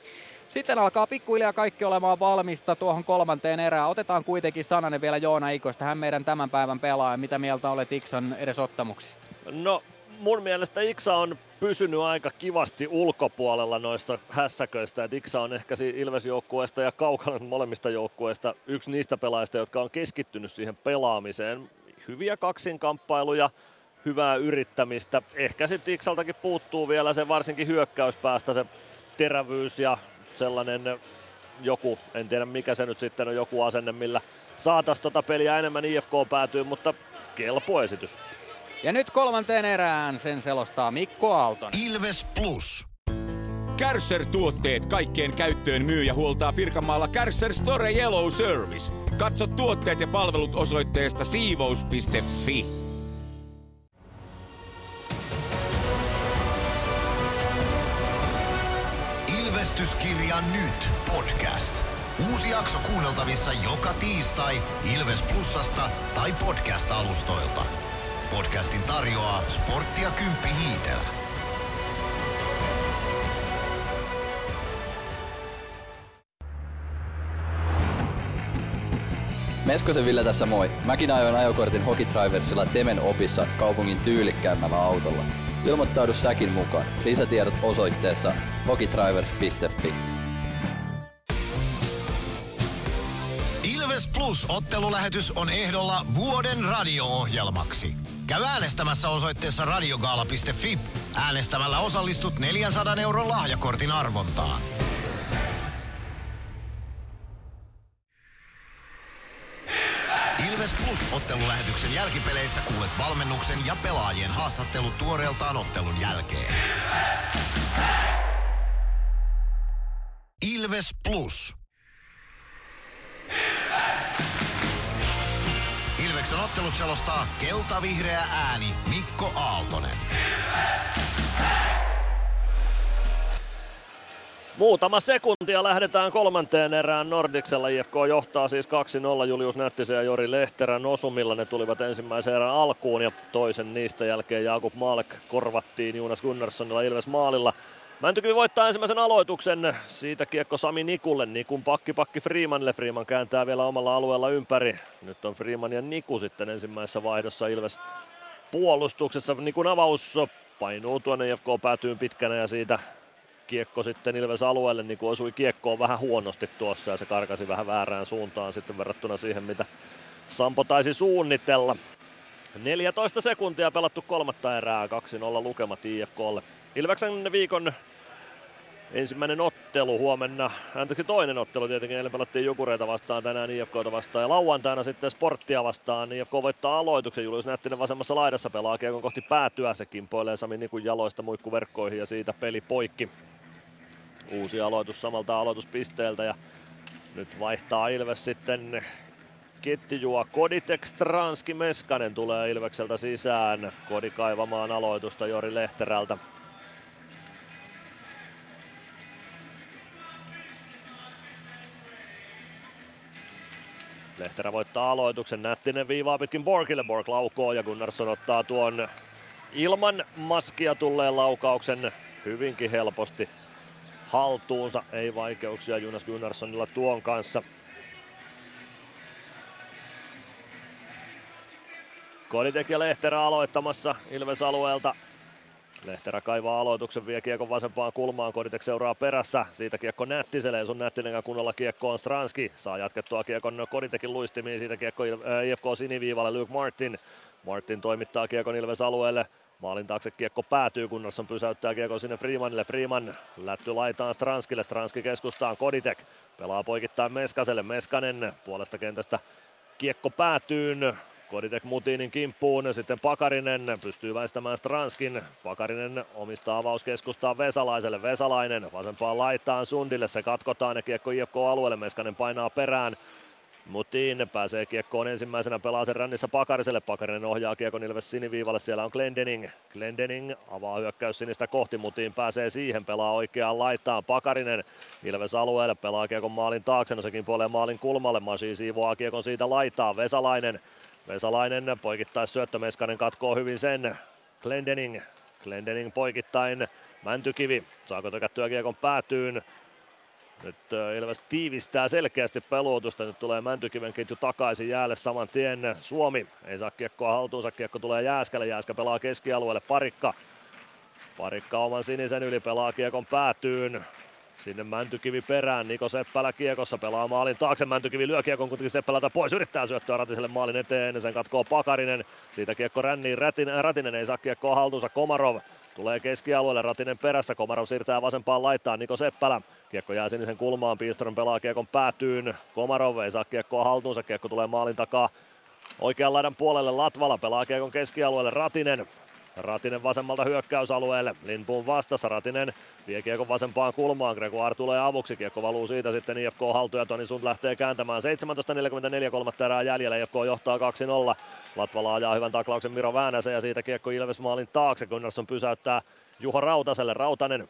[SPEAKER 2] Sitten alkaa pikkuhiljaa kaikki olemaan valmista tuohon kolmanteen erään. Otetaan kuitenkin sananen vielä Joona Ikosta, hän meidän tämän päivän pelaaja. Mitä mieltä olet Iksan edesottamuksista?
[SPEAKER 6] No mun mielestä Iksa on pysynyt aika kivasti ulkopuolella noissa hässäköistä. Et Iksa on ehkä Ilves-joukkueesta ja kaukana molemmista joukkueista yksi niistä pelaajista, jotka on keskittynyt siihen pelaamiseen. Hyviä kaksinkamppailuja, hyvää yrittämistä. Ehkä sitten Iksaltakin puuttuu vielä se varsinkin hyökkäyspäästä se terävyys ja sellainen joku, en tiedä mikä se nyt sitten on, joku asenne, millä saatas tota peliä enemmän IFK päätyy, mutta kelpo esitys.
[SPEAKER 2] Ja nyt kolmanteen erään sen selostaa Mikko Aalton.
[SPEAKER 1] Ilves Plus.
[SPEAKER 20] Kärsser-tuotteet kaikkeen käyttöön myy ja huoltaa Pirkanmaalla Kärsser Store Yellow Service. Katso tuotteet ja palvelut osoitteesta siivous.fi.
[SPEAKER 1] Menestyskirja nyt podcast. Uusi jakso kuunneltavissa joka tiistai Ilves Plusasta tai podcast-alustoilta. Podcastin tarjoaa sporttia Kymppi Hiitellä.
[SPEAKER 16] Meskosen Ville tässä moi. Mäkin ajoin ajokortin Hokitriversilla Temen opissa kaupungin tyylikkäämmällä autolla. Ilmoittaudu säkin mukaan. Lisätiedot osoitteessa hokitrivers.fi.
[SPEAKER 1] Ilves Plus ottelulähetys on ehdolla vuoden radio-ohjelmaksi. Käy äänestämässä osoitteessa radiogaala.fi. Äänestämällä osallistut 400 euron lahjakortin arvontaan. Plus ottelulähetyksen jälkipeleissä kuulet valmennuksen ja pelaajien haastattelut tuoreeltaan ottelun jälkeen. Ilves Plus. Ilves! Ilveksen ottelut selostaa kelta-vihreä ääni Mikko Aaltonen.
[SPEAKER 6] Muutama sekuntia lähdetään kolmanteen erään Nordiksella. IFK johtaa siis 2-0 Julius Nättisen ja Jori Lehterän osumilla. Ne tulivat ensimmäisen erän alkuun ja toisen niistä jälkeen Jakub Maalek korvattiin Jonas Gunnarssonilla Ilves maalilla. Mäntykivi voittaa ensimmäisen aloituksen. Siitä kiekko Sami Nikulle. Nikun pakki pakki Freemanille. Freeman kääntää vielä omalla alueella ympäri. Nyt on Freeman ja Niku sitten ensimmäisessä vaihdossa Ilves puolustuksessa. Nikun avaus painuu tuonne IFK päätyy pitkänä ja siitä kiekko sitten Ilves alueelle, niin kuin osui kiekkoon vähän huonosti tuossa ja se karkasi vähän väärään suuntaan sitten verrattuna siihen, mitä Sampo taisi suunnitella. 14 sekuntia pelattu kolmatta erää, 2-0 lukemat IFKlle. Ilveksen viikon ensimmäinen ottelu huomenna, anteeksi toinen ottelu tietenkin, eilen pelattiin Jukureita vastaan, tänään IFKta vastaan ja lauantaina sitten Sporttia vastaan. IFK voittaa aloituksen, Julius Nättinen vasemmassa laidassa pelaa kiekon kohti päätyä, se kimpoilee Sami Nikun jaloista muikkuverkkoihin ja siitä peli poikki. Uusi aloitus samalta aloituspisteeltä ja nyt vaihtaa Ilves sitten kettijuo Koditex Transki Meskanen tulee Ilvekseltä sisään. Kodi kaivamaan aloitusta Jori Lehterältä. Lehterä voittaa aloituksen, Nättinen viivaa pitkin Borgille, Borg laukoo ja Gunnarsson ottaa tuon ilman maskia tulleen laukauksen hyvinkin helposti haltuunsa. Ei vaikeuksia Jonas Gunnarssonilla tuon kanssa. Koditek ja Lehterä aloittamassa Ilves alueelta. Lehterä kaivaa aloituksen, vie kiekon vasempaan kulmaan, Koditek seuraa perässä. Siitä kiekko Nättiselle, ja sun Nättinen kunnolla kiekko on Stranski. Saa jatkettua kiekon Koditekin luistimiin, siitä kiekko IFK siniviivalle Luke Martin. Martin toimittaa kiekon Ilves alueelle. Maalin taakse kiekko päätyy, Gunnarsson pysäyttää kiekon sinne Freemanille. Freeman lätty laitaan Stranskille, Stranski keskustaan, Koditek pelaa poikittain Meskaselle. Meskanen puolesta kentästä kiekko päätyyn. Koditek Mutinin kimppuun, sitten Pakarinen pystyy väistämään Stranskin. Pakarinen omistaa avauskeskustaan Vesalaiselle. Vesalainen vasempaan laittaan Sundille, se katkotaan ja kiekko IFK-alueelle. Meskanen painaa perään. Mutin pääsee kiekkoon ensimmäisenä, pelaa sen rännissä Pakariselle. Pakarinen ohjaa kiekon Ilves siniviivalle, siellä on Glendening. Glendening avaa hyökkäys sinistä kohti, Mutin pääsee siihen, pelaa oikeaan laitaan. Pakarinen Ilves alueelle, pelaa kiekon maalin taakse, no sekin puolee maalin kulmalle. Masi siivoaa kiekon siitä laitaa, Vesalainen Vesalainen poikittais syöttömeskanen katkoo hyvin sen. Glendening, Glendening poikittain. Mäntykivi, saako tökättyä kiekon päätyyn. Nyt Ilves tiivistää selkeästi peluutusta. Nyt tulee Mäntykiven ketju takaisin jäälle saman tien. Suomi ei saa kiekkoa haltuunsa. Kiekko tulee Jääskälle. Jääskä pelaa keskialueelle. Parikka. Parikka oman sinisen yli pelaa kiekon päätyyn. Sinne Mäntykivi perään, Niko Seppälä kiekossa pelaa maalin taakse, Mäntykivi lyö kiekon kuitenkin Seppälältä pois, yrittää syöttöä Ratiselle maalin eteen, sen katkoo Pakarinen, siitä kiekko ränniin, Rätinen, Rätinen ei saa kiekkoa haltuunsa, Komarov tulee keskialueelle, Ratinen perässä, Komarov siirtää vasempaan laittaa, Niko Seppälä, kiekko jää sinisen kulmaan, Pilström pelaa kiekon päätyyn, Komarov ei saa kiekkoa haltuunsa, kiekko tulee maalin takaa, Oikean laidan puolelle. Latvala pelaa kiekon keskialueelle. Ratinen. Ratinen vasemmalta hyökkäysalueelle. Lindboom vastassa. Ratinen vie kiekon vasempaan kulmaan. Gregoire tulee avuksi. Kiekko valuu siitä sitten IFK haltuun ja Toni Sund lähtee kääntämään. 17.44 kolmatta erää jäljellä. IFK johtaa 2-0. Latvala ajaa hyvän taklauksen Miro Väänäsen ja siitä kiekko Ilves maalin taakse. Gunnarsson pysäyttää Juho Rautaselle. Rautanen.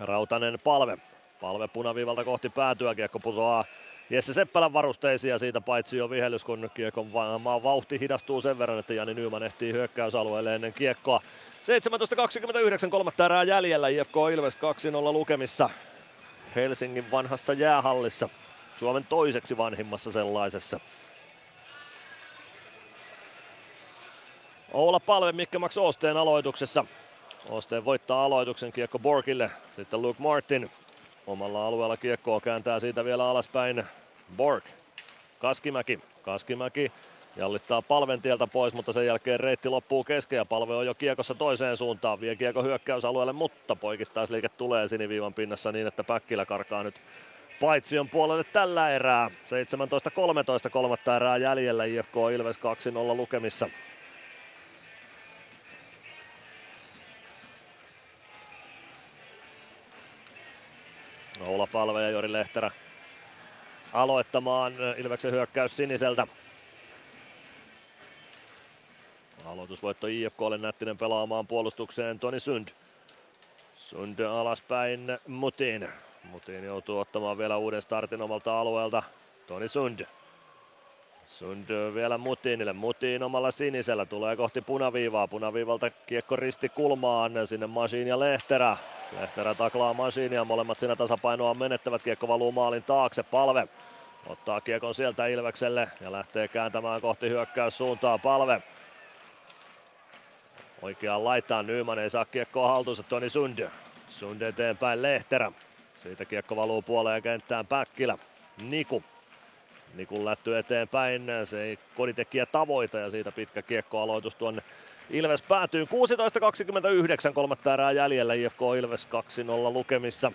[SPEAKER 6] Rautanen palve. Palve punaviivalta kohti päätyä. Kiekko putoaa Jesse Seppälän varusteisiin ja siitä paitsi jo vihellys, kun kiekon maan vauhti hidastuu sen verran, että Jani Nyman ehtii hyökkäysalueelle ennen kiekkoa. 17.29 kolmatta erää jäljellä, IFK Ilves 2-0 lukemissa Helsingin vanhassa jäähallissa. Suomen toiseksi vanhimmassa sellaisessa. Oula Palve Mikke Max Osteen aloituksessa. Osteen voittaa aloituksen kiekko Borgille. Sitten Luke Martin Omalla alueella kiekkoa kääntää siitä vielä alaspäin Borg. Kaskimäki. Kaskimäki jallittaa palven tieltä pois, mutta sen jälkeen reitti loppuu kesken ja palve on jo kiekossa toiseen suuntaan. Vie kiekko hyökkäysalueelle, mutta poikittaisliike tulee siniviivan pinnassa niin, että Päkkilä karkaa nyt Paitsion puolelle tällä erää. 17-13 kolmatta erää jäljellä IFK Ilves 2-0 lukemissa. Oula Palve ja Jori Lehterä aloittamaan Ilveksen hyökkäys siniseltä. Aloitusvoitto IFKlle Nättinen pelaamaan puolustukseen Toni Sund. Sund alaspäin Mutin. Mutin joutuu ottamaan vielä uuden startin omalta alueelta. Toni Sund. Sund vielä Mutinille. Mutin omalla sinisellä tulee kohti punaviivaa. Punaviivalta kiekko risti kulmaan. Sinne Masiin ja Lehterä. Lehterä taklaa Masiinia. Molemmat siinä tasapainoa menettävät. Kiekko valuu maalin taakse. Palve ottaa kiekon sieltä Ilvekselle ja lähtee kääntämään kohti hyökkäyssuuntaa. Palve Oikeaan laitaan Nyman ei saa kiekkoa haltuunsa Toni Sund. Sund eteenpäin Lehterä. Siitä kiekko valuu puoleen kenttään Päkkilä. Niku Nikun lätty eteenpäin, se ei koditekijä tavoita ja siitä pitkä kiekkoaloitus tuonne Ilves päätyy 16.29 kolmatta erää jäljellä IFK Ilves 2-0 lukemissa.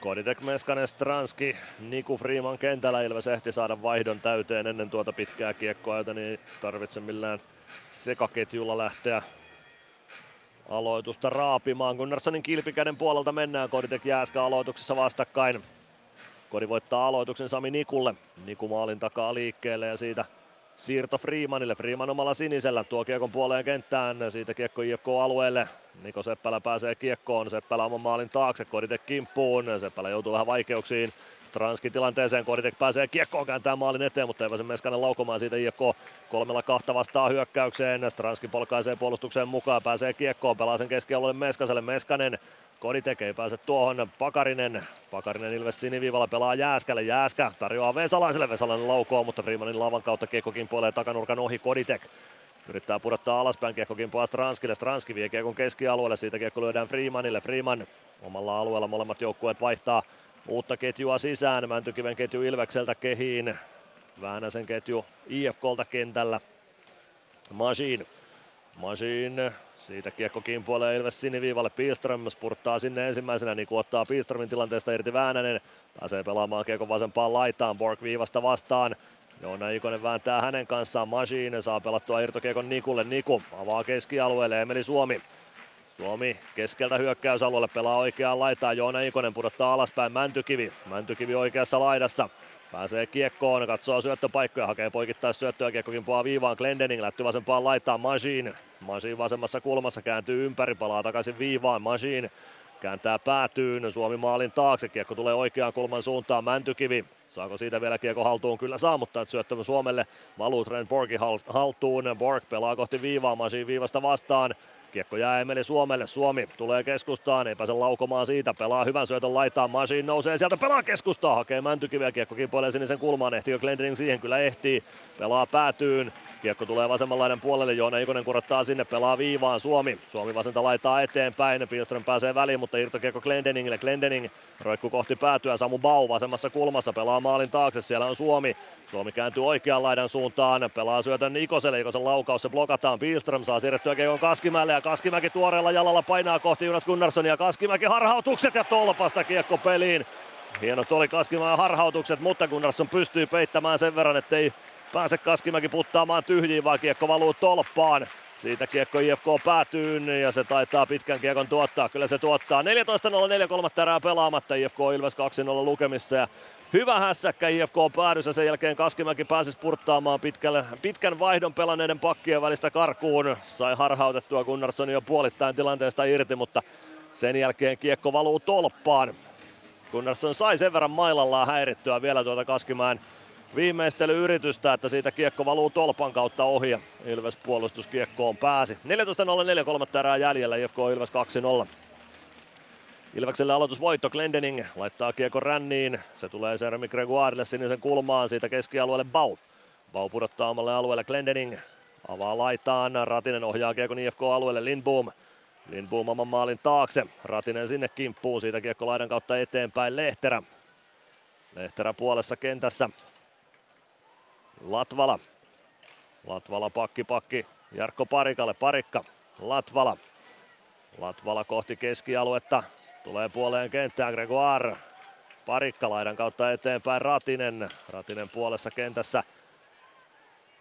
[SPEAKER 6] Koditek, Meskanen, Stranski, Niku Freeman kentällä. Ilves ehti saada vaihdon täyteen ennen tuota pitkää kiekkoa, joten ei tarvitse millään sekaketjulla lähteä aloitusta raapimaan. Gunnarssonin kilpikäden puolelta mennään. Koditek Jääskä aloituksessa vastakkain. Kodi voittaa aloituksen Sami Nikulle. Niku maalin takaa liikkeelle ja siitä Siirto Freemanille. Freeman omalla sinisellä tuo kiekon puoleen kenttään. Siitä kiekko IFK alueelle. Niko Seppälä pääsee kiekkoon. Seppälä oman maalin taakse. Koditek kimppuun. Seppälä joutuu vähän vaikeuksiin. Stranski tilanteeseen. Koditek pääsee kiekkoon kääntää maalin eteen, mutta ei pääse Meskanen laukomaan siitä IFK kolmella kahta vastaa hyökkäykseen. Stranski polkaisee puolustukseen mukaan. Pääsee kiekkoon. Pelaa sen keskialueen Meskaselle. Meskanen Koditek ei pääse tuohon. Pakarinen. Pakarinen Ilves siniviivalla pelaa Jääskälle. Jääskä tarjoaa Vesalaiselle. Vesalainen laukoo, mutta Freemanin lavan kautta kiekko kimpoilee takanurkan ohi Koditek. Yrittää pudottaa alaspäin kiekko kimpoaa Stranskille. Stranski vie kiekon keskialueelle. Siitä kiekko lyödään Freemanille. Freeman omalla alueella molemmat joukkueet vaihtaa uutta ketjua sisään. Mäntykiven ketju Ilvekseltä kehiin. Väänäsen ketju IFKlta kentällä. Machine Machine, siitä kiekko kimpoilee Ilves siniviivalle, Pilström spurttaa sinne ensimmäisenä, niin ottaa Pilströmin tilanteesta irti Väänänen, pääsee pelaamaan kiekko vasempaan laitaan, Borg viivasta vastaan, Joona Ikonen vääntää hänen kanssaan, Machine saa pelattua irtokiekon Nikulle, Niku avaa keskialueelle, Emeli Suomi, Suomi keskeltä hyökkäysalueelle pelaa oikeaan laitaan, Joona Ikonen pudottaa alaspäin, Mäntykivi, Mäntykivi oikeassa laidassa, Pääsee kiekkoon, katsoo syöttöpaikkoja, hakee poikittaa syöttöä, kiekko kimpoaa viivaan, Glendening lähti vasempaan laittaa, Machine. Machine vasemmassa kulmassa kääntyy ympäri, palaa takaisin viivaan, Machine kääntää päätyyn, Suomi maalin taakse, kiekko tulee oikeaan kulman suuntaan, Mäntykivi. Saako siitä vielä kiekko haltuun? Kyllä saa, mutta syöttö Suomelle valuu Trent Borgin haltuun. Borg pelaa kohti viivaa, Machine viivasta vastaan. Kiekko jää Emeli Suomelle. Suomi tulee keskustaan, ei pääse laukomaan siitä. Pelaa hyvän syötön laitaan. Machine nousee sieltä, pelaa keskustaa. Hakee Mäntykiviä, kiekko kimpoilee sinisen kulmaan. Ehtiikö Glendening siihen? Kyllä ehtii. Pelaa päätyyn. Kiekko tulee vasemmanlainen puolelle, Joona Ikonen kurottaa sinne, pelaa viivaan Suomi. Suomi vasenta laittaa eteenpäin, Pilström pääsee väliin, mutta irtokiekko Glendeningille. Glendening roikku kohti päätyä, Samu Bau vasemmassa kulmassa, pelaa maalin taakse, siellä on Suomi. Suomi kääntyy oikean laidan suuntaan, pelaa syötön Ikoselle, Ikosen laukaus, se blokataan, Pilström saa siirrettyä kiekon Kaskimäelle ja Kaskimäki tuoreella jalalla painaa kohti Jonas Gunnarsson ja Kaskimäki harhautukset ja tolpasta kiekko peliin. Hienot oli Kaskimäen harhautukset, mutta Gunnarsson pystyy peittämään sen verran, ettei pääse Kaskimäki puttaamaan tyhjiin, vaan kiekko valuu tolppaan. Siitä kiekko IFK päätyy ja se taitaa pitkän kiekon tuottaa. Kyllä se tuottaa. 14.04 kolmatta erää pelaamatta. IFK Ilves 2-0 lukemissa ja hyvä hässäkkä IFK päädyssä. Sen jälkeen Kaskimäki pääsi spurttaamaan pitkälle, pitkän vaihdon pelanneiden pakkien välistä karkuun. Sai harhautettua Gunnarsson jo puolittain tilanteesta irti, mutta sen jälkeen kiekko valuu tolppaan. Gunnarsson sai sen verran mailallaan häirittyä vielä tuota Kaskimäen viimeistelyyritystä, että siitä kiekko valuu tolpan kautta ohi ja Ilves puolustuskiekkoon pääsi. 14.04 kolmatta erää jäljellä, IFK Ilves 2-0. Ilvekselle aloitusvoitto, Glendening laittaa kiekko ränniin, se tulee Sermi Gregoirelle sinisen kulmaan, siitä keskialueelle Bau. Bau pudottaa omalle alueelle Glendening, avaa laitaan, Ratinen ohjaa kiekon IFK-alueelle Lindboom. Lindboom oman maalin taakse, Ratinen sinne kimppuun, siitä kiekko laidan kautta eteenpäin Lehterä. Lehterä puolessa kentässä, Latvala. Latvala pakki pakki Jarkko Parikalle. Parikka. Latvala. Latvala kohti keskialuetta. Tulee puoleen kenttään Gregoire. Parikka laidan kautta eteenpäin Ratinen. Ratinen puolessa kentässä.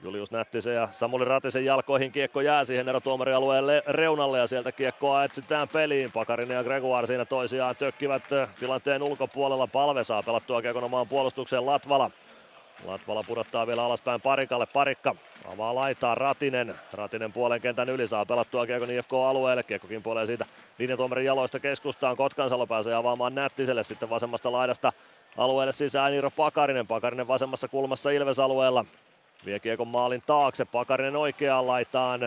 [SPEAKER 6] Julius Nättisen ja Samuli Ratisen jalkoihin kiekko jää siihen erotuomarialueen reunalle ja sieltä kiekkoa etsitään peliin. Pakarinen ja Gregoire siinä toisiaan tökkivät tilanteen ulkopuolella. Palve saa pelattua kiekon omaan puolustukseen Latvala. Latvala pudottaa vielä alaspäin Parikalle. Parikka avaa laitaa Ratinen. Ratinen puolen kentän yli saa pelattua Kiekon IFK-alueelle. Kiekkokin puolee siitä linjatuomarin jaloista keskustaan. Kotkansalo pääsee avaamaan Nättiselle sitten vasemmasta laidasta alueelle sisään Iiro Pakarinen. Pakarinen vasemmassa kulmassa Ilves-alueella. Vie Kiekon maalin taakse. Pakarinen oikeaan laitaan.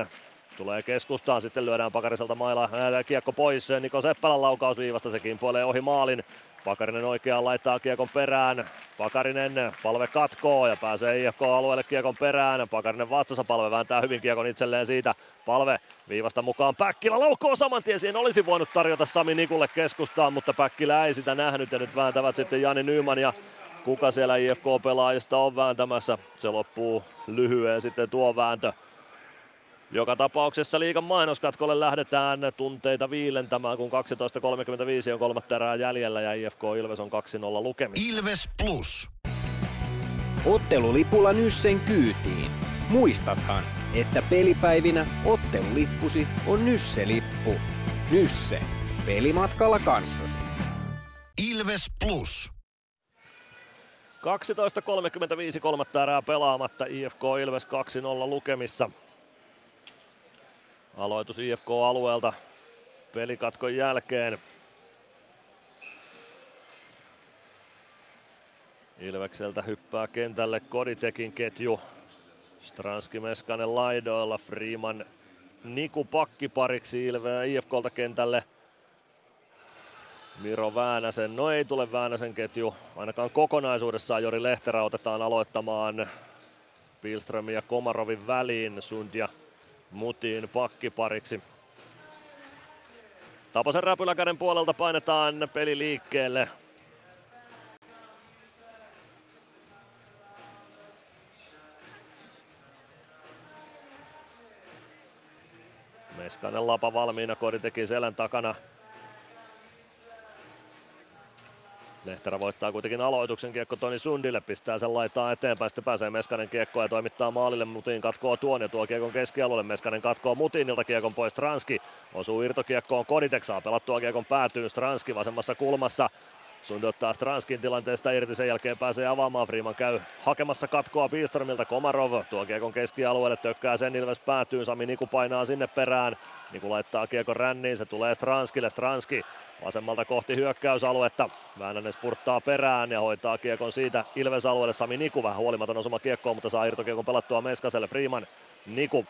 [SPEAKER 6] Tulee keskustaan, sitten lyödään Pakariselta mailla kiekko pois. Niko Seppälän laukaus viivasta, sekin puolee ohi maalin. Pakarinen oikeaan laittaa kiekon perään. Pakarinen palve katkoo ja pääsee IFK-alueelle kiekon perään. Pakarinen vastassa palve vääntää hyvin kiekon itselleen siitä. Palve viivasta mukaan Päkkilä laukoo saman tien. Siihen olisi voinut tarjota Sami Nikulle keskustaan, mutta Päkkilä ei sitä nähnyt ja nyt vääntävät sitten Jani Nyman ja kuka siellä IFK-pelaajista on vääntämässä. Se loppuu lyhyen sitten tuo vääntö. Joka tapauksessa liikan mainoskatkolle lähdetään tunteita viilentämään, kun 12.35 on kolmatta erää jäljellä ja IFK Ilves on 2-0 lukemissa.
[SPEAKER 1] Ilves Plus.
[SPEAKER 4] Ottelulipulla Nyssen kyytiin. Muistathan, että pelipäivinä ottelulippusi on Nysse-lippu. Nysse. Pelimatkalla kanssasi.
[SPEAKER 1] Ilves Plus.
[SPEAKER 6] 12.35 kolmatta erää pelaamatta. IFK Ilves 2-0 lukemissa. Aloitus IFK-alueelta pelikatkon jälkeen. Ilvekseltä hyppää kentälle Koditekin ketju. Stranski Meskanen laidoilla, Freeman Niku pakkipariksi Ilve IFKlta kentälle. Miro Väänäsen, no ei tule Väänäsen ketju, ainakaan kokonaisuudessaan Jori Lehterä otetaan aloittamaan Pilströmin ja Komarovin väliin, Sund ja Mutin pakkipariksi. Taposen räpyläkäden puolelta painetaan peli liikkeelle. Meskanen lapa valmiina, Kodi teki selän takana. Lehterä voittaa kuitenkin aloituksen. Kiekko Toni Sundille, pistää sen laittaa eteenpäin, sitten pääsee Meskanen kiekko ja toimittaa maalille, Mutin katkoo tuon ja tuo kiekon keskialueelle, Meskanen katkoo Mutinilta kiekon pois, Stranski osuu irtokiekkoon, Koditek saa pelattua kiekon päätyyn, Stranski vasemmassa kulmassa, Sundi ottaa Stranskin tilanteesta irti, sen jälkeen pääsee avaamaan. Freeman käy hakemassa katkoa Pilströmiltä. Komarov tuo kiekon keskialueelle, tökkää sen Ilves päätyy. Sami Niku painaa sinne perään. Niku laittaa kiekon ränniin, se tulee Stranskille. Stranski vasemmalta kohti hyökkäysaluetta. Väänänen spurttaa perään ja hoitaa kiekon siitä Ilves-alueelle. Sami Niku vähän huolimaton osuma kiekkoon, mutta saa irtokiekon pelattua Meskaselle. Freeman, Niku.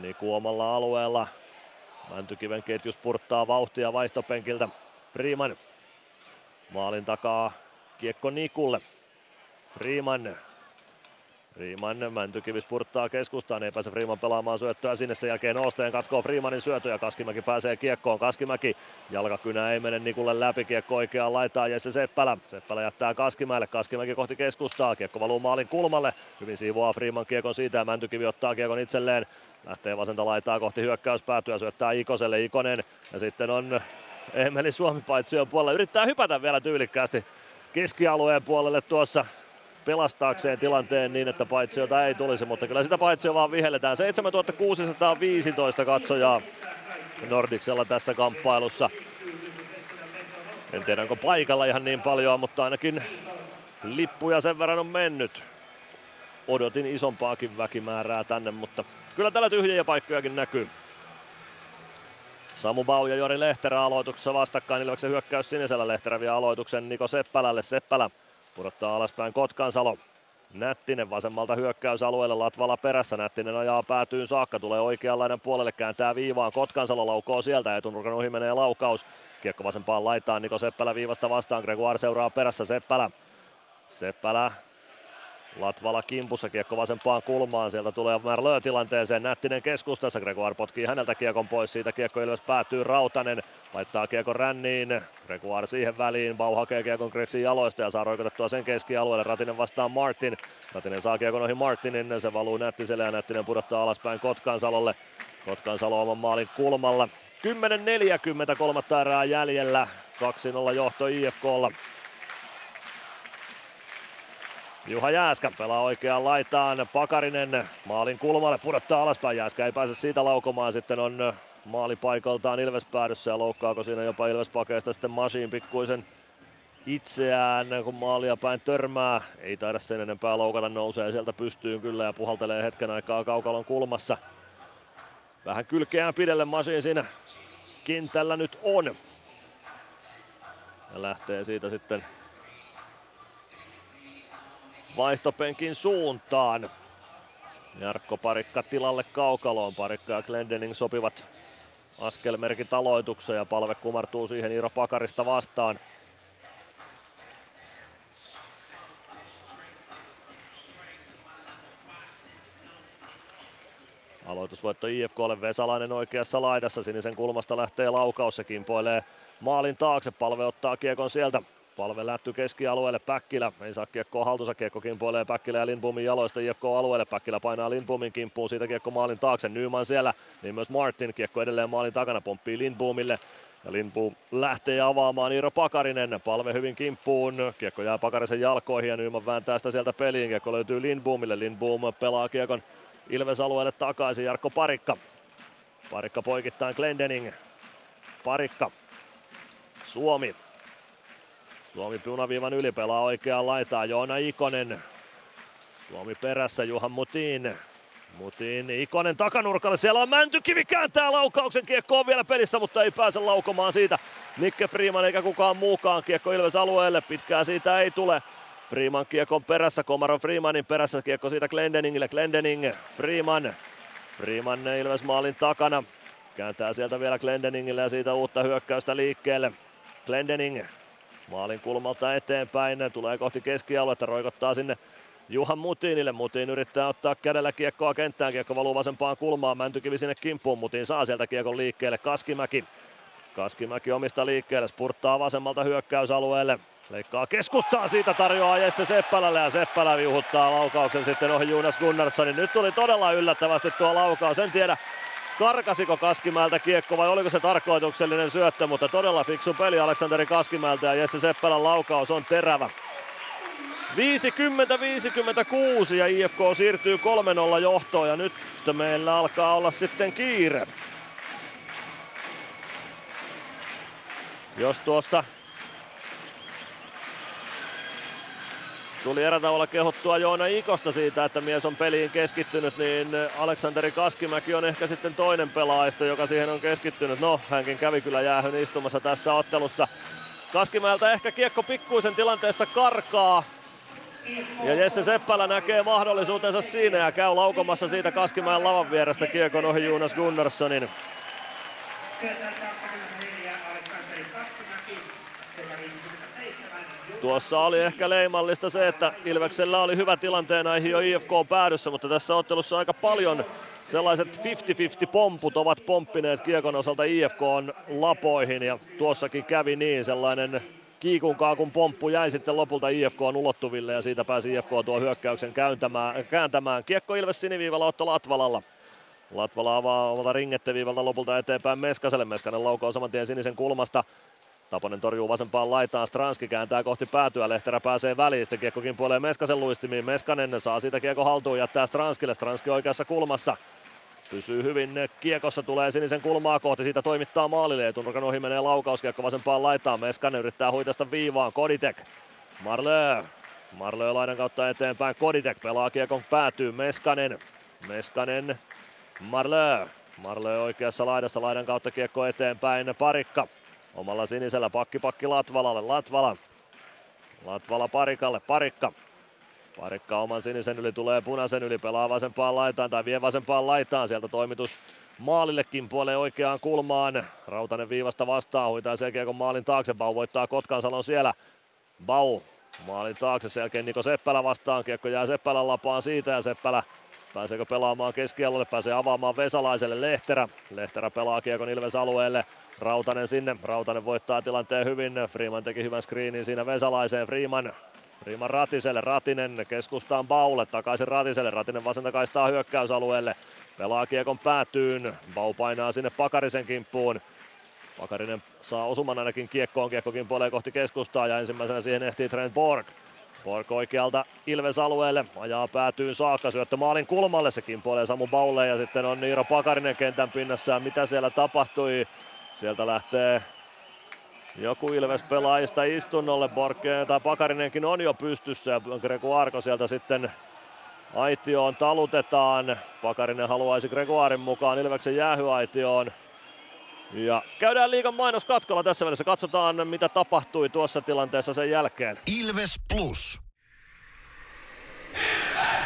[SPEAKER 6] Niku omalla alueella. Mäntykiven ketju spurttaa vauhtia vaihtopenkiltä. Freeman Maalin takaa kiekko Nikulle. Freeman. Freeman Mäntykivi spurttaa keskustaan, ei pääse Freeman pelaamaan syöttöä sinne, sen jälkeen Osteen katkoo Freemanin syötö ja Kaskimäki pääsee kiekkoon. Kaskimäki jalkakynä ei mene Nikulle läpi, kiekko oikeaan laitaa Jesse Seppälä. Seppälä jättää Kaskimäelle, Kaskimäki kohti keskustaa, kiekko valuu maalin kulmalle. Hyvin siivoaa Freeman kiekon siitä ja Mäntykivi ottaa kiekon itselleen. Lähtee vasenta laitaa kohti hyökkäyspäätyä, syöttää Ikoselle, Ikonen ja sitten on Emeli Suomi paitsion puolella. Yrittää hypätä vielä tyylikkäästi keskialueen puolelle tuossa pelastaakseen tilanteen niin, että paitsiota ei tulisi, mutta kyllä sitä paitsio vaan vihelletään. 7615 katsojaa Nordiksella tässä kamppailussa. En tiedä onko paikalla ihan niin paljon, mutta ainakin lippuja sen verran on mennyt. Odotin isompaakin väkimäärää tänne, mutta kyllä täällä tyhjiä paikkojakin näkyy. Samu Bau ja Jori Lehterä aloituksessa vastakkain. Ilveksen hyökkäys sinisellä Lehterä vie aloituksen Niko Seppälälle. Seppälä pudottaa alaspäin Kotkansalo. Nättinen vasemmalta hyökkäysalueelle, Latvala perässä, Nättinen ajaa päätyyn saakka, tulee oikeanlainen puolelle, kääntää viivaan, Kotkansalo laukoo sieltä, etunurkan ohi menee laukaus. Kiekko vasempaan laitaan, Niko Seppälä viivasta vastaan, Gregoire seuraa perässä, Seppälä. Seppälä Latvala kimpussa, kiekko vasempaan kulmaan, sieltä tulee Merlö tilanteeseen, Nättinen keskustassa, Gregoire potkii häneltä kiekon pois, siitä kiekko Ilves päätyy, Rautanen. Laittaa kiekon ränniin, Gregoire siihen väliin, Bau hakee kiekon Greksin jaloista ja saa roikotettua sen keskialueelle, Ratinen vastaan Martin, Ratinen saa kiekon ohi Martinin, se valuu Nättiselle ja Nättinen pudottaa alaspäin Kotkansalolle, Kotkansalo oman maalin kulmalla, 10.40 kolmatta erää jäljellä, 2-0 johto IFKlla. Juha Jääskä pelaa oikeaan laitaan. Pakarinen maalin kulmalle pudottaa alaspäin. Jääskä ei pääse siitä laukomaan. Sitten on maali paikaltaan Ilves päädyssä ja loukkaako siinä jopa Ilves pakeista sitten Masiin pikkuisen itseään, kun maalia päin törmää. Ei taida sen enempää loukata, nousee sieltä pystyyn kyllä ja puhaltelee hetken aikaa kaukalon kulmassa. Vähän kylkeään pidelle Masiin siinä kentällä nyt on. Ja lähtee siitä sitten vaihtopenkin suuntaan. Jarkko Parikka tilalle kaukaloon. Parikka ja Glendening sopivat askelmerkit aloitukseen ja palve kumartuu siihen Iiro Pakarista vastaan. Aloitusvoitto IFKlle Vesalainen oikeassa laidassa. Sinisen kulmasta lähtee laukaus. Se kimpoilee maalin taakse. Palve ottaa kiekon sieltä Palve lähty keskialueelle, Päkkilä. Ei saa kiekkoa haltuunsa, kiekko kimpoilee Päkkilä ja Lindbomin jaloista IFK alueelle, Päkkilä painaa Lindbomin kimppuun, siitä kiekko maalin taakse, Nyman siellä, niin myös Martin, kiekko edelleen maalin takana, pomppii Lindbomille, ja Lindboom lähtee avaamaan Iiro Pakarinen, palve hyvin kimppuun, kiekko jää Pakarisen jalkoihin ja Nyman vääntää sitä sieltä peliin, kiekko löytyy Lindboomille, Lindboom pelaa kiekon Ilves-alueelle takaisin, Jarkko Parikka. Parikka poikittain Glendening. Parikka. Suomi Suomi punaviivan yli pelaa oikeaan laitaan. Joona Ikonen. Suomi perässä Juhan Mutin. Mutin Ikonen takanurkalle. Siellä on Mäntykivi kääntää laukauksen. Kiekko on vielä pelissä, mutta ei pääse laukomaan siitä. Nikke Freeman eikä kukaan muukaan. Kiekko Ilves alueelle. Pitkää siitä ei tule. Freeman kiekon perässä. Komaron Freemanin perässä. Kiekko siitä Glendeningille. Glendening. Freeman. Freeman Ilves maalin takana. Kääntää sieltä vielä Glendeningille ja siitä uutta hyökkäystä liikkeelle. Glendening maalin kulmalta eteenpäin, tulee kohti keskialuetta, roikottaa sinne Juhan Mutinille. Mutin yrittää ottaa kädellä kiekkoa kenttään, kiekko valuu vasempaan kulmaan, Mäntykivi sinne kimppuun, Mutin saa sieltä kiekon liikkeelle, Kaskimäki. Kaskimäki omista liikkeelle, spurttaa vasemmalta hyökkäysalueelle, leikkaa keskustaa, siitä tarjoaa Jesse Seppälälle ja Seppälä viuhuttaa laukauksen sitten ohi Jonas Gunnarssonin. Nyt tuli todella yllättävästi tuo laukaus, en tiedä karkasiko Kaskimäeltä kiekko vai oliko se tarkoituksellinen syöttö, mutta todella fiksu peli Aleksanteri Kaskimäeltä ja Jesse Seppälän laukaus on terävä. 50-56 ja IFK siirtyy 3-0 johtoon ja nyt meillä alkaa olla sitten kiire. Jos tuossa Tuli erätavalla kehottua Joona Ikosta siitä, että mies on peliin keskittynyt, niin Aleksanteri Kaskimäki on ehkä sitten toinen pelaajista, joka siihen on keskittynyt. No, hänkin kävi kyllä jäähyn istumassa tässä ottelussa. Kaskimäeltä ehkä kiekko pikkuisen tilanteessa karkaa. Ja Jesse Seppälä näkee mahdollisuutensa siinä ja käy laukomassa siitä Kaskimäen lavan vierestä kiekon ohi Jonas Gunnarssonin. Tuossa oli ehkä leimallista se, että Ilveksellä oli hyvä tilanteen näihin jo IFK päädyssä, mutta tässä ottelussa aika paljon sellaiset 50-50 pomput ovat pomppineet kiekon osalta IFK on lapoihin ja tuossakin kävi niin sellainen kiikun kaakun pomppu jäi sitten lopulta IFK on ulottuville ja siitä pääsi IFK tuo hyökkäyksen kääntämään. kääntämään. Kiekko Ilves siniviivalla Otto Latvalalla. Latvala avaa omalta ringetteviivalta lopulta eteenpäin Meskaselle. Meskanen laukoo saman tien sinisen kulmasta. Taponen torjuu vasempaan laitaan, Stranski kääntää kohti päätyä, Lehterä pääsee väliin, sitten kiekkokin puolee Meskasen luistimiin, Meskanen saa siitä kiekko haltuun, jättää Stranskille, Stranski oikeassa kulmassa, pysyy hyvin. Kiekossa, tulee sinisen kulmaa kohti, siitä toimittaa maalille, etunurkan ohi menee kiekko vasempaan laitaan, Meskanen yrittää huitasta viivaan, Koditek, Marlö, Marlö laidan kautta eteenpäin, Koditek pelaa kiekon päätyy, Meskanen, Meskanen, Marlö, Marlö oikeassa laidassa laidan kautta kiekko eteenpäin, Parikka, Omalla sinisellä pakki pakki Latvalalle. Latvala. Latvala Parikalle. Parikka. Parikka oman sinisen yli tulee punaisen yli. Pelaa vasempaan laitaan tai vie vasempaan laitaan. Sieltä toimitus maalillekin puoleen oikeaan kulmaan. Rautanen viivasta vastaan. Huitaa sen kiekon maalin taakse. Bau voittaa Kotkansalon siellä. Bau maalin taakse. Sen jälkeen Niko Seppälä vastaan. Kiekko jää Seppälän lapaan siitä ja Seppälä Pääseekö pelaamaan keskialueelle, pääsee avaamaan Vesalaiselle Lehterä. Lehterä pelaa kiekon Ilves alueelle. Rautanen sinne, Rautanen voittaa tilanteen hyvin, Freeman teki hyvän screenin siinä Vesalaiseen, Freeman Freeman Ratiselle, Ratinen keskustaan Baulle, takaisin Ratiselle, Ratinen vasenta kaistaa hyökkäysalueelle, pelaa kiekon päätyyn, Bau painaa sinne Pakarisen kimppuun, Pakarinen saa osuman ainakin kiekkoon, kiekkokin puolee kohti keskustaa ja ensimmäisenä siihen ehtii Trent Borg. Borg oikealta Ilves alueelle, ajaa päätyyn saakka, syöttö maalin kulmalle, sekin puolee Samu Baulle ja sitten on Niiro Pakarinen kentän pinnassa. Mitä siellä tapahtui? Sieltä lähtee joku Ilves pelaajista istunnolle. Borke, tai Pakarinenkin on jo pystyssä Gregoarko sieltä sitten aitioon talutetaan. Pakarinen haluaisi Gregoarin mukaan Ilveksen jäähyaitioon. Ja käydään liigan mainos katkolla tässä välissä. Katsotaan mitä tapahtui tuossa tilanteessa sen jälkeen.
[SPEAKER 1] Ilves Plus.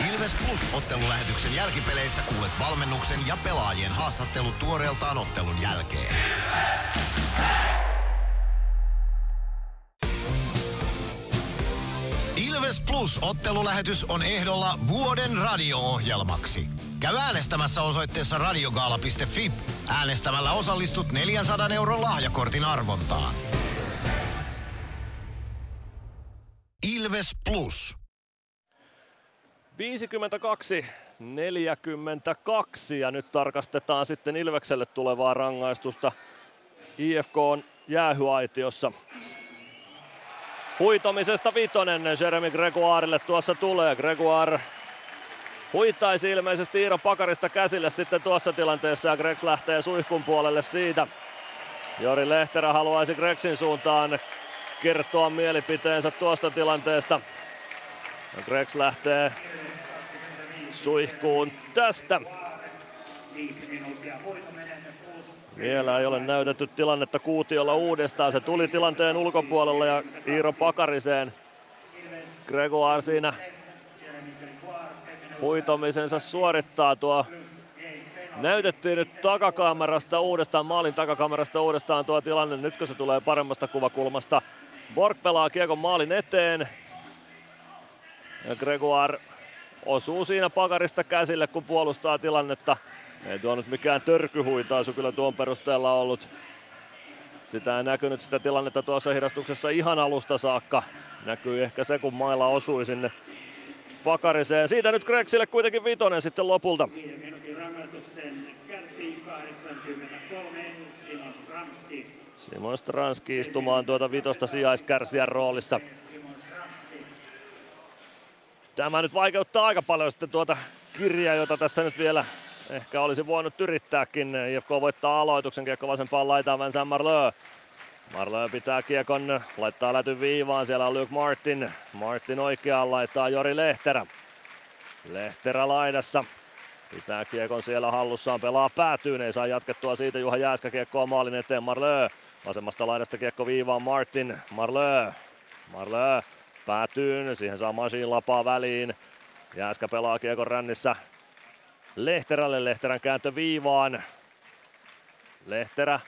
[SPEAKER 1] Ilves Plus ottelulähetyksen jälkipeleissä kuulet valmennuksen ja pelaajien haastattelut tuoreeltaan ottelun jälkeen. Ilves Plus ottelulähetys on ehdolla vuoden radio-ohjelmaksi. Käy äänestämässä osoitteessa radiogaala.fi. Äänestämällä osallistut 400 euron lahjakortin arvontaan. Ilves Plus.
[SPEAKER 6] 52 42 ja nyt tarkastetaan sitten Ilvekselle tulevaa rangaistusta IFK on jäähyaitiossa. Huitomisesta vitonen Jeremy Gregoirelle tuossa tulee. Gregoire huittaisi ilmeisesti Iiro Pakarista käsille sitten tuossa tilanteessa ja Gregs lähtee suihkun puolelle siitä. Jori Lehterä haluaisi Gregsin suuntaan kertoa mielipiteensä tuosta tilanteesta. Grex lähtee suihkuun tästä. Vielä ei ole näytetty tilannetta Kuutiolla uudestaan. Se tuli tilanteen ulkopuolella ja Iiro Pakariseen. Gregoire siinä huitomisensa suorittaa tuo Näytettiin nyt takakamerasta uudestaan, maalin takakamerasta uudestaan tuo tilanne. Nyt kun se tulee paremmasta kuvakulmasta. Borg pelaa kiekon maalin eteen. Ja Gregoire osuu siinä pakarista käsille, kun puolustaa tilannetta. Ei tuo nyt mikään törkyhuitaisu kyllä tuon perusteella ollut. Sitä ei näkynyt sitä tilannetta tuossa hidastuksessa ihan alusta saakka. Näkyy ehkä se, kun mailla osui sinne Pakariseen. Siitä nyt Greksille kuitenkin vitonen sitten lopulta. Simon Stranski istumaan tuota vitosta sijaiskärsijän roolissa. Tämä nyt vaikeuttaa aika paljon sitten tuota kirjaa, jota tässä nyt vielä ehkä olisi voinut yrittääkin. IFK voittaa aloituksen, kiekko vasempaan laitaan Vincent Marleux. Marleux pitää kiekon, laittaa läty viivaan, siellä on Luke Martin. Martin oikeaan laittaa Jori Lehterä. Lehterä laidassa. Pitää kiekon siellä hallussaan, pelaa päätyyn, ei saa jatkettua siitä Juha Jääskä kiekkoa maalin eteen Marleux. Vasemmasta laidasta kiekko viivaan Martin, Marleux. Marleux päätyyn, siihen saa Masin lapaa väliin. Jääskä pelaa kiekon rännissä Lehterälle, Lehterän kääntö viivaan. Lehterä,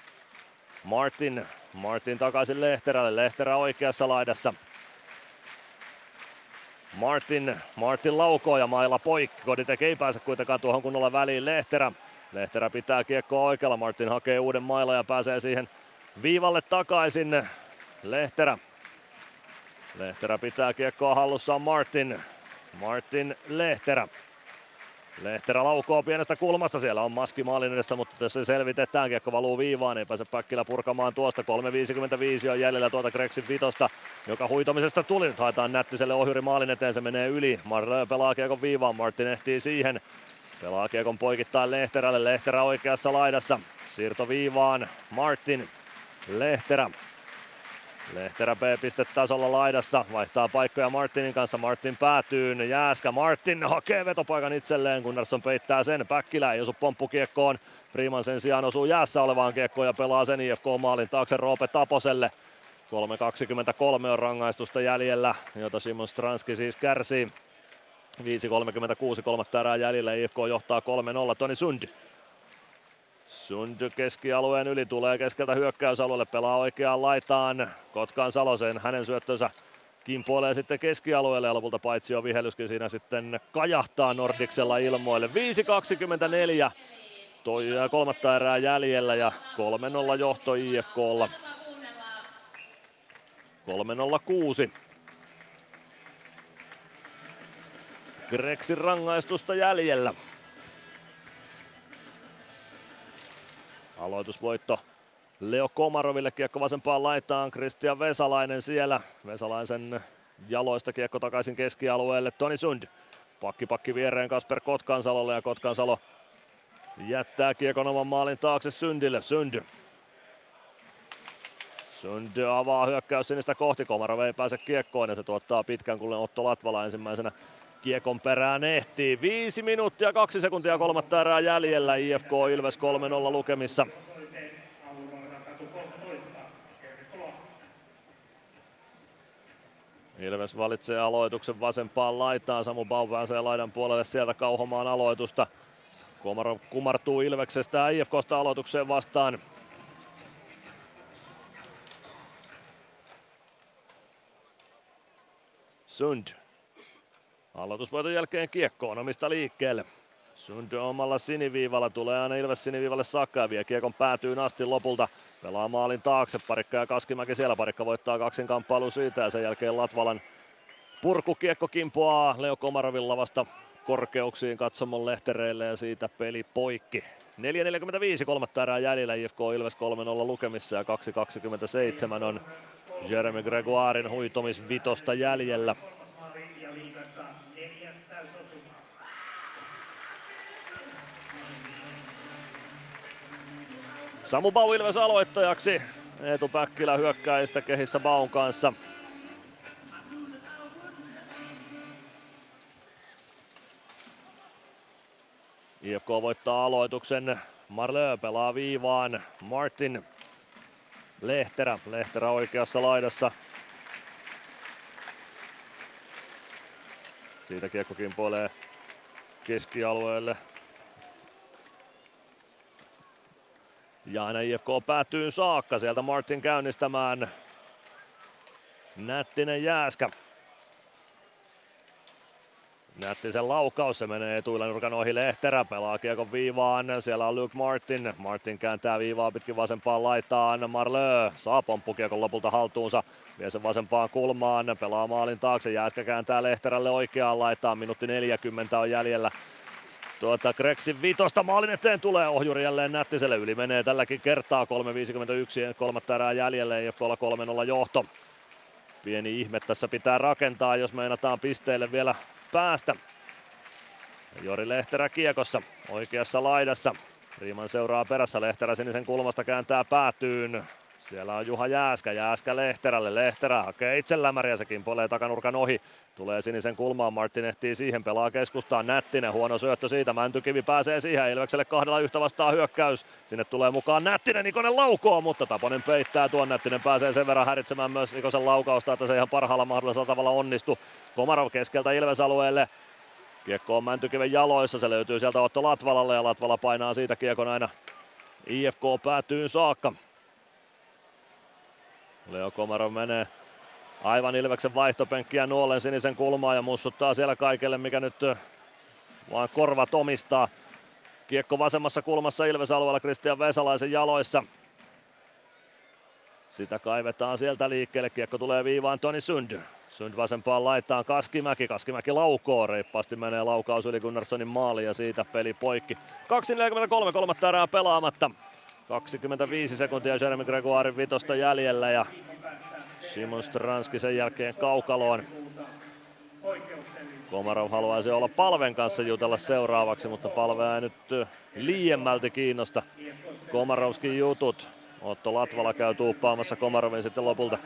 [SPEAKER 6] Martin, Martin takaisin Lehterälle, Lehterä oikeassa laidassa. Martin, Martin laukoo ja mailla poikki. Koditek ei pääse kuitenkaan tuohon kunnolla väliin. Lehterä, Lehterä pitää kiekkoa oikealla. Martin hakee uuden mailla ja pääsee siihen viivalle takaisin. Lehterä. Lehterä pitää kiekkoa hallussaan Martin. Martin Lehterä. Lehterä laukoo pienestä kulmasta, siellä on maski maalin edessä, mutta jos se selvitetään, kiekko valuu viivaan, ei pääse Päkkilä purkamaan tuosta. 3.55 on jäljellä tuota Greksin vitosta, joka huitomisesta tuli. Nyt haetaan Nättiselle ohjuri maalin eteen, se menee yli. Marlö pelaa kiekon viivaan, Martin ehtii siihen. Pelaa kiekon poikittain Lehterälle, Lehterä oikeassa laidassa. Siirto viivaan, Martin, Lehterä. Lehterä B-pistetasolla laidassa, vaihtaa paikkoja Martinin kanssa, Martin päätyy, Jääskä, Martin hakee vetopaikan itselleen, Gunnarsson peittää sen, Päkkilä ei osu pomppukiekkoon, Freeman sen sijaan osuu jäässä olevaan kiekkoon ja pelaa sen IFK maalin taakse Roope Taposelle. 3.23 on rangaistusta jäljellä, jota Simon Stranski siis kärsii. 5.36, kolmatta erää jäljellä, IFK johtaa 3-0, Toni Sund Sund keskialueen yli tulee keskeltä hyökkäysalueelle, pelaa oikeaan laitaan Kotkaan Salosen, hänen syöttönsä kimpoilee sitten keskialueelle ja lopulta paitsi on vihellyskin siinä sitten kajahtaa Nordiksella ilmoille. 5.24 toi kolmatta erää jäljellä ja 3-0 johto IFKlla. 3-0-6. Greksin rangaistusta jäljellä. Aloitusvoitto Leo Komaroville kiekko vasempaan laitaan, Kristian Vesalainen siellä. Vesalaisen jaloista kiekko takaisin keskialueelle, Toni Sund. Pakki pakki viereen Kasper Kotkansalolle ja Kotkansalo jättää kiekon oman maalin taakse Sundille. Sund. Sund avaa hyökkäys sinistä kohti, Komarov ei pääse kiekkoon ja se tuottaa pitkän, kun Otto Latvala ensimmäisenä kiekon perään ehtii. Viisi minuuttia, kaksi sekuntia kolmatta erää jäljellä. IFK Ilves 3-0 lukemissa. Ilves valitsee aloituksen vasempaan laitaan. Samu Bau pääsee laidan puolelle sieltä kauhomaan aloitusta. Komarov kumartuu Ilveksestä IFKsta aloitukseen vastaan. Sund Aloitusvoiton jälkeen kiekkoon omista liikkeelle. Sund omalla siniviivalla tulee aina Ilves siniviivalle saakka ja vie kiekon päätyy asti lopulta. Pelaa maalin taakse, Parikka ja Kaskimäki siellä. Parikka voittaa kaksin kamppailu siitä ja sen jälkeen Latvalan purkukiekko kimpoaa Leo Komarovilla vasta korkeuksiin katsomon lehtereille ja siitä peli poikki. 4.45 kolmatta erää jäljellä IFK Ilves 3-0 lukemissa ja 2.27 on Jeremy Gregoirin huitomisvitosta jäljellä. Samu Bau Ilves aloittajaksi. Eetu Päkkilä hyökkäistä kehissä Baun kanssa. IFK voittaa aloituksen. Marlö pelaa viivaan. Martin Lehterä. Lehterä oikeassa laidassa. Siitä kiekko kimpoilee keskialueelle. Ja aina IFK päätyy saakka. Sieltä Martin käynnistämään. Nättinen Jääskä. Nättisen laukaus, se menee etuilla nurkan ohi Lehterä, pelaa kiekon viivaan, siellä on Luke Martin, Martin kääntää viivaa pitkin vasempaan laitaan, Marlö saa pomppukiekon lopulta haltuunsa, vie sen vasempaan kulmaan, pelaa maalin taakse, Jääskä kääntää Lehterälle oikeaan laitaan, minuutti 40 on jäljellä. Tuota Greksin vitosta maalin eteen tulee ohjuri jälleen Nättiselle, yli menee tälläkin kertaa 3.51, kolmatta erää jäljelle, ja 3-0 johto. Pieni ihme tässä pitää rakentaa, jos meinataan pisteille vielä päästä. Jori Lehterä kiekossa oikeassa laidassa. Riiman seuraa perässä, Lehterä sinisen kulmasta kääntää päätyyn. Siellä on Juha Jääskä, Jääskä Lehterälle, Lehterä hakee itse lämäriä, sekin polee takanurkan ohi. Tulee sinisen kulmaan, Martin ehtii siihen, pelaa keskustaan, Nättinen, huono syöttö siitä, Mäntykivi pääsee siihen, Ilvekselle kahdella yhtä vastaan hyökkäys. Sinne tulee mukaan Nättinen, Nikonen laukoo, mutta Taponen peittää tuon, Nättinen pääsee sen verran häiritsemään myös Nikosen laukausta, että se ihan parhaalla mahdollisella tavalla onnistu. Komarov keskeltä Ilves-alueelle, Kiekko on Mäntykiven jaloissa, se löytyy sieltä Otto Latvalalle ja Latvala painaa siitä kiekon aina IFK päätyy saakka. Leo Komarov menee aivan Ilveksen vaihtopenkkiä nuolen sinisen kulmaa ja mussuttaa siellä kaikelle, mikä nyt vaan korvat omistaa. Kiekko vasemmassa kulmassa Ilves-alueella Kristian Vesalaisen jaloissa. Sitä kaivetaan sieltä liikkeelle. Kiekko tulee viivaan Toni Sund. Sund vasempaan laittaan Kaskimäki. Kaskimäki laukoo. Reippaasti menee laukaus yli Gunnarssonin maali ja siitä peli poikki. 2.43, kolmatta erää pelaamatta. 25 sekuntia Jeremy Gregoirin vitosta jäljellä ja Simon Stranski sen jälkeen kaukaloon. Komarov haluaisi olla Palven kanssa jutella seuraavaksi, mutta Palve ei nyt liiemmälti kiinnosta. Komarovskin jutut. Otto Latvala käy tuuppaamassa Komarovin sitten lopulta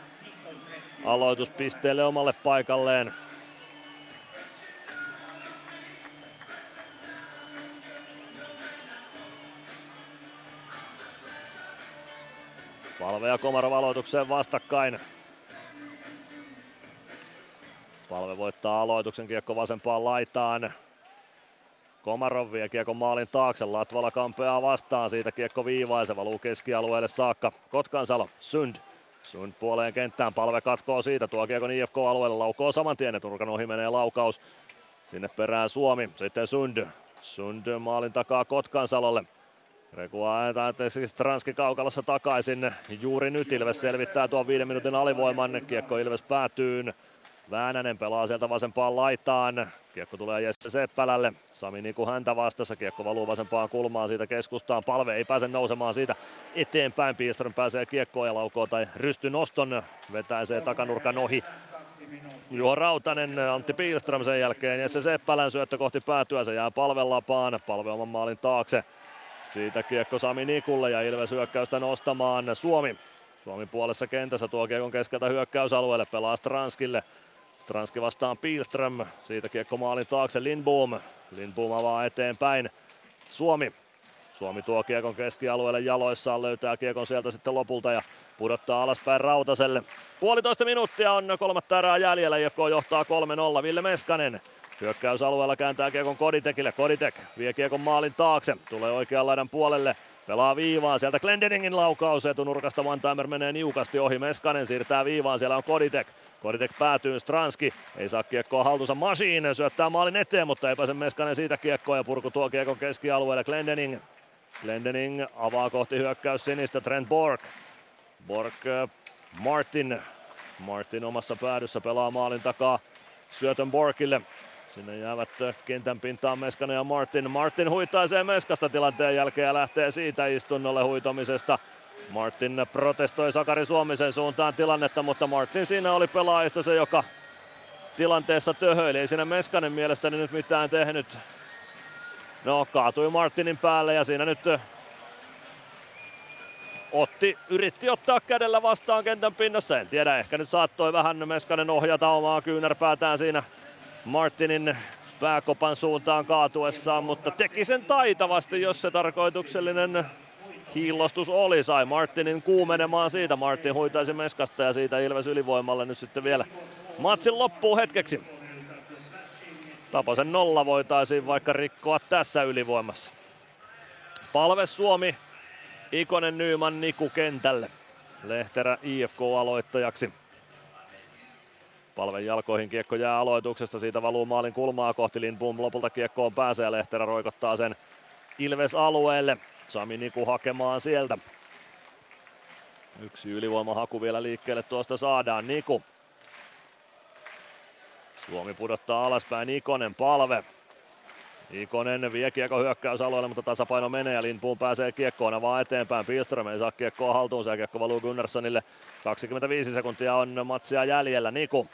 [SPEAKER 6] aloituspisteelle omalle paikalleen. Palve ja Komarov aloitukseen vastakkain. Palve voittaa aloituksen kiekko vasempaan laitaan. Komarov vie kiekko maalin taakse, Latvala kampeaa vastaan, siitä kiekko viivaa se valuu keskialueelle saakka. Kotkansalo, Sund. Sund puoleen kenttään, palve katkoo siitä, tuo kiekko IFK-alueelle, laukoo saman tien, Turkan ohi menee laukaus. Sinne perään Suomi, sitten Sund. Sund maalin takaa Kotkansalolle. Rekua ajetaan Stranski kaukalossa takaisin. Juuri nyt Ilves selvittää tuon viiden minuutin alivoiman. Kiekko Ilves päätyyn. Väänänen pelaa sieltä vasempaan laitaan. Kiekko tulee Jesse Seppälälle. Sami Niku häntä vastassa. Kiekko valuu vasempaan kulmaan siitä keskustaan. Palve ei pääse nousemaan siitä eteenpäin. Pilström pääsee kiekkoon ja laukoo tai rysty noston. Vetäisee takanurkan ohi. Juho Rautanen, Antti Pilström sen jälkeen. Jesse Seppälän syöttö kohti päätyä. Se jää palven lapaan. Palve oman maalin taakse. Siitä kiekko Sami Nikulle ja Ilves hyökkäystä nostamaan Suomi. Suomi puolessa kentässä tuo kiekon keskeltä hyökkäysalueelle, pelaa Stranskille. Stranski vastaan Pilström, siitä kiekko maalin taakse Lindboom. Lindboom avaa eteenpäin. Suomi. Suomi tuo kiekon keskialueelle jaloissaan, löytää kiekon sieltä sitten lopulta ja pudottaa alaspäin Rautaselle. Puolitoista minuuttia on kolmatta erää jäljellä, IFK johtaa 3-0. Ville Meskanen Hyökkäysalueella kääntää kiekon Koditekille. Koditek vie kiekon maalin taakse. Tulee oikean laidan puolelle. Pelaa viivaan. Sieltä Glendeningin laukaus. Etunurkasta One menee niukasti ohi. Meskanen siirtää viivaan. Siellä on Koditek. Koditek päätyy. Stranski ei saa kiekkoa haltuunsa. Machine syöttää maalin eteen, mutta ei pääse Meskanen siitä kiekkoa. Ja purku tuo kiekon keskialueelle. Glendening. Glendening avaa kohti hyökkäys sinistä. Trent Borg. Borg Martin. Martin omassa päädyssä pelaa maalin takaa syötön Borkille. Sinne jäävät kentän pintaan Meskanen ja Martin. Martin huittaisee Meskasta tilanteen jälkeen ja lähtee siitä istunnolle huitomisesta. Martin protestoi Sakari Suomisen suuntaan tilannetta, mutta Martin siinä oli pelaajista se, joka tilanteessa töhöili. Ei siinä Meskanen mielestäni nyt mitään tehnyt. No, kaatui Martinin päälle ja siinä nyt otti, yritti ottaa kädellä vastaan kentän pinnassa. En tiedä, ehkä nyt saattoi vähän Meskanen ohjata omaa kyynärpäätään siinä Martinin pääkopan suuntaan kaatuessaan, mutta teki sen taitavasti, jos se tarkoituksellinen kiillostus oli. Sai Martinin kuumenemaan siitä. Martin huitaisi Meskasta ja siitä Ilves ylivoimalle nyt sitten vielä matsin loppuu hetkeksi. Taposen nolla voitaisiin vaikka rikkoa tässä ylivoimassa. Palve Suomi, Ikonen Nyman Niku kentälle. Lehterä IFK aloittajaksi. Palven jalkoihin kiekko jää aloituksesta, siitä valuu maalin kulmaa kohti Lindbom. Lopulta kiekkoon pääsee ja Lehterä roikottaa sen Ilves alueelle. Sami Niku hakemaan sieltä. Yksi ylivoimahaku vielä liikkeelle tuosta saadaan. Niku. Suomi pudottaa alaspäin Ikonen palve. Ikonen vie kiekko hyökkäysalueelle, mutta tasapaino menee ja Lindboom pääsee kiekkoon vaan eteenpäin. Pilström ei saa kiekkoa haltuunsa ja kiekko valuu Gunnarssonille. 25 sekuntia on matsia jäljellä. Niku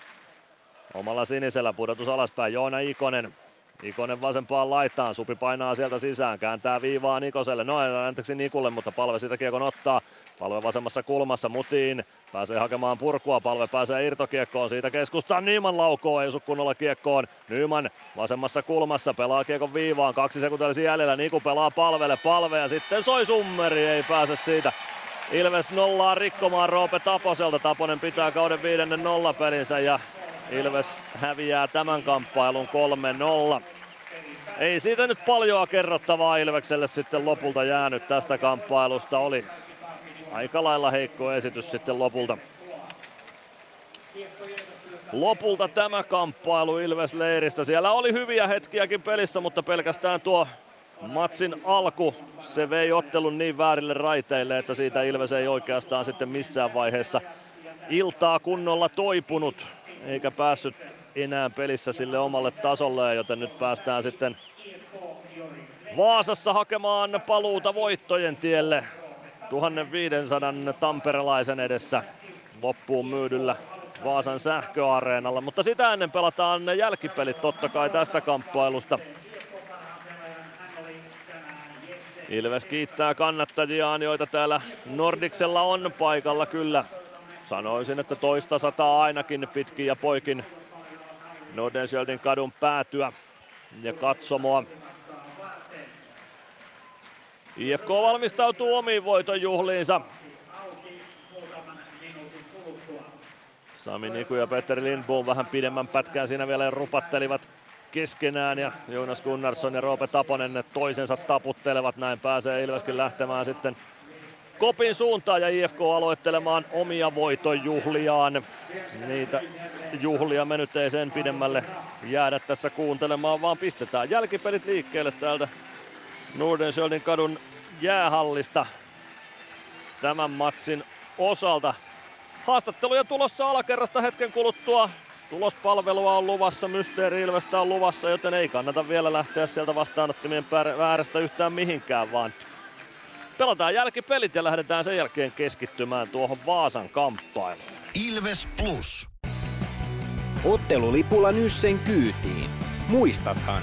[SPEAKER 6] omalla sinisellä pudotus alaspäin. Joona Ikonen Ikonen vasempaan laitaan, Supi painaa sieltä sisään, kääntää viivaa Nikoselle, no anteeksi Nikulle, mutta palve sitä kiekon ottaa. Palve vasemmassa kulmassa, Mutiin pääsee hakemaan purkua, palve pääsee irtokiekkoon, siitä keskustaan Nyman laukoo, ei osu kunnolla kiekkoon. Nyman vasemmassa kulmassa, pelaa kiekon viivaan, kaksi sekuntia jäljellä, Niku pelaa palvelle, palve ja sitten soi summeri, ei pääse siitä. Ilves nollaa rikkomaan Roope Taposelta, Taponen pitää kauden viidennen nollapelinsä ja Ilves häviää tämän kamppailun 3-0. Ei siitä nyt paljoa kerrottavaa Ilvekselle sitten lopulta jäänyt tästä kamppailusta. Oli aika lailla heikko esitys sitten lopulta. Lopulta tämä kamppailu Ilves Leiristä. Siellä oli hyviä hetkiäkin pelissä, mutta pelkästään tuo matsin alku, se vei ottelun niin väärille raiteille, että siitä Ilves ei oikeastaan sitten missään vaiheessa iltaa kunnolla toipunut eikä päässyt enää pelissä sille omalle tasolle, joten nyt päästään sitten Vaasassa hakemaan paluuta voittojen tielle 1500 tamperelaisen edessä loppuun myydyllä Vaasan sähköareenalla, mutta sitä ennen pelataan jälkipelit totta kai tästä kamppailusta. Ilves kiittää kannattajiaan, joita täällä Nordiksella on paikalla kyllä Sanoisin, että toista sataa ainakin pitkin ja poikin Nordenskjöldin kadun päätyä ja katsomoa. IFK valmistautuu omiin voiton juhliinsa. Sami Niku ja Petteri Lindboom vähän pidemmän pätkään siinä vielä rupattelivat keskenään ja Jonas Gunnarsson ja Roope Taponen toisensa taputtelevat. Näin pääsee Ilveskin lähtemään sitten Kopin suuntaan ja IFK aloittelemaan omia voitonjuhliaan. Niitä juhlia me nyt ei sen pidemmälle jäädä tässä kuuntelemaan, vaan pistetään jälkipelit liikkeelle täältä Nordenskjöldin kadun jäähallista tämän matsin osalta. Haastatteluja tulossa alakerrasta hetken kuluttua. Tulospalvelua on luvassa, Mysteeri Ilvestä on luvassa, joten ei kannata vielä lähteä sieltä vastaanottimien väärästä yhtään mihinkään, vaan Pelataan jälkipelit ja lähdetään sen jälkeen keskittymään tuohon Vaasan kamppailuun.
[SPEAKER 1] Ilves Plus.
[SPEAKER 4] Ottelulipulla Nyssen kyytiin. Muistathan,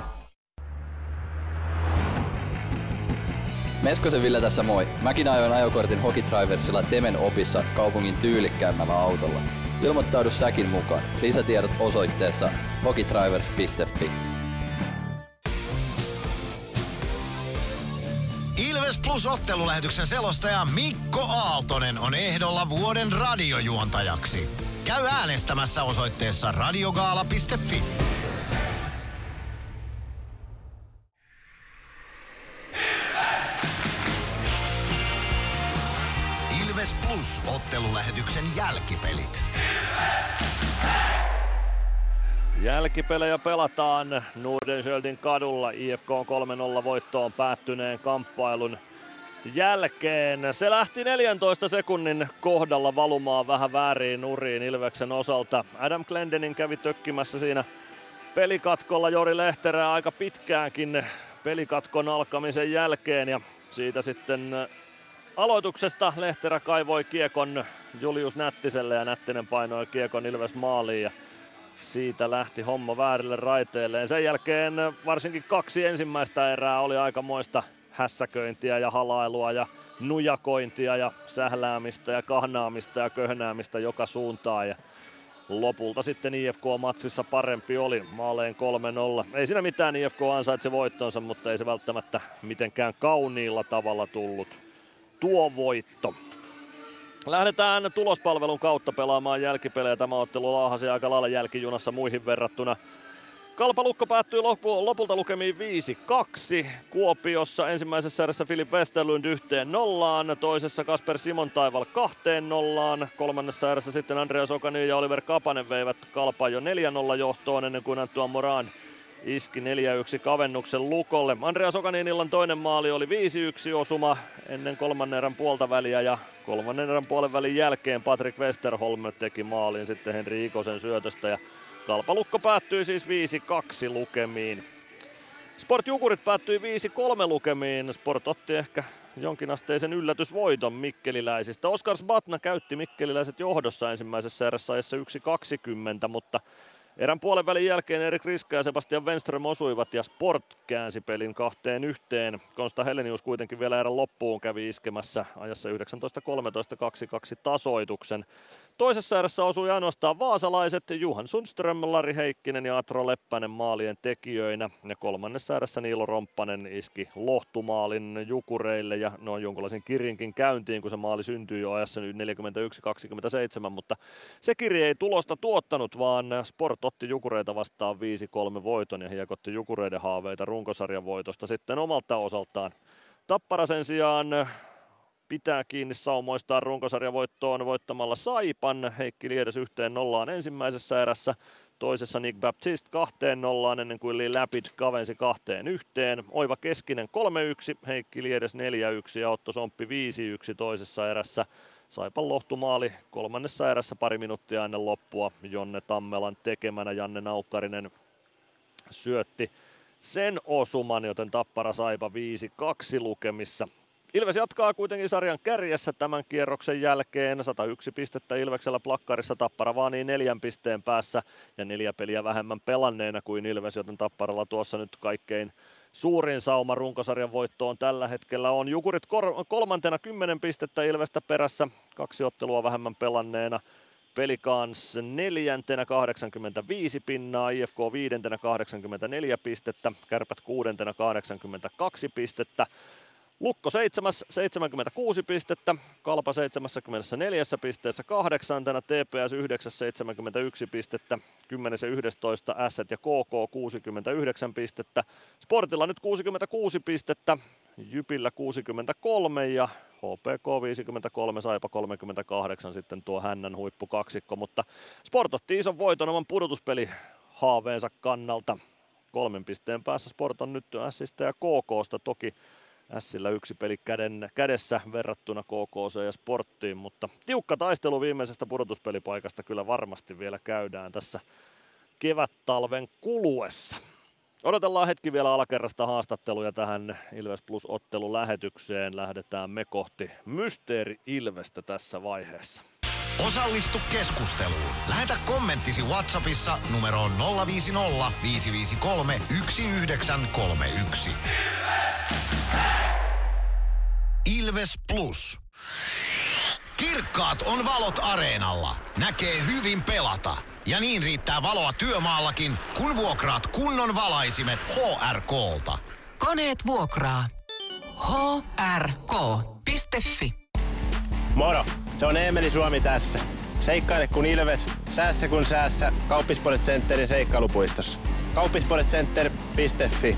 [SPEAKER 16] Meskosen Ville tässä moi. Mäkin ajoin ajokortin Hokitriversilla Temen opissa kaupungin tyylikkäämmällä autolla. Ilmoittaudu säkin mukaan. Lisätiedot osoitteessa hokitrivers.fi.
[SPEAKER 1] Ilves Plus ottelulähetyksen selostaja Mikko Aaltonen on ehdolla vuoden radiojuontajaksi. Käy äänestämässä osoitteessa radiogaala.fi. Plus ottelulähetyksen jälkipelit.
[SPEAKER 6] Jälkipelejä pelataan Nordenskjöldin kadulla IFK 3-0 voittoon päättyneen kamppailun jälkeen. Se lähti 14 sekunnin kohdalla valumaan vähän väärin nuriin Ilveksen osalta. Adam Glendening kävi tökkimässä siinä pelikatkolla Jori Lehterää aika pitkäänkin pelikatkon alkamisen jälkeen ja siitä sitten aloituksesta Lehterä kaivoi kiekon Julius Nättiselle ja Nättinen painoi kiekon Ilves maaliin ja siitä lähti homma väärille raiteille. Sen jälkeen varsinkin kaksi ensimmäistä erää oli aikamoista hässäköintiä ja halailua ja nujakointia ja sähläämistä ja kahnaamista ja köhnäämistä joka suuntaan. Ja lopulta sitten IFK-matsissa parempi oli maaleen 3-0. Ei siinä mitään IFK ansaitse voittonsa, mutta ei se välttämättä mitenkään kauniilla tavalla tullut tuo voitto. Lähdetään tulospalvelun kautta pelaamaan jälkipelejä. Tämä ottelu laahasi aika lailla jälkijunassa muihin verrattuna. Kalpalukko päättyi lopu, lopulta lukemiin 5-2. Kuopiossa ensimmäisessä erässä Filip Westerlund yhteen nollaan, toisessa Kasper Simon Taival kahteen nollaan, kolmannessa erässä sitten Andreas Okani ja Oliver Kapanen veivät Kalpaa jo 4-0 johtoon ennen kuin Antoine Moran iski 4-1 kavennuksen lukolle. Andreas Okanin illan toinen maali oli 5-1 osuma ennen kolmannen erän puolta väliä ja kolmannen erän puolen välin jälkeen Patrick Westerholm teki maalin sitten Henri Ikosen syötöstä ja Kalpalukko päättyi siis 5-2 lukemiin. Sport Jukurit päättyi 5-3 lukemiin. Sport otti ehkä jonkinasteisen yllätysvoiton mikkeliläisistä. Oskar Sbatna käytti mikkeliläiset johdossa ensimmäisessä erässä ajassa 1.20, mutta Erän puolen välin jälkeen Erik Riska ja Sebastian Wenström osuivat ja Sport käänsi pelin kahteen yhteen. Konsta Helenius kuitenkin vielä erän loppuun kävi iskemässä ajassa 19.13 2-2 tasoituksen. Toisessa erässä osui ainoastaan vaasalaiset Juhan Sundström, Lari Heikkinen ja Atro Leppänen maalien tekijöinä. Ja kolmannessa erässä Niilo Romppanen iski lohtumaalin Jukureille ja noin jonkunlaisen kirjinkin käyntiin, kun se maali syntyi jo ajassa nyt 41-27, mutta se kirje ei tulosta tuottanut, vaan Sport otti Jukureita vastaan 5-3 voiton ja hiekotti Jukureiden haaveita runkosarjan voitosta sitten omalta osaltaan. Tappara sen sijaan pitää kiinni saumoistaan runkosarjavoittoon voittamalla Saipan. Heikki Liedes yhteen nollaan ensimmäisessä erässä. Toisessa Nick Baptiste kahteen nollaan ennen kuin Lee Lapid kavensi kahteen yhteen. Oiva Keskinen 3-1, Heikki Liedes 4-1 ja Otto Somppi 5-1 toisessa erässä. Saipan lohtumaali kolmannessa erässä pari minuuttia ennen loppua. Jonne Tammelan tekemänä Janne Naukkarinen syötti sen osuman, joten Tappara Saipa 5-2 lukemissa. Ilves jatkaa kuitenkin sarjan kärjessä tämän kierroksen jälkeen. 101 pistettä Ilveksellä plakkarissa Tappara vaan niin neljän pisteen päässä ja neljä peliä vähemmän pelanneena kuin Ilves, joten Tapparalla tuossa nyt kaikkein suurin sauma runkosarjan voittoon tällä hetkellä on. Jukurit kolmantena 10 pistettä Ilvestä perässä, kaksi ottelua vähemmän pelanneena. Pelikans neljäntenä 85 pinnaa, IFK viidentenä 84 pistettä, Kärpät kuudentena 82 pistettä. Lukko 7, 76 pistettä, Kalpa 74 pisteessä kahdeksantena, TPS 9, 71 pistettä, 10 ja 11 S ja KK 69 pistettä, Sportilla nyt 66 pistettä, Jypillä 63 ja HPK 53, Saipa 38 sitten tuo Hännän huippukaksikko, mutta Sport otti ison voiton oman pudotuspeli haaveensa kannalta. Kolmen pisteen päässä Sport on nyt Sistä ja KKsta toki Sillä yksi peli käden, kädessä verrattuna KKC ja Sporttiin, mutta tiukka taistelu viimeisestä pudotuspelipaikasta kyllä varmasti vielä käydään tässä kevät-talven kuluessa. Odotellaan hetki vielä alakerrasta haastatteluja tähän Ilves Plus-ottelun lähetykseen. Lähdetään me kohti Mysteeri Ilvestä tässä vaiheessa.
[SPEAKER 1] Osallistu keskusteluun. Lähetä kommenttisi Whatsappissa numeroon 050 553 1931. Ilves Plus. Kirkkaat on valot areenalla. Näkee hyvin pelata. Ja niin riittää valoa työmaallakin, kun vuokraat kunnon valaisimet HRKlta.
[SPEAKER 3] Koneet vuokraa. hrk.fi
[SPEAKER 5] Moro! Se on Eemeli Suomi tässä. Seikkaile kun ilves, säässä kun säässä. Kauppispoilet Centerin seikkailupuistossa. Kauppispoiletcenter.fi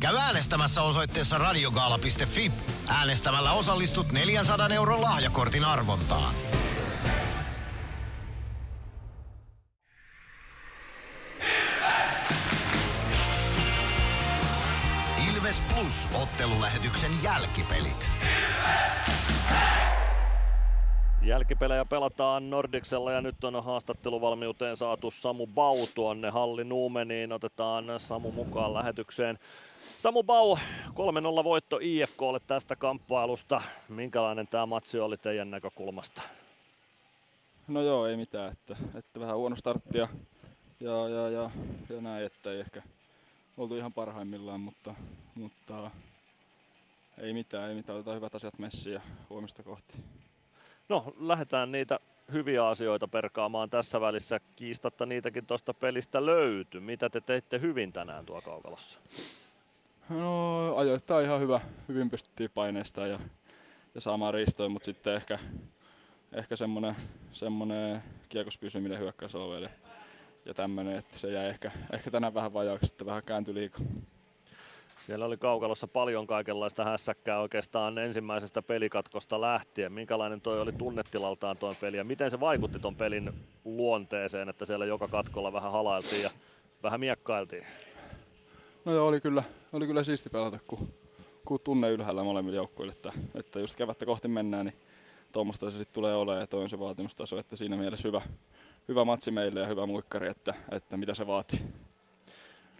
[SPEAKER 1] Käy äänestämässä osoitteessa radiogaala.fi. Äänestämällä osallistut 400 euron lahjakortin arvontaan. Ilves Plus ottelulähetyksen jälkipelit.
[SPEAKER 6] Jälkipelejä pelataan Nordicsella ja nyt on haastatteluvalmiuteen saatu Samu Bau tuonne Halli Nuumeniin. Otetaan Samu mukaan lähetykseen. Samu Bau, 3-0 voitto IFKlle tästä kamppailusta. Minkälainen tämä matsi oli teidän näkökulmasta?
[SPEAKER 22] No joo, ei mitään, että, että vähän huono startti ja, ja, ja, ja, ja näin, että ei ehkä oltu ihan parhaimmillaan, mutta, mutta ei mitään, ei mitään, otetaan hyvät asiat messiin ja huomista kohti.
[SPEAKER 6] No, lähdetään niitä hyviä asioita perkaamaan tässä välissä. Kiistatta niitäkin tuosta pelistä löytyi. Mitä te teitte hyvin tänään tuo kaukalossa?
[SPEAKER 22] No ajoittain ihan hyvä. Hyvin pystyttiin paineista ja, ja saamaan riistoja, mutta sitten ehkä, ehkä semmonen, semmonen kiekos pysyminen hyökkäysalueelle ja tämmönen, että se jäi ehkä, ehkä tänään vähän vajaaksi, sitten vähän kääntyi liikaa.
[SPEAKER 6] Siellä oli kaukalossa paljon kaikenlaista hässäkkää oikeastaan ensimmäisestä pelikatkosta lähtien. Minkälainen toi oli tunnetilaltaan tuo peli ja miten se vaikutti tuon pelin luonteeseen, että siellä joka katkolla vähän halailtiin ja vähän miekkailtiin?
[SPEAKER 22] No joo, oli kyllä, oli kyllä siisti pelata, kun, kun tunne ylhäällä molemmille joukkueille, että, että just kevättä kohti mennään, niin tuommoista se sitten tulee olemaan ja toi on se vaatimustaso, että siinä mielessä hyvä, hyvä matsi meille ja hyvä muikkari, että, että mitä se vaatii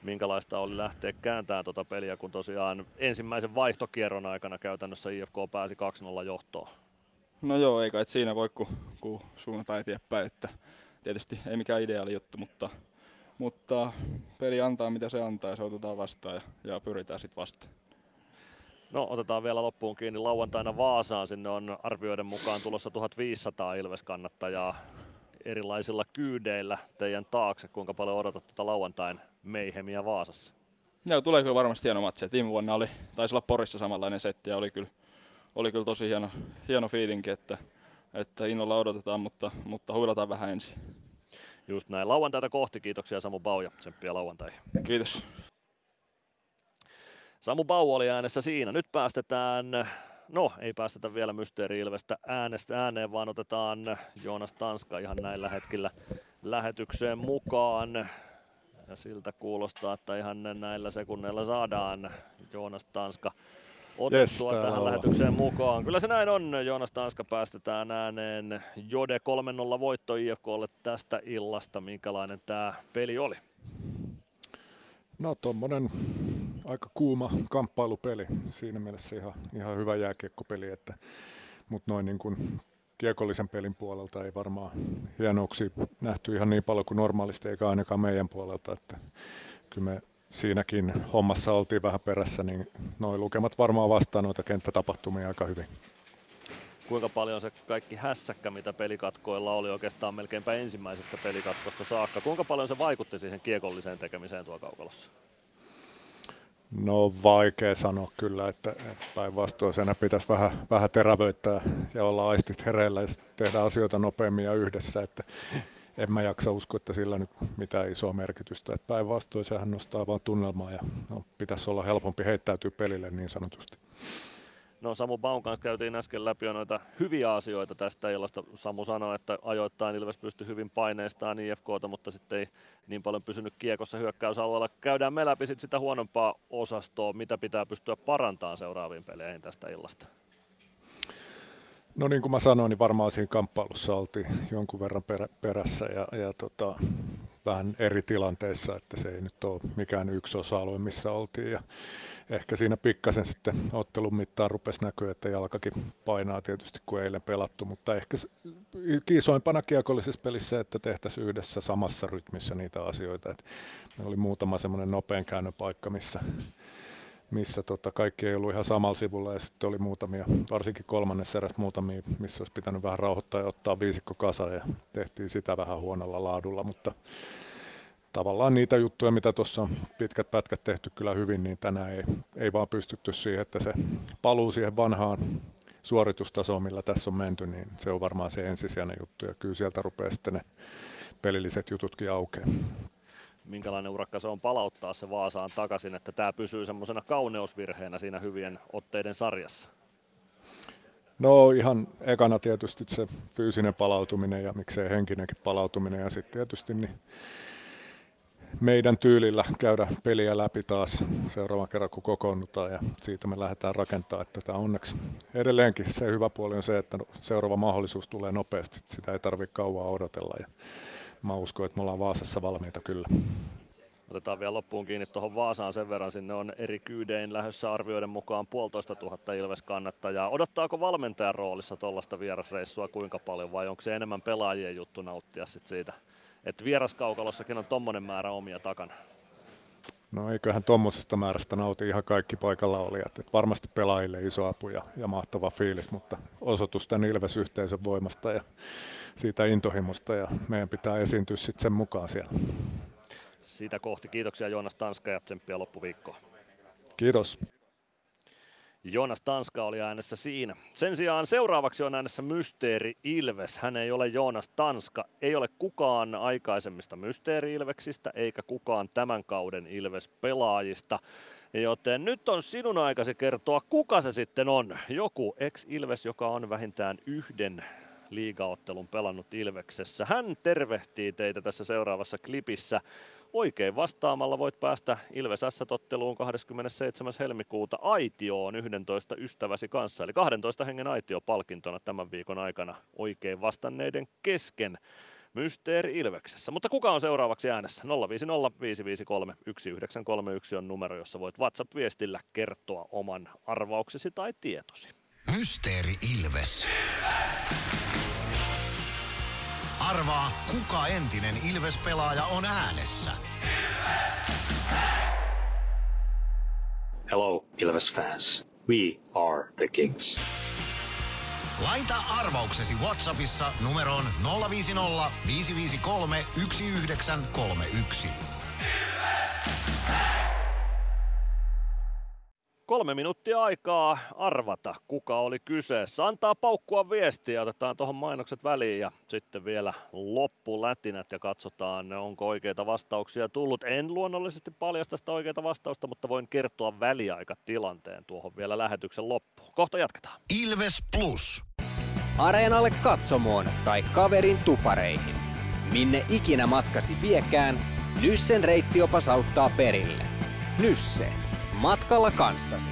[SPEAKER 6] minkälaista oli lähteä kääntämään tuota peliä, kun tosiaan ensimmäisen vaihtokierron aikana käytännössä IFK pääsi 2-0 johtoon?
[SPEAKER 22] No joo, eikä et siinä voi, kun, kun suunnataan eteenpäin, että tietysti ei mikään ideaali juttu, mutta, mutta peli antaa mitä se antaa ja se otetaan vastaan ja, ja pyritään sitten vastaan.
[SPEAKER 6] No otetaan vielä loppuun kiinni lauantaina Vaasaan. Sinne on arvioiden mukaan tulossa 1500 Ilves-kannattajaa erilaisilla kyydeillä teidän taakse. Kuinka paljon odotat tuota lauantain meihemiä Vaasassa?
[SPEAKER 22] Joo, tulee kyllä varmasti hieno matsi. Viime vuonna oli, taisi olla Porissa samanlainen setti ja oli kyllä, oli kyllä tosi hieno, hieno fiilinki, että, että innolla odotetaan, mutta, mutta huilataan vähän ensin.
[SPEAKER 6] Just näin. Lauantaita kohti. Kiitoksia Samu Bau ja tsemppiä lauantaihin.
[SPEAKER 22] Kiitos.
[SPEAKER 6] Samu Bau oli äänessä siinä. Nyt päästetään no ei päästetä vielä Mysteeri-Ilvestä äänestä ääneen, vaan otetaan Joonas Tanska ihan näillä hetkillä lähetykseen mukaan. Ja siltä kuulostaa, että ihan näillä sekunneilla saadaan Joonas Tanska otettua yes, tähän olla. lähetykseen mukaan. Kyllä se näin on. Joonas Tanska päästetään ääneen. Jode 3-0 voitto IFKlle tästä illasta. Minkälainen tämä peli oli?
[SPEAKER 23] No tuommoinen aika kuuma kamppailupeli. Siinä mielessä ihan, ihan hyvä jääkiekkopeli, että, mutta noin niin kuin kiekollisen pelin puolelta ei varmaan hienouksia nähty ihan niin paljon kuin normaalisti, eikä ainakaan meidän puolelta, että kyllä me siinäkin hommassa oltiin vähän perässä, niin noin lukemat varmaan vastaa noita kenttätapahtumia aika hyvin.
[SPEAKER 6] Kuinka paljon se kaikki hässäkkä, mitä pelikatkoilla oli oikeastaan melkeinpä ensimmäisestä pelikatkosta saakka, kuinka paljon se vaikutti siihen kiekolliseen tekemiseen tuo kaukalossa?
[SPEAKER 23] No vaikea sanoa kyllä, että, sen pitäisi vähän, vähän terävöittää ja olla aistit hereillä ja tehdä asioita nopeammin ja yhdessä. Että en mä jaksa uskoa, että sillä nyt mitään isoa merkitystä. Päinvastoin sehän nostaa vaan tunnelmaa ja no, pitäisi olla helpompi heittäytyä pelille niin sanotusti.
[SPEAKER 6] No Samu Baun kanssa käytiin äsken läpi jo noita hyviä asioita tästä illasta. Samu sanoi, että ajoittain Ilves pystyi hyvin paineistaan IFKta, mutta sitten ei niin paljon pysynyt kiekossa hyökkäysalueella. Käydään me läpi sit sitä huonompaa osastoa, mitä pitää pystyä parantamaan seuraaviin peleihin tästä illasta.
[SPEAKER 23] No niin kuin mä sanoin, niin varmaan siinä kamppailussa oltiin jonkun verran perä, perässä ja, ja tota, vähän eri tilanteissa, että se ei nyt ole mikään yksi osa-alue, missä oltiin. Ja ehkä siinä pikkasen sitten ottelun mittaan rupesi näkyä, että jalkakin painaa tietysti kuin eilen pelattu, mutta ehkä kiisoimpana kiekollisessa pelissä, että tehtäisiin yhdessä samassa rytmissä niitä asioita. Että meillä oli muutama semmoinen nopean käynnön paikka, missä missä tota, kaikki ei ollut ihan samalla sivulla ja sitten oli muutamia, varsinkin kolmannessa erässä muutamia, missä olisi pitänyt vähän rauhoittaa ja ottaa viisikko kasa ja tehtiin sitä vähän huonolla laadulla, mutta tavallaan niitä juttuja, mitä tuossa on pitkät pätkät tehty kyllä hyvin, niin tänään ei, ei vaan pystytty siihen, että se paluu siihen vanhaan suoritustasoon, millä tässä on menty, niin se on varmaan se ensisijainen juttu ja kyllä sieltä rupeaa sitten ne pelilliset jututkin aukeaa.
[SPEAKER 6] Minkälainen urakka se on palauttaa se Vaasaan takaisin, että tämä pysyy semmoisena kauneusvirheenä siinä hyvien otteiden sarjassa?
[SPEAKER 23] No ihan ekana tietysti se fyysinen palautuminen ja miksei henkinenkin palautuminen ja sitten tietysti niin meidän tyylillä käydä peliä läpi taas seuraavan kerran kun kokoonnutaan ja siitä me lähdetään rakentamaan, että tämä onneksi edelleenkin se hyvä puoli on se, että seuraava mahdollisuus tulee nopeasti, sitä ei tarvitse kauan odotella ja mä uskon, että me ollaan Vaasassa valmiita kyllä.
[SPEAKER 6] Otetaan vielä loppuun kiinni tuohon Vaasaan sen verran. Sinne on eri kyydein lähdössä arvioiden mukaan puolitoista tuhatta Ilves kannattajaa. Odottaako valmentajan roolissa tuollaista vierasreissua kuinka paljon vai onko se enemmän pelaajien juttu nauttia sit siitä, että vieraskaukalossakin on tommonen määrä omia takana?
[SPEAKER 23] No eiköhän tuommoisesta määrästä nauti ihan kaikki paikalla olijat. Et varmasti pelaajille iso apu ja, ja mahtava fiilis, mutta osoitus tämän Ilves-yhteisön voimasta ja siitä intohimosta ja meidän pitää esiintyä sitten sen mukaan siellä
[SPEAKER 6] sitä kohti. Kiitoksia Joonas Tanska ja tsemppiä loppuviikkoa.
[SPEAKER 23] Kiitos.
[SPEAKER 6] Joonas Tanska oli äänessä siinä. Sen sijaan seuraavaksi on äänessä Mysteeri Ilves. Hän ei ole Joonas Tanska. Ei ole kukaan aikaisemmista Mysteeri Ilveksistä eikä kukaan tämän kauden Ilves-pelaajista. Joten nyt on sinun aikasi kertoa, kuka se sitten on. Joku ex-Ilves, joka on vähintään yhden liigaottelun pelannut Ilveksessä. Hän tervehtii teitä tässä seuraavassa klipissä. Oikein vastaamalla voit päästä Ilves S-totteluun 27. helmikuuta Aitioon 11 ystäväsi kanssa. Eli 12 hengen Aitio palkintona tämän viikon aikana oikein vastanneiden kesken. Mysteeri Ilveksessä. Mutta kuka on seuraavaksi äänessä? 050 553 1931 on numero, jossa voit WhatsApp-viestillä kertoa oman arvauksesi tai tietosi.
[SPEAKER 1] Mysteeri Ilves. Arvaa, kuka entinen Ilves-pelaaja on äänessä.
[SPEAKER 13] Hello, Ilves fans. We are the Kings.
[SPEAKER 1] Laita arvauksesi Whatsappissa numeroon 050 553 1931.
[SPEAKER 6] Kolme minuuttia aikaa arvata, kuka oli kyseessä. Antaa paukkua viestiä, otetaan tuohon mainokset väliin ja sitten vielä loppulätinät ja katsotaan, onko oikeita vastauksia tullut. En luonnollisesti paljasta sitä oikeita vastausta, mutta voin kertoa väliaikatilanteen tuohon vielä lähetyksen loppuun. Kohta jatketaan.
[SPEAKER 1] Ilves Plus.
[SPEAKER 4] Areenalle katsomoon tai kaverin tupareihin. Minne ikinä matkasi viekään, Nyssen reittiopas auttaa perille. Nysse matkalla kanssasi.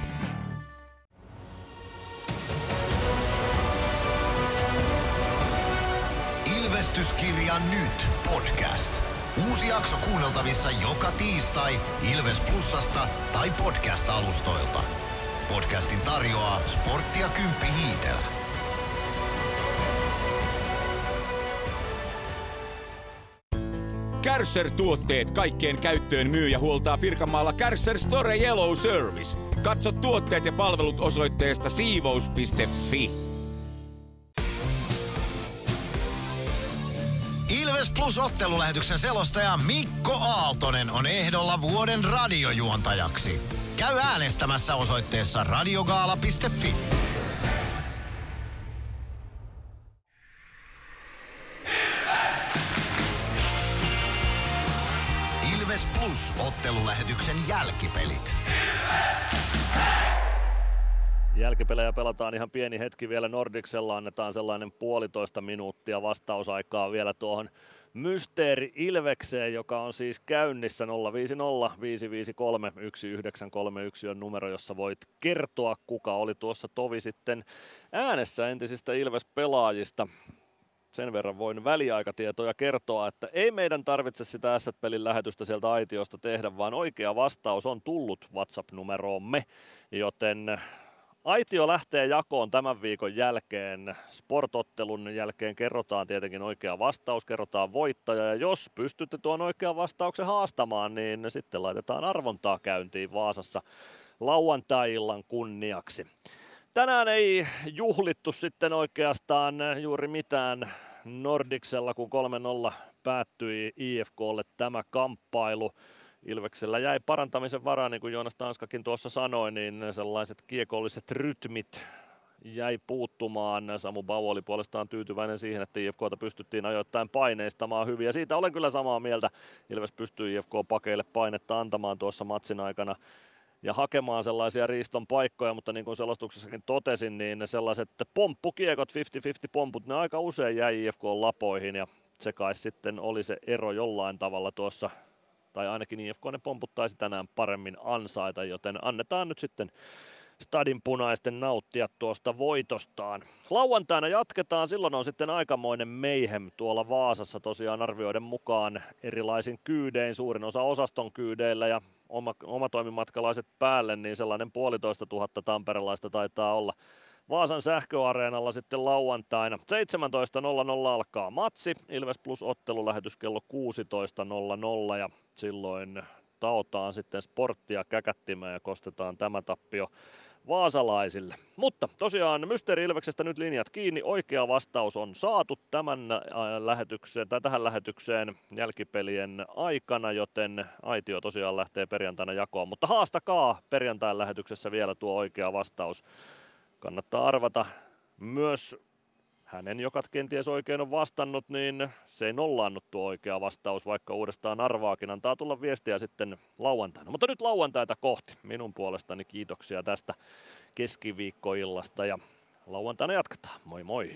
[SPEAKER 1] Ilvestyskirja nyt podcast. Uusi jakso kuunneltavissa joka tiistai Ilves Plusasta tai podcast-alustoilta. Podcastin tarjoaa sporttia Kymppi Hiitelä.
[SPEAKER 20] Kärsser-tuotteet kaikkeen käyttöön myy ja huoltaa Pirkanmaalla Kärsser Store Yellow Service. Katso tuotteet ja palvelut osoitteesta siivous.fi.
[SPEAKER 1] Ilves Plus ottelulähetyksen selostaja Mikko Aaltonen on ehdolla vuoden radiojuontajaksi. Käy äänestämässä osoitteessa radiogaala.fi. ottelulähetyksen jälkipelit.
[SPEAKER 6] Jälkipelejä pelataan ihan pieni hetki vielä Nordicsella. Annetaan sellainen puolitoista minuuttia vastausaikaa vielä tuohon Mysteeri Ilvekseen, joka on siis käynnissä 050 553 1931 on numero, jossa voit kertoa, kuka oli tuossa tovi sitten äänessä entisistä Ilves-pelaajista sen verran voin väliaikatietoja kertoa, että ei meidän tarvitse sitä Asset-pelin lähetystä sieltä aitiosta tehdä, vaan oikea vastaus on tullut WhatsApp-numeroomme, joten Aitio lähtee jakoon tämän viikon jälkeen. Sportottelun jälkeen kerrotaan tietenkin oikea vastaus, kerrotaan voittaja ja jos pystytte tuon oikean vastauksen haastamaan, niin sitten laitetaan arvontaa käyntiin Vaasassa lauantai-illan kunniaksi. Tänään ei juhlittu sitten oikeastaan juuri mitään Nordiksella, kun 3-0 päättyi IFKlle tämä kamppailu. Ilveksellä jäi parantamisen varaa, niin kuin Joonas Tanskakin tuossa sanoi, niin sellaiset kiekolliset rytmit jäi puuttumaan. Samu Bau oli puolestaan tyytyväinen siihen, että IFKta pystyttiin ajoittain paineistamaan hyvin. Ja siitä olen kyllä samaa mieltä. Ilves pystyy IFK-pakeille painetta antamaan tuossa matsin aikana ja hakemaan sellaisia riiston paikkoja, mutta niin kuin selostuksessakin totesin, niin ne sellaiset pomppukiekot, 50-50 pomput, ne aika usein jäi IFK-lapoihin ja se kai sitten oli se ero jollain tavalla tuossa, tai ainakin IFK ne pomput taisi tänään paremmin ansaita, joten annetaan nyt sitten Stadin punaisten nauttia tuosta voitostaan. Lauantaina jatketaan, silloin on sitten aikamoinen meihem tuolla Vaasassa tosiaan arvioiden mukaan erilaisin kyydein, suurin osa osaston kyydeillä ja oma, oma toimimatkalaiset päälle, niin sellainen puolitoista tuhatta tamperelaista taitaa olla Vaasan sähköareenalla sitten lauantaina. 17.00 alkaa matsi, Ilves Plus ottelulähetys kello 16.00 ja silloin taotaan sitten sporttia käkättimään ja kostetaan tämä tappio vaasalaisille. Mutta tosiaan Mysteeri Ilveksestä nyt linjat kiinni. Oikea vastaus on saatu tämän äh, lähetykseen, tai tähän lähetykseen jälkipelien aikana, joten aitio tosiaan lähtee perjantaina jakoon. Mutta haastakaa perjantain lähetyksessä vielä tuo oikea vastaus. Kannattaa arvata myös hänen, joka kenties oikein on vastannut, niin se ei nollaannut tuo oikea vastaus, vaikka uudestaan arvaakin. Antaa tulla viestiä sitten lauantaina. Mutta nyt lauantaita kohti. Minun puolestani kiitoksia tästä keskiviikkoillasta ja lauantaina jatketaan. Moi moi!